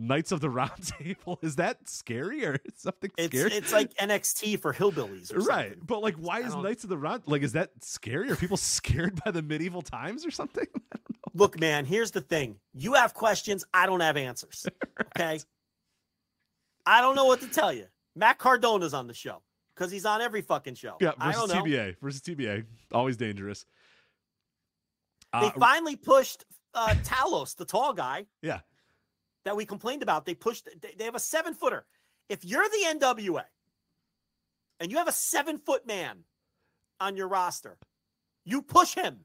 D: Knights of the Round Table. Is that scary or something
E: It's
D: scary?
E: it's like NXT for hillbillies, or
D: Right,
E: something.
D: but like, why is Knights of the Round like? Is that scary? Are people scared by the medieval times or something?
E: Look, man, here's the thing. You have questions, I don't have answers. Okay. I don't know what to tell you. Matt Cardona's on the show because he's on every fucking show.
D: Yeah,
E: I
D: versus
E: don't know.
D: TBA versus TBA, always dangerous.
E: They
D: Uh,
E: finally pushed uh, Talos, the tall guy
D: yeah,
E: that we complained about. They pushed, they, have a seven footer. If you're the NWA and you have a seven foot man on your roster, you push him.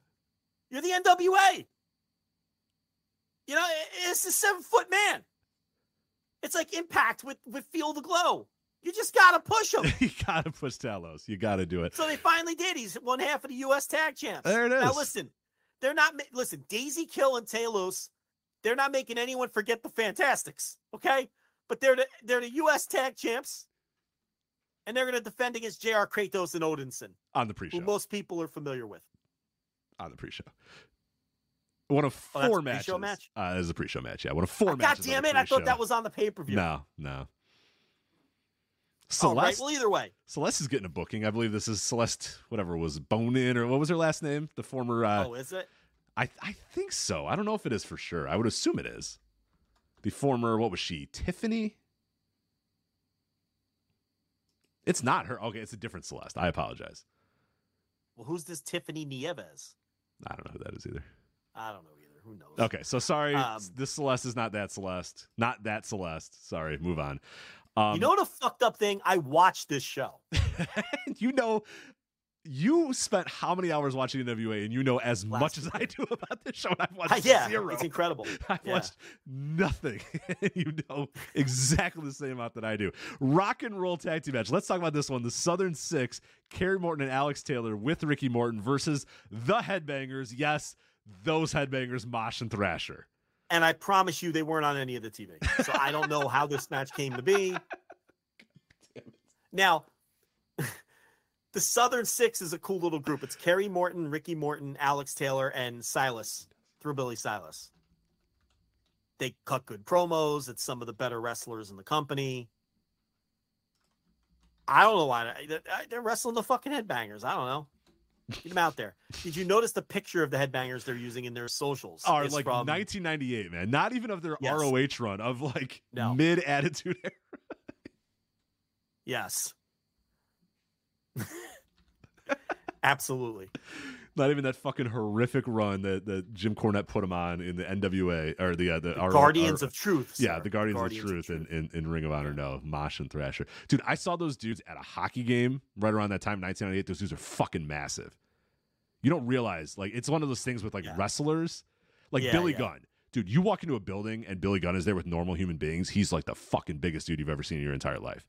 E: You're the NWA. You know, it's a seven foot man. It's like impact with, with Feel the Glow. You just got to push him.
D: you gotta push Talos. You gotta do it.
E: So they finally did. He's one half of the U.S. Tag Champs.
D: There it is.
E: Now listen, they're not. Listen, Daisy Kill and Talos, they're not making anyone forget the Fantastics. Okay, but they're the they're the U.S. Tag Champs, and they're going to defend against J.R. Kratos and Odinson,
D: on the pre-show.
E: who most people are familiar with.
D: on the pre-show. One of
E: Oh,
D: four
E: a pre-show
D: matches.
E: match?
D: Uh, is a pre-show match. Yeah, one of four.
E: God
D: matches. on
E: damn it! I thought that was on the pay per view.
D: no, no.
E: All right.
D: Celeste,
E: Well, either way,
D: Celeste is getting a booking. I believe this is Celeste, whatever was Bonin or what was her last name? The former. Uh,
E: oh, is it?
D: I I think so. I don't know if it is for sure. I would assume it is. The former, what was she? Tiffany. It's not her. Okay, it's a different Celeste. I apologize.
E: Well, who's this Tiffany Nieves?
D: I don't know who that is either.
E: I don't know either. Who knows?
D: Okay, so sorry.
E: Um,
D: this Celeste is not that Celeste. Not that Celeste. Sorry, move on. Um,
E: you know the fucked up thing? I watched this show.
D: you know, you spent how many hours watching NWA, and you know as
E: Last
D: much as I do about this show. and I've watched
E: yeah,
D: zero.
E: it's incredible.
D: I've
E: Yeah.
D: watched nothing. you know exactly the same amount that I do. Rock and roll tag team match. Let's talk about this one. The Southern Six, Kerry Morton and Alex Taylor with Ricky Morton versus the Headbangers. Yes, those Headbangers, Mosh and Thrasher.
E: and I promise you they weren't on any of the TV. So I don't know how this match came to be. Now, the Southern Six is a cool little group. It's Kerry Morton, Ricky Morton, Alex Taylor, and Silas, Thrillbilly Silas. They cut good promos. It's some of the better wrestlers in the company. I don't know why they- they're wrestling the fucking headbangers. I don't know. Get them out there. Did you notice the picture of the headbangers they're using in their socials?
D: Are
E: It's
D: like
E: from-
D: 1998, man. Not even of their
E: Yes.
D: ROH run of like
E: No.
D: mid attitude era.
E: Yes. Absolutely.
D: Not even that fucking horrific run that, that Jim Cornette put him on in the NWA or the uh, the, RO
E: Guardians
D: or-
E: of Truth.
D: yeah,
E: sir.
D: the Guardians, of Truth, In, in in Ring of Honor. No, Mosh and Thrasher. Dude, I saw those dudes at a hockey game right around that time, 1998. Those dudes are fucking massive. You don't realize, like, it's one of those things with like
E: Yeah.
D: wrestlers, like
E: Yeah,
D: Billy
E: yeah.
D: Gunn. Dude, you walk into a building and Billy Gunn is there with normal human beings. He's like the fucking biggest dude you've ever seen in your entire life.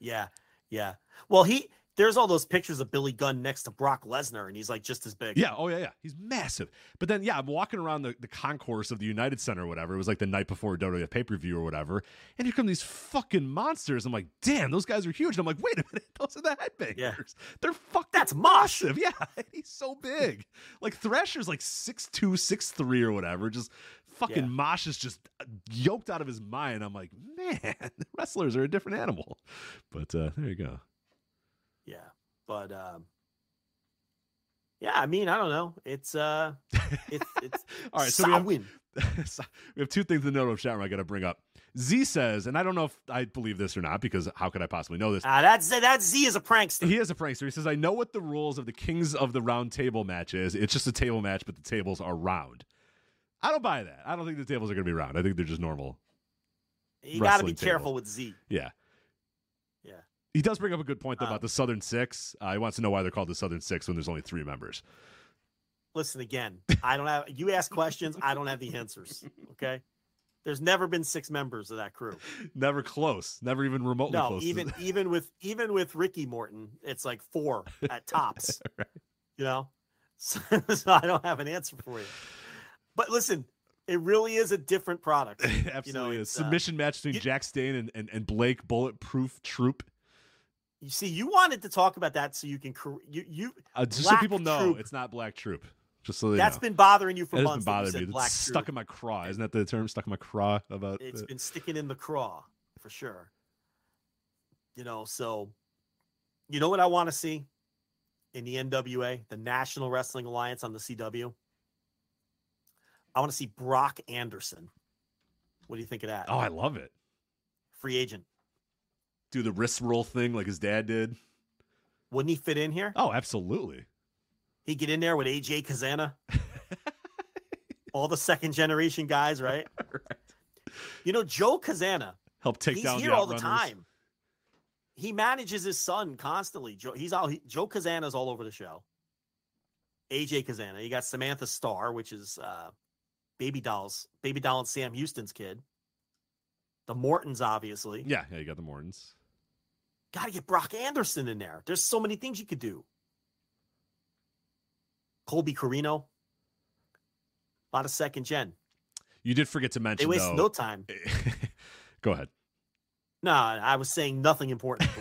E: Yeah. Yeah. Well, he there's all those pictures of Billy Gunn next to Brock Lesnar, and he's like just as big.
D: Yeah, oh yeah, yeah. He's massive. But then yeah, I'm walking around the, the concourse of the United Center or whatever. It was like the night before WWE pay-per-view or whatever. And here come these fucking monsters. I'm like, damn, those guys are huge. And I'm like, wait a minute, those are the headbangers.
E: Yeah.
D: They're fucking
E: That's
D: massive. Yeah. He's so big. like Thrasher's like 6'2, 6'3 or whatever. Just fucking
E: Yeah.
D: Mosh is just yoked out of his mind. I'm like, man, wrestlers are a different animal. But uh there you go.
E: Yeah. But um yeah, I mean, I don't know. It's uh it's it's
D: All right, so we have. We have two things in the note of chat room I got to bring up. Z says, and I don't know if I believe this or not because how could I possibly know this?
E: Ah, that's that Z is a prankster.
D: He is a prankster. He says, I know what the rules of the Kings of the Round Table match is. It's just a table match, but the tables are round. I don't buy that. I don't think the tables are going to be round. I think they're just normal.
E: You got to be
D: wrestling table.
E: careful with Z.
D: Yeah. He does bring up a good point, though,
E: Um,
D: about the Southern Six. Uh, he wants to know why they're called the Southern Six when there's only three members.
E: Listen again. I don't have you ask questions, I don't have the answers. Okay? There's never been six members of that crew.
D: Never close. Never even remotely
E: No,
D: close.
E: even even with even with Ricky Morton, it's like four at tops. You know? So, so I don't have an answer for you. But listen, it really is a different product.
D: Absolutely. a
E: it's, uh,
D: submission match between
E: you-
D: Jax Dane and, and, and Blake Bulletproof Troop.
E: You see, you wanted to talk about that so you can you you
D: Uh, just so people know,
E: Troop.
D: it's not Black Troop. Just so they
E: that's
D: know.
E: been bothering you for
D: That
E: months.
D: been bothering me. It's
E: Black
D: stuck in my craw. Isn't that the term? Stuck in my craw about.
E: It's
D: the-
E: been sticking in the craw for sure. You know, so you know what I want to see in the NWA, the National Wrestling Alliance on the CW? I want to see Brock Anderson. What do you think of that?
D: oh, I love it.
E: Free agent.
D: Do the wrist roll thing like his dad did.
E: Wouldn't he fit in here?
D: Oh, absolutely.
E: He'd get in there with AJ Cazana. All the second generation guys, right? You know, Joe Cazana,
D: Help take
E: he's
D: down
E: here all the time. He manages his son constantly. Joe, he's all he, Joe Cazana's all over the show. AJ Cazana. You got Samantha Starr, which is uh, Baby Dolls, Baby Doll and Sam Houston's kid. The Mortons, obviously.
D: Yeah, yeah, you got the Mortons.
E: Got to get Brock Anderson in there. There's so many things you could do. Colby Corino. A lot of second gen.
D: You did forget to mention.
E: They
D: mention
E: waste
D: though.
E: no time.
D: Go ahead.
E: No, I was saying nothing important.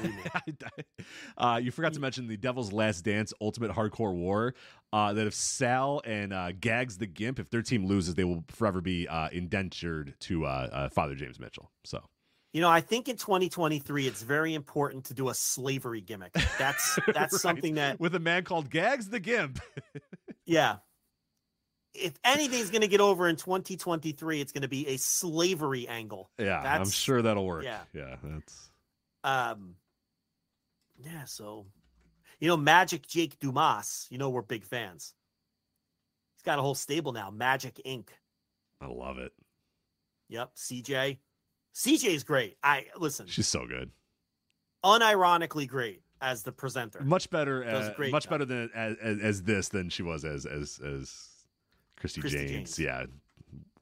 D: Uh, you forgot to mention the Devil's Last Dance Ultimate Hardcore War. Uh, that if Sal and uh, Gags the Gimp, if their team loses, they will forever be uh, indentured to uh, uh, Father James Mitchell. So
E: You know, I think in 2023 it's very important to do a slavery gimmick. That's that's
D: Right.
E: something that
D: with a man called Gags the Gimp.
E: yeah. If anything's going to get over in 2023, it's going to be a slavery angle.
D: yeah, I'm sure that'll work.
E: yeah.
D: yeah, that's
E: Um Yeah, so you know Magic Jake Dumas, you know we're big fans. He's got a whole stable now, Magic Inc.
D: I love it.
E: Yep, CJ. CJ's great. I listen,
D: She's so good.
E: unironically great as the presenter.
D: Much better, uh, much
E: job.
D: better than as, as, as this than she was as as as Christy,
E: Christi
D: Jaynes.
E: James.
D: Yeah,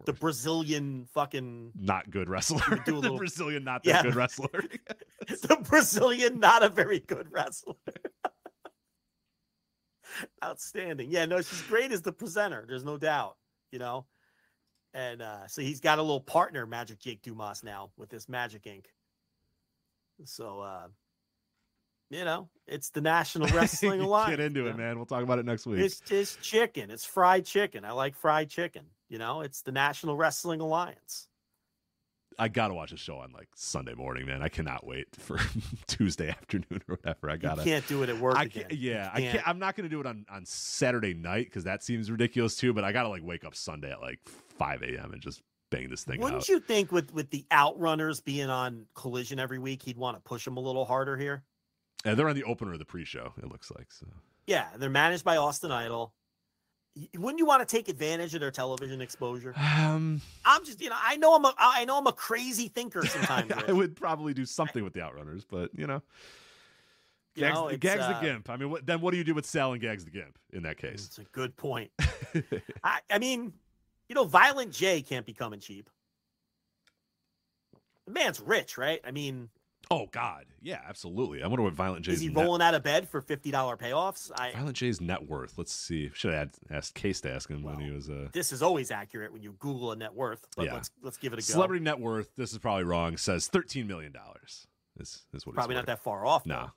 E: The Brazilian fucking
D: not good wrestler.
E: do a
D: the Brazilian, not that
E: Yeah.
D: good wrestler.
E: the Brazilian, not a very good wrestler. Outstanding. Yeah, no, she's great as the presenter. There's no doubt, you know. And uh, so he's got a little partner, Magic Jake Dumas, now with this Magic Inc. So, uh, you know, it's the National Wrestling Alliance.
D: Get into it,
E: know?
D: man. We'll talk about it next week.
E: It's just chicken. It's fried chicken. I like fried chicken. You know, it's the National Wrestling Alliance.
D: I gotta watch a show on like Sunday morning, man. I cannot wait for Tuesday afternoon or whatever. I gotta.
E: can't do it at work
D: I can't, yeah,
E: You
D: I can't. I'm not gonna do it on on Saturday night because that seems ridiculous too. But I gotta like wake up Sunday at like 5 a.m. and just bang this thing
E: Wouldn't
D: out.
E: you think with with the outrunners being on collision every week, he'd want to push them a little harder here?
D: And they're on the opener of the pre-show. It looks like so.
E: Yeah, they're managed by Austin Idol. Wouldn't you want to take advantage of their television exposure?
D: Um,
E: I'm just, you know, I know I'm a, I know I'm a crazy thinker sometimes.
D: I would probably do something with the outrunners, but you know,
E: You
D: Gags,
E: know,
D: Gags
E: uh,
D: the Gimp. I mean, what, then what do you do with Sal and Gags the Gimp in that case?
E: It's a good point. I, I mean, you know, Violent J can't be coming cheap. The man's rich, right? I mean,
D: oh God, yeah, absolutely. I wonder what Violent J
E: is he
D: net-
E: rolling out of bed for fifty dollar payoffs? I
D: Violent J's net worth. Let's see. Should have asked Case to ask him when he was uh,
E: this is always accurate when you Google a net worth, but
D: Yeah.
E: let's let's give it a go.
D: celebrity net worth. This is probably wrong. Says thirteen million dollars. Is is what
E: Probably not that far off.
D: No.
E: though.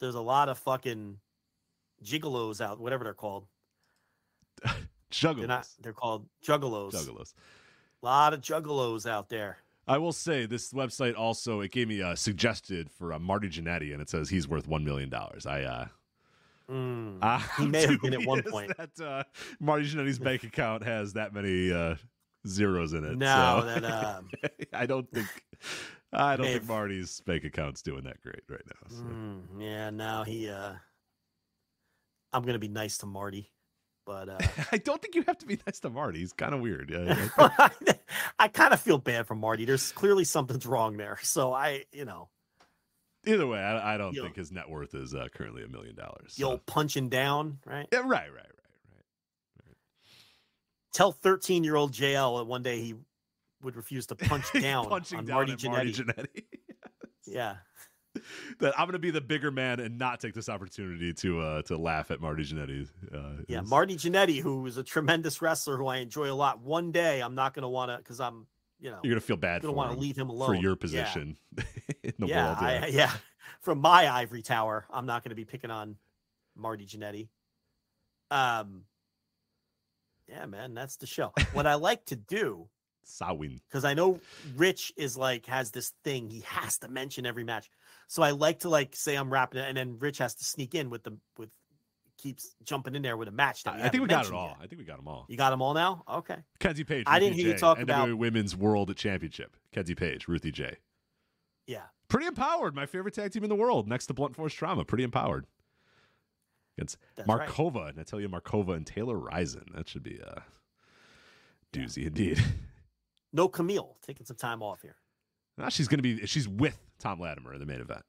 E: There's a lot of fucking gigolos out, whatever they're called.
D: Juggalos.
E: They're not. They're called juggalos.
D: Juggalos.
E: A lot of juggalos out there.
D: I will say this website also it gave me uh, suggested for uh, Marty Jannetty, and it says he's worth one million dollars. I uh,
E: Mm.
D: uh
E: He may have been at one point.
D: that uh, Marty Jannetty's bank account has that many uh, zeros in it.
E: No,
D: so
E: that um,
D: I don't think I don't think Marty's bank account's doing that great right now. So.
E: mm, yeah. Now he. uh I'm gonna be nice to Marty, but uh
D: I don't think you have to be nice to Marty. He's kind of weird. Yeah, yeah.
E: I kind of feel bad for Marty. There's clearly something's wrong there. So I, you know,
D: Either way, I, I don't think his net worth is uh, currently a million dollars. so-
E: old punching down, right?
D: Yeah, right, right, right, right.
E: Tell 13 year old JL that one day he would refuse to punch down
D: Punching
E: on
D: down
E: Marty
D: at Marty
E: Jannetty.
D: Jannetty.
E: Yeah.
D: that I'm going to be the bigger man and not take this opportunity to uh, to laugh at Marty Jannetty. Uh,
E: Yeah.
D: is-
E: Marty Jannetty, who is a tremendous wrestler who I enjoy a lot. One day I'm not going to want to, because I'm, you know,
D: You're going to feel bad
E: Going to want to leave him alone.
D: for your
E: Yeah.
D: position in the
E: yeah,
D: world.
E: I, yeah. From my ivory tower, I'm not going to be picking on Marty Jannetty. Um, yeah, man, that's the show. What I like to do,
D: Sawin.
E: because I know Rich is like has this thing he has to mention every match. So I like to like say I'm rapping it, and then Rich has to sneak in with the with keeps jumping in there with a match. That
D: I, think we got it all.
E: yet.
D: I think we got them all.
E: You got them all now. Okay.
D: Kenzie Paige.
E: I didn't hear you talk
D: NWA
E: about-
D: Women's World Championship. Kenzie Paige, Ruthie J.
E: Yeah.
D: Pretty empowered. My favorite tag team in the world, next to Blunt Force Trauma. Pretty empowered. Against
E: That's right.
D: Markova, and I tell you, Markova and Taylor Rising. That should be uh, a doozy indeed.
E: No Kamille taking some time off here.
D: now she's going to be. She's with Tom Latimer in the main event.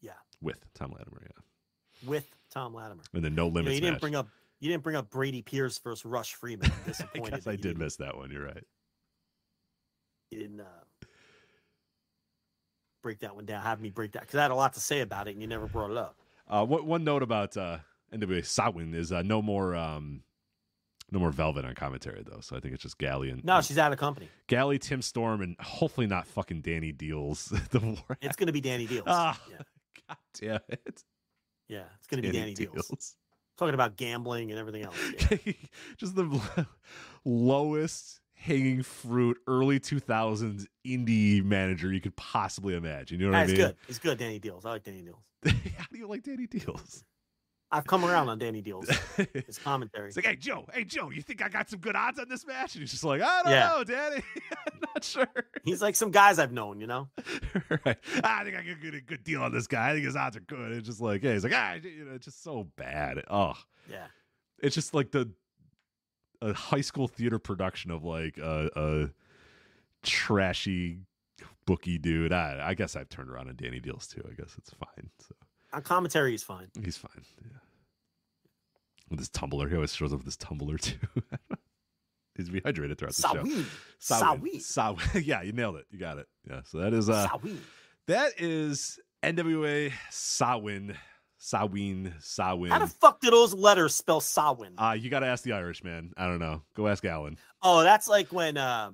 E: Yeah.
D: With Tom Latimer, yeah.
E: With Tom Latimer.
D: And then no
E: You, know, you didn't
D: match.
E: bring up you didn't bring up Brady Pierce versus Rush Freeman. I'm
D: I
E: disappointed.
D: guess I did miss that one. You're right.
E: You didn't uh, break that one down. Have me break that because I had a lot to say about it, and you never brought it up.
D: Uh, one, one note about uh, NWA Sawin is uh, no more. Um, no more Velvet on commentary though, so I think it's just Galley and
E: No, she's out of company.
D: Galley, Tim Storm, and hopefully not fucking Danny Deals. the war.
E: It's going to be Danny Deals.
D: Ah,
E: yeah,
D: God damn it,
E: yeah, it's going to be Danny, Deals.
D: Deals.
E: Talking about gambling and everything else. Yeah.
D: just the lowest hanging fruit early 2000s indie manager you could possibly imagine. You know what I mean?
E: good. He's good, Danny Deals. I like Danny Deals.
D: How do you like Danny Deals?
E: I've come around on Danny Deals. His commentary.
D: It's like, hey Joe, hey Joe, you think I got some good odds on this match? And he's just like, I don't
E: Yeah.
D: know, Danny, I'm not sure.
E: He's like some guys I've known, you know.
D: right. I think I can get a good deal on this guy. I think his odds are good. It's just like, hey, he's like, ah, you know, it's just so bad. Oh,
E: Yeah.
D: it's just like the a high school theater production of like a, a trashy bookie dude. I, I guess I've turned around on Danny Deals too. I guess it's fine. So
E: On commentary, he's fine.
D: he's fine. Yeah. With his tumbler, he always shows up with his tumbler too. he's rehydrated throughout the show.
E: Sawin.
D: Sawin.
E: Sawin.
D: yeah, you nailed it. You got it. Yeah. So that is uh
E: Sawin.
D: that is NWA Sawin. Sawin. Sawin.
E: How the fuck do those letters spell Sawin?
D: Uh, you got to ask the Irish man. I don't know. Go ask Alan.
E: oh, that's like when uh,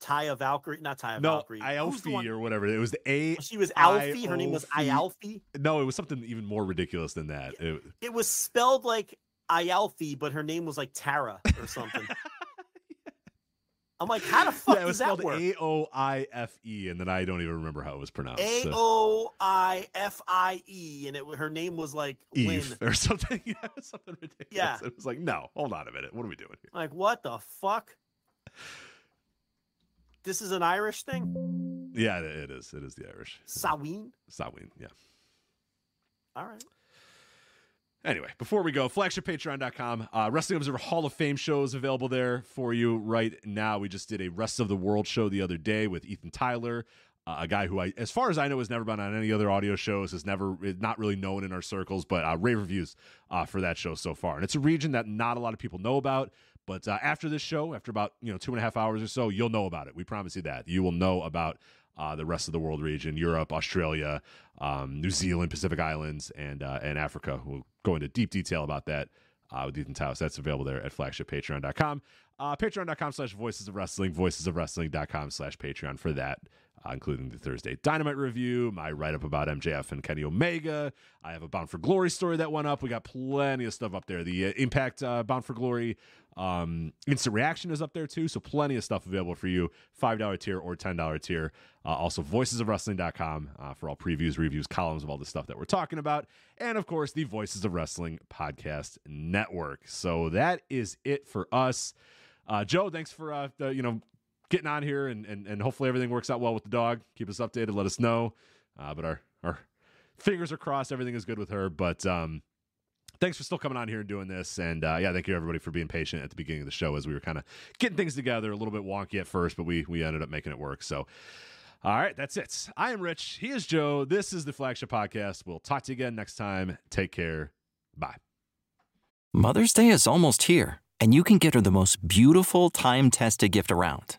E: Taya Valkyrie, not Taya
D: No,
E: Valkyrie.
D: Ialfi or whatever. It was the A.
E: Oh, she was Alfie. Her name was
D: Ialfi. No, it was something even more ridiculous than that. It-
E: It was spelled like Ialfi, but her name was like Tara or something. I'm like, how the fuck
D: yeah, it was
E: does that
D: spelled
E: work?
D: A O I F E, and then I don't even remember how it was pronounced.
E: A O I F I E, and it her name was like
D: Eve
E: Lynn.
D: or something. Yeah, something ridiculous.
E: Yeah.
D: It was like, no, hold on a minute. What are we doing here?
E: Like, what the fuck? This is an Irish thing?
D: Yeah, it, is. It is the Irish.
E: Sawin?
D: Samhain, yeah.
E: All right.
D: Anyway, before we go, flagshippatreon.com. Uh, Wrestling Observer Hall of Fame shows available there for you right now. We just did a Rest of the World show the other day with Ethan Tyler, uh, a guy who, I, as far as I know, has never been on any other audio shows, is never is not really known in our circles, but uh, rave reviews uh, for that show so far. And it's a region that not a lot of people know about. But uh, after this show, after about you know two and a half hours or so, you'll know about it. We promise you that you will know about uh, the rest of the world region, Europe, Australia, um, New Zealand, Pacific Islands, and uh, and Africa. We'll go into deep detail about that uh, with Ethan Taos. That's available there at flagshippatreon.com. Uh, patreon.com slash voices of wrestling, voicesofwrestling.com slash patreon for that, uh, including the Thursday Dynamite review, my write up about MJF and Kenny Omega. I have a Bound for Glory story that went up. We got plenty of stuff up there. The uh, Impact uh, Bound for Glory um, instant reaction is up there too. So plenty of stuff available for you. $5 tier or $10 tier. Uh, also, voicesofwrestling.com uh, for all previews, reviews, columns of all the stuff that we're talking about. And of course, the Voices of Wrestling Podcast Network. So that is it for us. Uh, Joe, thanks for uh, the, you know getting on here and, and and hopefully everything works out well with the dog. Keep us updated. Let us know. Uh, but our our fingers are crossed. Everything is good with her. But um, thanks for still coming on here and doing this. And uh, yeah, thank you everybody for being patient at the beginning of the show as we were kind of getting things together. A little bit wonky at first, but we we ended up making it work. So. All right, that's it. I am Rich. He is Joe. This is the flagship podcast. We'll talk to you again next time. Take care. Bye.
F: Mother's Day is almost here, and you can get her the most beautiful time tested gift around